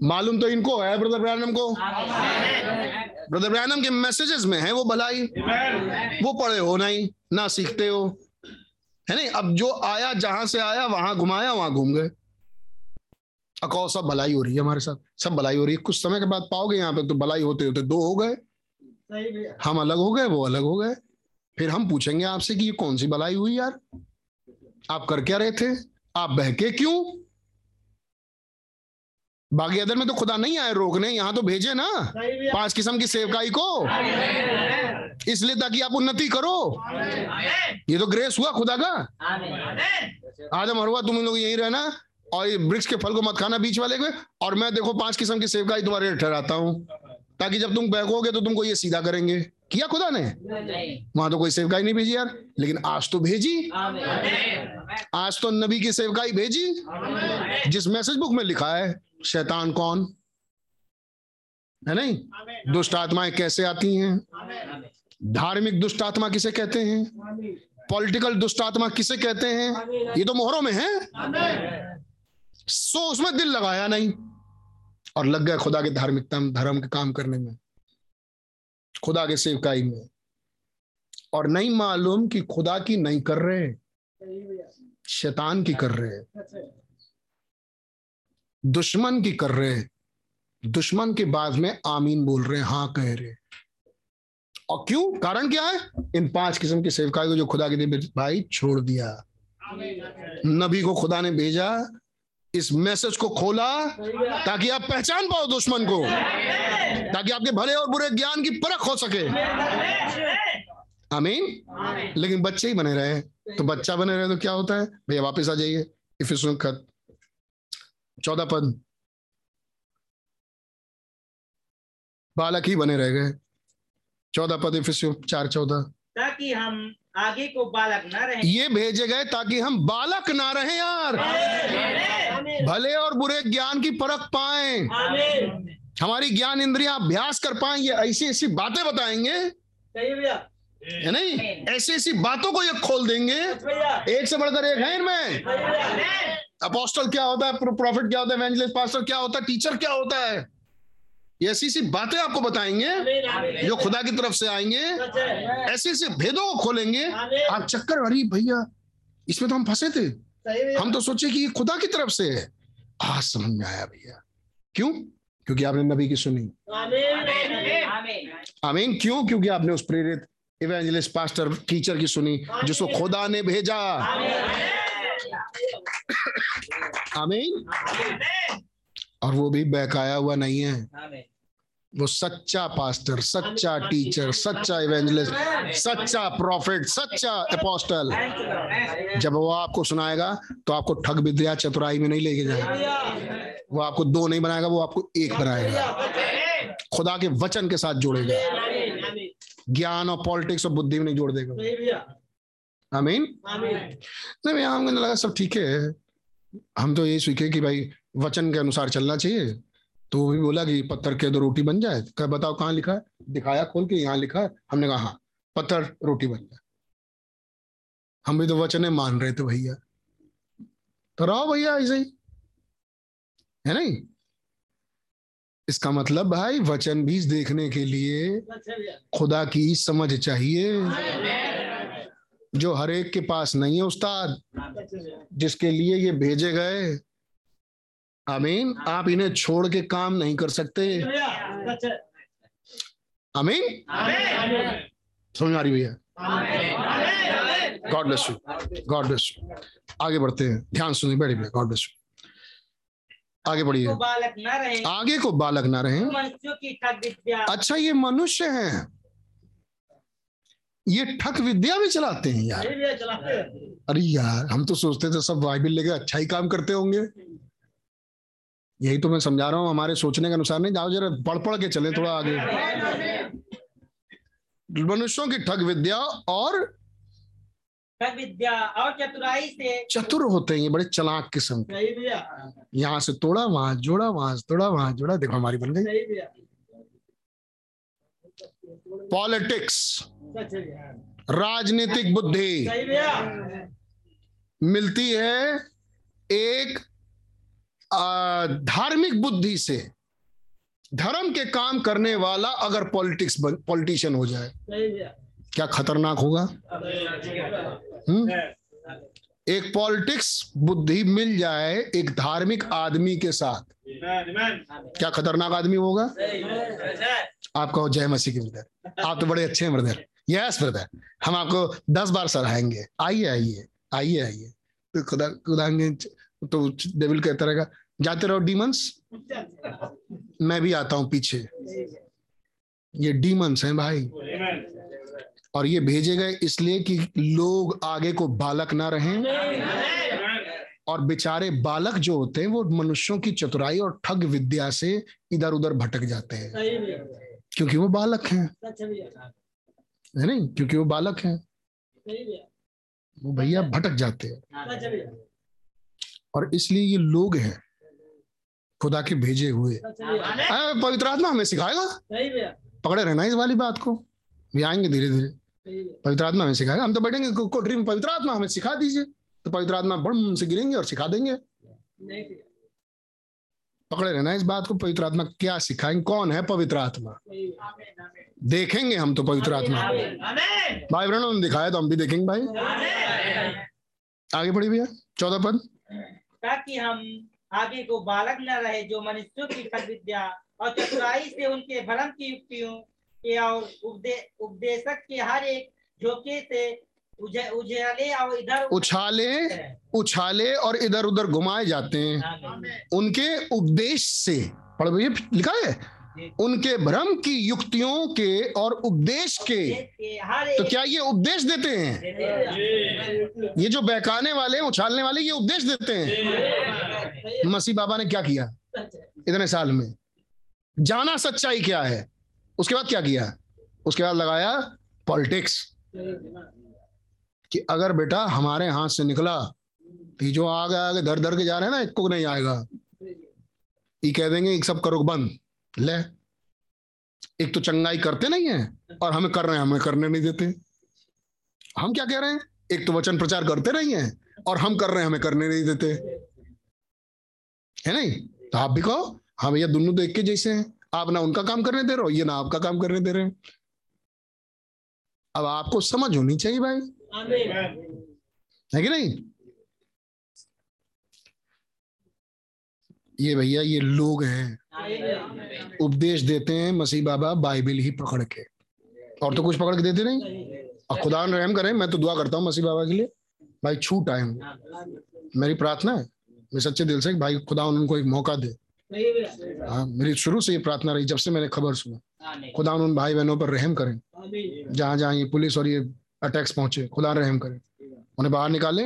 मालूम तो इनको है, ब्रदर ब्रैनम को। ब्रदर ब्रैनम के मैसेजेस में है वो भलाई। वो पढ़े हो नहीं, ना सीखते हो। है नहीं? अब जो आया, जहाँ से आया, वहाँ घुमाया, वहाँ घूम गए। अको सब भलाई हो रही है हमारे साथ? सब भलाई हो रही है। कुछ समय के बाद पाओगे यहाँ पे तो भलाई होते होते दो हो गए। हम अलग हो गए वो अलग हो गए। फिर हम पूछेंगे आपसे कि ये कौन सी भलाई हुई यार? आप कर क्या रहे थे? आप बहके क्यों? बागी अदर में तो खुदा नहीं आए रोकने यहाँ तो भेजे ना। पाँच किस्म की सेवकाई को। इसलिए ताकि आप उन्नति करो। ये तो ग्रेस हुआ खुदा का। आदम और हुआ तुम लोग यही रहना। और ये वृक्ष के फल को मत खाना बीच वाले के। और मैं देखो पाँच किस्म की सेवकाई तुम्हारे ठहराता हूँ। ताकि जब तुम बहकोगे तो तुमको ये सीधा करेंगे। किया खुदा ने? वहाँ तो कोई सेवकाई नहीं भेजी यार। लेकिन आज तो भेजी। आज तो नबी की सेवकाई भेजी। जिस मैसेज बुक में लिखा है शैतान कौन? है नहीं? दुष्ट आत्माएँ कैसे आती हैं? धार्मिक दुष्ट आत्मा किसे कहते हैं? पॉलिटिकल दुष्ट आत्मा किसे कहते हैं? ये तो मोहरों में है। सो उसमें दिल लगाया नहीं। और लग गए खुदा के धार्मिकता में धर्म के काम करने में। खुदा के सेवकाई में। और नहीं मालूम कि खुदा की नहीं कर रहे शैतान की कर रहे दुश्मन की कर रहे दुश्मन के बाद में आमीन बोल रहे हैं हाँ कह रहे और क्यों? कारण क्या है? इन पाँच किस्म की सेवकाई को जो खुदा के दे भाई छोड़ दिया। नबी को खुदा ने भेजा इस मैसेज को खोला ताकि आप पहचान पाओ दुश्मन को। ताकि आपके भले और बुरे ज्ञान की परख हो सके। आमीन? लेकिन बच्चे ही बने रहे। तो बच्चा बने रहे तो क्या होता है? भैया वापस आ जाइए। इफिसुल खत चौदह पद। बालक ही बने रह गए। चौदह पद इफिसुल चार चौदह। ताकि हम आगे को बालक न रहे। ये भेजे गए ताकि हम बालक ना रहे यार। भले और बुरे ज्ञान की परख पाए। हमारी ज्ञान इंद्रिया अभ्यास कर पाए ये ऐसी ऐसी बातें बताएँगे। भैया। है नहीं? ऐसी ऐसी बातों को ये खोल देंगे। एक से बढ़कर एक है इनमें। अपोस्टल क्या होता है? प्रॉफिट क्या होता है? पास्टर क्या होता है? टीचर क्या होता है? ये ऐसी ऐसी बातें आपको बताएँगे जो खुदा की तरफ़ से आएँगे। ऐसे ऐसे भेदों को खोलेंगे। आप चक्कर अरे भैया इसमें तो हम फंसे थे। हम तो सोचे कि ये खुदा की तरफ़ से है। आज समझ में आया भैया। क्यों? क्योंकि आपने नबी की सुनी। आमीन। आमीन। क्यों? क्योंकि आपने उस प्रेरित इवेंजलिस्ट पास्टर टीचर की सुनी जिसको खुदा ने भेजा। आमीन। और वो भी बहकाया हुआ नहीं है वो सच्चा पास्टर सच्चा टीचर सच्चा इवेंजलिस्ट सच्चा प्रॉफिट सच्चा अपोस्टल जब वो आपको सुनाएगा तो आपको ठग विद्या चतुराई में नहीं लेके जाएगा वो आपको दो नहीं बनाएगा वो आपको एक बनाएगा खुदा के वचन के साथ जोड़ेगा ज्ञान और पॉलिटिक्स और बुद्धि में नहीं जोड़ देगा आमीन भैया हमको लगा सब ठीक है हम तो ये सीखे कि भाई वचन के अनुसार चलना चाहिए। तो वो भी बोला कि पत्थर के दो रोटी बन जाए। कहा, बताओ कहाँ लिखा है? दिखाया खोल के यहाँ लिखा है। हमने कहा हाँ पत्थर, रोटी बन जाए। हम भी तो वचन मान रहे थे भैया। तो रहो भैया, ऐसे ही। है नहीं? इसका मतलब भाई, वचन भी देखने के लिए खुदा की समझ चाहिए। जो हर एक के पास नहीं है उस्ताद, जिसके लिए ये भेजे गए आमीन। आप इन्हें छोड़ के काम नहीं कर सकते। अमीन समझ आ रही भैया? God bless you God bless you आगे बढ़ते हैं। ध्यान सुनिए, बैठिए भैया। गॉड ब्लेस यू आगे बढ़िए। आगे को बालक ना रहे। अच्छा ये मनुष्य हैं। ये ठक विद्या भी चलाते हैं यार। अरे यार, हम तो सोचते थे सब बाइबल लेके अच्छा ही काम करते होंगे। यही तो मैं समझा रहा हूँ हमारे सोचने के अनुसार नहीं जाओ जरा पढ़ पढ़ के चले थोड़ा आगे। मनुष्यों की ठग विद्या और ठग विद्या और चतुराई से। चतुर होते हैं ये बड़े चलाक किस्म के। यहाँ से तोड़ा वहाँ जोड़ा वहाँ से तोड़ा वहाँ जोड़ा देखो हमारी बन गई। पॉलिटिक्स अच्छा राजनीतिक बुद्धि मिलती है एक धार्मिक बुद्धि से धर्म के काम करने वाला अगर पॉलिटिक्स पॉलिटिशियन हो जाए, क्या खतरनाक होगा? हम्म? एक पॉलिटिक्स बुद्धि मिल जाए एक धार्मिक आदमी के साथ, क्या खतरनाक आदमी होगा? आप कहो जय मसीह की ब्रदर आप तो बड़े अच्छे हैं, ब्रदर। Yes brother. हम आपको दस बार सराहेंगे। आइए आइए। आइए आइए। तो खुदा खुदा तो डेविल कहता रहेगा जाते रहो डीमंस मैं भी आता हूँ पीछे। ये डीमंस हैं भाई। और ये भेजे गए इसलिए कि लोग आगे को बालक ना रहें। और बेचारे बालक जो होते हैं वो मनुष्यों की चतुराई और ठग विद्या से इधर उधर भटक जाते हैं। क्योंकि वो बालक हैं। है नहीं? क्योंकि वो बालक हैं। वो भैया भटक जाते हैं। और इसलिए ये लोग हैं। खुदा के भेजे हुए। पवित्र आत्मा हमें सिखाएगा? पकड़े रहना इस वाली बात को। ये आएँगे धीरे धीरे। पवित्र आत्मा हमें सिखाएगा। हम तो बैठेंगे कोठरी में पवित्र आत्मा हमें सिखा दीजिए। तो पवित्र आत्मा बड़म से गिरेंगे और सिखा देंगे। पकड़े रहना इस बात को। पवित्र आत्मा क्या सिखाएँगे? कौन है पवित्र आत्मा? देखेंगे हम तो पवित्र आत्मा। भाई बहनों ने दिखाया तो हम भी देखेंगे भाई। आगे बढ़ी भैया। चौदह पद। ताकि हम आगे को बालक न रहे जो मनुष्यों की फल विद्या और चतुराई से उनके भ्रम की युक्तियों के और उपदे, उपदेशक के हर एक झोंके से उजे- उजाले और इधर उछाले उछाले और इधर उधर घुमाए जाते हैं। उनके उपदेश से पढ़ लिखा है? उनके भ्रम की युक्तियों के और उपदेश के। तो क्या ये उपदेश देते हैं? ये जो बहकाने वाले उछालने वाले ये उपदेश देते हैं? मसीह बाबा ने क्या किया? इतने साल में। जाना सच्चाई क्या है? उसके बाद क्या किया? उसके बाद लगाया पॉलिटिक्स। कि अगर बेटा हमारे हाथ से निकला तो जो आगे आगे धर धर के जा रहे हैं ना एक को नहीं आएगा। ये कह देंगे एक सब करो बंद। ले, एक तो चंगाई करते नहीं है और हमें कर रहे हैं, हमें करने नहीं देते। हम क्या कह रहे हैं? एक तो वचन प्रचार करते नहीं है और हम कर रहे हैं, हमें करने नहीं देते। है नहीं? तो आप भी कहो हाँ भैया, दोनों एक के जैसे हैं। आप ना उनका काम करने दे रहे हो, ये ना आपका काम करने दे रहे हैं। अब आपको समझ होनी चाहिए भाई। है कि नहीं? ये भैया, ये लोग हैं। उपदेश देते हैं मसीह बाबा बाइबिल ही पकड़ के। और तो कुछ पकड़ के देते नहीं? और खुदा रहम करें, मैं तो दुआ करता हूँ मसीह बाबा के लिए। भाई, छूट आए हूँ मेरी प्रार्थना है मैं सच्चे दिल से भाई खुदा उनको एक मौका दे। हाँ मेरी शुरू से ये प्रार्थना रही, जब से मैंने खबर सुना। खुदा उन भाई बहनों पर रहम करें। जहाँ जहाँ ये पुलिस और ये अटैक्स पहुँचे, खुदा रहम करें। उन्हें बाहर निकाले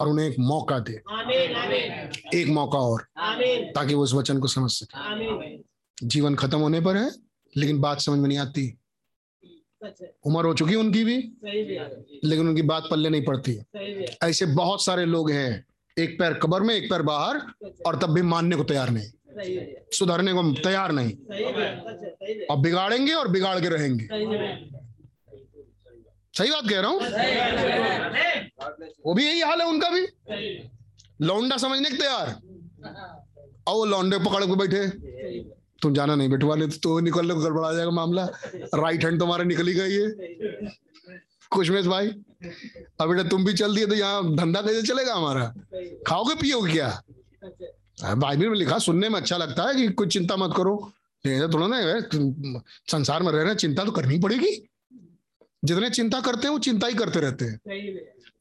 और उन्हें एक मौका दे। एक मौका और ताकि वो इस वचन को समझ सके। जीवन खत्म होने पर है लेकिन बात समझ में नहीं आती। उम्र हो चुकी उनकी भी लेकिन उनकी बात पल्ले नहीं पड़ती। ऐसे बहुत सारे लोग हैं एक पैर कबर में एक पैर बाहर और तब भी मानने को तैयार नहीं। सुधरने को तैयार नहीं। और बिगाड़ेंगे और बिगाड़ के रहेंगे। सही बात कह रहा हूँ? वो भी यही हाल है उनका भी? लौंडा समझने के तैयार? और वो लौंडे पकड़ के बैठे। तुम जाना नहीं बैठवा ले तो निकल लो गड़बड़ा जाएगा मामला। राइट हैंड तुम्हारा निकल ही गई है। खुशमेश भाई। अब बेटा तुम भी चल दिए तो यहाँ धंधा कैसे चलेगा हमारा? खाओगे पियोगे क्या? बाइबल में लिखा सुनने में अच्छा लगता है कि कुछ चिंता मत करो। थोड़ा ना संसार में रह रहे चिंता तो करनी पड़ेगी। जितने चिंता करते हैं वो चिंता ही करते रहते हैं।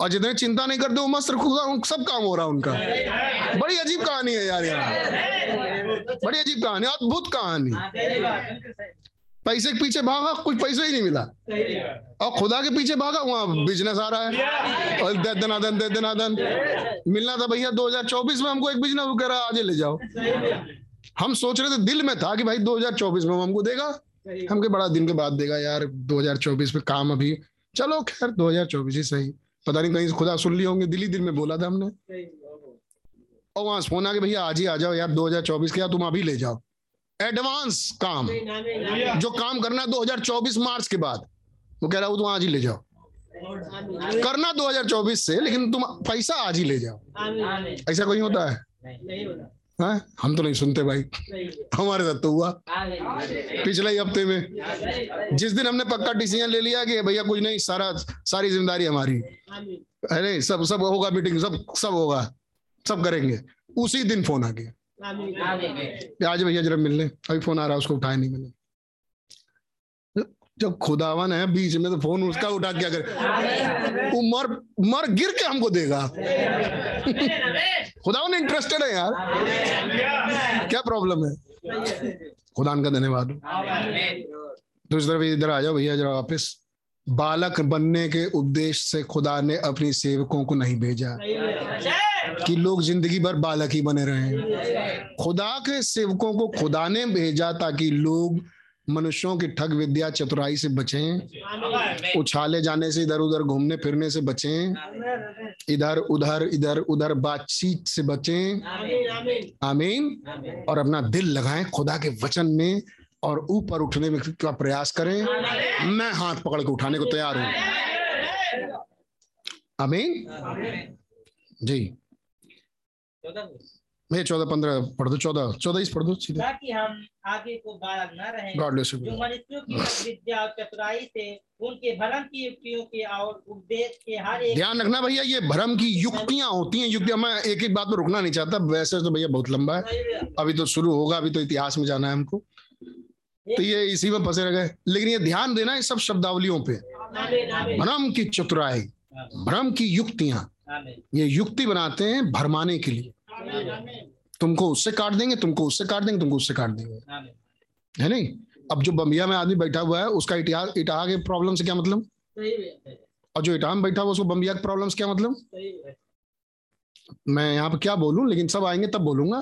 और जितने चिंता नहीं करते वो मस्त खुदा सब काम हो रहा है उनका। बड़ी अजीब कहानी है यार यार बड़ी अजीब कहानी अद्भुत कहानी। पैसे के पीछे भागा कुछ पैसा ही नहीं मिला। और खुदा के पीछे भागा वहाँ बिज़नेस आ रहा है। और दे दनादन दे दनादन मिलना था भैया 2024 में हमको एक बिज़नेस वो कह रहा है आज ले जाओ। हम सोच रहे थे दिल में था कि भाई 2024 में वो हमको देगा। हमके बड़ा दिन के बाद देगा यार 2024 में काम अभी। चलो खैर 2024 ही सही। पता नहीं कहीं खुदा सुन लिए होंगे दिल्ली दिल में बोला था हमने। और वहाँ फ़ोन आ के भैया आज ही आ जाओ यार 2024 के यार तुम अभी ले जाओ। एडवांस काम। जो काम करना है 2024 मार्च के बाद वो कह रहा हूँ तुम आज ही ले जाओ। करना 2024 से लेकिन तुम पैसा आज ही ले जाओ। ऐसा कोई होता है? नहीं होता। हाँ? हम तो नहीं सुनते भाई। हमारे साथ तो हुआ। पिछले ही हफ़्ते में। जिस दिन हमने पक्का डिसीज़न ले लिया कि भैया कुछ नहीं सारा सारी ज़िम्मेदारी हमारी। अरे सब सब होगा मीटिंग सब सब होगा। सब करेंगे। उसी दिन फ़ोन आ गया। आज भैया जरा मिलने। अभी फ़ोन आ रहा है उसको उठाया नहीं मैंने। जब खुदावन है, बीच में तो फ़ोन उसका उठा क्या करे वो मर मर गिर के हमको देगा। खुदावन इंटरेस्टेड है यार। क्या प्रॉब्लम है? खुदा का धन्यवाद। दूसरी तरफ़ इधर आ जाओ भैया, जरा वापस। बालक बनने के उद्देश्य से खुदा ने अपनी सेवकों को नहीं भेजा। कि लोग ज़िंदगी भर बालक ही बने रहे। खुदा के सेवकों को खुदा ने भेजा ताकि लोग मनुष्यों की ठग विद्या चतुराई से बचें उछाले जाने से इधर उधर घूमने फिरने से बचें इधर उधर इधर उधर बातचीत से बचें। आमीन। और अपना दिल लगाएँ खुदा के वचन में और ऊपर उठने में का प्रयास करें। मैं हाथ पकड़ के उठाने को तैयार हूँ। आमीन। जी। मैं चौदह पंद्रह पढ़ दो चौदह चौदह इस पढ़ दो सीधे। ताकि हम आगे को बालक न रहे। गॉड ब्लेस जो मनुष्यों की विद्या और चतुराई से उनके भरम की युक्तियों के और उपदेश के हर एक ध्यान रखना भैया ये भ्रम की युक्तियाँ होती हैं युक्तियाँ। मैं एक एक बात पर रुकना नहीं चाहता। वैसे तो भैया बहुत लंबा है। अभी तो शुरू होगा अभी तो इतिहास में जाना है हमको। तो ये इसी में फंसे रह गए। लेकिन ये ध्यान देना इस सब शब्दावलियों पे। भ्रम की चतुराई भ्रम की युक्तियाँ। ये युक्ति बनाते हैं भरमाने के लिए। तुमको उससे काट देंगे तुमको उससे काट देंगे तुमको उससे काट देंगे। है नहीं? अब जो बम्बिया में आदमी बैठा हुआ है उसका इटाह इटाह के प्रॉब्लम से क्या मतलब? और जो इटाह में बैठा हुआ उसको बम्बिया के प्रॉब्लम से क्या मतलब? मैं यहाँ पे क्या बोलूँ लेकिन सब आएँगे तब बोलूँगा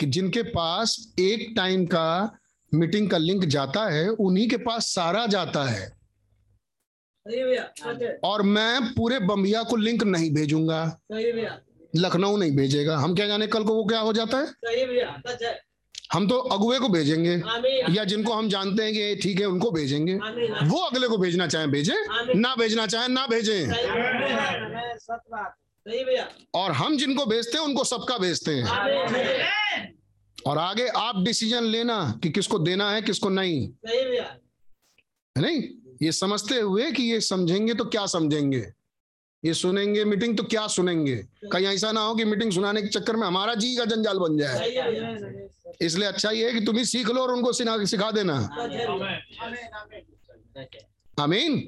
कि जिनके पास एक टाइम का मीटिंग का लिंक जाता है उन्हीं के पास सारा जाता है। और मैं पूरे बम्बिया को लिंक नहीं भेजूँगा। लखनऊ नहीं भेजेगा। हम क्या जाने कल को वो क्या हो जाता है? हम तो अगुए को भेजेंगे या जिनको हम जानते हैं कि ठीक है उनको भेजेंगे। वो अगले को भेजना चाहे भेजे। ना भेजना चाहे ना भेजे। और हम जिनको भेजते हैं उनको सबका भेजते हैं। और आगे आप डिसीज़न लेना कि किसको देना है किसको नहीं। है नहीं? ये समझते हुए कि ये समझेंगे तो क्या समझेंगे? ये सुनेंगे मीटिंग तो क्या सुनेंगे? कहीं ऐसा ना हो कि मीटिंग सुनाने के चक्कर में हमारा जी का जंजाल बन जाए। इसलिए अच्छा ये है कि तुम ही सीख लो और उनको सिखा सिखा देना। आमीन?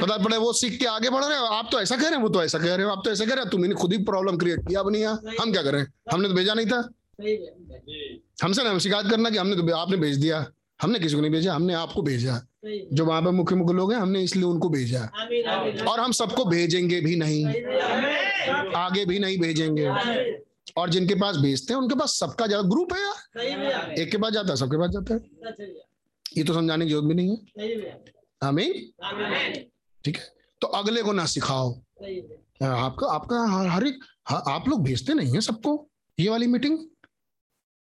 पता पड़े वो सीख के आगे बढ़ रहे हो। आप तो ऐसा कह रहे हैं वो तो ऐसा कह रहे हो। आप तो ऐसा कह रहे हो तुम खुद ही प्रॉब्लम क्रिएट किया अब नहीं यहाँ हम क्या करें? हमने तो भेजा नहीं था। हमसे ना शिकायत करना कि हमने तो आपने भेज दिया। हमने किसी को नहीं भेजा हमने आपको भेजा। जो वहाँ पे मुख्य मुख्य लोग हैं हमने इसलिए उनको भेजा। और हम सबको भेजेंगे भी नहीं। आगे भी नहीं भेजेंगे। और जिनके पास भेजते हैं उनके पास सबका ज़्यादा ग्रुप है यार। एक के पास जाता है सबके पास जाता है। ये तो समझाने की ज़रूरत भी नहीं है। आमीन। ठीक है। तो अगले को ना सिखाओ। आपका आपका हर हर एक हाँ, आप लोग भेजते नहीं है सबको। ये वाली मीटिंग।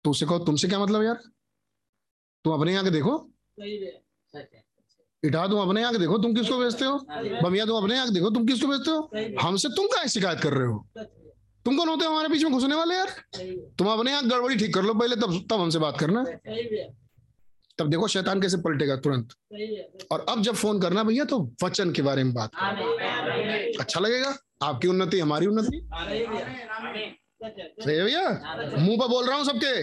तो उसे कहो तुमसे क्या मतलब यार? तुम अपने यहाँ के देखो। इटा तुम अपने यहाँ के देखो तुम किसको भेजते हो? बमिया तुम अपने यहाँ के देखो तुम किसको भेजते हो? हमसे तुम क्या शिकायत कर रहे हो? तुम कौन होते हो हमारे बीच में घुसने वाले यार? तुम अपने यहाँ गड़बड़ी ठीक कर लो पहले तब तब हमसे बात करना। तब देखो शैतान कैसे पलटेगा तुरंत। और अब जब फ़ोन करना भैया तो वचन के बारे में बात अच्छा लगेगा? आपकी उन्नति हमारी उन्नति। सही है भैया? मुँह पर बोल रहा हूँ सबके?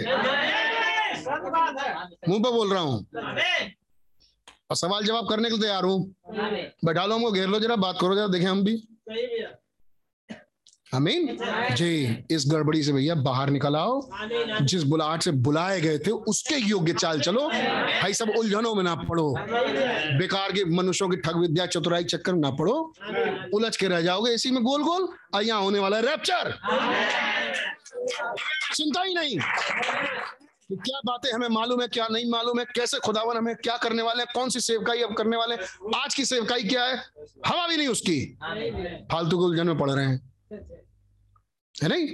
मुँह पर बोल रहा हूँ। और सवाल जवाब करने के लिए तैयार हूँ। बैठा लो हमको, घेर लो जरा, बात करो जरा, देखें हम भी। अमीन जी इस गड़बड़ी से भैया बाहर निकल आओ। जिस बुलाहट से बुलाए गए थे उसके योग्य चाल चलो। भाई सब उलझनों में ना पड़ो। बेकार के मनुष्यों की ठग विद्या चतुराई चक्कर में ना पड़ो। उलझ के रह जाओगे इसी में गोल गोल और यहाँ होने वाला है रैप्चर चिंता ही नहीं। कि क्या बातें हमें मालूम है क्या नहीं मालूम है? कैसे खुदावन हमें क्या करने वाले हैं? कौन सी सेवकाई अब करने वाले हैं? आज की सेवकाई क्या है? हवा भी नहीं उसकी। फालतू के उलझन में पड़ रहे हैं। है नहीं?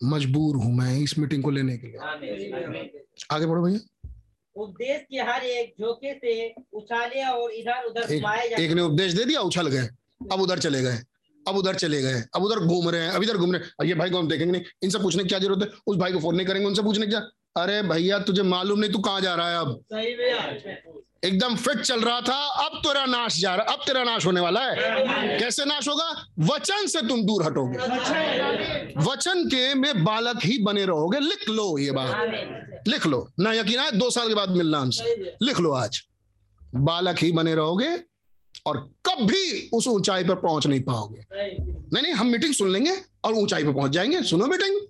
मजबूर हूँ मैं इस मीटिंग को लेने के लिए। आगे बढ़ो भैया। उपदेश के हर एक झोंके से उछाले और इधर उधर एक, एक ने उपदेश दे दिया उछल गए। अब उधर चले गए अब उधर चले गए अब उधर घूम रहे हैं अब इधर घूम रहे हैं। ये भाई को हम देखेंगे नहीं इनसे पूछने की क्या ज़रूरत है? उस भाई को फ़ोन नहीं करेंगे उनसे पूछने की क्या? अरे भैया तुझे मालूम नहीं तू कहाँ जा रहा है अब? सही एकदम फिट चल रहा था, अब तेरा नाश जा रहा, अब तेरा नाश होने वाला है। कैसे नाश होगा? वचन से तुम दूर हटोगे। वचन के में बालक ही बने रहोगे। लिख लो ये बात। लिख लो। ना यकीन है दो साल के बाद मिलना हमसे। लिख लो आज। बालक ही बने रहोगे और कभी उस ऊंचाई पर पहुँच नहीं पाओगे। नहीं नहीं, हम मीटिंग सुन लेंगे और ऊंचाई पर पहुँच जाएँगे। सुनो मीटिंग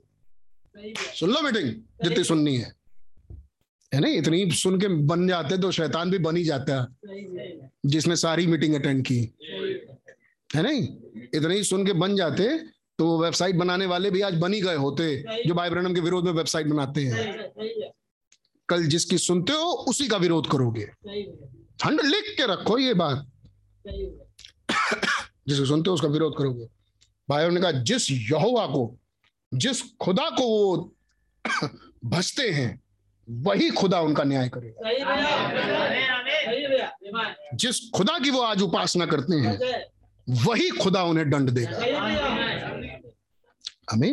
सुन लो मीटिंग जितनी सुननी है। है ना? इतनी सुन के बन जाते तो शैतान भी बन ही जाता जिसने सारी मीटिंग अटेंड की। है नहीं? इतने ही सुन के बन जाते तो वो वेबसाइट बनाने वाले भी आज बन ही गए होते, जो भाई ब्रनम के विरोध में वेबसाइट बनाते हैं। कल जिसकी सुनते हो, उसी का विरोध करोगे। ठंड लिख के रखो ये बात। जिसको सुनते हो, उसका विरोध करोगे। भाइयों ने कहा, जिस यहोवा को, जिस खुदा को वो भजते हैं वही खुदा उनका न्याय करेगा। जिस खुदा की वो आज उपासना करते हैं वही खुदा उन्हें दंड देगा। है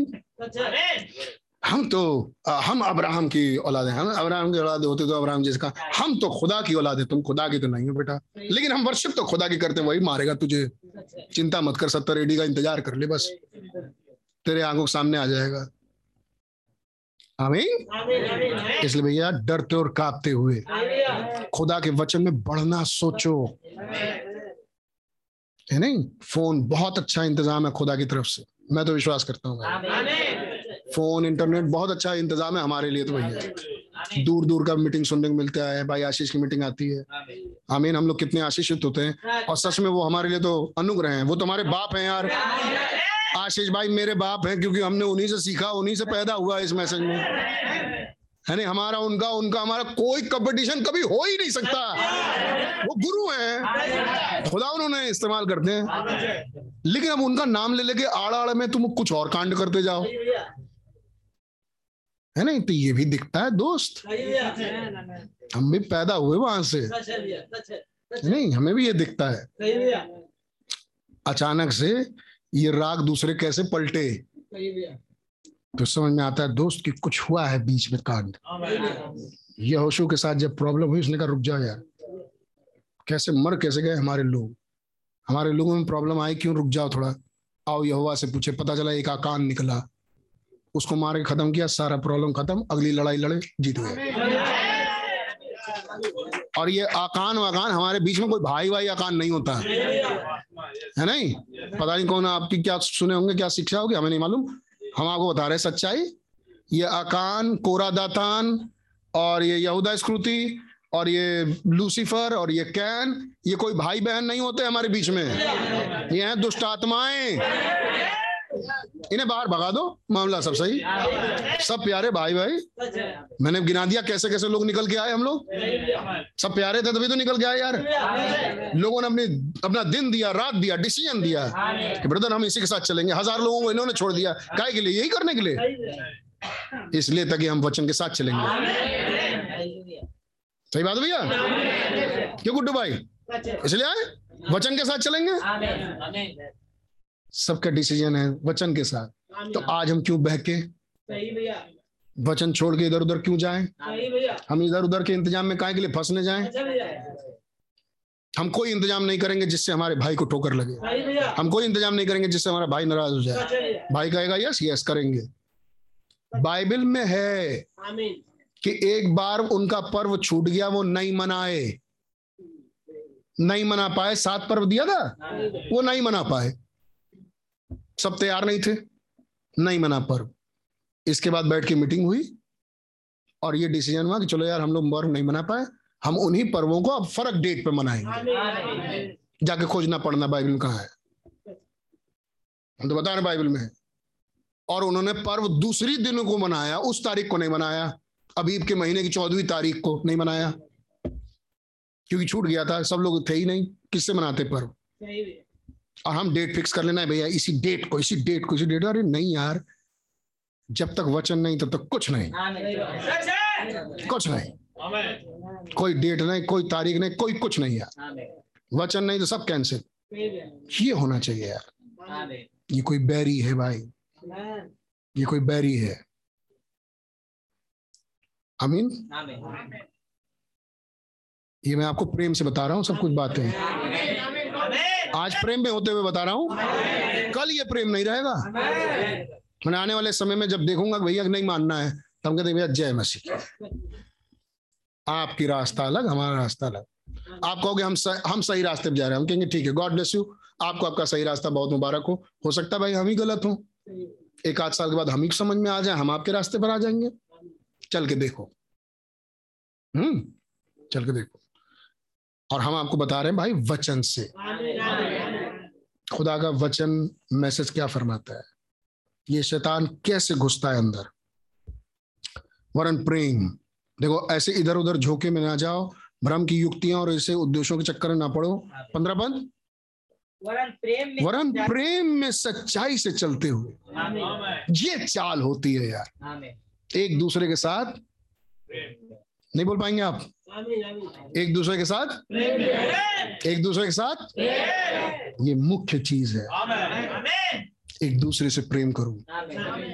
हम तो हम अब्राहम की औलाद हैं। हम अब्राहम की औलाद होते तो अब्राहम जिसका हम तो खुदा की औलाद है तुम खुदा की तो नहीं हो बेटा। लेकिन हम वर्शिप तो खुदा की करते हैं, वही मारेगा तुझे। चिंता मत कर सत्तर एडी का इंतज़ार कर ले बस। तेरे आँखों के सामने आ जाएगा। आमीन। आमीन इसलिए भैया डरते और कांपते हुए। खुदा के वचन में बढ़ना सोचो। है नहीं? फ़ोन बहुत अच्छा इंतज़ाम है खुदा की तरफ़ से। मैं तो विश्वास करता हूँ फ़ोन इंटरनेट बहुत अच्छा इंतज़ाम है हमारे लिए तो भैया। दूर दूर का मीटिंग सुनने को मिलता है भाई आशीष की मीटिंग आती है। आमीन। हम लोग कितने आशीषित होते हैं। और सच में वो हमारे लिए तो अनुग्रह हैं। वो तो हमारे बाप हैं यार। आशीष भाई मेरे बाप हैं, क्योंकि हमने उन्हीं से सीखा, उन्हीं से पैदा हुआ इस मैसेज में। है नहीं? हमारा, उनका उनका, हमारा कोई कंपटीशन कभी हो ही नहीं सकता। वो गुरु हैं। खुदा उन्होंने इस्तेमाल करते हैं। लेकिन अब उनका नाम ले लेके आड़ आड़ में तुम कुछ और कांड करते जाओ। है नहीं? तो ये भी दिखता है दोस्त। हम भी पैदा हुए वहाँ से। नहीं, हमें भी ये दिखता है। अचानक से ये राग दूसरे कैसे पलटे? तो समझ में आता है दोस्त कि कुछ हुआ है बीच में कांड। भैया के साथ जब प्रॉब्लम हुई उसने कहा रुक जाओ यार। कैसे मर कैसे गए हमारे लोग? हमारे लोगों में प्रॉब्लम आई क्यों? रुक जाओ थोड़ा। आओ यहोवा से पूछे। पता चला एक आकान निकला। उसको मार के खत्म किया सारा प्रॉब्लम खत्म। अगली लड़ाई लड़े जीत गए। और ये आकान वाकान, हमारे बीच में कोई भाई भाई आकान नहीं होता। है है नहीं? पता नहीं कौन आपकी क्या सुने होंगे, क्या शिक्षा होगी, हमें नहीं मालूम। हम आपको बता रहे सच्चाई। ये आकान कोरा दातान और ये यहूदा स्क्रूति और ये लूसीफर, और ये कैन, ये कोई भाई बहन नहीं होते हमारे बीच में। ये हैं दुष्ट आत्माएँ। इन्हें बाहर भगा दो, मामला सब सही। सब प्यारे भाई भाई। मैंने गिना दिया, कैसे कैसे लोग निकल के आए हम लोग? सब प्यारे थे तभी तो निकल के आए यार। लोगों ने अपनी, अपना दिन दिया, रात दिया डिसीज़न दिया। कि ब्रदर हम इसी के साथ चलेंगे। हज़ार लोगों को इन्होंने छोड़ दिया। काय के लिए? यही करने के लिए। इसलिए ताकि हम वचन के साथ चलेंगे। सही बात भैया? क्यों गुड्डू भाई? इसलिए आए? वचन के साथ चलेंगे? सबका डिसीज़न है वचन के साथ। तो आज हम क्यों बहके? वचन छोड़ के इधर उधर क्यों जाए? हम इधर उधर के इंतज़ाम में काय के लिए फंसने जाएँ? अच्छा हम कोई इंतज़ाम नहीं करेंगे जिससे हमारे भाई को ठोकर लगे। हम कोई इंतज़ाम नहीं करेंगे जिससे हमारा भाई नाराज़ हो जाए। भैया। भाई कहेगा यस यस करेंगे। बाइबल में है कि एक बार उनका पर्व छूट गया वो नहीं मनाए। नहीं मना पाए सात पर्व दिया था? वो नहीं मना पाए। सब तैयार नहीं थे, नहीं मना पर्व इसके बाद बैठ के मीटिंग हुई और ये डिसीज़न हुआ कि चलो यार, हम लोग पर्व नहीं मना पाए, हम उन्हीं पर्वों को अब फ़र्क डेट पे मनाएँगे। जाके खोजना पड़ना बाइबल में कहाँ है? हम तो बता रहे बाइबल में। और उन्होंने पर्व दूसरी दिन को मनाया, उस तारीख को नहीं मनाया। अबीब के महीने की चौदहवीं तारीख को नहीं मनाया। क्योंकि छूट गया था, सब लोग थे ही नहीं। किससे मनाते पर्व? और हम डेट फिक्स कर लेना है भैया, इसी डेट को, इसी डेट को, इसी डेट अरे नहीं यार, जब तक वचन नहीं, तब तक कुछ नहीं। कुछ नहीं। कोई डेट नहीं, कोई तारीख नहीं, कोई कुछ नहीं यार। वचन नहीं तो सब कैंसिल ये होना चाहिए यार। ये कोई बैरी है भाई। ये कोई बैरी है। अमीन ये मैं आपको प्रेम से बता रहा हूँ, सब कुछ बातें आज प्रेम में होते हुए बता रहा हूँ कल ये प्रेम नहीं रहेगा। मैंने आने वाले समय में जब देखूँगा भैया नहीं मानना है तब हम कहते भैया जय मसीह। आपकी रास्ता अलग हमारा रास्ता अलग। आप कहोगे हम स, हम सही रास्ते पर जा रहे हैं। हम कहेंगे ठीक है गॉड ब्लेस यू आपको आपका सही रास्ता बहुत मुबारक हो। हो सकता है भाई हम ही गलत हो। एक आध साल के बाद हम ही समझ में आ जाए हम आपके रास्ते पर आ जाएँगे। चल के देखो। हम्म चल के देखो। और हम आपको बता रहे हैं भाई वचन से। खुदा का वचन मैसेज क्या फरमाता है? ये शैतान कैसे घुसता है अंदर? वरन प्रेम देखो ऐसे इधर उधर झोंके में ना जाओ भ्रम की युक्तियाँ और ऐसे उद्देश्यों के चक्कर में ना पड़ो। पंद्रह बंद? वरन प्रेम में वरन प्रेम में सच्चाई से चलते हुए। ये चाल होती है यार। एक दूसरे के साथ नहीं बोल पाएँगे आप? एक दूसरे के साथ? एक दूसरे के साथ? ये मुख्य चीज़ है। एक दूसरे से प्रेम करो,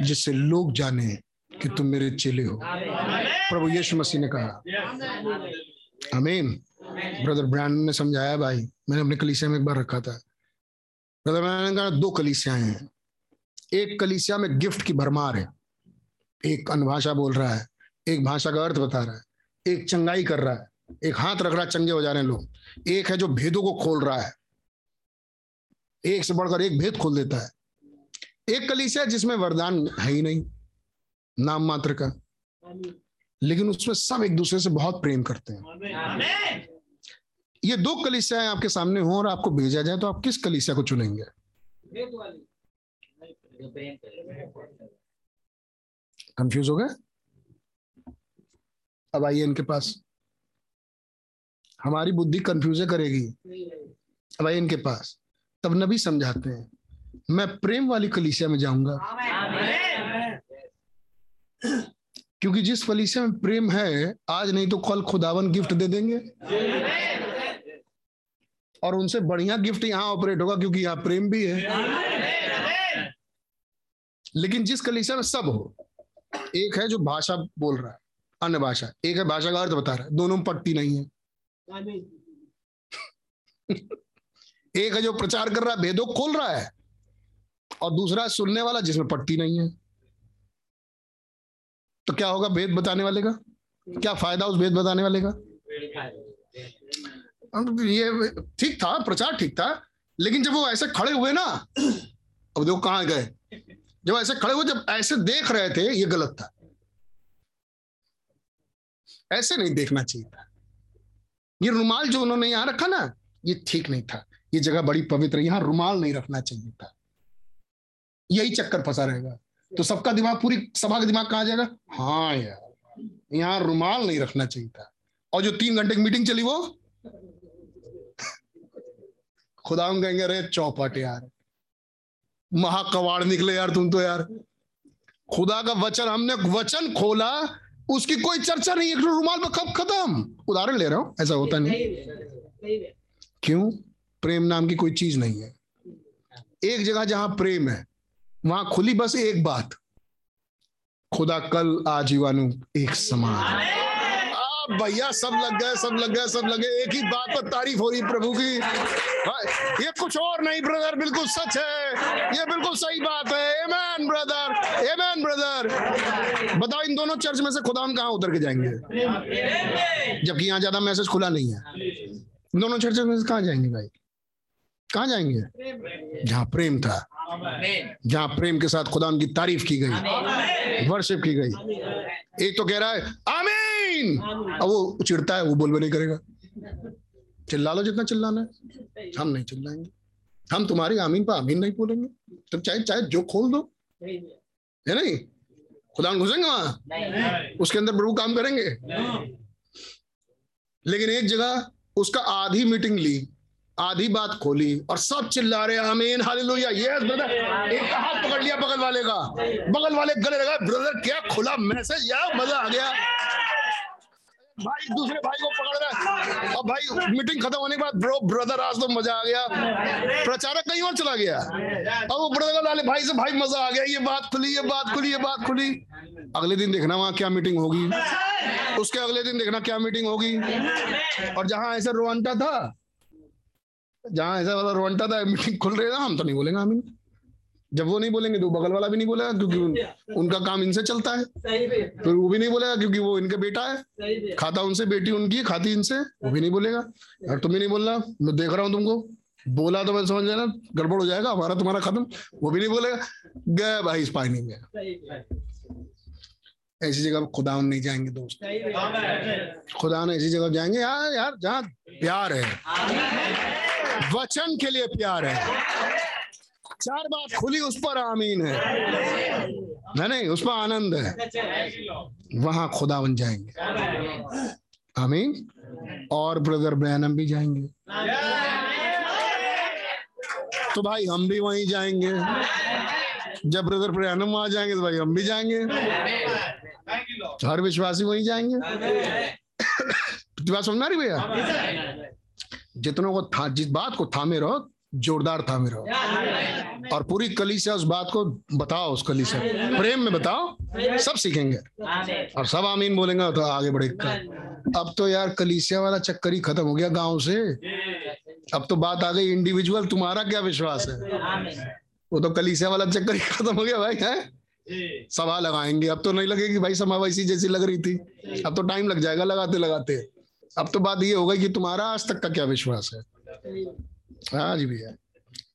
जिससे लोग जाने कि तुम मेरे चेले हो। प्रभु यीशु मसीह ने कहा। अमीन ब्रदर ब्रांड ने समझाया, भाई, मैंने अपने कलीसिया में एक बार रखा था। ब्रदर ब्रांड ने कहा, दो कलीसियाएँ हैं। एक कलीसिया में गिफ्ट की भरमार है। एक अनभाषा बोल रहा है। एक भाषा का अर्थ बता रहा है। एक चंगाई कर रहा है एक हाथ रख रहा है चंगे हो जा रहे हैं लोग। एक है जो भेदों को खोल रहा है एक से बढ़कर एक भेद खोल देता है। एक कलीसिया जिसमें वरदान है ही नहीं नाम मात्र का। लेकिन उसमें सब एक दूसरे से बहुत प्रेम करते हैं। ये दो कलीसियाएँ आपके सामने हो और आपको भेजा जाए तो आप किस कलिसिया को चुनेंगे? कंफ्यूज हो गए? अब आइए इनके पास। हमारी बुद्धि कंफ्यूज करेगी। अब आइए इनके पास। तब नबी समझाते हैं। मैं प्रेम वाली कलीसिया में जाऊँगा। क्योंकि जिस कलीसिया में प्रेम है, आज नहीं तो कल खुदावन गिफ्ट दे देंगे। और उनसे बढ़िया गिफ्ट यहाँ ऑपरेट होगा, क्योंकि यहाँ प्रेम भी है। लेकिन जिस कलीसिया में सब हो, एक है जो भाषा बोल रहा है। अन्य भाषा। एक है भाषा का अर्थ बता रहा है। दोनों में पट्टी नहीं है। एक है जो प्रचार कर रहा है, भेदों खोल रहा है, और दूसरा है सुनने वाला, जिसमें पट्टी नहीं है। तो क्या होगा भेद बताने वाले का? क्या फ़ायदा उस भेद बताने वाले का? ये ठीक था, प्रचार ठीक था, लेकिन जब वो ऐसे खड़े हुए ना, अब देखो कहाँ गए। जब ऐसे खड़े हुए, जब ऐसे देख रहे थे, ये गलत था। ऐसे नहीं देखना चाहिए था। ये रुमाल जो उन्होंने यहाँ रखा ना, ये ठीक नहीं था। ये जगह बड़ी पवित्र यहाँ रुमाल नहीं रखना चाहिए था। यही चक्कर फंसा रहेगा। तो सबका दिमाग, पूरी सभा का दिमाग कहा जाएगा? हाँ यार, यहाँ रुमाल नहीं रखना चाहिए था। और जो तीन घंटे की मीटिंग चली वो? खुदा हम कहेंगे, अरे चौपट यार, महाकवाड़ निकले यार तुम तो यार। खुदा का वचन, हमने वचन खोला उसकी कोई चर्चा नहीं एक रुमाल में कब खत्म। उदाहरण ले रहा हूँ ऐसा होता नहीं। क्यों? प्रेम नाम की कोई चीज़ नहीं है। एक जगह जहाँ प्रेम है वहाँ खुली बस एक बात। खुदा कल आजीवानु एक समान। आ, भैया, सब लग गए, सब लग गए, सब लगे एक ही बात पर तारीफ़ हो रही प्रभु की। ये कुछ और नहीं ब्रदर बिल्कुल सच है। ये बिल्कुल सही बात है। एमैन ब्रदर एमैन ब्रदर बताओ, इन दोनों चर्च में से खुदा कहाँ उतर के जाएँगे? जबकि यहाँ ज़्यादा मैसेज खुला नहीं है। दोनों चर्च में से कहाँ जाएँगे भाई? कहाँ जाएँगे? जहाँ प्रेम था। जहाँ प्रेम के साथ खुदा की तारीफ़ की गई। वर्शिप की गई। एक तो कह रहा है आमीन! अब वो चिढ़ता है वो बोलबे नहीं करेगा। चिल्ला लो जितना चिल्लाना है। हम नहीं चिल्लाएँगे। हम तुम्हारी आमीन पर आमीन नहीं बोलेंगे। तुम चाहे चाहे जो खोल दो। है नहीं? खुदा घुसेंगे वहाँ? उसके अंदर प्रभु काम करेंगे? लेकिन एक जगह उसका आधी मीटिंग ली। आधी बात खोली और सब चिल्ला रहे आमीन, हालेलुया यस ब्रदर एक हाथ पकड़ लिया बगल वाले का। बगल वाले गले लगा ब्रदर क्या खुला मैसेज यार, मज़ा आ गया। भाई, दूसरे भाई को पकड़ रहा है। और भाई मीटिंग खत्म होने के बाद ब्रो ब्रदर आज तो मज़ा आ गया। प्रचारक कहीं और चला गया। और वो ब्रदर वाले भाई से भाई मज़ा आ गया, ये बात खुली, ये बात खुली, ये बात खुली। अगले दिन देखना वहाँ क्या मीटिंग होगी। उसके अगले दिन देखना क्या मीटिंग होगी। और जहाँ ऐसे रोवंटा था जहाँ ऐसा वाला रोवंटा था मीटिंग खुल रही है हम तो नहीं बोलेंगे आमीन जब वो नहीं बोलेंगे तो बगल वाला भी नहीं बोलेगा क्योंकि उन, उनका काम इनसे चलता है। फिर वो भी नहीं बोलेगा क्योंकि वो इनका बेटा है। खाता उनसे बेटी उनकी है खाती इनसे वो भी नहीं बोलेगा। यार तुम्हें नहीं बोलना मैं देख रहा हूँ तुमको। बोला तो मैं समझ जाना गड़बड़ हो जाएगा हमारा तुम्हारा खत्म वो भी नहीं बोलेगा। गए भाई इस पानी में। ऐसी जगह खुदा नहीं जाएँगे दोस्त। खुदा ऐसी जगह जाएँगे यार यार जहाँ प्यार है। वचन के लिए प्यार है। चार बात खुली उस पर आमीन है। नहीं नहीं उस पर आनंद है। वहाँ खुदा बन जाएँगे। आमीन। और ब्रदर ब्रैनम भी जाएँगे। तो भाई हम भी वहीं जाएँगे। जब ब्रदर ब्रैनम वहाँ जाएँगे तो भाई हम भी जाएँगे। हर विश्वासी वहीं जाएँगे? बात समझ आ रही भैया? जितनों को था जिस बात को थामे रहो जोरदार थामे रहो। और पूरी कलीसिया उस बात को बताओ उस कलीसिया को। प्रेम में बताओ सब सीखेंगे। और सब आमीन बोलेंगे तो आगे बढ़ेगा अब तो यार कलीसिया वाला चक्कर ही खत्म हो गया गाँव से। अब तो बात आ गई इंडिविजुअल तुम्हारा क्या विश्वास है? वो तो कलीसिया वाला चक्कर ही खत्म हो गया भाई है? सभा लगाएँगे। अब तो नहीं लगेगी भाई सभा वैसी जैसी लग रही थी। अब तो टाइम लग जाएगा लगाते लगाते। अब तो बात ये हो गई कि तुम्हारा आज तक का क्या विश्वास है? हाँ जी भैया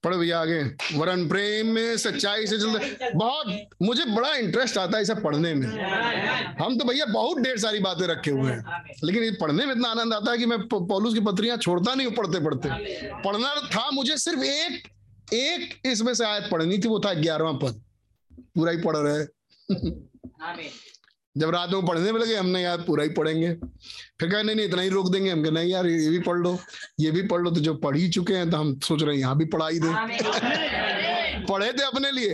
पढ़ो भैया आगे। वरन प्रेम में सच्चाई से चलते बहुत, मुझे बड़ा इंटरेस्ट आता है इसे पढ़ने में। हम तो भैया बहुत ढेर सारी बातें रखे हुए हैं। लेकिन ये पढ़ने में इतना आनंद आता है कि मैं पौलुस की पत्रियाँ छोड़ता नहीं हूँ पढ़ते पढ़ते। पढ़ना था मुझे सिर्फ़ एक एक इसमें से आयत पढ़नी थी, वो था ग्यारहवा पद। पूरा ही पढ़ रहे जब रात में पढ़ने में लगे हमने यार पूरा ही पढ़ेंगे। फिर कहा नहीं नहीं इतना ही रोक देंगे। हम कहा नहीं यार ये भी पढ़ लो ये भी पढ़ लो। तो जो पढ़ ही चुके हैं तो हम सोच रहे हैं यहाँ भी पढ़ा ही दें। पढ़े थे अपने लिए।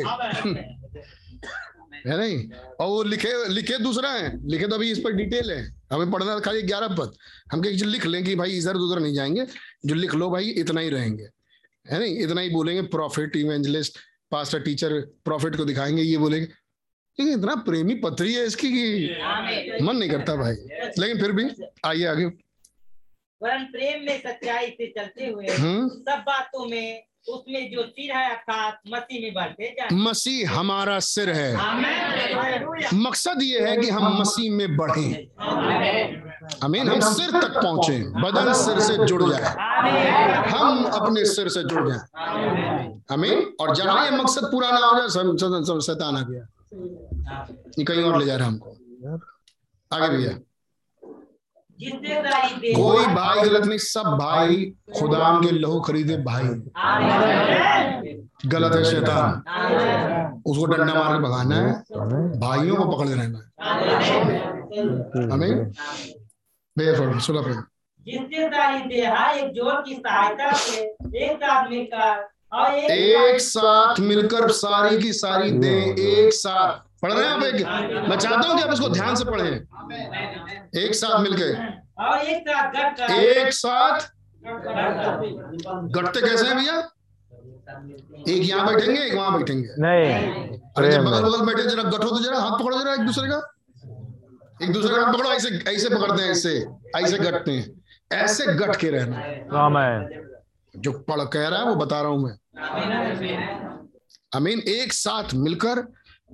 है नहीं? और वो लिखे लिखे दूसरा है। लिखे तो अभी इस पर डिटेल है। हमें पढ़ना खाली ग्यारह पद। हम कहीं लिख लें कि भाई इधर उधर नहीं जाएँगे। जो लिख लो भाई इतना ही रहेंगे। है नहीं? इतना ही बोलेंगे prophet evangelist pastor teacher prophet को दिखाएँगे ये बोलेंगे लेकिन इतना प्रेमी पत्री है इसकी कि मन नहीं करता भाई। लेकिन फिर भी आइए आगे। वरन प्रेम में सच्चाई से चलते हुए हम्म। सब बातों में उसमें जो सिर है अर्थात मसीह में बढ़ते जाए। मसीह हमारा सिर है। मकसद ये है कि हम मसीह में बढ़े। अमीन हम सिर तक पहुँचे। बदन सिर से जुड़ जाए। हम अपने सिर से जुड़ जाए। अमीन और जहाँ ये मकसद पूरा ना हो जाए शैतान आ गया। ये कहीं और ले जा रहा हमको। आगे भैया। कोई भाई गलत नहीं सब भाई खुदा के लहू खरीदे भाई। गलत है शैतान। उसको डंडा मार के भगाना है। भाइयों को पकड़ रहना है। हमें बेफर सुना फिर जिससे एक ज़ोर की सहायता से एक साथ मिलकर एक, एक साथ मिलकर सारी की सारी दे एक साथ। पढ़ रहे हैं आप एक? मैं चाहता हूँ कि आप इसको ध्यान से पढ़ें। एक साथ मिलकर एक साथ? गटते कैसे हैं भैया? एक यहाँ बैठेंगे एक वहाँ बैठेंगे। नहीं अरे जब बगल बगल बैठे जरा गठो तो जरा हाथ पकड़ो जरा एक दूसरे का। एक दूसरे का हाथ पकड़ो ऐसे ऐसे पकड़ते हैं ऐसे ऐसे गटते हैं। ऐसे गट के रहना। जो पढ़ कह रहा है वो बता रहा हूँ मैं। अमीन एक साथ मिलकर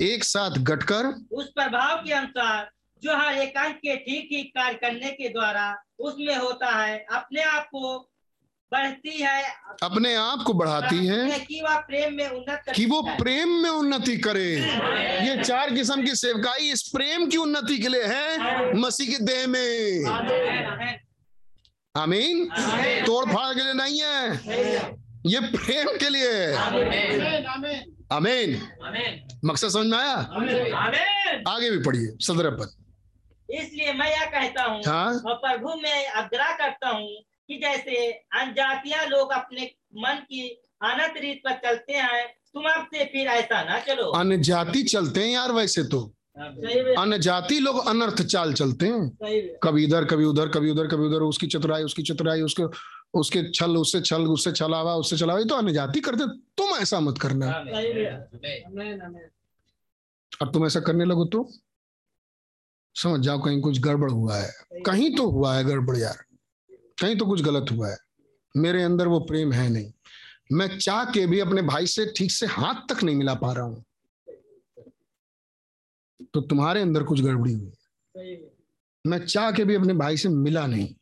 एक साथ गटकर उस प्रभाव के अनुसार जो हर एक अंग के ठीक ठीक कार्य करने के द्वारा उसमें होता है अपने आप को बढ़ती है। अपने आप को बढ़ाती है। कि वह प्रेम में उन्नत कि वो प्रेम में उन्नति करे। ये चार किस्म की सेवकाई इस प्रेम की उन्नति के लिए है मसीह के देह में। आमीन। तोड़ फाड़ के लिए नहीं है। ये प्रेम के लिए है। आमीन। मकसद समझ में आया? आगे भी पढ़िए सत्रह पद इसलिए मैं यह कहता हूँ हाँ? और प्रभु में आग्रह करता हूँ कि जैसे अनजातियाँ लोग अपने मन की अनंत रीत पर चलते हैं तुम अब से फिर ऐसा ना चलो। अन्य जाति चलते हैं यार वैसे तो। अन्य जाति लोग अनर्थ चाल चलते हैं। कभी इधर कभी उधर कभी उधर कभी उधर उसकी चतुराई उसकी चतुराई उसके उसके छल उससे छल उससे छलावा उससे छलावा ये तो अन्य जाति करते तुम ऐसा मत करना। और तुम ऐसा करने लगो तो? समझ जाओ कहीं कुछ गड़बड़ हुआ है। कहीं तो हुआ है गड़बड़ यार। कहीं तो कुछ गलत हुआ है। मेरे अंदर वो प्रेम है नहीं। मैं चाह के भी अपने भाई से ठीक से हाथ तक नहीं मिला पा रहा हूँ। तो तुम्हारे अंदर कुछ गड़बड़ी हुई मैं चाह के भी अपने भाई से मिला नहीं।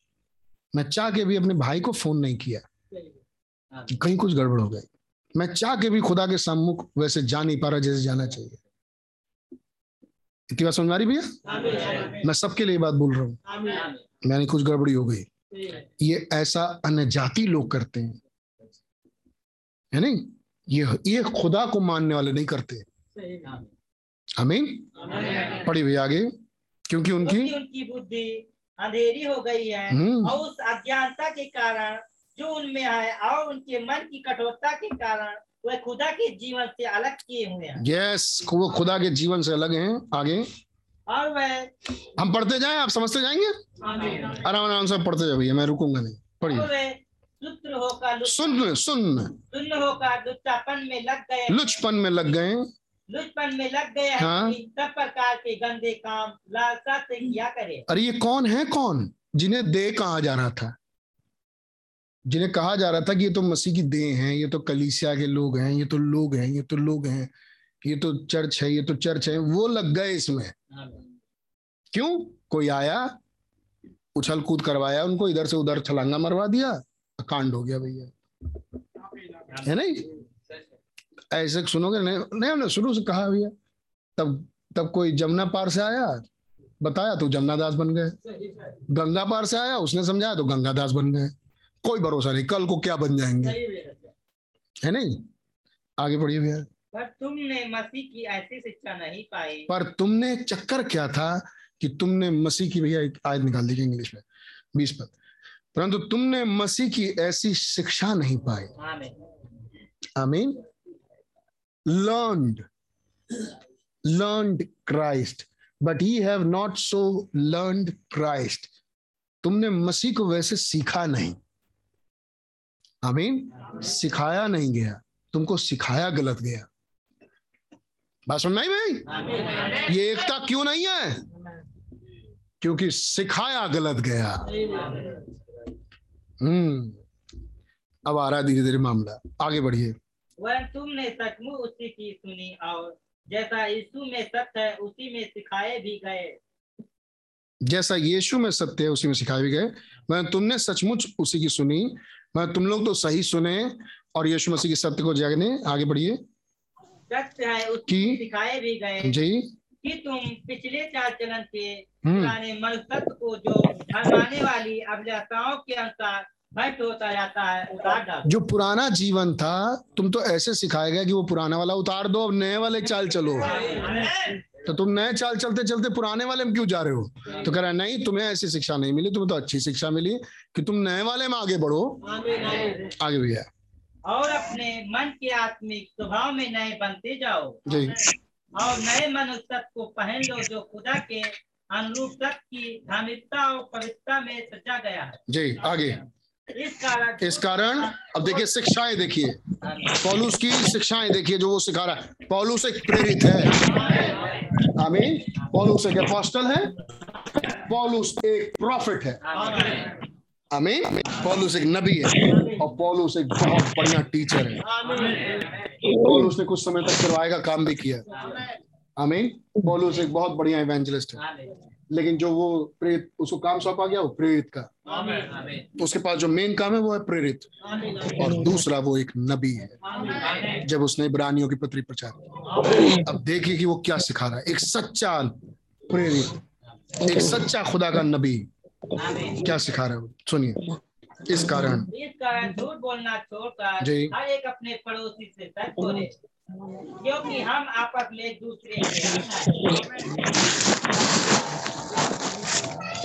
मैं चाह के भी अपने भाई को फ़ोन नहीं किया। कि कहीं कुछ गड़बड़ हो गई। मैं चाह के भी खुदा के सम्मुख वैसे जा नहीं पा रहा जैसे जाना चाहिए। इतनी बात समझ आ रही भैया? मैं सबके लिए बात बोल रहा हूँ। मैंने कुछ गड़बड़ी हो गई। ये ऐसा अन्य जाति लोग करते हैं। है नहीं? ये ये खुदा को मानने वाले नहीं करते। सही में आमीन। आमीन। पढ़ी हुई आगे। क्योंकि उनकी अंधेरी हो गई है हम्म। और उस अज्ञानता के कारण जो उनमें है और उनके मन की कठोरता के कारण वह खुदा के जीवन से अलग किए हुए हैं। यस वो खुदा के जीवन से अलग हैं आगे। और वह हम पढ़ते जाएँ? आप समझते जाएँगे? आराम आराम से पढ़ते जाओ भैया मैं रुकूँगा नहीं। पढ़िए। लुच- सुन सुन। होकर लुच्चापन में लग गए लुचपन में लग गए लुचपन में लग गए हाँ। सब प्रकार के गंदे काम लालसा से किया करे। अरे ये कौन है कौन? जिन्हें दे कहा जा रहा था। जिन्हें कहा जा रहा था कि ये तो मसीह की देह हैं ये तो कलीसिया के लोग हैं ये तो लोग हैं ये तो लोग हैं ये तो चर्च है ये तो चर्च है वो लग गए इसमें। क्यों? कोई आया उछल कूद करवाया उनको इधर से उधर छलांगा मरवा दिया कांड हो गया भैया। है नहीं? ऐसे सुनोगे नहीं नहीं हमने शुरू से कहा भैया तब तब कोई जमुना पार से आया बताया तो जमुना दास बन गए। गंगा पार से आया उसने समझाया तो गंगा दास बन गए। कोई भरोसा नहीं कल को क्या बन जाएँगे? है। नहीं? आगे बढ़िए भैया। पर तुमने मसीह की ऐसी शिक्षा नहीं पाई। पर तुमने चक्कर क्या था कि तुमने मसीह की भैया एक आयत निकाल दीजिए इंग्लिश में? बीस पद। परंतु तुमने मसीह की ऐसी शिक्षा नहीं पाई। आमीन। Learned learned Christ. But ye have not so learned Christ. तुमने मसीह को वैसे सीखा नहीं। आमीन। सिखाया नहीं गया। तुमको सिखाया गलत गया। बात सुन नहीं भाई? ये एकता क्यों नहीं है? क्योंकि सिखाया गलत गया। हम्म। अब आ रहा है धीरे धीरे मामला। आगे बढ़िए। वह तुमने सचमुच उसी की सुनी और जैसा यीशु में सत्य है उसी में सिखाए भी गए। जैसा यीशु में सत्य है उसी में सिखाए भी गए। मैं तुमने सचमुच उसी की सुनी। मैं तुम लोग तो सही सुने और यीशु मसीह के सत्य को जागने। आगे बढ़िए। सत्य है उसकी सिखाए भी गए। जी। कि तुम पिछले चार चलन के हम्म। पुराने मनुष्यत्व को जो भरमाने वाली अभिलाषाओं के अनुसार भ्रष्ट होता जाता है उतार डालो। जो पुराना जीवन था तुम तो ऐसे सिखाया गया कि वो पुराना वाला उतार दो अब नए वाले चाल चलो। तो तुम नए चाल चलते चलते पुराने वाले में क्यों जा रहे हो? तो कह रहा है नहीं तुम्हें ऐसी शिक्षा नहीं मिली तुम्हें तो अच्छी शिक्षा मिली कि तुम नए वाले में आगे बढ़ो। आगे भैया और अपने मन के आत्मिक स्वभाव में नए बनते जाओ। जी। और नए मनुष्यत्व को पहन लो जो खुदा के अनुरूप सत्य की धार्मिकता और पवित्रता में सजा गया है। जी आगे। इस कारण अब देखिए शिक्षाएँ देखिए। पौलुस की शिक्षाएँ देखिए जो वो सिखा रहा है। पौलुस एक प्रेरित है। आमीन। पौलुस एक अपोस्टल है। पौलुस एक प्रॉफिट है। आमीन। पौलुस एक नबी है। और पौलुस एक बहुत बढ़िया टीचर है। पौलुस ने कुछ समय तक करवाए का काम भी किया। आमीन। पौलुस एक बहुत बढ़िया इवेंजलिस्ट है। लेकिन जो वो प्रेरित उसको काम सौंपा गया वो प्रेरित का। तो उसके पास जो मेन काम है वो है प्रेरित। और दूसरा वो एक नबी है। जब उसने इब्रानियों की पत्री प्रचार की। अब देखिए कि वो क्या सिखा रहा है। एक सच्चा प्रेरित एक सच्चा खुदा का नबी। क्या सिखा रहा है वो? सुनिए। इस कारण। इस कारण झूठ बोलना छोड़कर जी। हर एक अपने पड़ोसी से सच बोले। क्योंकि हम आपस में एक दूसरे के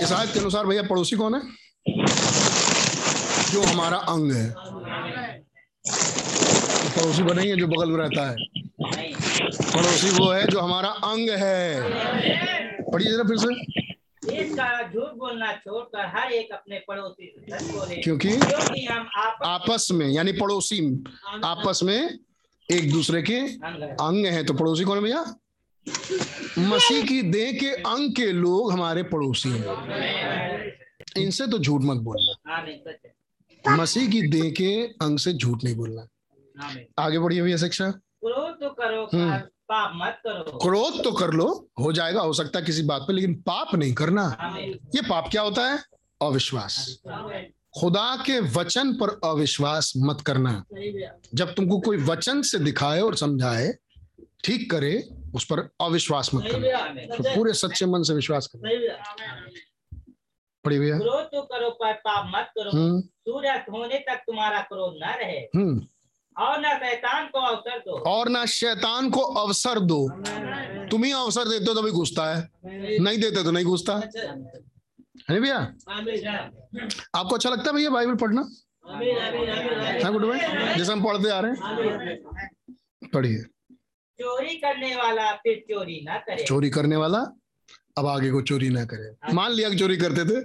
इस आयत के अनुसार भैया पड़ोसी कौन है? जो हमारा अंग है। पड़ोसी नहीं है जो बगल में रहता है। पड़ोसी वो है जो हमारा अंग है। पढ़िए जरा फिर से। झूठ बोलना छोड़कर हर एक अपने पड़ोसी से क्योंकि क्योंकि हम आपस आपस में यानी पड़ोसी आपस में एक दूसरे के अंग है। तो पड़ोसी कौन है भैया? मसीह की देह के अंग के लोग हमारे पड़ोसी हैं। इनसे तो झूठ मत बोलना। मसीह की देह के अंग से झूठ नहीं बोलना। आगे बढ़िए भैया शिक्षा। क्रोध तो करो हम्म। पाप मत करो। क्रोध तो कर लो हो जाएगा हो सकता है किसी बात पे लेकिन पाप नहीं करना। ये पाप क्या होता है? अविश्वास। खुदा के वचन पर अविश्वास मत करना। जब तुमको कोई वचन से दिखाए और समझाए ठीक करे उस पर अविश्वास मत करना। तो पूरे सच्चे मन से विश्वास करना। सही भैया? क्रोध तो करो पर पाप मत करो। हम्म। सूर्य होने तक तुम्हारा क्रोध न रहे। हम्म। और न शैतान को अवसर दो। और ना शैतान को अवसर दो। तुम ही अवसर देते हो तभी घुसता है। नहीं देते तो नहीं घुसता। है भैया? आपको अच्छा लगता है भैया बाइबल पढ़ना? हाँ गुड भाई जैसे हम पढ़ते आ रहे हैं। पढ़िए। चोरी करने वाला फिर चोरी न करे। चोरी करने वाला अब आगे को चोरी ना करे। मान लिया कि चोरी करते थे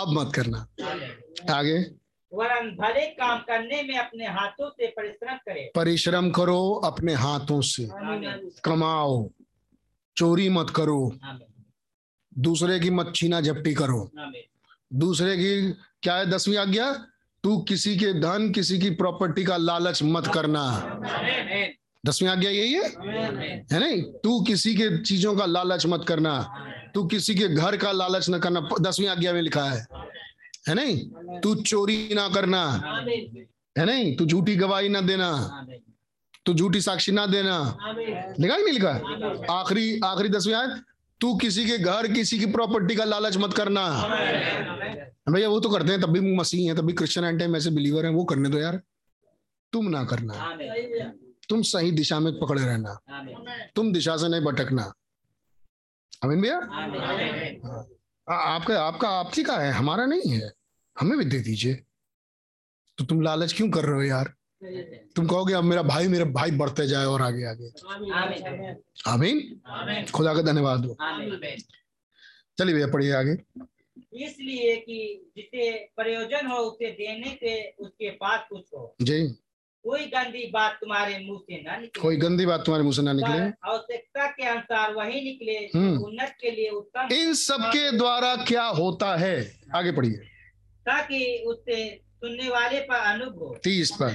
अब मत करना। आगे। वरन भले काम करने में अपने हाथों से परिश्रम करे। परिश्रम करो अपने हाथों से। कमाओ। चोरी मत करो। दूसरे की मत छीना झपटी करो। दूसरे की क्या है दसवीं आज्ञा? तू किसी के धन किसी की प्रॉपर्टी का लालच मत करना। दसवीं आज्ञा यही है? है नहीं? तू किसी के चीज़ों का लालच मत करना। तू किसी के घर का लालच न करना। दसवीं आज्ञा में लिखा है। है नहीं? तू चोरी ना करना। है नहीं? तू झूठी गवाही ना देना। तू झूठी साक्षी ना देना। लिखा कि नहीं लिखा? आखिरी आखिरी दसवीं आयत? तू किसी के घर किसी की प्रॉपर्टी का लालच मत करना। भैया वो तो करते हैं तब भी मसीह हैं तब भी क्रिश्चियन एंड टाइम ऐसे बिलीवर हैं वो करने दो यार। तुम ना करना। तुम सही दिशा में पकड़े रहना। तुम दिशा से नहीं भटकना। अमीन भैया? आमीन। आपका आपका आपकी का है? हमारा नहीं है। हमें भी दे दीजिए। तो तुम लालच क्यों कर रहे हो यार? तुम कहोगे अब मेरा भाई मेरा भाई बढ़ते जाए और आगे आगे। आमीन। खुदा का धन्यवाद। हो चलिए भैया पढ़िए आगे। इसलिए कि जिसे प्रयोजन हो उसे देने से उसके पास कुछ हो। जी। कोई गंदी बात तुम्हारे मुँह से न निकले। कोई गंदी बात तुम्हारे मुँह से ना निकले। आवश्यकता के अनुसार वही निकले हम्म। उन्नत के लिए उत्तम इन सब के द्वारा क्या होता है? आगे पढ़िए। ताकि उससे सुनने वाले पर अनुभव। तीस पर।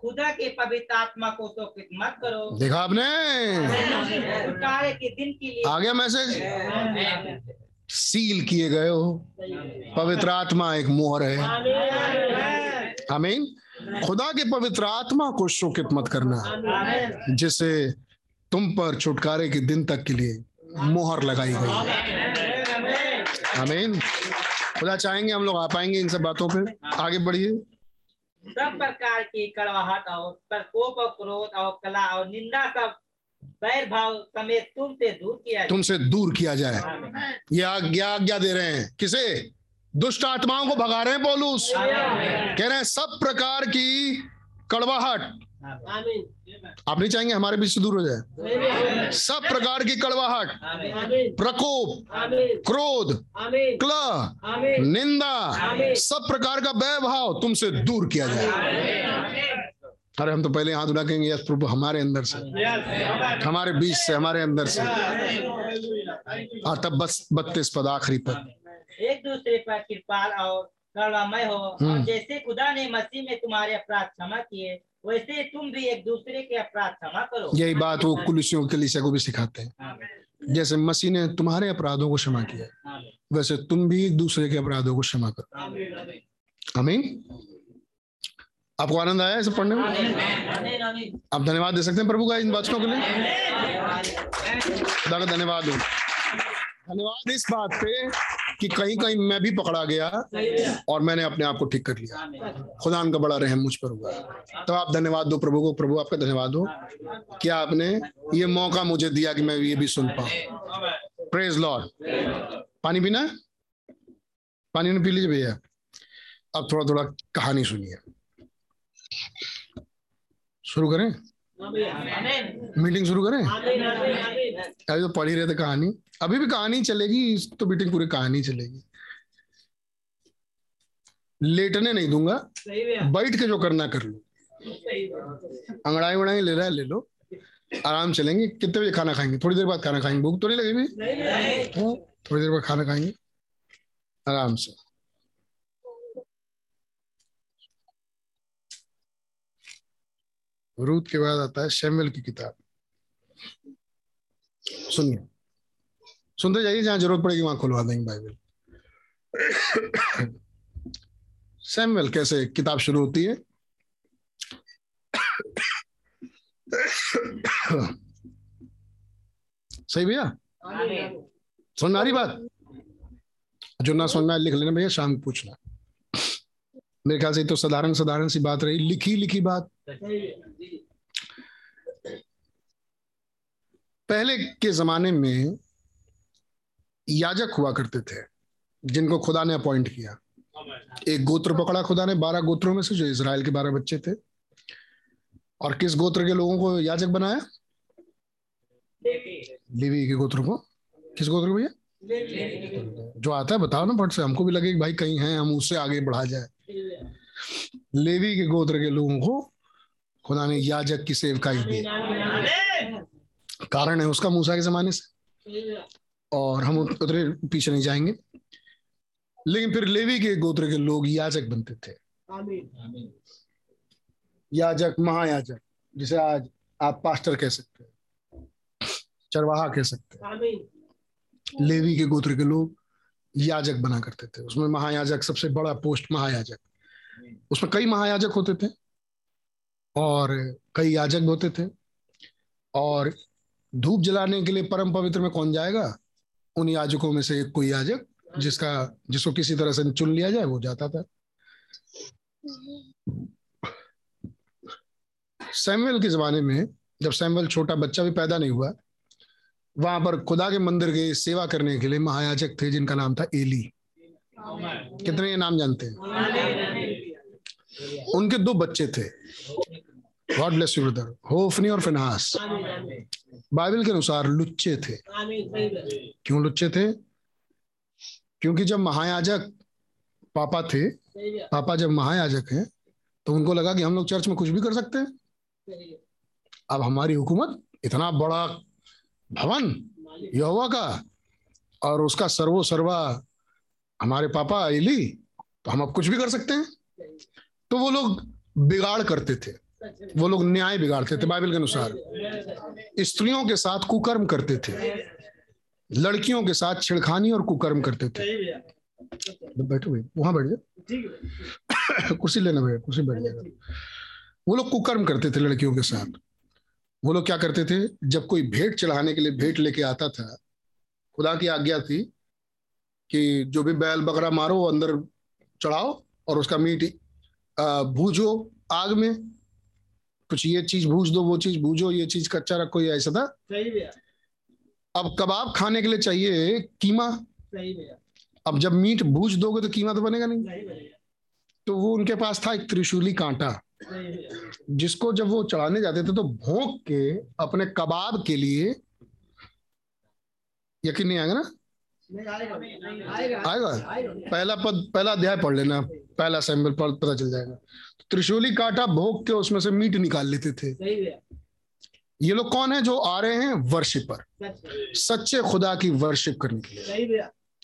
खुदा के पवित्र आत्मा को तो मत करो। देखा आपने? छुटकारे के दिन के लिए। आ गया मैसेज सील किए गए हो। पवित्र आत्मा एक मोहर है। आमीन। खुदा के पवित्र आत्मा को शोकित मत करना। जिसे तुम पर छुटकारे के दिन तक के लिए मोहर लगाई गई। आमीन। खुदा चाहेंगे हम लोग आ पाएँगे इन सब बातों पे। आगे बढ़िए। सब प्रकार की कड़वाहट और प्रकोप और क्रोध और कला और निंदा सब बैर भाव समेत तुमसे दूर किया जाए। तुमसे दूर किया जाए। ये आज्ञा आज्ञा दे रहे हैं। किसे? दुष्ट आत्माओं को भगा रहे हैं पौलुस। कह रहे हैं, सब प्रकार की कड़वाहट। आप नहीं चाहेंगे हमारे बीच से दूर हो जाए? सब प्रकार की कड़वाहट। प्रकोप, क्रोध क्ल निंदा, सब प्रकार का वैभाव तुमसे दूर किया जाए। अरे, हम तो पहले हाथ उठा कहेंगे यस प्रभु, हमारे अंदर से। हमारे बीच से, हमारे अंदर से। और तब बस बत्तीस पद आखिरी पद। एक दूसरे पर कृपाल और करुणामय हो। और हम्म। जैसे खुदा ने मसीह में तुम्हारे अपराध क्षमा किए वैसे तुम भी एक दूसरे के अपराध क्षमा करो। यही बात वो कुलिसियों के को भी सिखाते हैं। जैसे मसीह ने तुम्हारे अपराधों को क्षमा किया वैसे तुम भी एक दूसरे के अपराधों को क्षमा करो। अमीन आपको आनंद आया इसे पढ़ने में। आप धन्यवाद दे सकते हैं प्रभु का इन वचनों के लिए? धन्यवाद हो। धन्यवाद इस बात पे। कि कहीं कहीं मैं भी पकड़ा गया और मैंने अपने आप को ठीक कर लिया। खुदा उनका बड़ा रहम मुझ पर हुआ। तो आप धन्यवाद दो प्रभु को। प्रभु आपका धन्यवाद हो कि आपने ये मौका मुझे दिया कि मैं ये भी सुन पाऊँ। प्रेज लॉर्ड पानी पीना पानी पी लीजिए भैया। अब थोड़ा थोड़ा कहानी सुनिए। शुरू करें। मीटिंग शुरू करें? अभी तो पढ़ ही रहे थे कहानी। अभी भी कहानी चलेगी तो मीटिंग पूरी कहानी चलेगी। लेटने नहीं दूँगा। बैठ के जो करना कर लो। अंगड़ाई वड़ाई ले रहा है ले लो। आराम चलेंगे। कितने बजे खाना खाएँगे? थोड़ी देर बाद खाना खाएँगे। भूख तो नहीं लगेगी? थोड़ी देर बाद खाना खाएँगे। आराम से। रूत के बाद आता है शैमुएल की किताब। सुनिए। सुनते जाइए जहाँ ज़रूरत पड़ेगी वहाँ खुलवा देंगे बाइबल। सैमुअल कैसे किताब शुरू होती है? सही भैया? में आ रही बात? जो ना सुनना लिख लेना भैया शाम पूछना। मेरे ख्याल से तो साधारण साधारण सी बात रही। लिखी लिखी बात। पहले के जमाने में याजक हुआ करते थे, जिनको खुदा ने अपॉइंट किया। एक गोत्र पकड़ा खुदा ने, बारह गोत्रों में से जो इसराइल के बारह बच्चे थे। और किस गोत्र के लोगों को याजक बनाया? लेवी के गोत्र को। किस गोत्र को भैया? जो आता है बताओ ना फट से हमको भी लगे कि भाई कहीं है हम उससे आगे बढ़ा जाए। लेवी के गोत्र के लोगों को खुदा ने याजक की सेवकाई दी। कारण है उसका मूसा के जमाने से। और हम उतरे पीछे नहीं जाएँगे। लेकिन फिर लेवी के गोत्र के लोग याजक बनते थे। याजक महायाजक जिसे आज आप पास्टर कह सकते हैं चरवाहा कह सकते हैं। लेवी के गोत्र के लोग याजक बना करते थे। उसमें महायाजक सबसे बड़ा पोस्ट महायाजक। उसमें कई महायाजक होते थे और कई याजक होते थे। और धूप जलाने के लिए परम पवित्र में कौन जाएगा? उन याजकों में से कोई याजक जिसका, जिसको किसी तरह से चुन लिया जाए, वो जाता था। सैमुअल के जमाने में जब सैमुअल छोटा बच्चा भी पैदा नहीं हुआ वहाँ पर खुदा के मंदिर के सेवा करने के लिए महायाजक थे, जिनका नाम था एली। कितने ये नाम जानते हैं? उनके दो बच्चे थे। God bless you brother Hophni और फिनहास। बाइबल के अनुसार लुच्चे थे। क्यों लुच्चे थे? क्योंकि जब महायाजक पापा थे, पापा जब महायाजक हैं तो उनको लगा कि हम लोग चर्च में कुछ भी कर सकते हैं। अब हमारी हुकूमत इतना बड़ा भवन, यहोवा का, और उसका सर्वो सर्वा हमारे पापा एली तो हम अब कुछ भी कर सकते हैं। तो वो लोग बिगाड़ करते थे। वो लोग न्याय बिगाड़ते थे बाइबल के अनुसार। स्त्रियों के साथ कुकर्म करते थे। लड़कियों के साथ छिड़खानी और कुकर्म करते थे। बैठो भाई वहाँ बैठ जाओ। कुर्सी लेना भैया, कुर्सी बैठ जाएगा। वो लोग कुकर्म करते थे लड़कियों के साथ। वो लोग क्या करते थे? जब कोई भेंट चढ़ाने के लिए भेंट लेके आता था खुदा की आज्ञा थी कि जो भी बैल बकरा मारो अंदर चढ़ाओ और उसका मीट भूजो आग में। कुछ ये चीज़ भूज दो वो चीज़ भूजो ये चीज़ कच्चा रखो ये ऐसा था। अब कबाब खाने के लिए चाहिए कीमा। अब जब मीट भूज दोगे तो कीमा तो बनेगा नहीं। तो वो उनके पास था एक त्रिशूली कांटा। जिसको जब वो चढ़ाने जाते थे तो भोंक के अपने कबाब के लिए यकीन नहीं आएगा ना? आएगा। पहला पद पहला अध्याय पढ़ लेना। पहला सैम्बल पढ़ पता चल जाएगा। तो त्रिशूली कांटा भोग के उसमें से मीट निकाल लेते थे। ये लोग कौन है जो आ रहे हैं? वर्शिपर सच्चे खुदा की वर्शिप करने के लिए।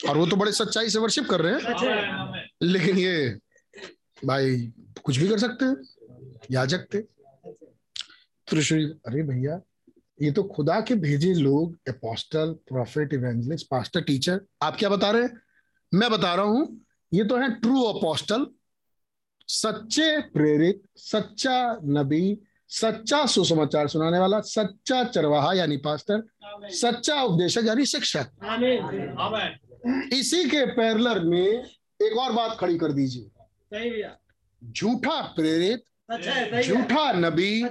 और वो तो बड़े सच्चाई से वर्शिप कर रहे हैं। लेकिन ये भाई कुछ भी कर सकते हैं। याजक थे। त्रिशूली। अरे भैया ये तो खुदा के भेजे लोग apostle prophet evangelist pastor teacher आप क्या बता रहे हैं? मैं बता रहा हूँ ये तो है ट्रू अपोस्टल सच्चे प्रेरित सच्चा नबी सच्चा सुसमाचार सुनाने वाला सच्चा चरवाहा यानी पास्टर सच्चा उपदेशक यानी शिक्षक। इसी के पैरलर में एक और बात खड़ी कर दीजिए। झूठा प्रेरित झूठा नबी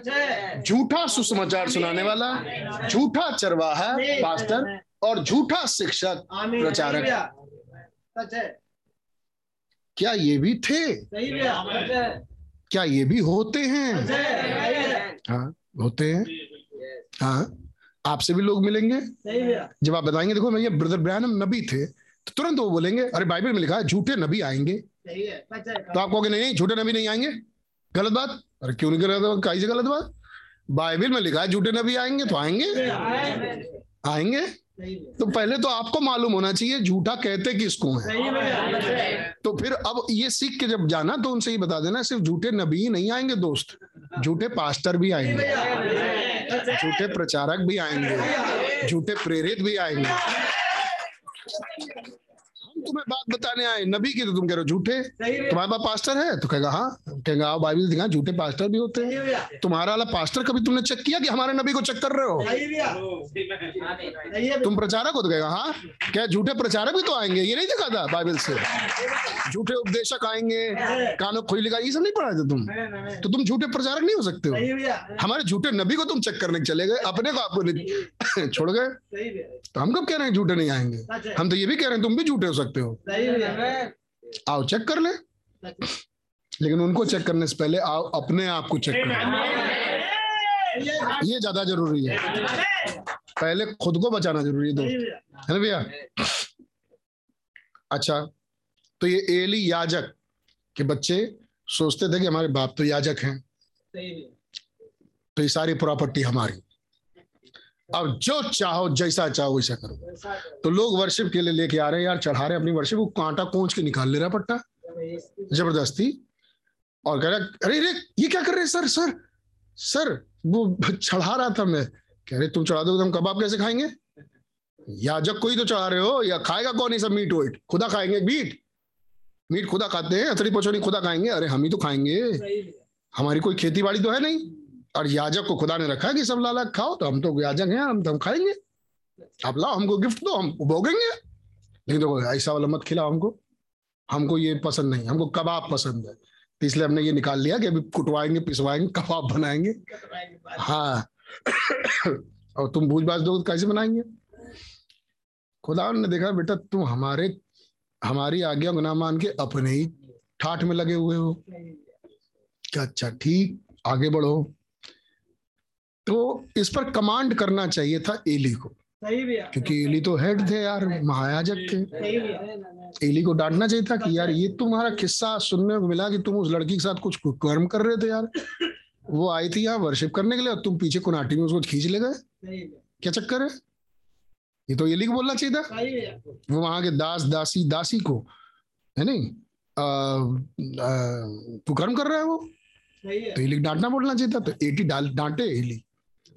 झूठा सुसमाचार सुनाने वाला झूठा चरवाहा पास्टर और झूठा शिक्षक प्रचारक। क्या ये भी थे? क्या ये भी होते हैं? हाँ होते हैं। हाँ आपसे भी लोग मिलेंगे। जब आप बताएँगे देखो भैया ब्रदर ब्रैनम नबी थे तो तुरंत वो बोलेंगे अरे बाइबल में लिखा है झूठे नबी आएँगे। तो आप कहोगे नहीं झूठे नबी नहीं आएँगे? गलत बात? अरे क्यों नहीं गलत कहीं से गलत बात? बाइबल में लिखा है झूठे नबी आएँगे तो आएँगे। आएँगे? तो पहले तो आपको मालूम होना चाहिए झूठा कहते किसको है? तो फिर अब ये सीख के जब जाना तो उनसे ही बता देना सिर्फ़ झूठे नबी ही नहीं आएँगे दोस्त। झूठे पास्टर भी आएँगे। झूठे प्रचारक भी आएँगे। झूठे प्रेरित भी आएँगे। तुम्हें बात बताने आए। नबी की तो तुम कह रहे हो झूठे। तुम्हारे पास पास्टर है? तो कहेगा हाँ। कहेगा आओ बाइबल दिखा झूठे पास्टर भी होते हैं। तुम्हारा वाला पास्टर कभी तुमने चेक किया कि हमारे नबी को चेक कर रहे हो? तुम प्रचारक हो तो कहेगा हाँ। क्या झूठे प्रचारक भी तो आएँगे? ये नहीं दिखा था बाइबल से। झूठे उपदेशक आएँगे कानों खोई लिखा ये सब नहीं पढ़ा थे तुम तो तुम झूठे प्रचारक नहीं हो सकते हो। हमारे झूठे नबी को तुम चेक करने चले गए अपने को आपको छोड़ गए। तो हम कब कह रहे हैं झूठे नहीं आएँगे? हम तो ये भी कह रहे हैं तुम भी झूठे हो सकते हो? आओ चेक कर ले। लेकिन उनको चेक करने से पहले आओ अपने आप को चेक करो। ये ज़्यादा ज़रूरी है। पहले खुद को बचाना ज़रूरी है दोस्त। है। ना भैया? अच्छा तो ये एली याजक के बच्चे सोचते थे कि हमारे बाप तो याजक हैं। तो ये सारी प्रॉपर्टी हमारी। अब जो चाहो जैसा चाहो वैसा करो। तो लोग वर्शिप के लिए लेके आ रहे हैं यार चढ़ा रहे हैं अपनी वर्शिप वो कांटा कोच के निकाल ले रहा पट्टा। ज़बरदस्ती। और कह रहा अरे अरे ये क्या कर रहे हैं सर सर सर वो चढ़ा रहा था मैं। कह रहे तुम चढ़ा दो तो हम कबाब कैसे खाएँगे? या जब कोई तो चढ़ा रहे हो या खाएगा कौन ये सब मीट वेट खुदा खाएँगे मीट मीट खुदा खाते हैं अथड़ी पचौनी खुदा खाएँगे। अरे हम ही तो खाएँगे। हमारी कोई खेती बाड़ी तो है नहीं। और याजक को खुदा ने रखा कि सब लाला खाओ तो हम तो याजक हैं, हम तो हम खाएँगे। आप लाओ, हमको गिफ्ट दो, हम भोगेंगे। लेकिन तो ऐसा वाला मत खिलाओ हमको। हमको ये पसंद नहीं, हमको कबाब पसंद है। तो इसलिए हमने ये निकाल लिया कि अभी कुटवाएँगे, पिसवाएँगे, कबाब बनाएँगे। हाँ। और तुम भूज बाज दो कैसे बनाएँगे? खुदा ने देखा, बेटा, तुम हमारे, हमारी आज्ञा को ना मान के अपने ही ठाठ में लगे हुए हो। क्या अच्छा ठीक, आगे बढ़ो। तो इस पर कमांड करना चाहिए था एली को। क्योंकि एली तो हेड थे यार महायाजक थे। एली को डांटना चाहिए था कि यार ये तुम्हारा किस्सा सुनने को मिला कि तुम उस लड़की के साथ कुछ कर्म कर रहे थे यार? वो आई थी यहाँ वर्शिप करने के लिए और तुम पीछे कुनाटी में उसको खींच ले गए। क्या चक्कर है? ये तो एली को बोलना चाहिए था। वो वहाँ के दास दासी दासी को है नहीं? तू कर्म कर रहा है वो? तो एली को डांटना बोलना चाहिए था। तो एटी डांटे एली।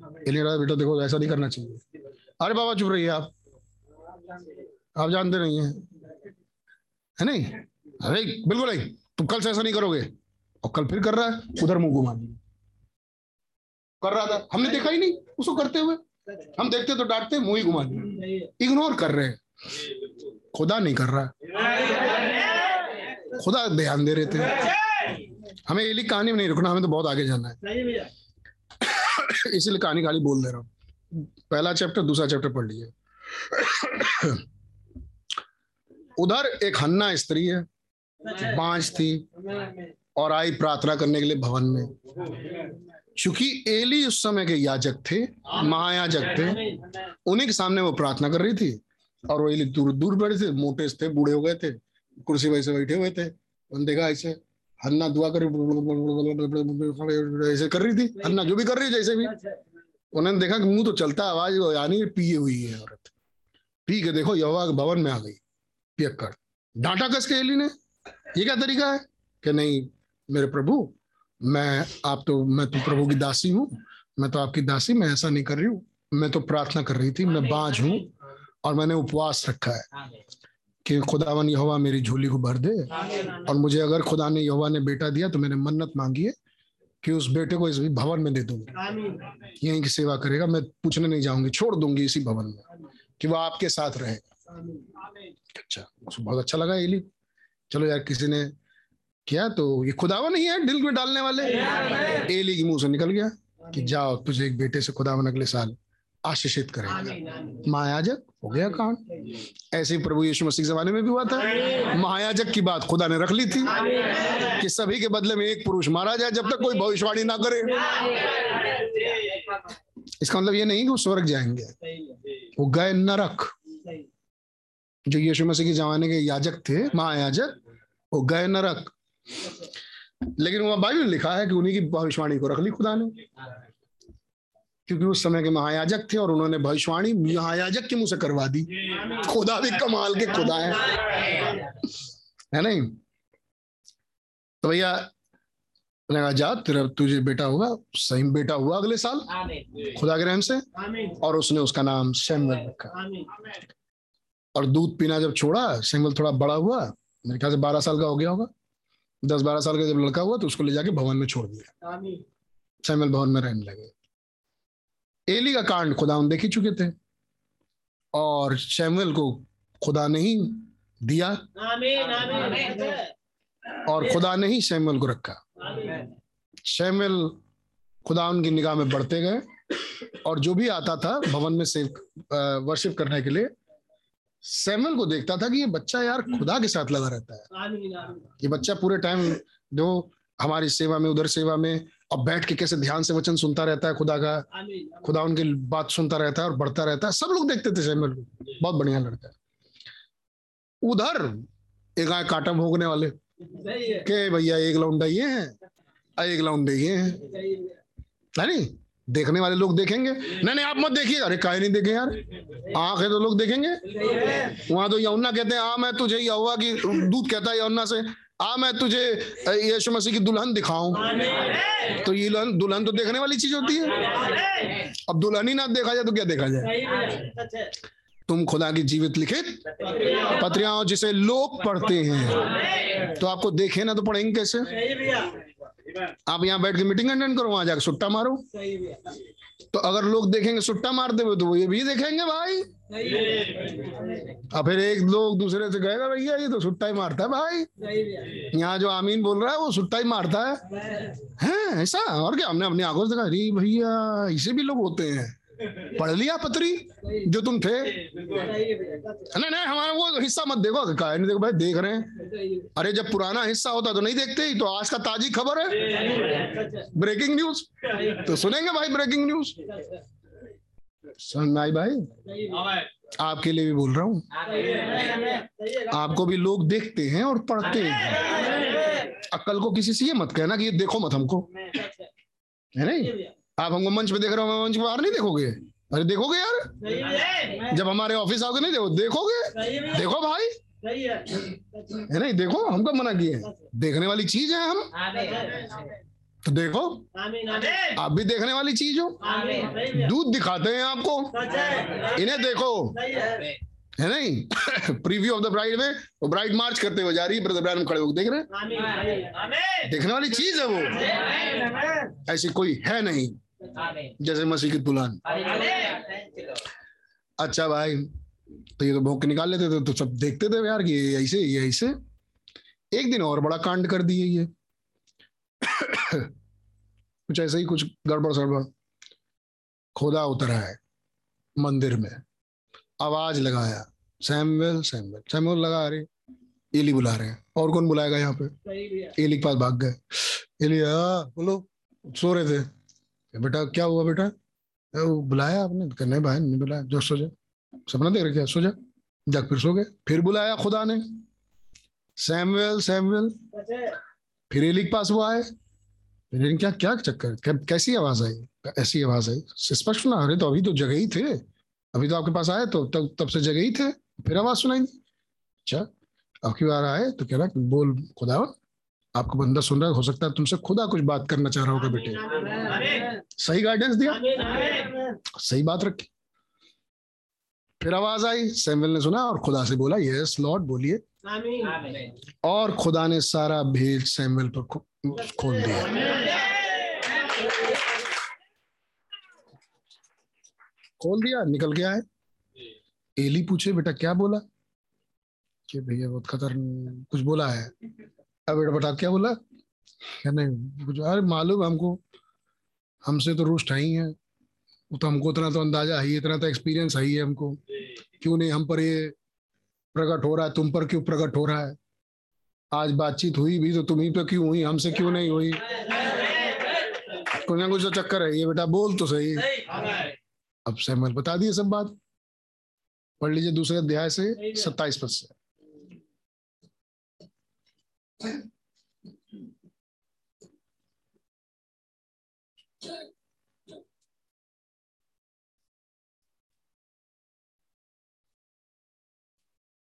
कहा, बेटा देखो ऐसा नहीं करना चाहिए। अरे बाबा चुप रहिए आप। आप जानते नहीं है। है नहीं? अरे बिल्कुल नहीं। तुम कल से ऐसा नहीं करोगे। और कल फिर कर रहा है उधर मुँह घुमा कर रहा था। हमने देखा ही नहीं उसको करते हुए। हम देखते तो डांटते मुँह ही घुमा इग्नोर कर रहे हैं। खुदा नहीं कर रहा। खुदा ध्यान दे रहे थे। हमें एली कहानी में नहीं रुकना हमें तो बहुत आगे जाना है। इसीलिए कहानी खाली बोल दे रहा हूँ। पहला चैप्टर दूसरा चैप्टर पढ़ लीजिए। उधर एक हन्ना स्त्री है, बांझ थी, और आई प्रार्थना करने के लिए भवन में। चूँकि एली उस समय के याजक थे, महायाजक थे, उन्हीं के सामने वो प्रार्थना कर रही थी, और वो एली दूर दूर बैठे थे, मोटे थे, बूढ़े हो गए थे, कुर्सी वैसे बैठे हुए थे। उन्होंने देखा ऐसे हन्ना दुआ कर ऐसे कर रही थी हन्ना जो भी कर रही है जैसे भी उन्होंने देखा कि मुँह तो चलता है, आवाज़ यानी पिए हुई है औरत पी के देखो यहोवा के भवन में आ गई पियक्कड़ डांटा कस के एली ने ये क्या तरीका है कि नहीं मेरे प्रभु मैं आप तो मैं तो प्रभु की दासी हूँ मैं तो आपकी दासी मैं ऐसा नहीं कर रही हूँ मैं तो प्रार्थना कर रही थी मैं बांझ हूँ और मैंने उपवास रखा है कि खुदावन यहोवा मेरी झोली को भर दे और मुझे अगर खुदा ने यहोवा ने बेटा दिया तो मैंने मन्नत मांगी है कि उस बेटे को इस भवन में दे दूँगी। यहीं की सेवा करेगा मैं पूछने नहीं जाऊँगी छोड़ दूँगी इसी भवन में कि वो आपके साथ रहे अच्छा उसको बहुत अच्छा लगा एली। चलो यार किसी ने किया तो ये खुदावन ही है दिल में डालने वाले। एली के मुँह से निकल गया कि जाओ तुझे एक बेटे से खुदावन अगले साल आशीषित करेगा। महायाजक हो गया काम। ऐसे ही प्रभु यीशु मसीह के जमाने में भी हुआ था। महायाजक की बात खुदा ने रख ली थी कि सभी के बदले में एक पुरुष मारा जाए जब तक कोई भविष्यवाणी ना करे। इसका मतलब ये नहीं कि वो स्वर्ग जाएँगे। वो गए नरक। जो यीशु मसीह के जमाने के याजक थे महायाजक वो गए नरक। लेकिन वहाँ बाइबल लिखा है कि उन्हीं की भविष्यवाणी को रख ली खुदा ने। क्योंकि उस समय के महायाजक थे और उन्होंने भविष्यवाणी महायाजक के मुँह से करवा दी। खुदा भी कमाल के खुदा है। है नहीं? तो भैया कहा जा तेरा तुझे बेटा होगा सही बेटा हुआ अगले साल। खुदा के रहम से। और उसने उसका नाम सैमुअल रखा। और दूध पीना जब छोड़ा सैमुअल थोड़ा बड़ा हुआ मेरे ख्याल से बारह साल का हो गया होगा। दस बारह साल का जब लड़का हुआ तो उसको ले जाके भवन में छोड़ दिया। सैमुअल भवन में रहने लगे। एली का कांड खुदा देख ही चुके थे। और सैमुअल को खुदा ने ही दिया। आमीन आमीन। और खुदा ने ही सैमुअल को रखा। सैमुअल खुदा उनकी निगाह में बढ़ते गए। और जो भी आता था भवन में सेव वर्शिप करने के लिए सैमुअल को देखता था कि ये बच्चा यार खुदा के साथ लगा रहता है। ये बच्चा पूरे टाइम जो हमारी सेवा में उधर सेवा में और बैठ के कैसे ध्यान से वचन सुनता रहता है खुदा का? खुदा उनकी बात सुनता रहता है और बढ़ता रहता है। सब लोग देखते थे सैमुअल को। बहुत बढ़िया लड़का है। उधर एक आए कांटा भोगने वाले। के भैया एक लौंडा ये है एक लौंडे ये है। है। है नहीं? देखने वाले लोग देखेंगे। नहीं नहीं आप मत देखिए। अरे काहे नहीं देखे यार? आँख है तो लोग देखेंगे। वहाँ तो यमुना कहते हैं आ मैं तुझे यहोवा की दूध कहता है यमुना से। आ, मैं तुझे यीशु मसीह की दुल्हन दिखाऊँ। तो ये दुल्हन तो देखने वाली चीज़ होती है। अब दुल्हन ही ना देखा जाए तो क्या देखा जाए? तुम खुदा की जीवित लिखित पत्रियाँ जिसे लोग पढ़ते हैं। तो आपको देखे ना तो पढ़ेंगे कैसे? आप यहाँ बैठ के मीटिंग अटेंड करो वहाँ जाकर सुट्टा मारो। तो अगर लोग देखेंगे सुट्टा मारते हुए तो वो ये भी देखेंगे भाई। और अब फिर एक लोग दूसरे से कहेगा भैया ये तो सुट्टा ही मारता है भाई। यहाँ जो आमीन बोल रहा है वो सुट्टा ही मारता है। हैं ऐसा? और क्या? हमने अपनी आँखों से देखा अरे भैया इसे भी लोग होते हैं। पढ़ लिया पत्री, जो तुम थे। नहीं नहीं, हमारा वो हिस्सा मत देखो कहा नहीं देखो, भाई, देख रहे हैं। अरे, जब पुराना हिस्सा होता तो नहीं देखते ही तो आज का ताजी खबर है। ब्रेकिंग न्यूज़ तो सुनेंगे भाई ब्रेकिंग न्यूज़ में आई भाई, आपके लिए भी बोल रहा हूँ। आपको भी लोग देखते हैं और पढ़ते हैं। अक्ल को किसी से ये मत कहना कि ये देखो मत हमको। है नहीं? आप हमको मंच पे देख रहे हो मंच पे बाहर नहीं देखोगे? अरे देखोगे यार? जब हमारे ऑफ़िस आओगे नहीं देखो देखोगे? देखो भाई। सही है। नहीं देखो हमको मना किए देखने वाली चीज़ है हम। तो देखो। आमीन। आमीन आप भी देखने वाली चीज़ हो। आमीन। सही भैया दूध दिखाते हैं आपको। इन्हें देखो। है। नहीं? प्रीव्यू ऑफ़ द ब्राइड में वो ब्राइड मार्च करते हुए जा रही है ब्रदर ब्राइड खड़े होकर देख रहे हैं। है देखने वाली चीज़ है वो। ऐसी कोई है नहीं। जैसे मसीह की दुल्हन। अच्छा भाई तो ये तो भोंक के निकाल लेते थे तो सब देखते थे यार कि ये ऐसे ये ऐसे। एक दिन और बड़ा कांड कर दिए ये। कुछ ऐसे ही कुछ गड़बड़ सड़बड़। खोदा उतरा है मंदिर में। आवाज़ लगाया सैमुअल सैमुअल सैमुअल लगा रहे एली बुला रहे हैं। और कौन बुलाएगा यहाँ पे? एली के पास भाग गए। एली हाँ बोलो सो रहे थे। बेटा, क्या हुआ बेटा? वो बुलाया आपने कहने भाई, नहीं बुलाया। जो सो जा सपना देख क्या? सो जा जाग फिर सो गए। फिर बुलाया खुदा ने। सैमुअल सैमुअल फिर एली के पास वो आए। फिर क्या क्या चक्कर? कैसी आवाज़ आई? ऐसी आवाज़ आई स्पष्ट ना अरे तो अभी तो जगह ही थे। अभी तो आपके पास आए तो तब तब से जगह ही थे। फिर आवाज़ सुनाई अच्छा अब की बार आए तो कह रहा बोल, खुदा। आपका बंदा सुन रहा है, हो सकता है तुमसे खुदा कुछ बात करना चाह रहा होगा बेटे। सही गाइडेंस दिया? सही बात रखी। फिर आवाज़ आई सैमुअल ने सुना और खुदा से बोला यस लॉर्ड बोलिए। और खुदा ने सारा भेद सैमुअल पर खोल दिया। खोल दिया, निकल गया है। एली पूछे, बेटा, क्या बोला? कि भैया, बहुत खतर कुछ बोला है। अब बेटा बता क्या बोला? क्या नहीं? कुछ, अरे मालूम हमको। हमसे तो रुष्ट है ही है। वो तो हमको इतना तो अंदाज़ा है इतना तो एक्सपीरियंस है ही है हमको। क्यों नहीं? हम पर ये प्रकट हो रहा है। तुम पर क्यों प्रकट हो रहा है? आज बातचीत हुई भी तो तुम ही पे क्यों हुई? हमसे क्यों नहीं हुई? कुछ ना कुछ तो चक्कर है। ये बेटा बोल तो सही। अब सैमुअल बता दिए सब बात। पढ़ लीजिए दूसरे अध्याय से सत्ताईस पद से।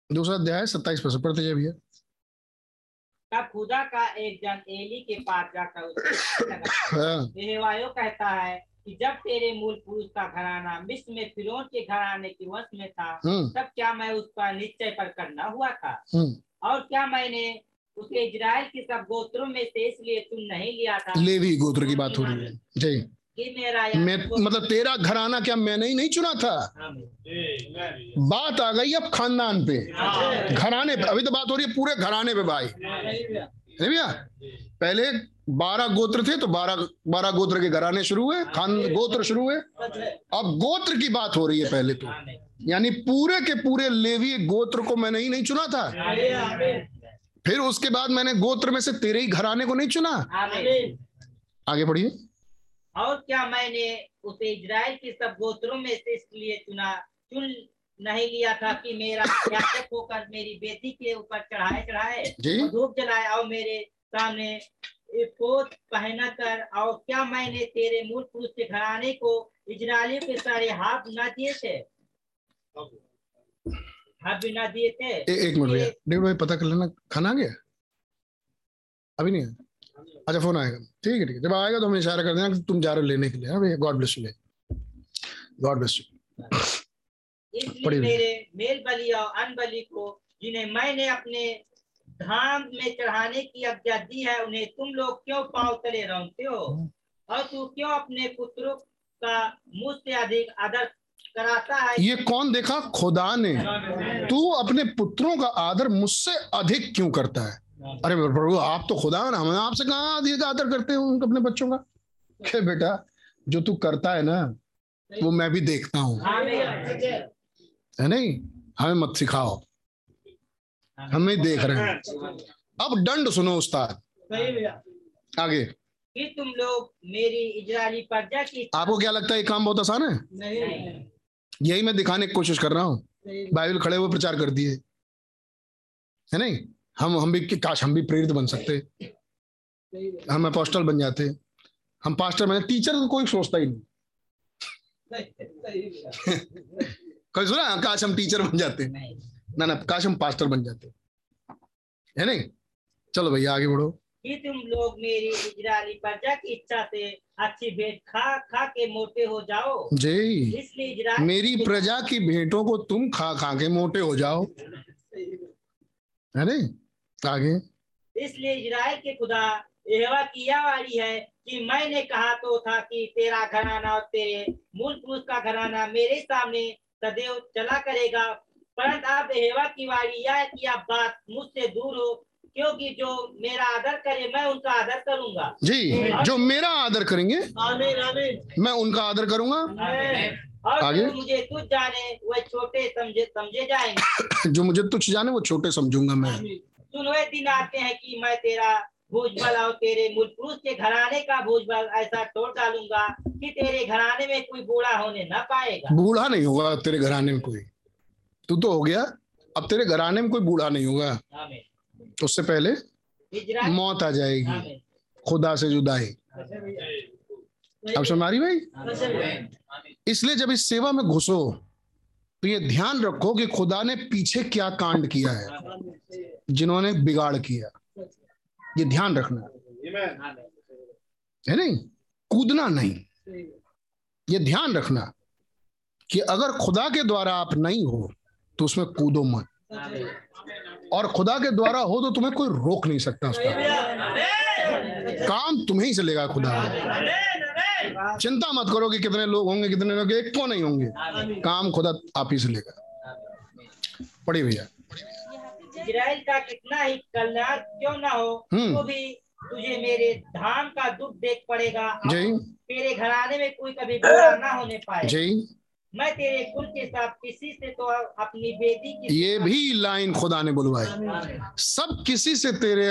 दूसरा अध्याय सत्ताईस पद से पढ़ते जाइए भैया। तब खुदा का एक जन एली के पास जाकर हाँ, कहता है कि जब तेरे मूल पुरुष का घराना मिस्र में फिरौन के घराने के वंश में था हम्म, तब क्या मैं उसका निश्चय पर करना हुआ था? हम्म। और क्या मैंने उसे इजराइल के सब गोत्रों में से इसलिए चुन नहीं लिया था। लेवी गोत्र की बात हो रही है। जी। कि मेरा मैं मतलब तेरा घराना क्या मैंने ही नहीं चुना था? बात आ गई अब खानदान पे। घराने पे अभी तो बात हो रही है पूरे घराने पे भाई। है भैया? पहले बारह गोत्र थे तो बारह बारह गोत्र के घराने शुरू हुए खान गोत्र शुरू हुए। अब गोत्र की बात हो रही है पहले तो। यानी पूरे के पूरे लेवी गोत्र को मैंने ही नहीं चुना था। फिर उसके बाद मैंने गोत्र में से तेरे ही घराने को नहीं चुना। आगे बढ़िए और क्या मैंने उसे इजराइल के सब गोत्रों में से इसलिए चुना चुन नहीं लिया था कि मेरा याजक होकर मेरी बेटी के ऊपर चढ़ाए चढ़ाए धूप जलाए और मेरे सामने एपोद पहना कर और क्या मैंने तेरे मूल पुरुष के घराने को इजरायलियों के सारे हाथ न दिए थे? दिए थे। ए, एक मिनट भैया डेढ़ भाई पता कर लेना खाना आ गया? अभी नहीं आया अच्छा फ़ोन आएगा। ठीक है ठीक है। जब आएगा तो हमें इशारा कर देना कि तुम जा रहे हो लेने के लिए हाँ भैया? God bless you God bless you मेरे मेल बलि और अन बलि को जिन्हें मैंने अपने धाम में चढ़ाने की आज्ञा दी है उन्हें तुम लोग क्यों पाँव तले रौंदते हो। और तू क्यों अपने पुत्रों का मुझसे अधिक आदर कराता है। ये कौन देखा? खुदा ने। तू अपने पुत्रों का आदर मुझसे अधिक क्यों करता है? अरे प्रभु आप तो खुदा है ना। हम आपसे कहाँ अधिक आदर करते हैं उनके अपने बच्चों का? क्या बेटा जो तू करता है ना वो मैं भी देखता हूँ। है नहीं? हमें मत सिखाओ। हमें देख रहे हैं। अब दंड सुनो उस्ताद। आगे। कि तुम लोग मेरी इजरायली प्रजा की आपको क्या लगता है ये काम बहुत आसान है? नहीं। यही मैं दिखाने की कोशिश कर रहा हूँ। बाइबल खड़े हुए प्रचार कर दिए है नहीं? हम हम भी काश हम भी प्रेरित बन सकते। हम अपोस्टल बन जाते। हम पास्टर बन टीचर तो कोई सोचता ही नहीं। कोई सुना? काश हम टीचर बन जाते। ना ना, काश हम पास्टर बन जाते। है नहीं? चलो भैया, आगे बढ़ो। कि तुम लोग मेरी इजरायली प्रजा की इच्छा से अच्छी भेंट खा खा के मोटे हो जाओ। जी। इसलिए मेरी प्रजा की भेंटों को तुम खा खा के मोटे हो जाओ। नहीं आगे। इसलिए इजराइल के खुदा यहोवा की यह वाली है कि मैंने कहा तो था कि तेरा घराना और तेरे मूल पुरुष का घराना मेरे सामने सदैव चला करेगा। परंतु अब यहोवा की वाली यह है कि आप बात मुझसे दूर हो क्योंकि जो मेरा आदर करे मैं उनका आदर करूँगा। जी जो मेरा आदर करेंगे आमीन आमीन। मैं उनका आदर करूँगा। और आगे? जो मुझे तुझ जाने वह छोटे समझे समझे जाएँगे। जो मुझे तुच्छ जाने वो छोटे समझूँगा मैं। सुन वे दिन आते हैं कि मैं तेरा भूजबल और तेरे मूल पुरुष के घराने का भूजबल ऐसा तोड़ डालूँगा कि तेरे घराने में कोई बूढ़ा होने न पाएगा। बूढ़ा नहीं होगा तेरे घराने में कोई। तू तो हो गया अब तेरे घराने में कोई बूढ़ा नहीं होगा। उससे पहले मौत आ जाएगी। खुदा से जुदाई। अब समझ आ भाई? इसलिए जब इस सेवा में घुसो तो ये ध्यान रखो कि खुदा ने पीछे क्या कांड किया है जिन्होंने बिगाड़ किया। ये ध्यान रखना। है नहीं? कूदना नहीं। ये ध्यान रखना कि अगर खुदा के द्वारा आप नहीं हो तो उसमें कूदो मत। और खुदा के द्वारा हो तो तुम्हें कोई रोक नहीं सकता उसका। काम तुम्हें ही चलेगा खुदा। चिंता मत करो कि कितने लोग होंगे कितने लोग एक को नहीं होंगे। काम खुदा आप ही से लेगा। पढ़िए भैया। इजराइल का कितना ही कल्याण क्यों ना हो। तो भी तुझे मेरे धाम का दुख देख पड़ेगा। तेरे घराने में कोई कभी बुरा ना होने पाए। जय मैं तेरे कुल के साथ किसी से तो अपनी बेटी की ये भी लाइन खुदा ने बुलवाई। सब किसी से तेरे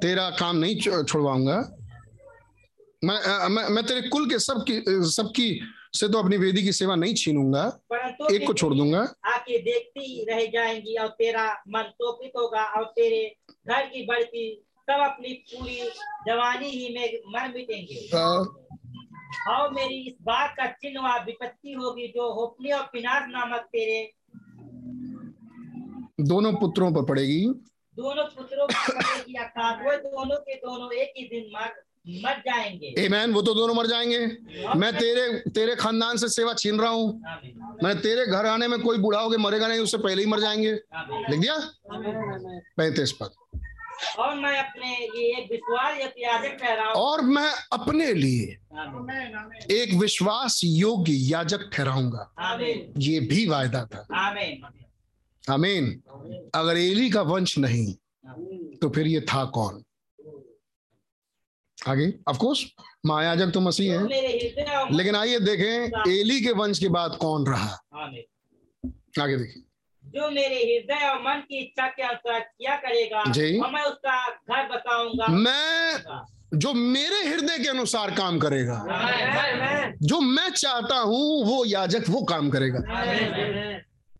तेरा काम नहीं छुड़वाऊँगा। मैं मैं मैं तेरे कुल के सब की सबकी से तो अपनी वेदी की सेवा नहीं छीनूँगा। परंतु एक को छोड़ दूँगा। आके देखती रह जाएँगी और तेरा मन शोकित होगा और तेरे घर की बढ़ती सब अपनी पूरी जवानी ही में मर मिटेंगे। और मेरी इस बात का चिन्ह व विपत्ति होगी जो होपनी और पिनास नामक तेरे दोनों पुत्रों पर पड़ेगी। दोनों पुत्रों कटे की अर्थात वो दोनों के दोनों एक ही दिन मर मर जाएँगे। Amen, वो तो दोनों मर जाएँगे। मैं तेरे तेरे खानदान से सेवा छीन रहा हूँ। मैं तेरे घर आने में कोई बूढ़ा होके मरेगा नहीं उससे पहले ही मर जाएँगे। लिख दिया? पैंतीस पद। और मैं अपने लिए एक विश्वास याजक ठहराऊं। और मैं अपने लिए एक विश्वास योग्य याजक ठहराऊँगा। ये भी वायदा था। आमीन। अगर एली का वंश नहीं तो फिर ये था कौन? आगे? ऑफ़ कोर्स महायाजक तो मसीह है। लेकिन आइए देखें एली के वंश के बाद कौन रहा? आगे देखिए। जो मेरे हृदय और मन की इच्छा के अनुसार किया करेगा जी। और मैं उसका घर बताऊँगा। मैं जो मेरे हृदय के अनुसार काम करेगा जो मैं चाहता हूँ वो याजक वो काम करेगा।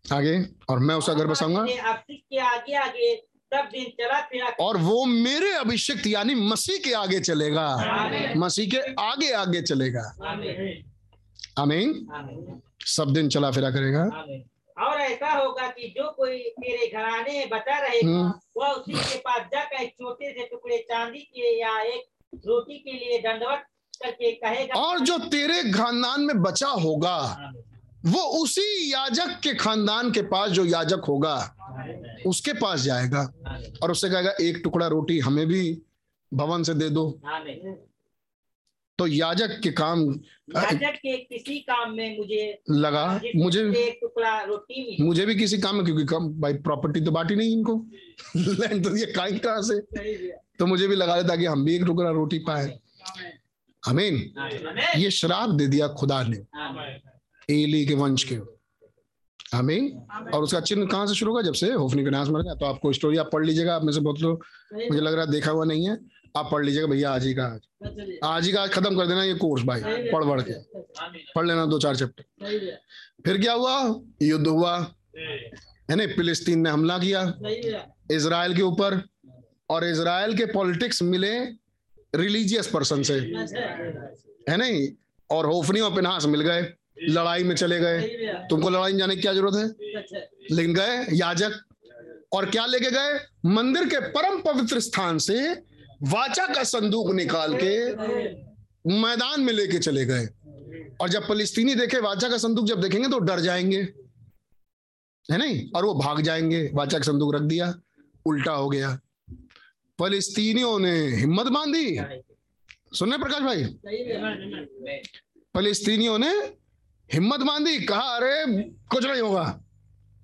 आगे और मैं उसका घर बसाऊँगा। अभिषेक आगे आगे सब दिन चला फिरा। और वो मेरे अभिषिक्त यानी मसीह के आगे चलेगा। मसीह के आगे आगे चलेगा। आमीन। सब दिन चला फिरा करेगा। और ऐसा होगा कि जो कोई तेरे घराने में बचा रहेगा। वह उसी के पास जाकर एक छोटे से टुकड़े चांदी के या एक रोटी के लिए दंडवत करके कहेगा और जो तेरे खानदान में बचा होगा वो उसी याजक के खानदान के पास जो याजक होगा उसके पास जाएगा और उससे कहेगा एक टुकड़ा रोटी हमें भी भवन से दे दो आमीन। तो याजक के काम याजक के किसी काम में मुझे लगा मुझे एक टुकड़ा रोटी मिली मुझे भी किसी काम में क्योंकि कम भाई प्रॉपर्टी तो बांटी नहीं इनको। लैंड तो ये काई कहाँ से? तो मुझे भी लगा देता कि हम भी एक टुकड़ा रोटी पाए। अमीन ये श्राप दे दिया खुदा ने। एली के वंश के। आमीन और उसका चिन्ह कहाँ से शुरू होगा? जब से होफनी का नाश मर गया तो आपको स्टोरी आप पढ़ लीजिएगा। आप में से बहुत लोग मुझे लग रहा है देखा हुआ नहीं है। आप पढ़ लीजिएगा भैया आज ही का आज। आज ही का आज खत्म कर देना ये कोर्स भाई पढ़ पढ़ के। पढ़ लेना दो चार चैप्टर फिर क्या हुआ? युद्ध हुआ। है ना फिलिस्तीन ने हमला किया। इसराइल के ऊपर। और इसराइल के पॉलिटिक्स मिले रिलीजियस पर्सन से। है नहीं? और होफनी और पिनास मिल गए। लड़ाई में चले गए। तुमको लड़ाई में जाने की क्या ज़रूरत है? लेकिन गए याजक। और क्या लेके गए? मंदिर के परम पवित्र स्थान से वाचा का संदूक निकाल के मैदान में लेके चले गए। और जब फलिस्तीनी देखे वाचा का संदूक जब देखेंगे तो डर जाएँगे। है नहीं? और वो भाग जाएँगे। वाचा का संदूक रख दिया, उल्टा हो गया। फलिस्तीनियों ने हिम्मत बांधी। सुनने प्रकाश भाई? फलिस्तीनियों ने हिम्मत बांधी, कहा, अरे, कुछ नहीं होगा।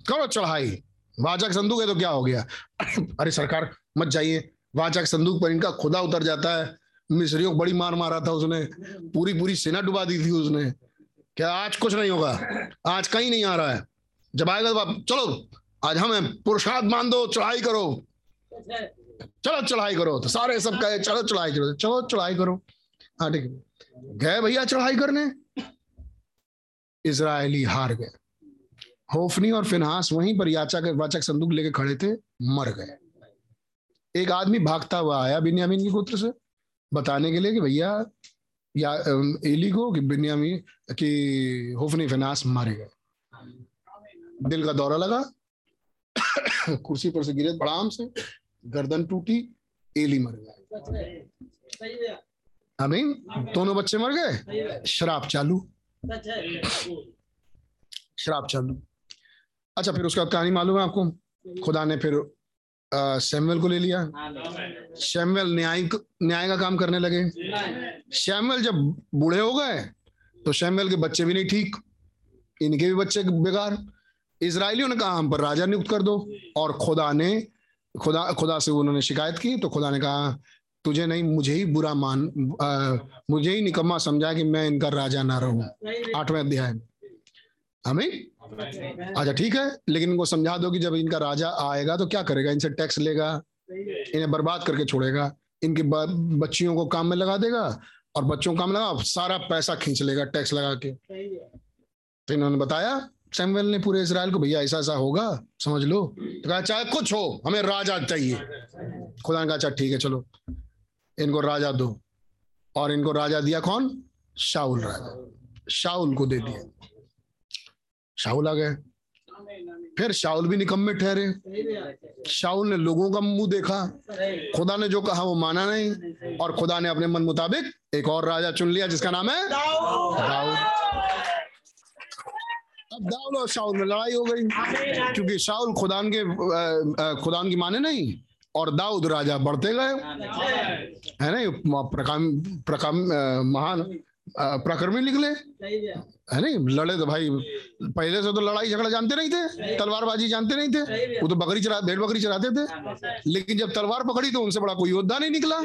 करो चढ़ाई। वाचक संदूक है तो क्या हो गया? अरे, सरकार, मत जाइए। वाचक संदूक पर इनका खुदा उतर जाता है। मिस्रियों को बड़ी मार मारा था उसने। पूरी पूरी सेना डुबा दी थी उसने। क्या आज कुछ नहीं होगा? आज कहीं नहीं आ रहा है। जब आएगा तो चलो, आज हमें पुरुषार्थ मान दो चढ़ाई करो। चलो, चढ़ाई करो। तो सारे सब कहे, चलो, चढ़ाई करो। चलो, चढ़ाई करो। हाँ ठीक गए भैया चढ़ाई करने? इसराइली हार गए। होफनी और फिनहास वहीं पर याचा के वाचक संदूक लेके खड़े थे, मर गए। एक आदमी भागता हुआ आया बिन्यामीन के पुत्र से, बताने के लिए कि भैया, या एली को कि बिन्यामीन, कि होफनी फिनास मारे गए। दिल का दौरा लगा, कुर्सी पर से गिरे, बड़ाम से, गर्दन टूटी, एली मर गया अमीन, दोनों बच्चे मर गए? शराब चालू। शराब चालू। अच्छा फिर उसका कहानी मालूम है आपको? खुदा ने फिर सैमुअल को ले लिया। शैमुअल न्याय न्याय का काम करने लगे। शैमुअल जब बूढ़े हो गए तो शैमुअल के बच्चे भी नहीं ठीक। इनके भी बच्चे बेकार। इसराइलियों ने कहा हम पर राजा नियुक्त कर दो। और खुदा ने खुदा खुदा से उन्होंने शिकायत की तो खुदा ने कहा तुझे नहीं मुझे ही बुरा मान आ, मुझे ही निकम्मा समझा कि मैं इनका राजा ना रहूँ। आठवें अध्याय। हमें अच्छा ठीक है, लेकिन इनको समझा दो कि जब इनका राजा आएगा तो क्या करेगा? इनसे टैक्स लेगा, इन्हें बर्बाद करके छोड़ेगा, इनकी बच्चियों को काम में लगा देगा और बच्चों को काम लगा सारा पैसा खींच लेगा टैक्स लगा के। तो इन्होंने बताया सैमुअल ने पूरे इसराइल को, भैया ऐसा ऐसा होगा, समझ लो। तो कहा, चाहे कुछ हो, हमें राजा चाहिए। खुदा ने कहा अच्छा ठीक है, चलो, इनको राजा दो। और इनको राजा दिया कौन? शाउल राजा। शाउल को दे दिया। शाहुल आ गए। फिर शाउल भी निकम्मे ठहरे। शाउल ने लोगों का मुँह देखा। खुदा ने जो कहा वो माना नहीं। और खुदा ने अपने मन मुताबिक एक और राजा चुन लिया, जिसका नाम है दाऊद। अब दाऊद और शाउल में लड़ाई हो गई, क्योंकि शाउल खुदान के खुदान की माने नहीं, और दाऊद राजा बढ़ते गए। है ना प्रकाम प्रकाम महान प्रकर्मी निकले। है नहीं? लड़े तो भाई पहले से तो लड़ाई झगड़ा जानते नहीं थे तलवारबाजी जानते नहीं थे। वो तो बकरी चरा भेड़ बकरी चराते थे। लेकिन जब तलवार पकड़ी तो उनसे बड़ा कोई योद्धा नहीं निकला।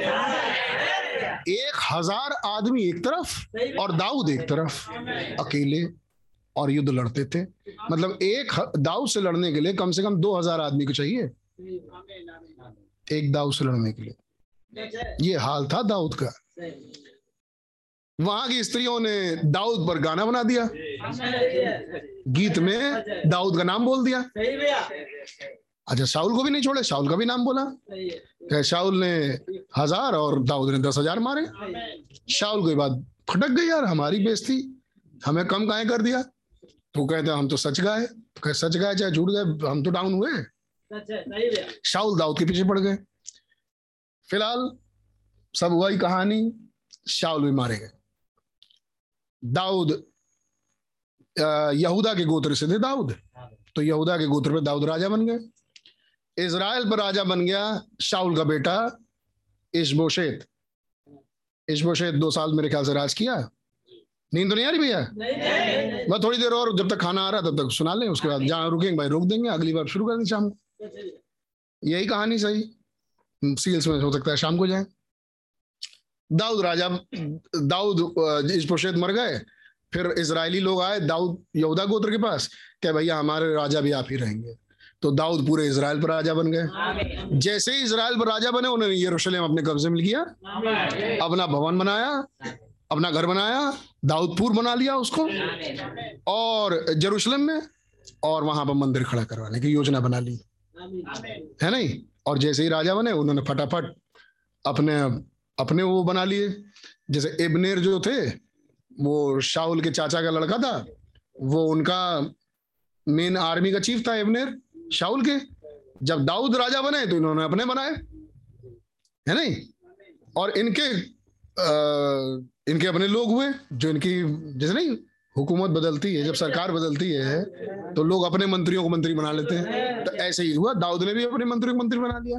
एक हज़ार आदमी एक तरफ़ और दाऊद एक तरफ़ अकेले और युद्ध लड़ते थे। मतलब एक ह- दाऊद से लड़ने के लिए कम से कम दो हज़ार आदमी को चाहिए। एक दाऊद से लड़ने के लिए। ये हाल था दाऊद का। वहाँ की स्त्रियों ने दाऊद पर गाना बना दिया। गीत में दाऊद का नाम बोल दिया। अच्छा शाउल को भी नहीं छोड़े? शाउल का भी नाम बोला। शाउल ने हज़ार और दाऊद ने दस हज़ार मारे। शाउल के बाद फटक गई, यार, हमारी बेइज्जती, हमें कम काहे कर दिया? तो कहते, हम तो सच गाए। तो कहे, सच गाए चाहे झूठ गए, हम तो डाउन हुए। शाउल दाऊद के पीछे पड़ गए। फ़िलहाल सब वही कहानी, शाउल भी मारे गए। दाऊद यहूदा के गोत्र से थे दाऊद। तो यहूदा के गोत्र पे दाऊद राजा बन गए। इसराइल पर राजा बन गया शाउल का बेटा इशबोशेत। इशबोशेत दो साल मेरे ख्याल से राज किया नींद तो नहीं आ रही भैया? बस थोड़ी देर और जब तक खाना आ रहा तब तक सुना लें, उसके बाद जहाँ रुकेंगे भाई रोक देंगे, अगली बार शुरू कर देंगे शाम। को यही कहानी सही। सील्स में हो सकता है शाम को जाए। दाऊद राजा दाऊद इशबोशेत मर गए। फिर इसराइली लोग आए दाऊद यहूदा गोत्र के पास क्या भैया हमारे राजा भी आप ही रहेंगे। तो दाऊद पूरे इजराइल पर राजा बन गए। जैसे ही इजराइल पर राजा बने उन्होंने यरूशलेम अपने कब्जे में लिया अपना भवन बनाया अपना घर बनाया दाऊदपुर बना लिया उसको। और जेरूशलेम में और वहाँ पर मंदिर खड़ा करवाने की योजना बना ली। है नहीं? और जैसे ही राजा बने उन्होंने फटाफट अपने अपने वो बना लिए। जैसे एबनेर जो थे वो शाहुल के चाचा का लड़का था वो उनका मेन आर्मी का चीफ था एबनेर शाहुल के। जब दाऊद राजा बने तो इन्होंने अपने बनाए। है नहीं? और इनके आ, इनके अपने लोग हुए जो इनकी जैसे नहीं हुकूमत बदलती है जब सरकार बदलती है तो लोग अपने मंत्रियों को मंत्री बना लेते हैं। तो ऐसे ही हुआ दाऊद ने भी अपने मंत्री को मंत्री बना लिया।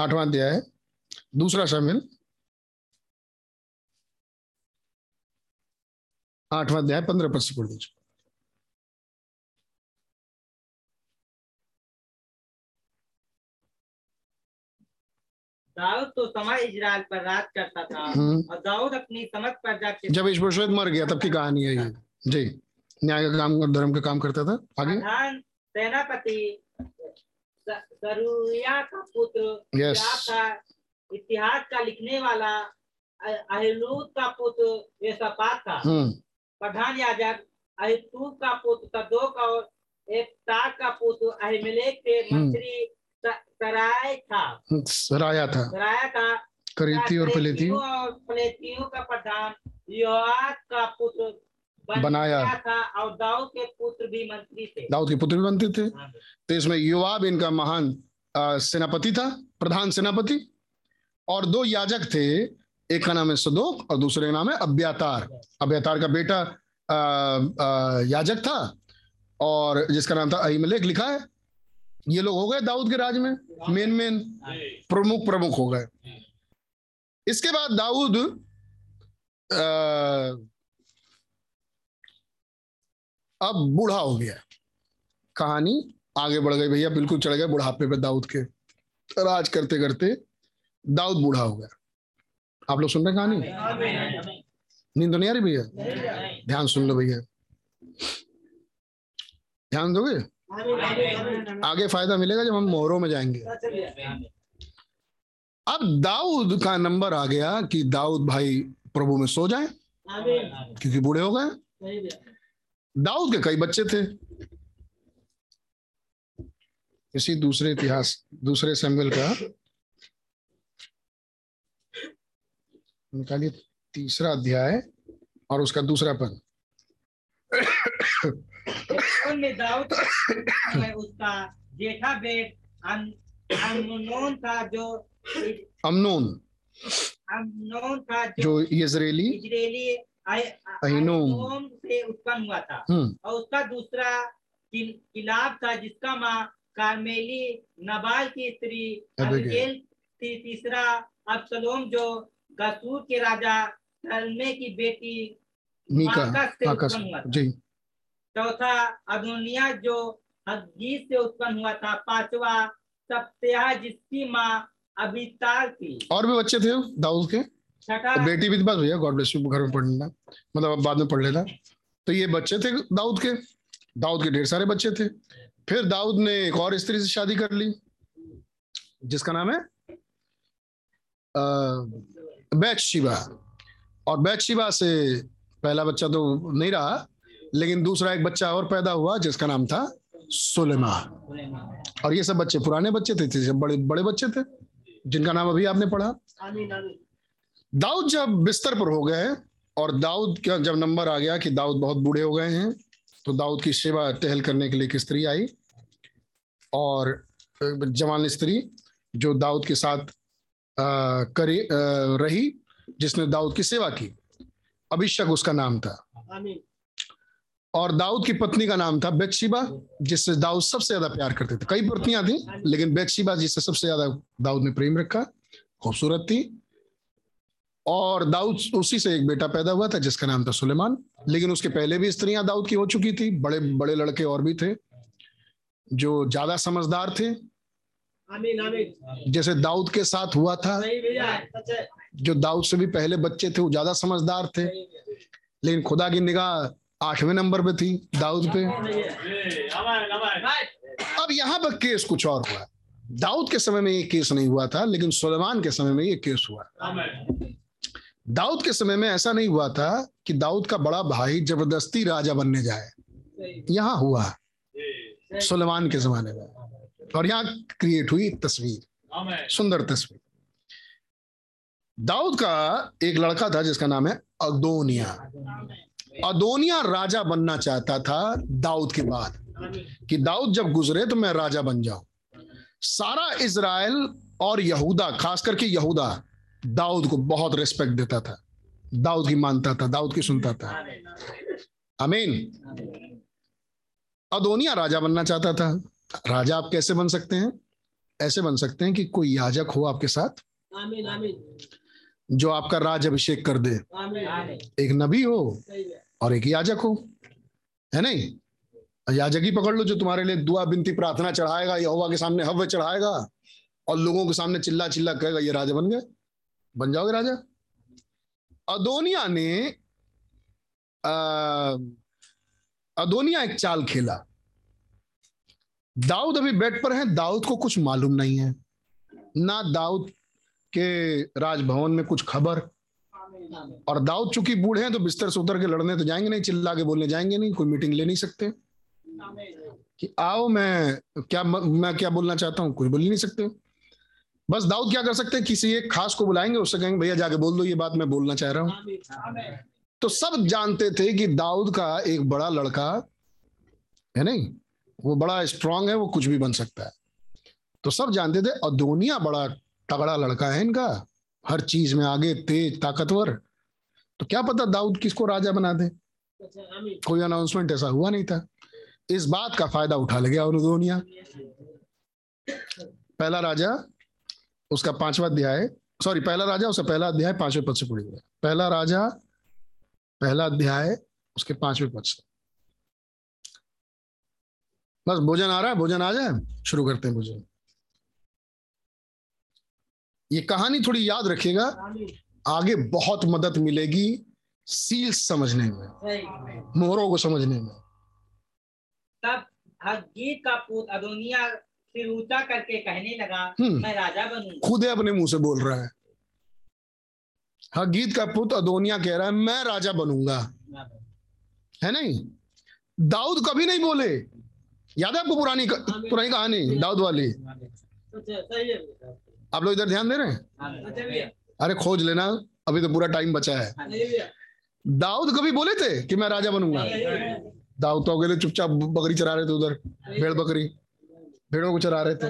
आठवां अध्याय है दूसरा शामिल। आठवां अध्याय पंद्रह पद से पढ़ दीजिए दाऊद तो समय इजराइल पर राज करता था हम्म। और दाऊद अपनी समझ प्रजा के जब ईश्वर मर गया तब की कहानी है ये? जी। न्याय का काम और धर्म का काम करता था? आगे। सेनापति सरूया का पुत्र क्या था इतिहास का लिखने वाला अहिलूद का पुत्र येसापात था। हम्म प्रधान याजक अहितूब का पुत्र सदोक और एक का पुत्र अहिमेलेक के हम्म। मंत्री सराय था। सराया था। सराया था। करीती और पलेती प्लेतियों। और प्लेतियों का प्रधान योआत का पुत्र बनाया। था और दाऊद के पुत्र भी मंत्री थे। दाऊद के पुत्र भी बनते थे। तो इसमें युवाब इनका महान सेनापति था प्रधान सेनापति। और दो याजक थे एक का नाम है सदोक और दूसरे का नाम है अब्यातार। अब्यातार का बेटा अ, अ, याजक था और जिसका नाम था अहिमलेक लिखा है। ये लोग हो गए दाऊद के राज में मेन मेन प्रमुख प्रमुख हो गए। इसके बाद दाऊद अब बूढ़ा हो गया। कहानी आगे बढ़ गई भैया, बिल्कुल चढ़ गए बुढ़ापे पे दाऊद के। राज करते करते दाऊद बूढ़ा हो गया। आप लोग सुन रहे कहानी? नींद तो नहीं आ रही भैया? ध्यान सुन लो भैया। ध्यान दोगे? आगे फ़ायदा मिलेगा जब हम मोहरों में जाएँगे। अब दाऊद का नंबर आ गया कि दाऊद भाई प्रभु में सो जाए, क्योंकि बूढ़े हो गए। दाऊद के कई बच्चे थे। इसी दूसरे इतिहास दूसरे सैमुअल का। निकालिए तीसरा अध्याय और उसका दूसरा पद दाऊद उसका जेठा बेट अम- अम्नोन था जो अमनोन। अम्नोन था जो जो इजरायली इजरायली अहीनोम। से उत्पन्न हुआ था। हम्म और उसका दूसरा किलाब था जिसका माँ कार्मेली नबाल की स्त्री अबीगैल। थी तीसरा अबसलोम जो गसूर के राजा तलमे की बेटी मीका से उत्पन्न हुआ था। जी। चौथा अदोनिया जो हग्गीस से उत्पन्न हुआ था। पांचवा सप्ताह जिसकी माँ अबिताल थी। और भी बच्चे थे दाऊद के? बेटी भी थी बस भैया गॉड ब्लेस यू घर में पढ़ लेना। मतलब बाद में पढ़ लेना। तो ये बच्चे थे दाऊद के। दाऊद के ढेर सारे बच्चे थे। फिर दाऊद ने एक और स्त्री से शादी कर ली। जिसका नाम है बैतशिबा। और बैच शिवा से पहला बच्चा तो नहीं रहा लेकिन दूसरा एक बच्चा और पैदा हुआ जिसका नाम था सुलेमान और ये सब बच्चे पुराने बच्चे थे सब बड़े बड़े बच्चे थे जिनका नाम अभी आपने पढ़ा। आमीन आमीन। दाऊद जब बिस्तर पर हो गए और दाऊद का जब नंबर आ गया कि दाऊद बहुत बूढ़े हो गए हैं तो दाऊद की सेवा टहल करने के लिए एक स्त्री आई और जवान स्त्री जो दाऊद के साथ आ, करे आ, रही जिसने दाऊद की सेवा की। अभिषेक उसका नाम था। और दाऊद की पत्नी का नाम था बेतशिबा जिससे दाऊद सबसे ज़्यादा प्यार करते थे। कई पत्नियाँ थी लेकिन बेतशिबा जिससे सबसे ज़्यादा दाऊद ने प्रेम रखा खूबसूरत थी। और दाऊद उसी से एक बेटा पैदा हुआ था जिसका नाम था सुलेमान। लेकिन उसके पहले भी स्त्रियाँ दाऊद की हो चुकी थी। बड़े बड़े लड़के और भी थे जो ज़्यादा समझदार थे। आमीन आमीन। जैसे दाऊद के साथ हुआ था जो दाऊद से भी पहले बच्चे थे वो ज़्यादा समझदार थे। लेकिन खुदा की निगाह आठवें नंबर पे थी दाऊद पे। अब यहाँ पर केस कुछ और हुआ। दाऊद के समय में ये केस नहीं हुआ था लेकिन सुलेमान के समय में ये केस हुआ। दाऊद के समय में ऐसा नहीं हुआ था कि दाऊद का बड़ा भाई ज़बरदस्ती राजा बनने जाए। यहाँ हुआ। सुलेमान के जमाने में। और यहाँ क्रिएट हुई तस्वीर। सुंदर तस्वीर। दाऊद का एक लड़का था जिसका नाम है अदोनिया अदोनिया राजा बनना चाहता था दाऊद के बाद कि दाऊद जब गुजरे तो मैं राजा बन जाऊँ। सारा इसराइल और यहूदा खास करके यहूदा दाऊद को बहुत रिस्पेक्ट देता था। दाऊद की मानता था दाऊद की सुनता था। अमीन अदोनिया राजा बनना चाहता था। राजा आप कैसे बन सकते हैं? ऐसे बन सकते हैं कि कोई याजक हो आपके साथ। आमीन आमीन। जो आपका राज अभिषेक कर दे। आमीन एक नबी हो और एक याजक हो। है नहीं? याजक ही पकड़ लो जो तुम्हारे लिए दुआ बिनती प्रार्थना चढ़ाएगा। यहोवा के सामने हव्य चढ़ाएगा। और लोगों के सामने चिल्ला चिल्ला कहेगा ये राजा बन गए। बन जाओगे राजा? अदोनिया ने आ, अदोनिया एक चाल खेला। दाऊद अभी बेड पर है दाऊद को कुछ मालूम नहीं है। ना दाऊद के राजभवन में कुछ खबर। और दाऊद चूँकि बूढ़े हैं तो बिस्तर से उतर के लड़ने तो जाएँगे नहीं चिल्ला के बोलने जाएँगे नहीं कोई मीटिंग ले नहीं सकते। कि आओ मैं क्या मैं क्या बोलना चाहता हूँ कुछ बोल ही नहीं सकते। बस दाऊद क्या कर सकते हैं? किसी एक खास को बुलाएँगे, उससे कहेंगे, भैया, जाके बोल दो, ये बात मैं बोलना चाह रहा हूँ। तो सब जानते थे कि दाऊद का एक बड़ा लड़का है नहीं? वो बड़ा स्ट्रांग है, वो कुछ भी बन सकता है। तो सब जानते थे अदोनिया बड़ा तगड़ा लड़का है इनका। हर चीज़ में आगे तेज, ताकतवर। तो क्या पता दाऊद किसको राजा बना दे? कोई अनाउंसमेंट ऐसा हुआ नहीं था। इस बात का फ़ायदा उठा ले गया अदोनिया पहला राजा उसका पांचवा अध्याय सॉरी पहला राजा, उसका पहला अध्याय पाँचवें पद से पढ़ी हुई है पहला राजा, पहला अध्याय, उसके पाँचवें पद से। बस भोजन आ रहा है, भोजन आ जाए, शुरू करते हैं भोजन। ये कहानी थोड़ी याद रखिएगा, आगे बहुत मदद मिलेगी सील्स समझने में मोहरों को समझने में। तब हगीत का पुत्र अदोनिया सिर ऊँचा करके कहने लगा हम्म। मैं राजा बनूँगा। खुद अपने मुँह से बोल रहा है। हगीत का पुत्र अदोनिया कह रहा है मैं राजा बनूँगा। है नहीं? दाऊद कभी नहीं बोले। याद है आपको पुरानी पुरानी कहानी दाऊद वाली? अच्छा है आप लोग इधर ध्यान दे रहे हैं? अच्छा अरे खोज लेना अभी तो पूरा टाइम बचा है। दाऊद कभी बोले थे कि मैं राजा बनूँगा? दाऊद तो अकेले चुपचाप बकरी चरा रहे थे उधर भेड़ बकरी। भेड़ों को चरा रहे थे।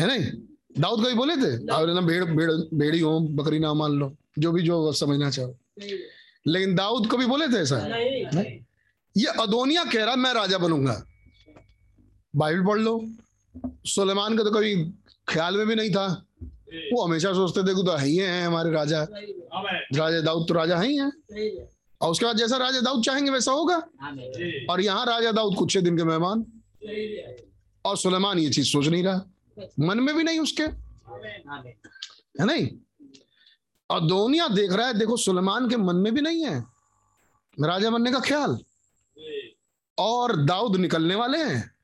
है। नहीं? दाऊद कभी बोले थे? ने भेड़ भेड़ भेड़ी हो बकरी ना मान लो। जो भी जो समझना चाहो। लेकिन दाऊद कभी बोले थे ऐसा? ये अदोनिया कह रहा मैं राजा बनूँगा। बाइबल पढ़ लो। सुलेमान का तो कभी ख्याल में भी नहीं था। वो हमेशा सोचते थे कि तो है ही हैं हमारे राजा। राजा दाऊद तो राजा है ही हैं। है। और उसके बाद जैसा राजा दाऊद चाहेंगे वैसा होगा। और यहाँ राजा दाऊद कुछ दिन के मेहमान। है। और सुलेमान ये चीज़ सोच नहीं रहा। मन में भी नहीं उसके। है नहीं? और दोनिया देख रहा है, देखो सुलेमान के मन में भी नहीं है। राजा बनने का ख्याल। और दाऊद निकलने वाले हैं।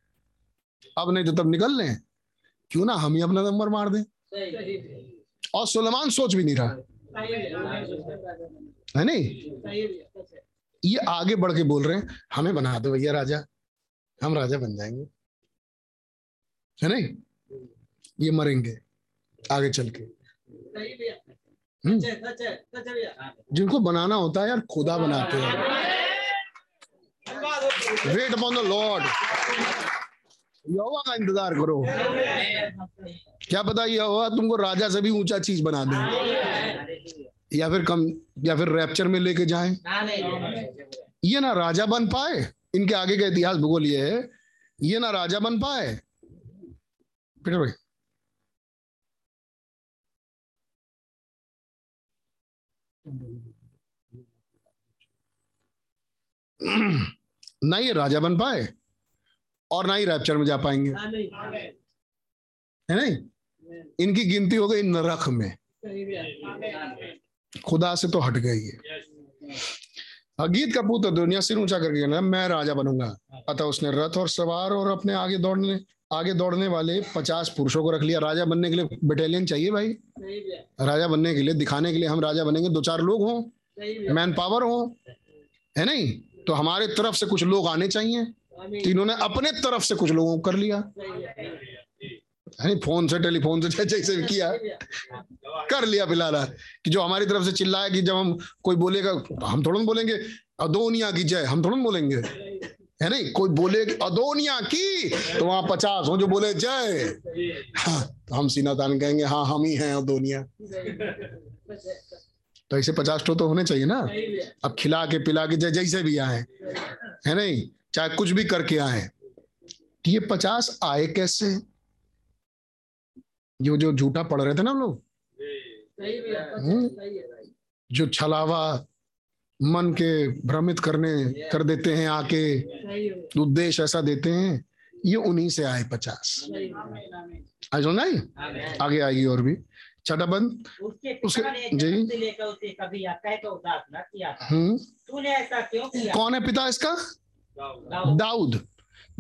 अब नहीं तो तब निकल लें। क्यों ना हम ही अपना नंबर मार दें। और सुलेमान सोच भी नहीं रहा। है नहीं? ये आगे बढ़ के बोल रहे हैं, हमें बना दो भैया राजा। हम राजा बन जाएँगे। है नहीं ये मरेंगे, आगे चल के। हम्म। जिनको बनाना होता है यार, खुदा बनाते हैं। वेट अपॉन द लॉर्ड यहोवा का इंतज़ार करो। क्या पता यहोवा तुमको राजा से भी ऊँचा चीज़ बना दे। या फिर कम, या फिर रैप्चर में लेके जाए। ये ना राजा बन पाए। इनके आगे का इतिहास भूगोल ये है। ये ना राजा बन पाए। भाई ना ये राजा बन पाए। और ना ही रैप्चर में जा पाएँगे। हाँ नहीं। है नहीं? इनकी गिनती हो गई नरक में। खुदा से तो हट गई है। अगीत का पुत्र दुनिया सिर ऊँचा करके कहना मैं राजा बनूँगा। अतः उसने रथ और सवार और अपने आगे दौड़ने आगे दौड़ने वाले पचास पुरुषों को रख लिया। राजा बनने के लिए बटालियन चाहिए भाई। राजा बनने के लिए दिखाने के लिए हम राजा बनेंगे। दो चार लोग हों मैन पावर हो है नहीं? तो हमारे तरफ़ से कुछ लोग आने चाहिए। तो इन्होंने अपने तरफ़ से कुछ लोगों को कर लिया। नहीं? फ़ोन से टेलीफोन से जैसे भी किया। कर लिया फ़िलहाल। कि जो हमारी तरफ़ से चिल्लाए कि जब हम कोई बोलेगा हम थोड़ा बोलेंगे। अदोनिया की जय हम थोड़ा बोलेंगे। है नहीं? कोई बोले अदोनिया की तो वहाँ पचास हो जो बोले जय। हाँ, तो हम सीना तान कहेंगे हाँ हम ही हैं अदोनिया। तो ऐसे पचास ठो तो होने चाहिए ना? अब खिला के पिला के जय जैसे भी आए। है नहीं? चाहे कुछ भी करके आए। तो ये पचास आए कैसे? ये जो झूठा पढ़ रहे थे ना हम लोग? हम्म। जो छलावा मन के भ्रमित करने कर देते हैं आके। उद्देश्य ऐसा देते हैं ये उन्हीं से आए पचास। आज आई आगे आएगी और भी। छठा बंद। उसके जी। तो न हम्म। तूने ऐसा क्यों किया? कौन है पिता इसका? दाऊद।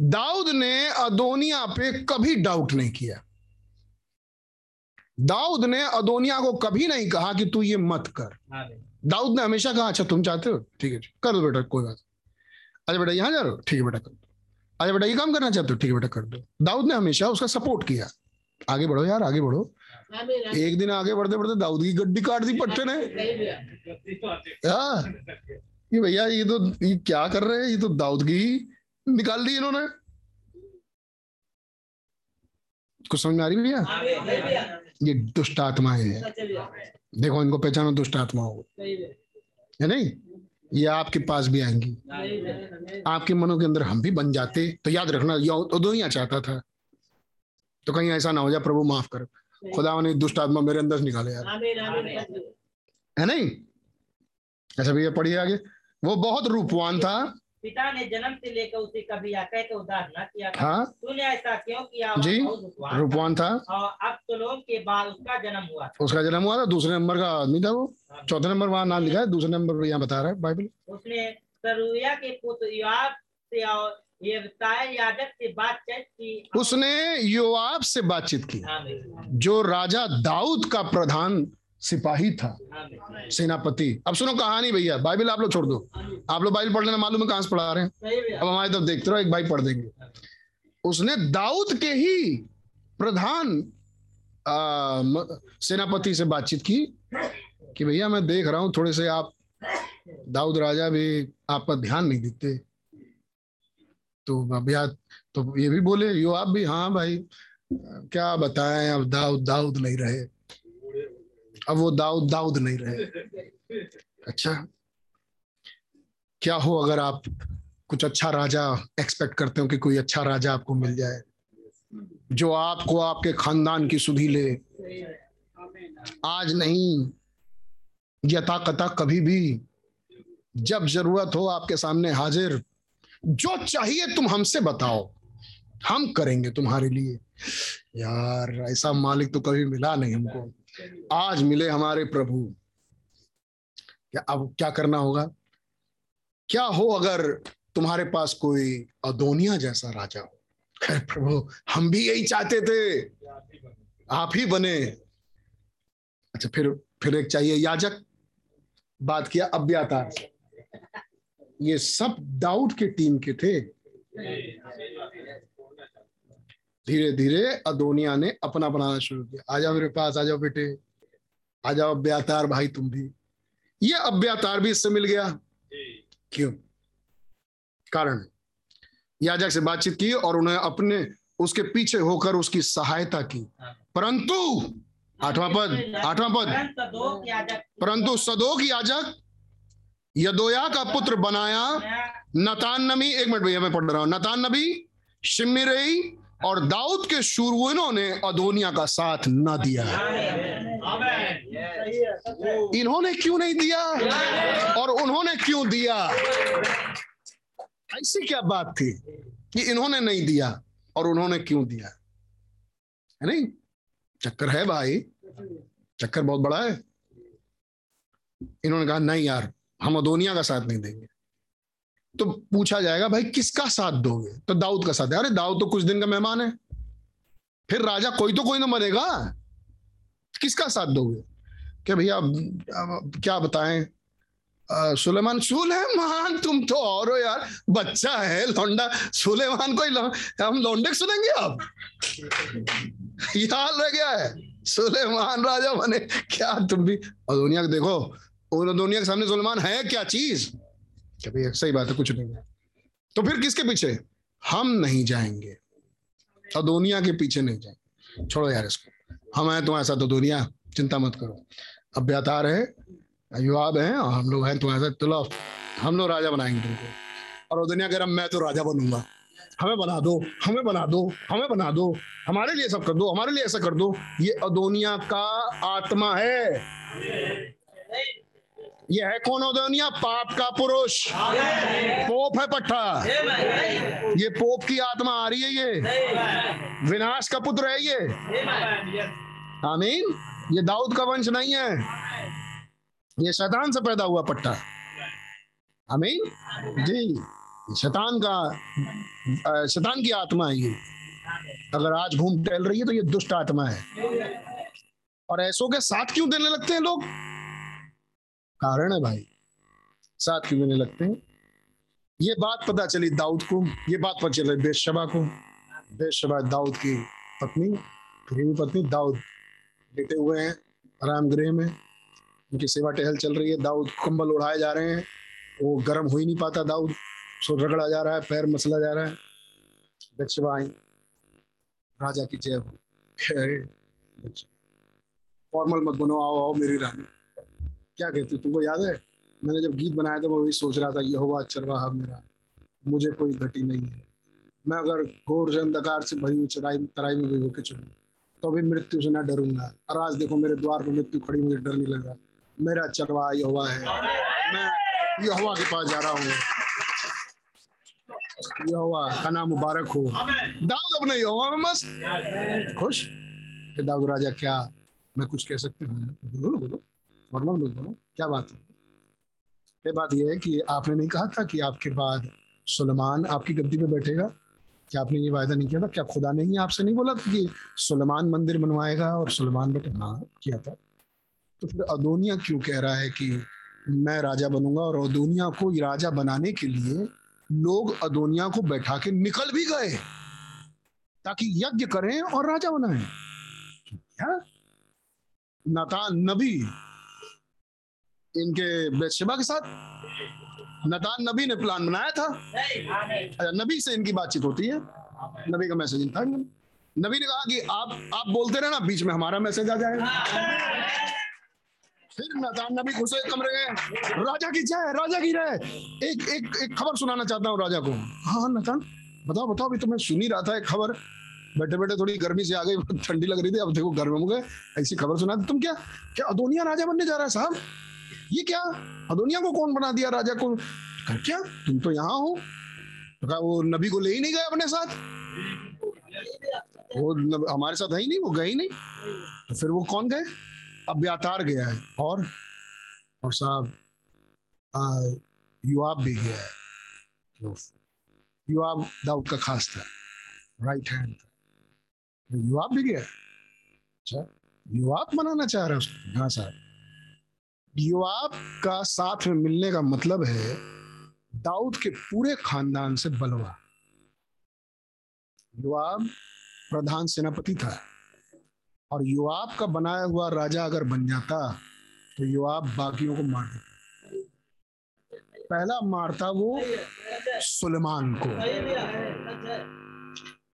दाऊद। ने अदोनिया पे कभी डाउट नहीं किया। दाऊद ने अदोनिया को कभी नहीं कहा कि तू ये मत कर। दाऊद ने हमेशा कहा अच्छा तुम चाहते हो? ठीक है कर दो बेटा, कोई बात। अच्छा बेटा, यहाँ जा रहे हो? ठीक है बेटा, कर दो। अच्छा बेटा, ये काम करना चाहते हो? ठीक है बेटा, कर दो। दाऊद ने हमेशा उसका सपोर्ट किया। आगे बढ़ो यार, आगे बढ़ो। एक दिन आगे बढ़ते बढ़ते दाऊद की गड्डी काट दी पट्टे ने। भैया हाँ। ये भैया, ये तो ये क्या कर रहे हैं? ये तो दाऊद की निकाल दी इन्होंने। कुछ समझ में आ रही भैया? ये दुष्ट आत्माएँ हैं। देखो इनको पहचानो दुष्ट आत्माओं को है। नहीं? ये आपके पास भी आएँगी। आपके मनों के अंदर हम भी बन जाते तो याद रखना ये दुनिया चाहता था। तो कहीं ऐसा ना हो जाए प्रभु माफ़ कर। खुदा ने दुष्ट आत्मा मेरे अंदर से निकाले यार। है है नहीं? अच्छा भैया पढ़िए आगे। वो बहुत रूपवान था। पिता ने जन्म से लेकर उसे कभी आकह का उद्धार न किया था। हाँ। तूने ऐसा क्यों किया? जी, रूपवान था। और अब तुलोम के बाद उसका जन्म हुआ था। उसका जन्म हुआ था दूसरे नंबर का आदमी था वो। चौथे नंबर वहाँ नाम लिखा है दूसरे नंबर यहाँ बता रहा है बाइबल। उसने सरुया के पुत्र योआब से और याजक से बातचीत की। उसने योआब से बातचीत की जो राजा दाऊद का प्रधान सिपाही था। सेनापति। अब सुनो कहानी भैया बाइबल आप लोग छोड़ दो। आप लोग बाइबल पढ़ लेना मालूम है कहाँ से पढ़ा रहे हैं? अब हमारे तरफ़ देखते रहो एक भाई पढ़ देंगे। उसने दाऊद के ही प्रधान सेनापति से बातचीत की कि भैया मैं देख रहा हूँ थोड़े से आप दाऊद राजा भी आप पर ध्यान नहीं देते। तो भैया तो ये भी बोले यो आप भी हाँ भाई क्या बताएँ अब दाऊद दाऊद नहीं रहे। अब वो दाऊद दाऊद नहीं रहे। अच्छा क्या हो अगर आप कुछ अच्छा राजा एक्सपेक्ट करते हो कि कोई अच्छा राजा आपको मिल जाए? जो आपको आपके खानदान की सुधी ले। आज नहीं यथा कथा कभी भी। जब ज़रूरत हो आपके सामने हाजिर, जो चाहिए तुम हमसे बताओ। हम करेंगे तुम्हारे लिए। यार, ऐसा मालिक तो कभी मिला नहीं हमको। आज मिले हमारे प्रभु। क्या अब क्या करना होगा? क्या हो अगर तुम्हारे पास कोई अदोनिया जैसा राजा हो? खैर प्रभु, हम भी यही चाहते थे। आप ही बने। अच्छा फिर फिर एक चाहिए याजक? बात किया अब्यातार ये सब दाऊद के टीम के थे। धीरे धीरे अदोनिया ने अपना बनाना शुरू किया। आ जाओ मेरे पास आ जाओ बेटे। आ जाओ अब्यातार भाई तुम भी। ये अब्यातार भी इससे मिल गया। क्यों? कारण। याजक से बातचीत की और उन्हें अपने उसके पीछे होकर उसकी सहायता की। परंतु आठवां पद आठवां पद। परंतु सदोक याजक यदोया का पुत्र बनाया। नतान नबी एक मिनट भैया मैं पढ़ रहा हूँ। नतान नबी शिमिरई और दाऊद के शूरवीरों ने अदोनिया का साथ न दिया। इन्होंने क्यों नहीं दिया? और उन्होंने क्यों दिया? ऐसी क्या बात थी कि इन्होंने नहीं दिया और उन्होंने क्यों दिया? है नहीं? चक्कर है भाई। चक्कर बहुत बड़ा है। इन्होंने कहा, नहीं यार, हम अदोनिया का साथ नहीं देंगे। तो पूछा जाएगा, भाई, किसका साथ दोगे? तो दाऊद का साथ है। अरे, दाऊद तो कुछ दिन का मेहमान है। फिर राजा, कोई तो कोई ना मरेगा। किसका साथ दोगे? क्या भैया क्या बताएँ? सुलेमान सुलेमान, तुम तो और हो यार। बच्चा है लौंडा। सुलेमान को ही हम लौंडे सुनेंगे अब? याद रह गया है। सुलेमान राजा बने। क्या तुम भी? और दुनिया को देखो। दुनिया के सामने सुलेमान है क्या? चीज़। क्या भैया सही बात है कुछ नहीं है। तो फिर किसके पीछे? हम नहीं जाएँगे। और दुनिया के पीछे नहीं जाएँगे। छोड़ो यार इसको। हम हैं तुम्हारे साथ तो दुनिया चिंता मत करो। अभ्यातार है युवाब हैं और हम लोग हैं तुम्हारे साथ चलो हम लोग राजा बनाएँगे तुमको। और वो दुनिया कह रहा मैं तो राजा बनूँगा। हमें बना दो हमें बना दो हमें बना दो। हमारे लिए सब कर दो हमारे लिए ऐसा कर दो। ये अदोनिया का आत्मा है। ये है कौन अदोनिया पाप का पुरुष। पोप है पट्टा। ये पोप की आत्मा आ रही है ये। विनाश का पुत्र है ये। आमीन। ये दाऊद का वंश नहीं है। ये शैतान से पैदा हुआ पट्टा। आमीन। जी। शैतान का शैतान की आत्मा है ये। अगर आज घूम टहल रही है तो ये दुष्ट आत्मा है। और ऐसों के साथ क्यों देने लगते हैं लोग? कारण है भाई। साथ क्यों देने लगते हैं? ये बात पता चली दाऊद को, ये बात पता चली बेशबा को। बेशबा दाऊद की पत्नी, प्रेमी पत्नी दाऊद। लेटे हुए हैं, आराम गृह में। उनकी सेवा टहल चल रही है। दाऊद कंबल उड़ाए जा रहे हैं। वो गर्म हो ही नहीं पाता दाऊद। सो रगड़ा जा रहा है, पैर मसला जा रहा है। बेशबा आई। राजा की जय हो। फॉर्मल मत बनो, आओ आओ मेरी रानी। क्या कहती तुमको याद है? मैंने जब गीत बनाया था, मैं वही सोच रहा था यह हुआ चरवाहा मेरा। मुझे कोई घटी नहीं है। मैं अगर घोर से अंधकार से भरी हुई चराई, तराई में भी होकर चलूँ तो भी मृत्यु से ना डरूँगा। और आज देखो, मेरे द्वार पर मृत्यु खड़ी, मुझे डर नहीं लगा मेरा चरवाहा यहोवा है। मैं यहोवा के पास जा रहा हूँ। यहोवा, का नाम मुबारक हो। दाऊद अपने यहोवा में मस्त। खुश? दाऊद राजा, क्या मैं कुछ कह सकती हूँ? बोलो बोलो। मतलब बोलो बोलो क्या बात है? ये बात यह है कि आपने नहीं कहा था कि आपके बाद सुलेमान आपकी गद्दी पे बैठेगा? क्या आपने ये वायदा नहीं किया था? क्या खुदा ने ही आपसे नहीं बोला था कि सुलेमान मंदिर बनवाएगा और सुलेमान बेटे हाँ किया था? तो फिर अदोनिया क्यों कह रहा है कि मैं राजा बनूँगा और अदोनिया को राजा बनाने के लिए लोग अदोनिया को बैठा के निकल भी गए ताकि यज्ञ करें और राजा बनाए? क्या? नबी इनके बेशबा के साथ? नतान नबी ने प्लान बनाया था। अच्छा, नबी से इनकी बातचीत होती है। नबी का मैसेज था। नबी ने कहा कि आप आप बोलते रहना बीच में हमारा मैसेज आ जाएगा। फिर नतान नबी घुसे कमरे गए राजा की जय राजा की जय। एक एक एक खबर सुनाना चाहता हूँ राजा को। हाँ नतान बताओ बताओ अभी तो मैं सुन ही रहा था एक खबर। बैठे बैठे थोड़ी गर्मी से आ गई ठंडी लग रही थी। अब देखो गर्म हो गए ऐसी खबर सुना तुम क्या क्या अदोनिया राजा बनने जा रहा है साहब? ये क्या? अदोनिया को कौन बना दिया? राजा को क्या? तुम तो यहाँ हो। तो वो नबी को ले ही नहीं गए अपने साथ। वो हमारे साथ है ही नहीं, वो गए ही नहीं। तो फिर वो कौन गए? अब व्यातार गया है। और और साहब युवाब भी गया है। तो युवाब दाऊद का खास था। राइट हैंड था। तो युवाब भी गया। अच्छा युवाब बनाना चाह रहा है उसको। हाँ साहब। युवाब का साथ में मिलने का मतलब है दाऊद के पूरे खानदान से बलवा। युवाब प्रधान सेनापति था और युवाब का बनाया हुआ राजा अगर बन जाता तो युवाब बाकियों को मार देता। पहला मारता वो सुलेमान को।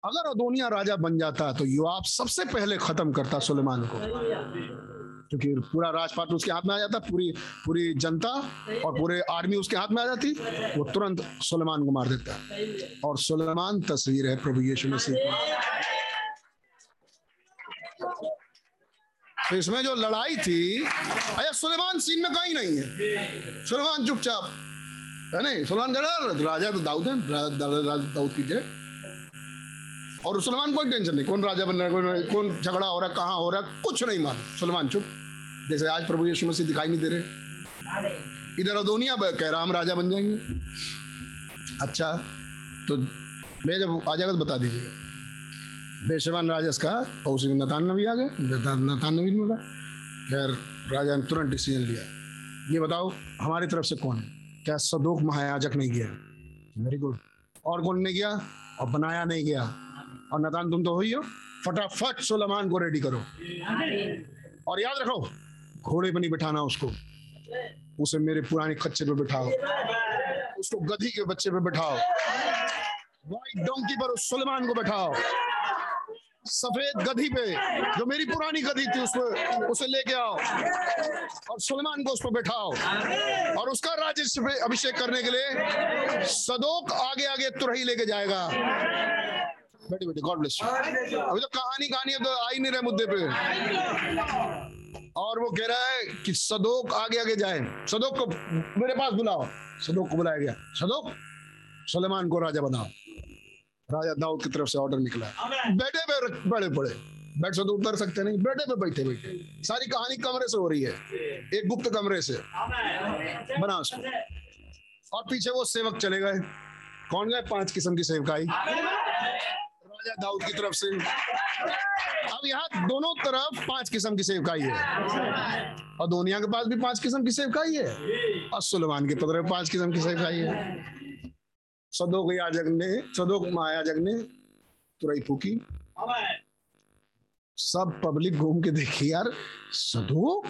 अगर अदोनिया राजा बन जाता तो युवाब सबसे पहले खत्म करता सुलेमान को। क्योंकि पूरा राजपाट उसके हाथ में आ जाता, पूरी पूरी जनता और पूरे आर्मी उसके हाथ में आ जाती, वो तुरंत सुलेमान को मार देता। और सुलेमान तस्वीर है प्रभु यीशु मसीह की। तो इसमें जो लड़ाई थी, अरे सुलेमान सीन में कहीं नहीं है। सुलेमान चुपचाप, है नहीं? सुलेमान राजा तो दाऊद है दाऊद की जय। और सुलेमान कोई टेंशन नहीं, कौन राजा बन रहा है, कौन झगड़ा हो रहा है, कहाँ हो रहा है, कुछ नहीं मालूम। सुलेमान, चुप। जैसे आज प्रभु यीशु मसीह दिखाई नहीं दे रहे। इधर अदोनिया कह रहा, हम राजा बन जाएँगे। अच्छा तो मैं जब आ जाएगा तो बता दीजिएगा बेशवान राजा का और उसी नतान नबी आ गए। नतान नबी ने बोला, खैर, राजा ने तुरंत डिसीज़न लिया। ये बताओ, हमारी तरफ़ से कौन है? क्या सदोक महायाजक नहीं गया वेरी गुड और कौन नहीं गया और बनाया नहीं गया? और नतान तुम तो हो ही फटाफट सुलेमान को रेडी करो। और याद रखो, घोड़े पर नहीं बिठाना उसको। उसे मेरे पुराने खच्चे पे बिठाओ। उसको गधी के बच्चे पे बिठाओ। व्हाइट डोंकी पर उस सुलेमान को बिठाओ। सफ़ेद गधी पे, जो मेरी पुरानी गधी थी उस पर उसे लेके आओ। और सुलेमान को उस पर बैठाओ। और उसका राज्य अभिषेक करने के लिए सदोक आगे आगे तुरही लेके जाएगा। बैठे बैठे गॉड ब्लेस अभी तो कहानी कहानी अब तो आ ही नहीं रहे मुद्दे पे। और वो कह रहा है कि सदोक आगे आगे जाए। सदोक को मेरे पास बुलाओ। सदोक को बुलाया गया। सदोक सुलेमान को राजा बनाओ। राजा दाऊद की तरफ़ से ऑर्डर निकला। बैठे पे बड़े बड़े। बेड से तो उतर सकते नहीं। बैठे पे बैठे बैठे। सारी कहानी कमरे से हो रही है। एक गुप्त कमरे से। बना उसको। और पीछे वो सेवक चले गए। कौन गए? पाँच किस्म की सेवकाई। राजा दाऊद की तरफ़ से। अब यहाँ दोनों तरफ़ पाँच किस्म की सेवकाई है। और दोनिया के पास भी पाँच किस्म की सेवकाई है। और सुलेमान की तरफ़ पाँच किस्म की सेवकाई है। सदोक याजक ने, सदोक महायाजक ने तुरई फूकी। सब पब्लिक घूम के देखी, यार, सदोक?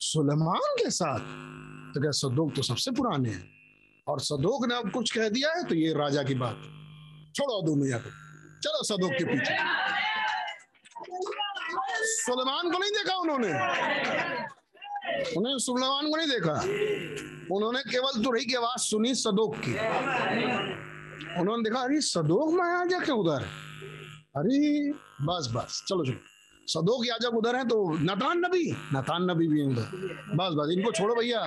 सुलेमान के साथ? तो क्या सदोक तो सबसे पुराने हैं। और सदोक ने अब कुछ कह दिया है तो ये राजा की बात। छोड़ो दुनिया को। चलो सदोक के पीछे। सुलेमान को नहीं देखा उन्होंने? उन्होंने सुलेमान को नहीं देखा? उन्होंने केवल तुरही की आवाज़ सुनी सदोक की। उन्होंने देखा, अरे सदोक में आ जा के उधर? अरे, बस बस, चलो चलो। सदोक याजक उधर है तो नतान नबी नतान नबी भी उधर। बस बस, इनको छोड़ो भैया।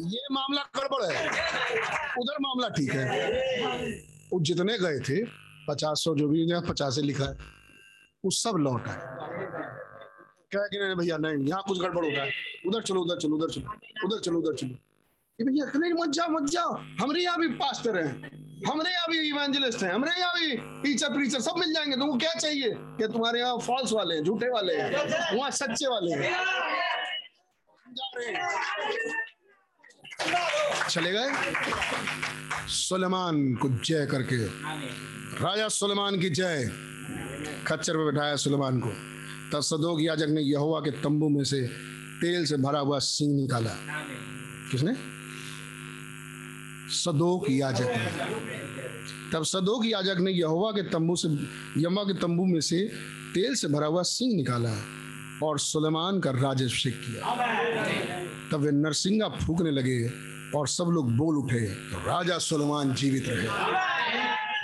ये मामला गड़बड़ है। उधर मामला ठीक है। वो जितने गए थे पचास सौ जो भी है पचास से लिखा है, वो सब लौट आए। क्या कि नहीं, भैया, नहीं, यहाँ कुछ गड़बड़ होता है। उधर चलो उधर चलो उधर चलो उधर चलो उधर चलो। भैया नहीं मत जाओ मत जाओ। हमारे यहाँ भी पास्टर हैं, हमारे यहाँ भी इवेंजलिस्ट हैं, हमारे यहाँ भी टीचर, प्रीचर सब मिल जाएँगे। तुमको क्या चाहिए? कि तुम्हारे यहाँ फॉल्स वाले हैं, झूठे वाले हैं, वहाँ सच्चे वाले हैं। जा रहे हैं। चले गए? सुलेमान को जय करके। राजा सुलेमान की जय। खच्चर पे बैठाया सुलेमान को। तब सदोक याजक ने यहोवा के तंबू में से तेल से भरा हुआ सिंह निकाला। किसने? सदोक याजक ने। तब सदोक याजक ने यहोवा के तंबू से यमा के तंबू में से तेल से भरा हुआ सिंह निकाला। और सुलेमान का राजाभिषेक किया। तब वे नरसिंगा फूकने लगे और सब लोग बोल उठे, राजा सुलेमान जीवित रहे।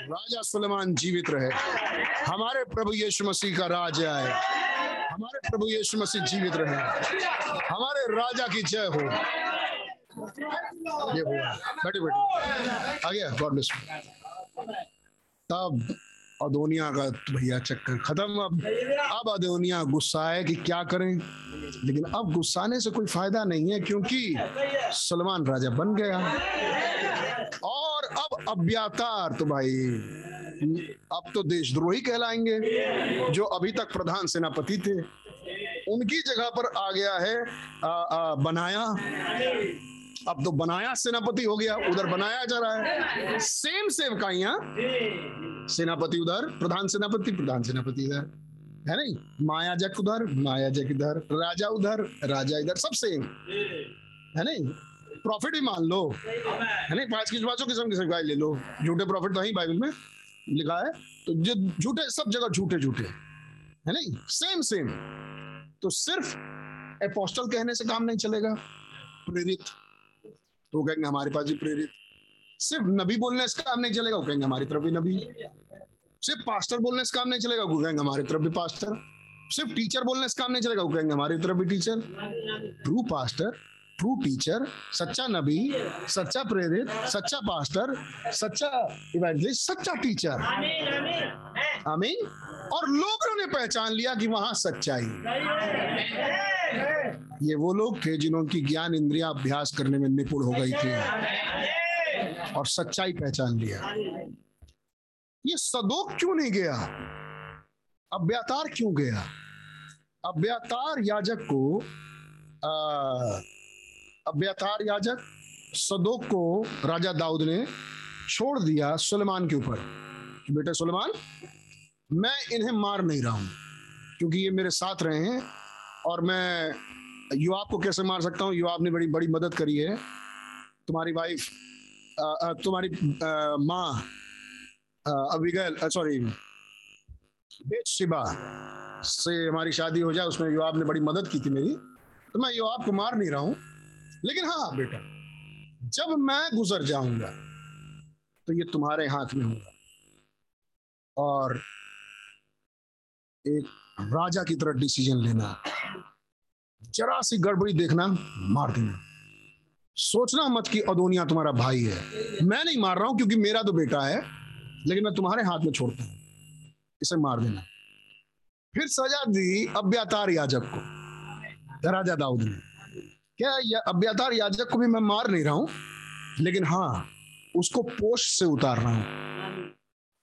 राजा सुलेमान जीवित रहे। हमारे प्रभु यीशु मसीह का राज आए। हमारे प्रभु यीशु मसीह जीवित रहे। हमारे राजा की जय हो। ये हुआ। बैठे बैठे। आ गया गॉड ब्लेस तब अदोनिया का भैया चक्कर खत्म। अब अब अदोनिया गुस्सा है कि क्या करें? लेकिन अब गुस्साने से कोई फ़ायदा नहीं है क्योंकि सलमान राजा बन गया। और अब अब्यातार तो भाई अब तो देशद्रोही कहलाएँगे जो अभी तक प्रधान सेनापति थे। उनकी जगह पर आ गया है आ, आ, बनाया। अब तो बनाया सेनापति हो गया, उधर बनाया जा रहा है। सेम सेवकाइयाँ। सेनापति उधर, प्रधान सेनापति प्रधान सेनापति इधर। है नहीं? मायाजक उधर मायाजक इधर, राजा उधर, राजा इधर, सब सेम है नहीं? प्रॉफिट भी मान लो। है नहीं? पाँच किस पाँचों किस्म की सगाई ले लो। झूठे प्रॉफिट तो ही बाइबल में लिखा है। तो जो झूठे, सब जगह झूठे झूठे। है नहीं? सेम सेम तो सिर्फ़ अपोस्टल कहने से काम नहीं चलेगा। प्रेरित तो कहेंगे हमारे पास भी प्रेरित। सिर्फ़ नबी बोलने से काम नहीं चलेगा, वो कहेंगे हमारी तरफ़ भी नबी। सिर्फ़ पास्टर बोलने से काम नहीं चलेगा, वो कहेंगे हमारी तरफ़ भी पास्टर। सिर्फ़ टीचर बोलने से काम नहीं चलेगा, वो कहेंगे हमारी तरफ़ भी teacher. True pastor true teacher सच्चा नबी सच्चा प्रेरित सच्चा पास्टर सच्चा इवेंजलिस्ट सच्चा टीचर आमीन और लोगों ने पहचान लिया कि वहाँ सच्चाई ये वो लोग थे जिन्होंने ज्ञान इंद्रिया अभ्यास करने में निपुण हो गई थी। और सच्चाई पहचान लिया। ये सदोक क्यों नहीं गया? अभ्यातार क्यों गया? अभ्यातार याजक को अभ्यातार याजक सदोक को राजा दाऊद ने छोड़ दिया सुलेमान के ऊपर। बेटे सुलेमान, मैं इन्हें मार नहीं रहा हूँ, क्योंकि ये मेरे साथ रहे हैं और मैं युवाब को कैसे मार सकता हूँ? युवाब ने बड़ी बड़ी मदद करी है। तुम्हारी वाइफ तुम्हारी माँ अबिगल सॉरी बेच शिबा से हमारी शादी हो जाए, उसमें युवाब ने बड़ी मदद की थी मेरी। तो मैं युवाब को मार नहीं रहा हूँ लेकिन हाँ बेटा। जब मैं गुजर जाऊँगा तो ये तुम्हारे हाथ में होगा। और एक राजा की तरह डिसीज़न लेना जरा सी गड़बड़ी देखना मार देना। सोचना मत कि अदोनिया तुम्हारा भाई है। मैं नहीं मार रहा हूँ क्योंकि मेरा तो बेटा है लेकिन मैं तुम्हारे हाथ में छोड़ता हूँ। इसे मार देना। फिर सजा दी अब्यातार याजक को। राजा दाऊद ने। क्या या, अब्यातार याजक को भी मैं मार नहीं रहा हूँ लेकिन हाँ उसको पोस्ट से उतार रहा हूँ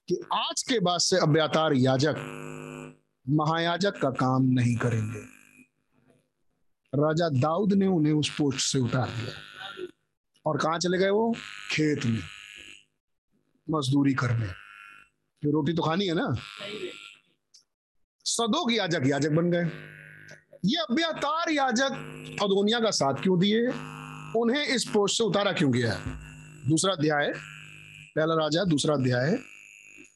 कि आज के बाद से अब्यातार याजक महायाजक का काम नहीं करेंगे। राजा दाऊद ने उन्हें उस पोस्ट से उतार दिया। और कहा चले गए वो? खेत में। मजदूरी करने। रोटी तो खानी है ना? सदोग याजक याजक बन गए। ये अभ्यातार याजक अदोनिया का साथ क्यों दिए? उन्हें इस पोस्ट से उतारा क्यों गया? दूसरा अध्याय, पहला राजा, दूसरा अध्याय,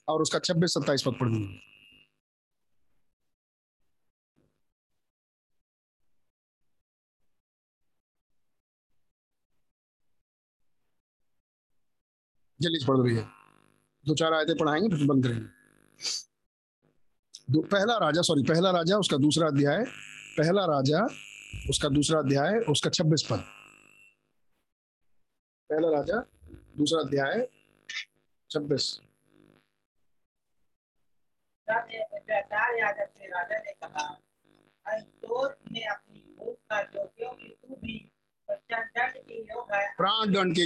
और उसका छब्बीस, सत्ताईस पद पढ़ दूँगा जल्दी पढ़ दो भैया दो चार आयतें पढ़ाएँगे, फिर बंद करेंगे। पहला राजा सॉरी पहला राजा, उसका दूसरा अध्याय पहला राजा, उसका दूसरा अध्याय, उसका छब्बीस पद। पहला राजा, दूसरा अध्याय, छब्बीस। राजा ने कहा ने अपनी का जो क्योंकि दंड के योग है प्राण दंड के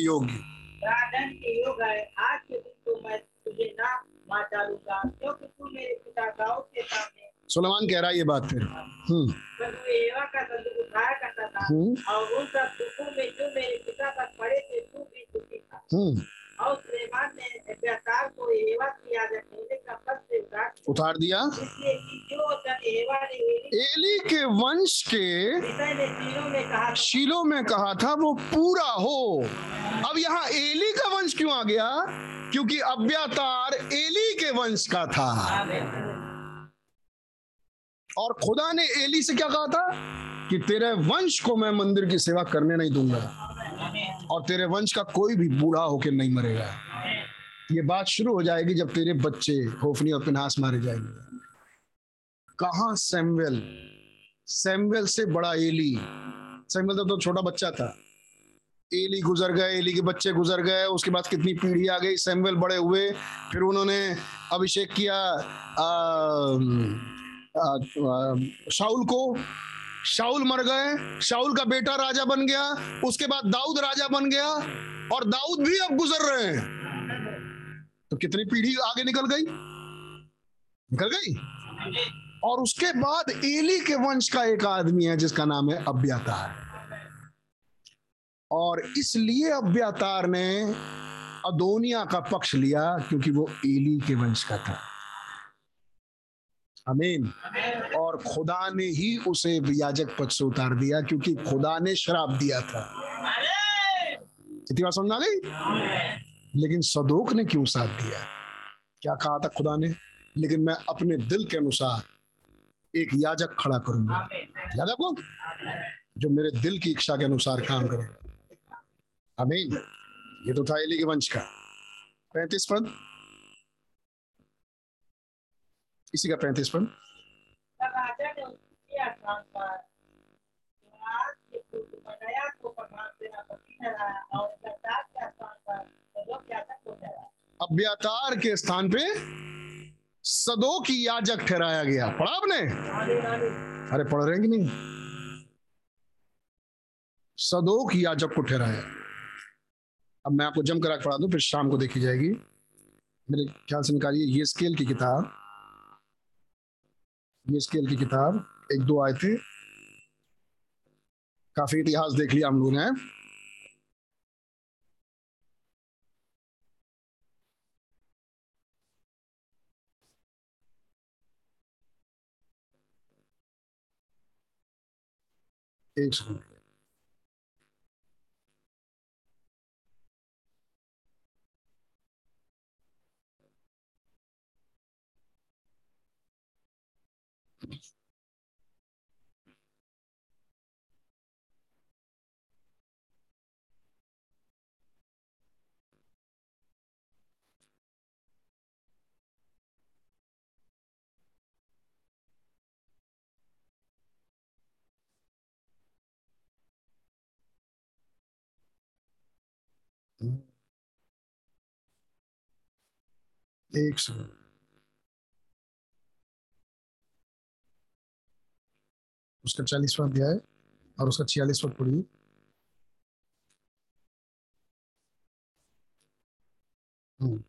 दंड के योग है आज के दिन तो मैं तुझे ना मार डालूँगा, क्योंकि तू मेरे पिता दाऊद के सामने सुलेमान कह रहा है ये बात फिर। हम्म। हम्म। हम्म। उतार दिया। एली के वंश के शीलो में कहा था, वो पूरा हो। अब यहाँ एली का वंश क्यों आ गया? क्योंकि अब्यातार एली के वंश का था। और खुदा ने एली से क्या कहा था? कि तेरे वंश को मैं मंदिर की सेवा करने नहीं दूँगा। और तेरे वंश का कोई भी बूढ़ा होकर नहीं मरेगा। ये बात शुरू हो जाएगी जब तेरे बच्चे होफनी और पिनास मारे जाएँगे। कहा सैमुअल सैमुअल से बड़ा एली। सैमुअल तो, तो छोटा बच्चा था। एली गुजर गए एली के बच्चे गुजर गए उसके बाद कितनी पीढ़ी आ गई? सैमुअल बड़े हुए फिर उन्होंने अभिषेक किया आ, शाउल को। शाउल मर गए शाउल का बेटा राजा बन गया, उसके बाद दाऊद राजा बन गया, और दाऊद भी अब गुजर रहे हैं। तो कितनी पीढ़ी आगे निकल गई? निकल गई? और उसके बाद एली के वंश का एक आदमी है, जिसका नाम है अब्यातार। और इसलिए अभ्यातार ने अदोनिया का पक्ष लिया, क्योंकि वो एली के वंश का था। अमीन और खुदा ने ही उसे याजक पद से उतार दिया, क्योंकि खुदा ने शराब दिया था। बात समझ आ गई? लेकिन सदोक ने क्यों साथ दिया? क्या कहा था खुदा ने? लेकिन मैं अपने दिल के अनुसार एक याजक खड़ा करूँगा। है जो मेरे दिल की इच्छा के अनुसार काम करेगा। अमीन ये तो था एली के वंश का। पैंतीस पद? इसी का पैंतीस पर अब्यातार के स्थान पे सदो की याजक ठहराया गया। पढ़ा आपने? अरे, पढ़ रहे हैं कि नहीं? सदो की याजक को ठहराया। अब मैं आपको जम करा पढ़ा दूँ, फिर शाम को देखी जाएगी। मेरे ख्याल से निकालिए ये स्केल की किताब। स्केल की किताब, एक दो आए थे काफ़ी इतिहास देख लिया हम लोगों ने। एक सेकंड। एक सेकंड उसका चालीसवा अध्याय और उसका छियालीसवा हम्म।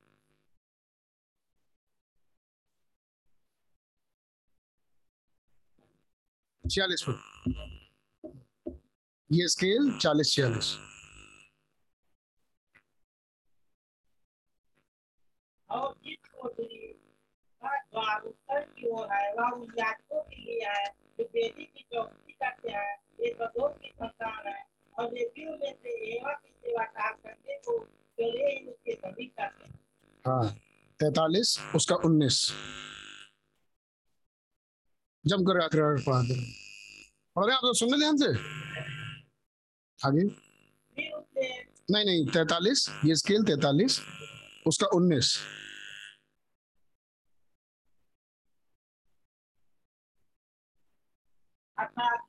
छियालीस फुट ये स्केल चालीस, छियालीस। और जिस कोठरी का द्वार उत्तर की ओर है वह उन याजकों के लिए है जो बेटी की चौकसी करते हैं ये सदोक की संतान है और लेवियों में से एवा की सेवा कार करने को चले ही उसके सभी करते हैं हाँ तैतालीस उसका उन्नीस। जम कर आकर पढ़ा दे पढ़ रहे आप लोग सुन ध्यान से? आगे नहीं नहीं तैतालीस ये स्केल तैतालीस उसका उन्नीस।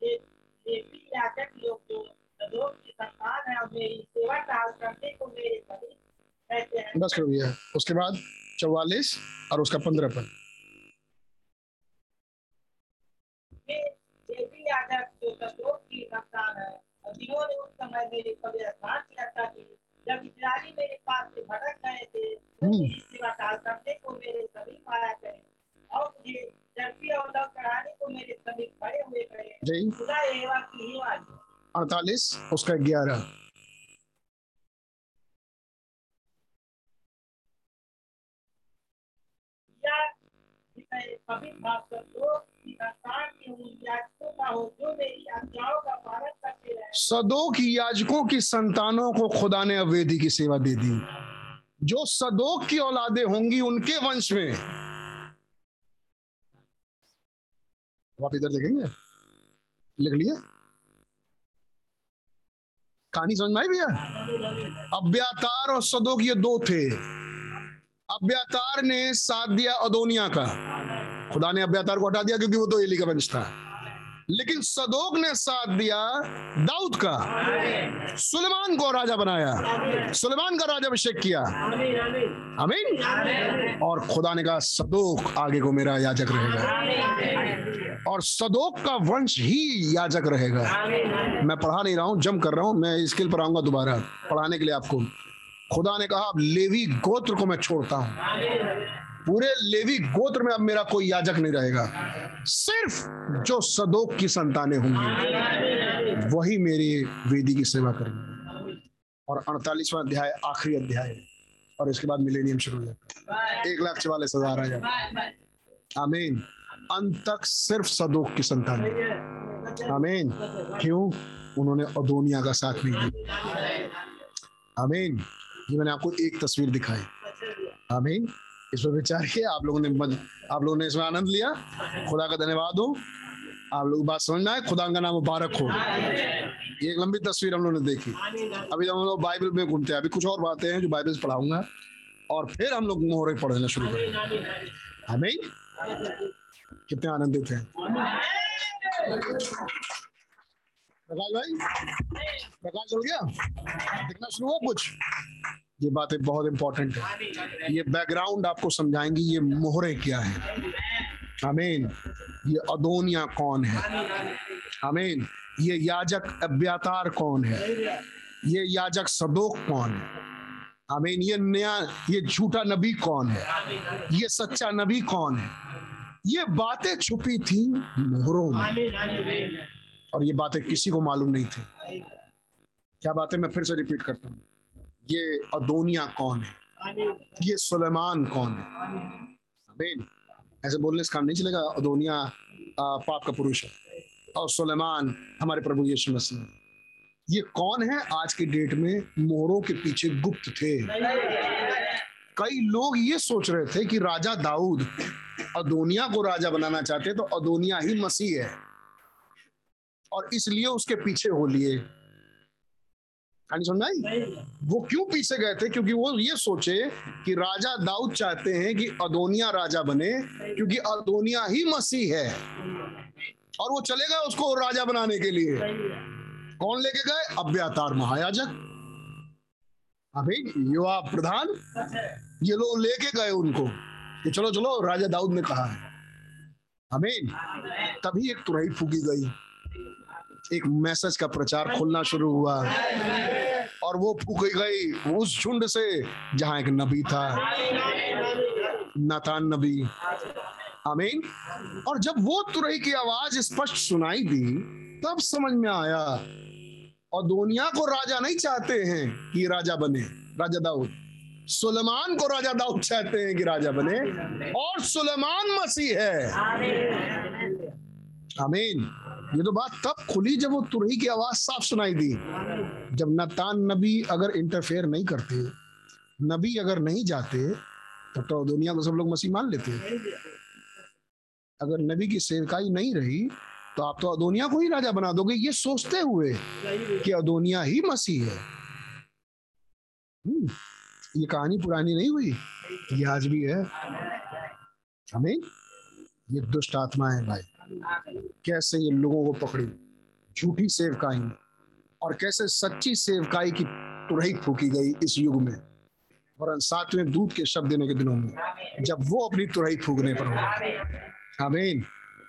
ले- लेवी याजक लोग जो सदोम की संतान है और मेरी सेवा टाल करने को मेरे सभी कहते हैं भैया उसके बाद चौवालीस और उसका पंद्रह पद है जब मेरे पास से भटक गए थे तो। मेरी सेवा टाल करने को मेरे सभी पाया करें और मुझे अड़तालीस उसका ग्यारह। सदो की याजकों की संतानों को खुदा ने अवेदी की सेवा दे दी। जो सदोक की औलादे होंगी उनके वंश में अब आप इधर देखेंगे? लिख लिया? कहानी समझ में आई भैया? अभ्यातार और सदोक ये दो थे। अभ्यातार ने साथ दिया अदोनिया का। खुदा ने अभ्यातार को हटा दिया क्योंकि वो तो एली का वंश था। लेकिन सदोक ने साथ दिया दाऊद का। सुलेमान को राजा बनाया। सुलेमान का राजा अभिषेक किया। अमीन और खुदा ने कहा, सदोक आगे को मेरा याजक रहेगा। और सदोक का वंश ही याजक रहेगा। मैं पढ़ा नहीं रहा हूँ, जम कर रहा हूँ, मैं स्किल पर आऊँगा दोबारा। पढ़ाने के लिए आपको। खुदा ने कहा, अब लेवी गोत्र को मैं छोड़ता हूँ। पूरे लेवी गोत्र में अब मेरा कोई याजक नहीं रहेगा। सिर्फ़ जो सदोक की संतानें होंगी, वही मेरी वेदी की सेवा करेंगे। और अड़तालीसवां अध्याय, आखिरी अध्याय, और इसके बाद मिलेनियम शुरू हो जाता एक लाख चवालीस हज़ार आ जाता आमीन। अंत तक सिर्फ़ सदोक की संतान। आमीन। क्यों? उन्होंने अदोनिया का साथ नहीं दिया। आमीन। ये मैंने आपको एक तस्वीर दिखाई। आमीन। इस पर विचार किया। आप लोगों ने आप लोगों ने इसमें आनंद लिया। खुदा का धन्यवाद हो। आप लोग बात समझना है खुदा का नाम मुबारक हो। ये एक लंबी तस्वीर हम लोगों ने देखी। अभी हम लोग बाइबल में घूमते हैं। अभी कुछ और बातें हैं जो बाइबल पढ़ाऊँगा। और फिर हम लोग मोहरे पढ़ना शुरू करेंगे। आमीन। कितने आनंदित हैं। प्रकाश भाई, प्रकाश हो गया? दिखना शुरू हुआ कुछ? ये बातें बहुत इंपॉर्टेंट है। ये बैकग्राउंड आपको समझाएँगी, ये मोहरे क्या है। आमीन ये अदोनिया कौन है? आमीन ये याजक अब्यातार कौन है? ये याजक सदोक कौन है? आमीन ये नया, ये झूठा नबी कौन है? ये सच्चा नबी कौन है? ये बातें छुपी थी मोहरों में। और ये बातें किसी को मालूम नहीं थी। क्या बातें मैं फिर से रिपीट करता हूँ? ये अदोनिया कौन है? ये सुलेमान कौन है? आमीन ऐसे बोलने से काम नहीं चलेगा। अदोनिया पाप का पुरुष है। और सुलेमान हमारे प्रभु यीशु मसीह ये कौन है? आज के डेट में मोहरों के पीछे गुप्त थे। कई लोग ये सोच रहे थे कि राजा दाऊद अदोनिया को राजा बनाना चाहते तो अदोनिया ही मसीह है। और इसलिए उसके पीछे हो लिए। कहानी वो क्यों पीछे गए थे? क्योंकि वो ये सोचे कि राजा दाऊद चाहते हैं कि अदोनिया राजा बने क्योंकि अदोनिया ही मसीह है। और वो चले गए उसको राजा बनाने के लिए। कौन लेके गए? अब्यातार महायाजक। अभी युवा प्रधान ये लोग लेके गए उनको। कि चलो चलो राजा दाऊद ने कहा है। अमीन। तभी एक तुरही फूकी गई। एक मैसेज का प्रचार खुलना शुरू हुआ। और वो फूकी गई उस झुंड से, जहाँ एक नबी था। नातान नबी। आमीन। और जब वो तुरही की आवाज़ स्पष्ट सुनाई दी, तब समझ में आया, और दुनिया को राजा नहीं चाहते हैं कि राजा बने, राजा दाऊद। सुलेमान को राजा दाऊद चाहते हैं कि राजा बने, और सुलेमान मसीह है। आमीन। ये तो बात तब खुली जब वो तुरही की आवाज़ साफ़ सुनाई दी। जब नतान नबी अगर इंटरफेयर नहीं करते नबी अगर नहीं जाते तब तो दुनिया को सब लोग मसीह मान लेते। अगर नबी की सेवकाई नहीं रही तो आप तो अदोनिया को ही राजा बना दोगे। ये सोचते हुए कि अदोनिया ही मसीह है। हम्म, ये कहानी पुरानी नहीं हुई ये आज भी है। हमें ये दुष्ट आत्मा है भाई। कैसे ये लोगों को पकड़ी? झूठी सेवकाई और कैसे सच्ची सेवकाई की तुरही फूकी गई इस युग में? वरन सातवें दूध के शब्द देने के दिनों में, जब वो अपनी तुरही फूकने पर हो। आमीन।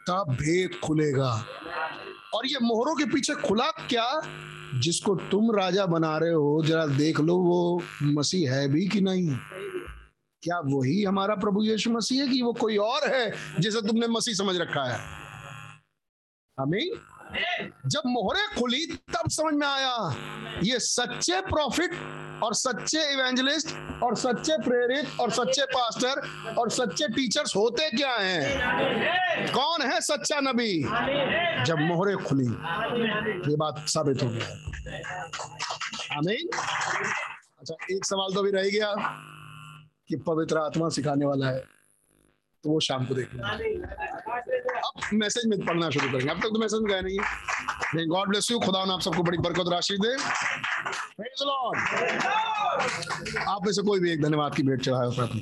तब भेद खुलेगा। और ये मोहरों के पीछे खुला क्या? जिसको तुम राजा बना रहे हो, जरा देख लो वो मसीह है भी कि नहीं। क्या वही हमारा प्रभु यीशु मसीह है कि वो कोई और है जिसे तुमने मसीह समझ रखा है? आमीन। जब मोहरे खुली, तब समझ में आया, ये सच्चे प्रॉफिट और सच्चे इवेंजलिस्ट और सच्चे प्रेरित और सच्चे पास्टर और सच्चे टीचर्स होते क्या हैं? कौन है सच्चा नबी? जब मोहरे खुली, ये बात साबित हो गया आमीन। अच्छा एक सवाल तो अभी रह गया कि पवित्र आत्मा सिखाने वाला है तो वो शाम को देखना अब मैसेज में पढ़ना शुरू करेंगे। अब तक तो मैसेज गए नहीं। गॉड ब्लेस यू खुदा आप सबको बड़ी बरकत राशि दे। आप में से कोई भी एक धन्यवाद की भेंट चढ़ाए प्रभु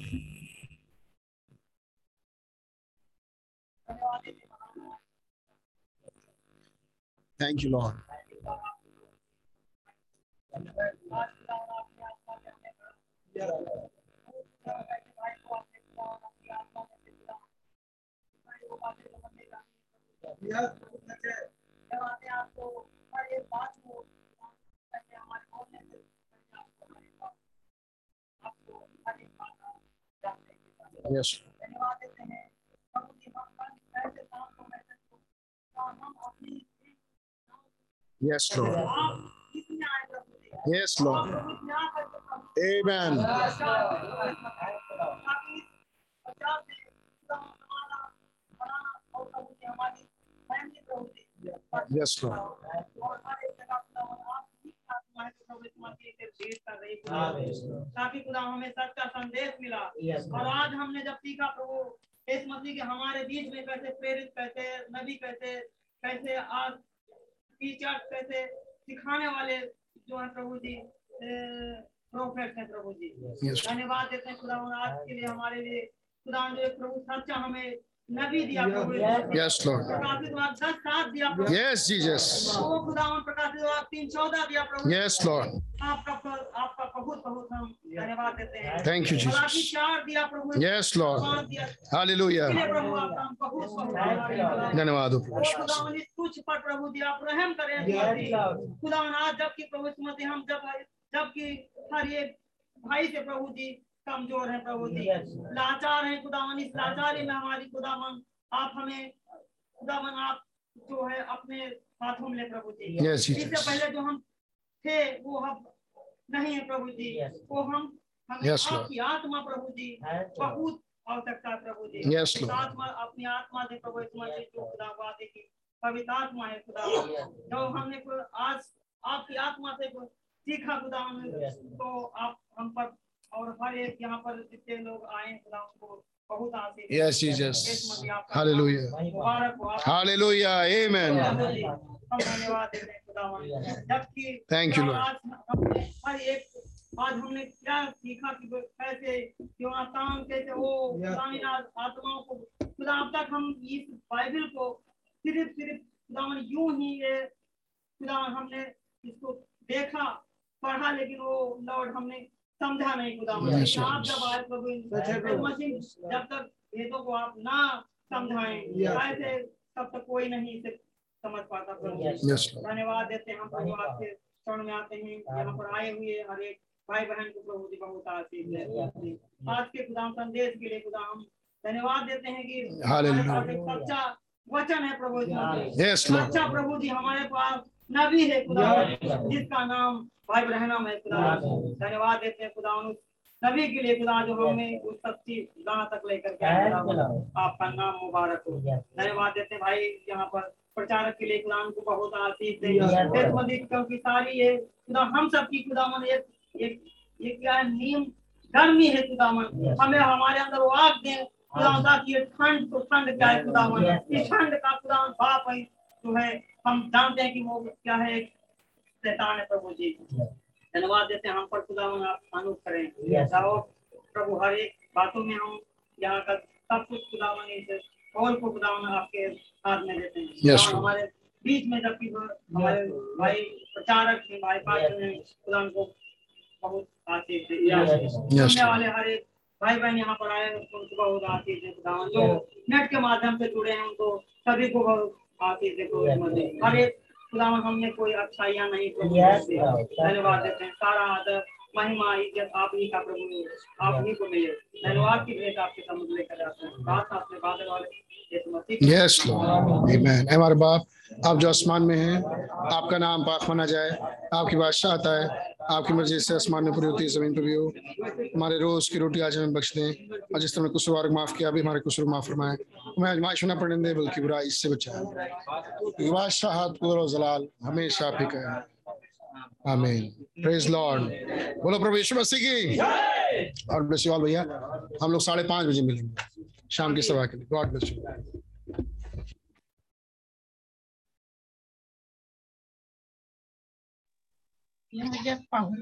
thank you Lord yes yes Lord yes Lord amen yes Lord ताकि खुदा हमें सच्चा संदेश मिला। और आज हमने जब सीखा प्रभु इस मसीह के हमारे बीच में कैसे प्रेरित कैसे नबी कैसे कैसे आज टीचर कैसे सिखाने वाले जो है प्रभु जी प्रोफेट है प्रभु जी। Yes. धन्यवाद देते हैं खुदा आज के लिए हमारे लिए। खुदा जो प्रभु सच्चा हमें नबी दिया प्रभु यस लॉर्ड प्रकाशित वाक्य दस सात दिया प्रभु। यस जीसस ओ खुदा प्रकाशित तीन चौदह दिया प्रभु। यस लॉर्ड आपका आपका बहुत बहुत हम धन्यवाद देते हैं। थैंक यू हालाँकि जीसस चार दिया प्रभु। यस लॉर्ड पाँच दिया। हालेलुया प्रभु आपका बहुत बहुत धन्यवाद ओ इस तुझ पर प्रभु जी रहम करें खुदावन आज जबकि प्रभु सुमति हम जब जबकि हर एक भाई से प्रभु जी कमज़ोर है प्रभु जी। लाचार है खुदावन इस लाचारी में हमारी खुदावन आप हमें खुदावन आप जो है अपने हाथों में ले प्रभु जी। यस इससे पहले जो हम थे वो हम नहीं है प्रभु जी। वो हम हमें Yes, आपकी आत्मा प्रभु जी बहुत आवश्यकता प्रभु जी। Yes, आत्मा अपनी आत्मा से प्रभु मसीह को खुदा वादे की पवित्र आत्मा है खुदा जो हमने आज आपकी आत्मा से सीखा खुदा तो आप हम पर और हर एक यहाँ पर जितने लोग आए खुदा उनको बहुत आशीष दे। Yes, Jesus. Hallelujah. खुदावन जबकि Thank you, Lord. आज हमने हर एक आज हमने क्या सीखा कि कैसे योनातान कैसे वो खुदावन आत्माओं को खुदा अब तक हम इस बाइबल को सिर्फ़ सिर्फ़ खुदावन यूँ ही ये खुदावन हमने इसको देखा पढ़ा लेकिन वो लॉर्ड हमने समझा नहीं Yes, आप. जब आए प्रभु जब तक भेदों को आप ना समझाएँ ऐसे तब तक कोई नहीं इसे समझ पाता प्रभु। धन्यवाद देते हैं हम प्रभु आपके शरण में आते हैं यहाँ पर आए हुए हर एक भाई बहन को प्रभु जी बहुत आशीष दे आज के खुदा संदेश के लिए खुदा हम धन्यवाद देते हैं कि सच्चा वचन है प्रभु जी। सच्चा प्रभु जी हमारे पास नबी है खुदा। जिसका नाम भाई ब्रहणम है खुदा। धन्यवाद देते हैं खुदा नबी के लिए खुदा जो हमें उस सच्ची गाना तक लेकर के आपका नाम मुबारक हो। धन्यवाद देते हैं भाई यहाँ पर प्रचारक के लिए खुदा उनको बहुत आशीष दे। क्योंकि सारी ये खुदा हम सब की खुदा मन एक एक ये क्या है? नियम गर्मी है खुदा मन। हमें हमारे अंदर वो आग दे। खुदा ताकि ठंड तो ठंड क्या है खुदा मन? इस ठंड का खुदा बाप है। जो है हम जानते हैं कि वो क्या है शैतान है प्रभु जी। धन्यवाद देते हैं हम पर खुदा मन अनुप करें। प्रभु हर एक बातों में हम यहाँ का सब कुछ खुदा इस को खुदा आपके हाथ में देते हैं। Yes, हमारे बीच में जबकि हमारे भाई प्रचारक थे भाई पास्टर ने खुदा उनको बहुत आशीष दे। वाले हर एक भाई बहन यहाँ पर आए उनको उनको बहुत आशीष दे। खुदा जो नेट के माध्यम से जुड़े हैं उनको सभी को हर खुदा हमने कोई अच्छाइयाँ नहीं प्रभु धन्यवाद देते हैं। सारा आदर महिमा इज़्ज़त आप ही का प्रभु आप ही को मिले। धन्यवाद की भेंट आपके समुद्र लेकर जाते हैं। साथ साथ में बादल वाले यस लॉर्ड आमेन हमारे बाप? आप जो आसमान में हैं आपका नाम पाक माना जाए आपकी बादशाह आता है आपकी मर्ज़ी से आसमान में पूरी होती है ज़मीन पर भी हो। हमारे रोज की रोटी आज हमें बख्श दें और जिस तरह कुसुर माफ़ किया अभी हमारे कुसुर माफ़ फरमाए। हमें आजमाइश न पड़ने दे बल्कि बुरा इससे बचाए। बादशाह जलाल हमेशा ही है आमीन। प्रेज लॉर्ड बोलो प्रभु यीशु मसीह की। और ब्लेस यू ऑल भैया हम लोग साढ़े पाँच बजे मिलेंगे। शाम की सभा के लिए गॉड ब्लेस यू ये मुझे पाहु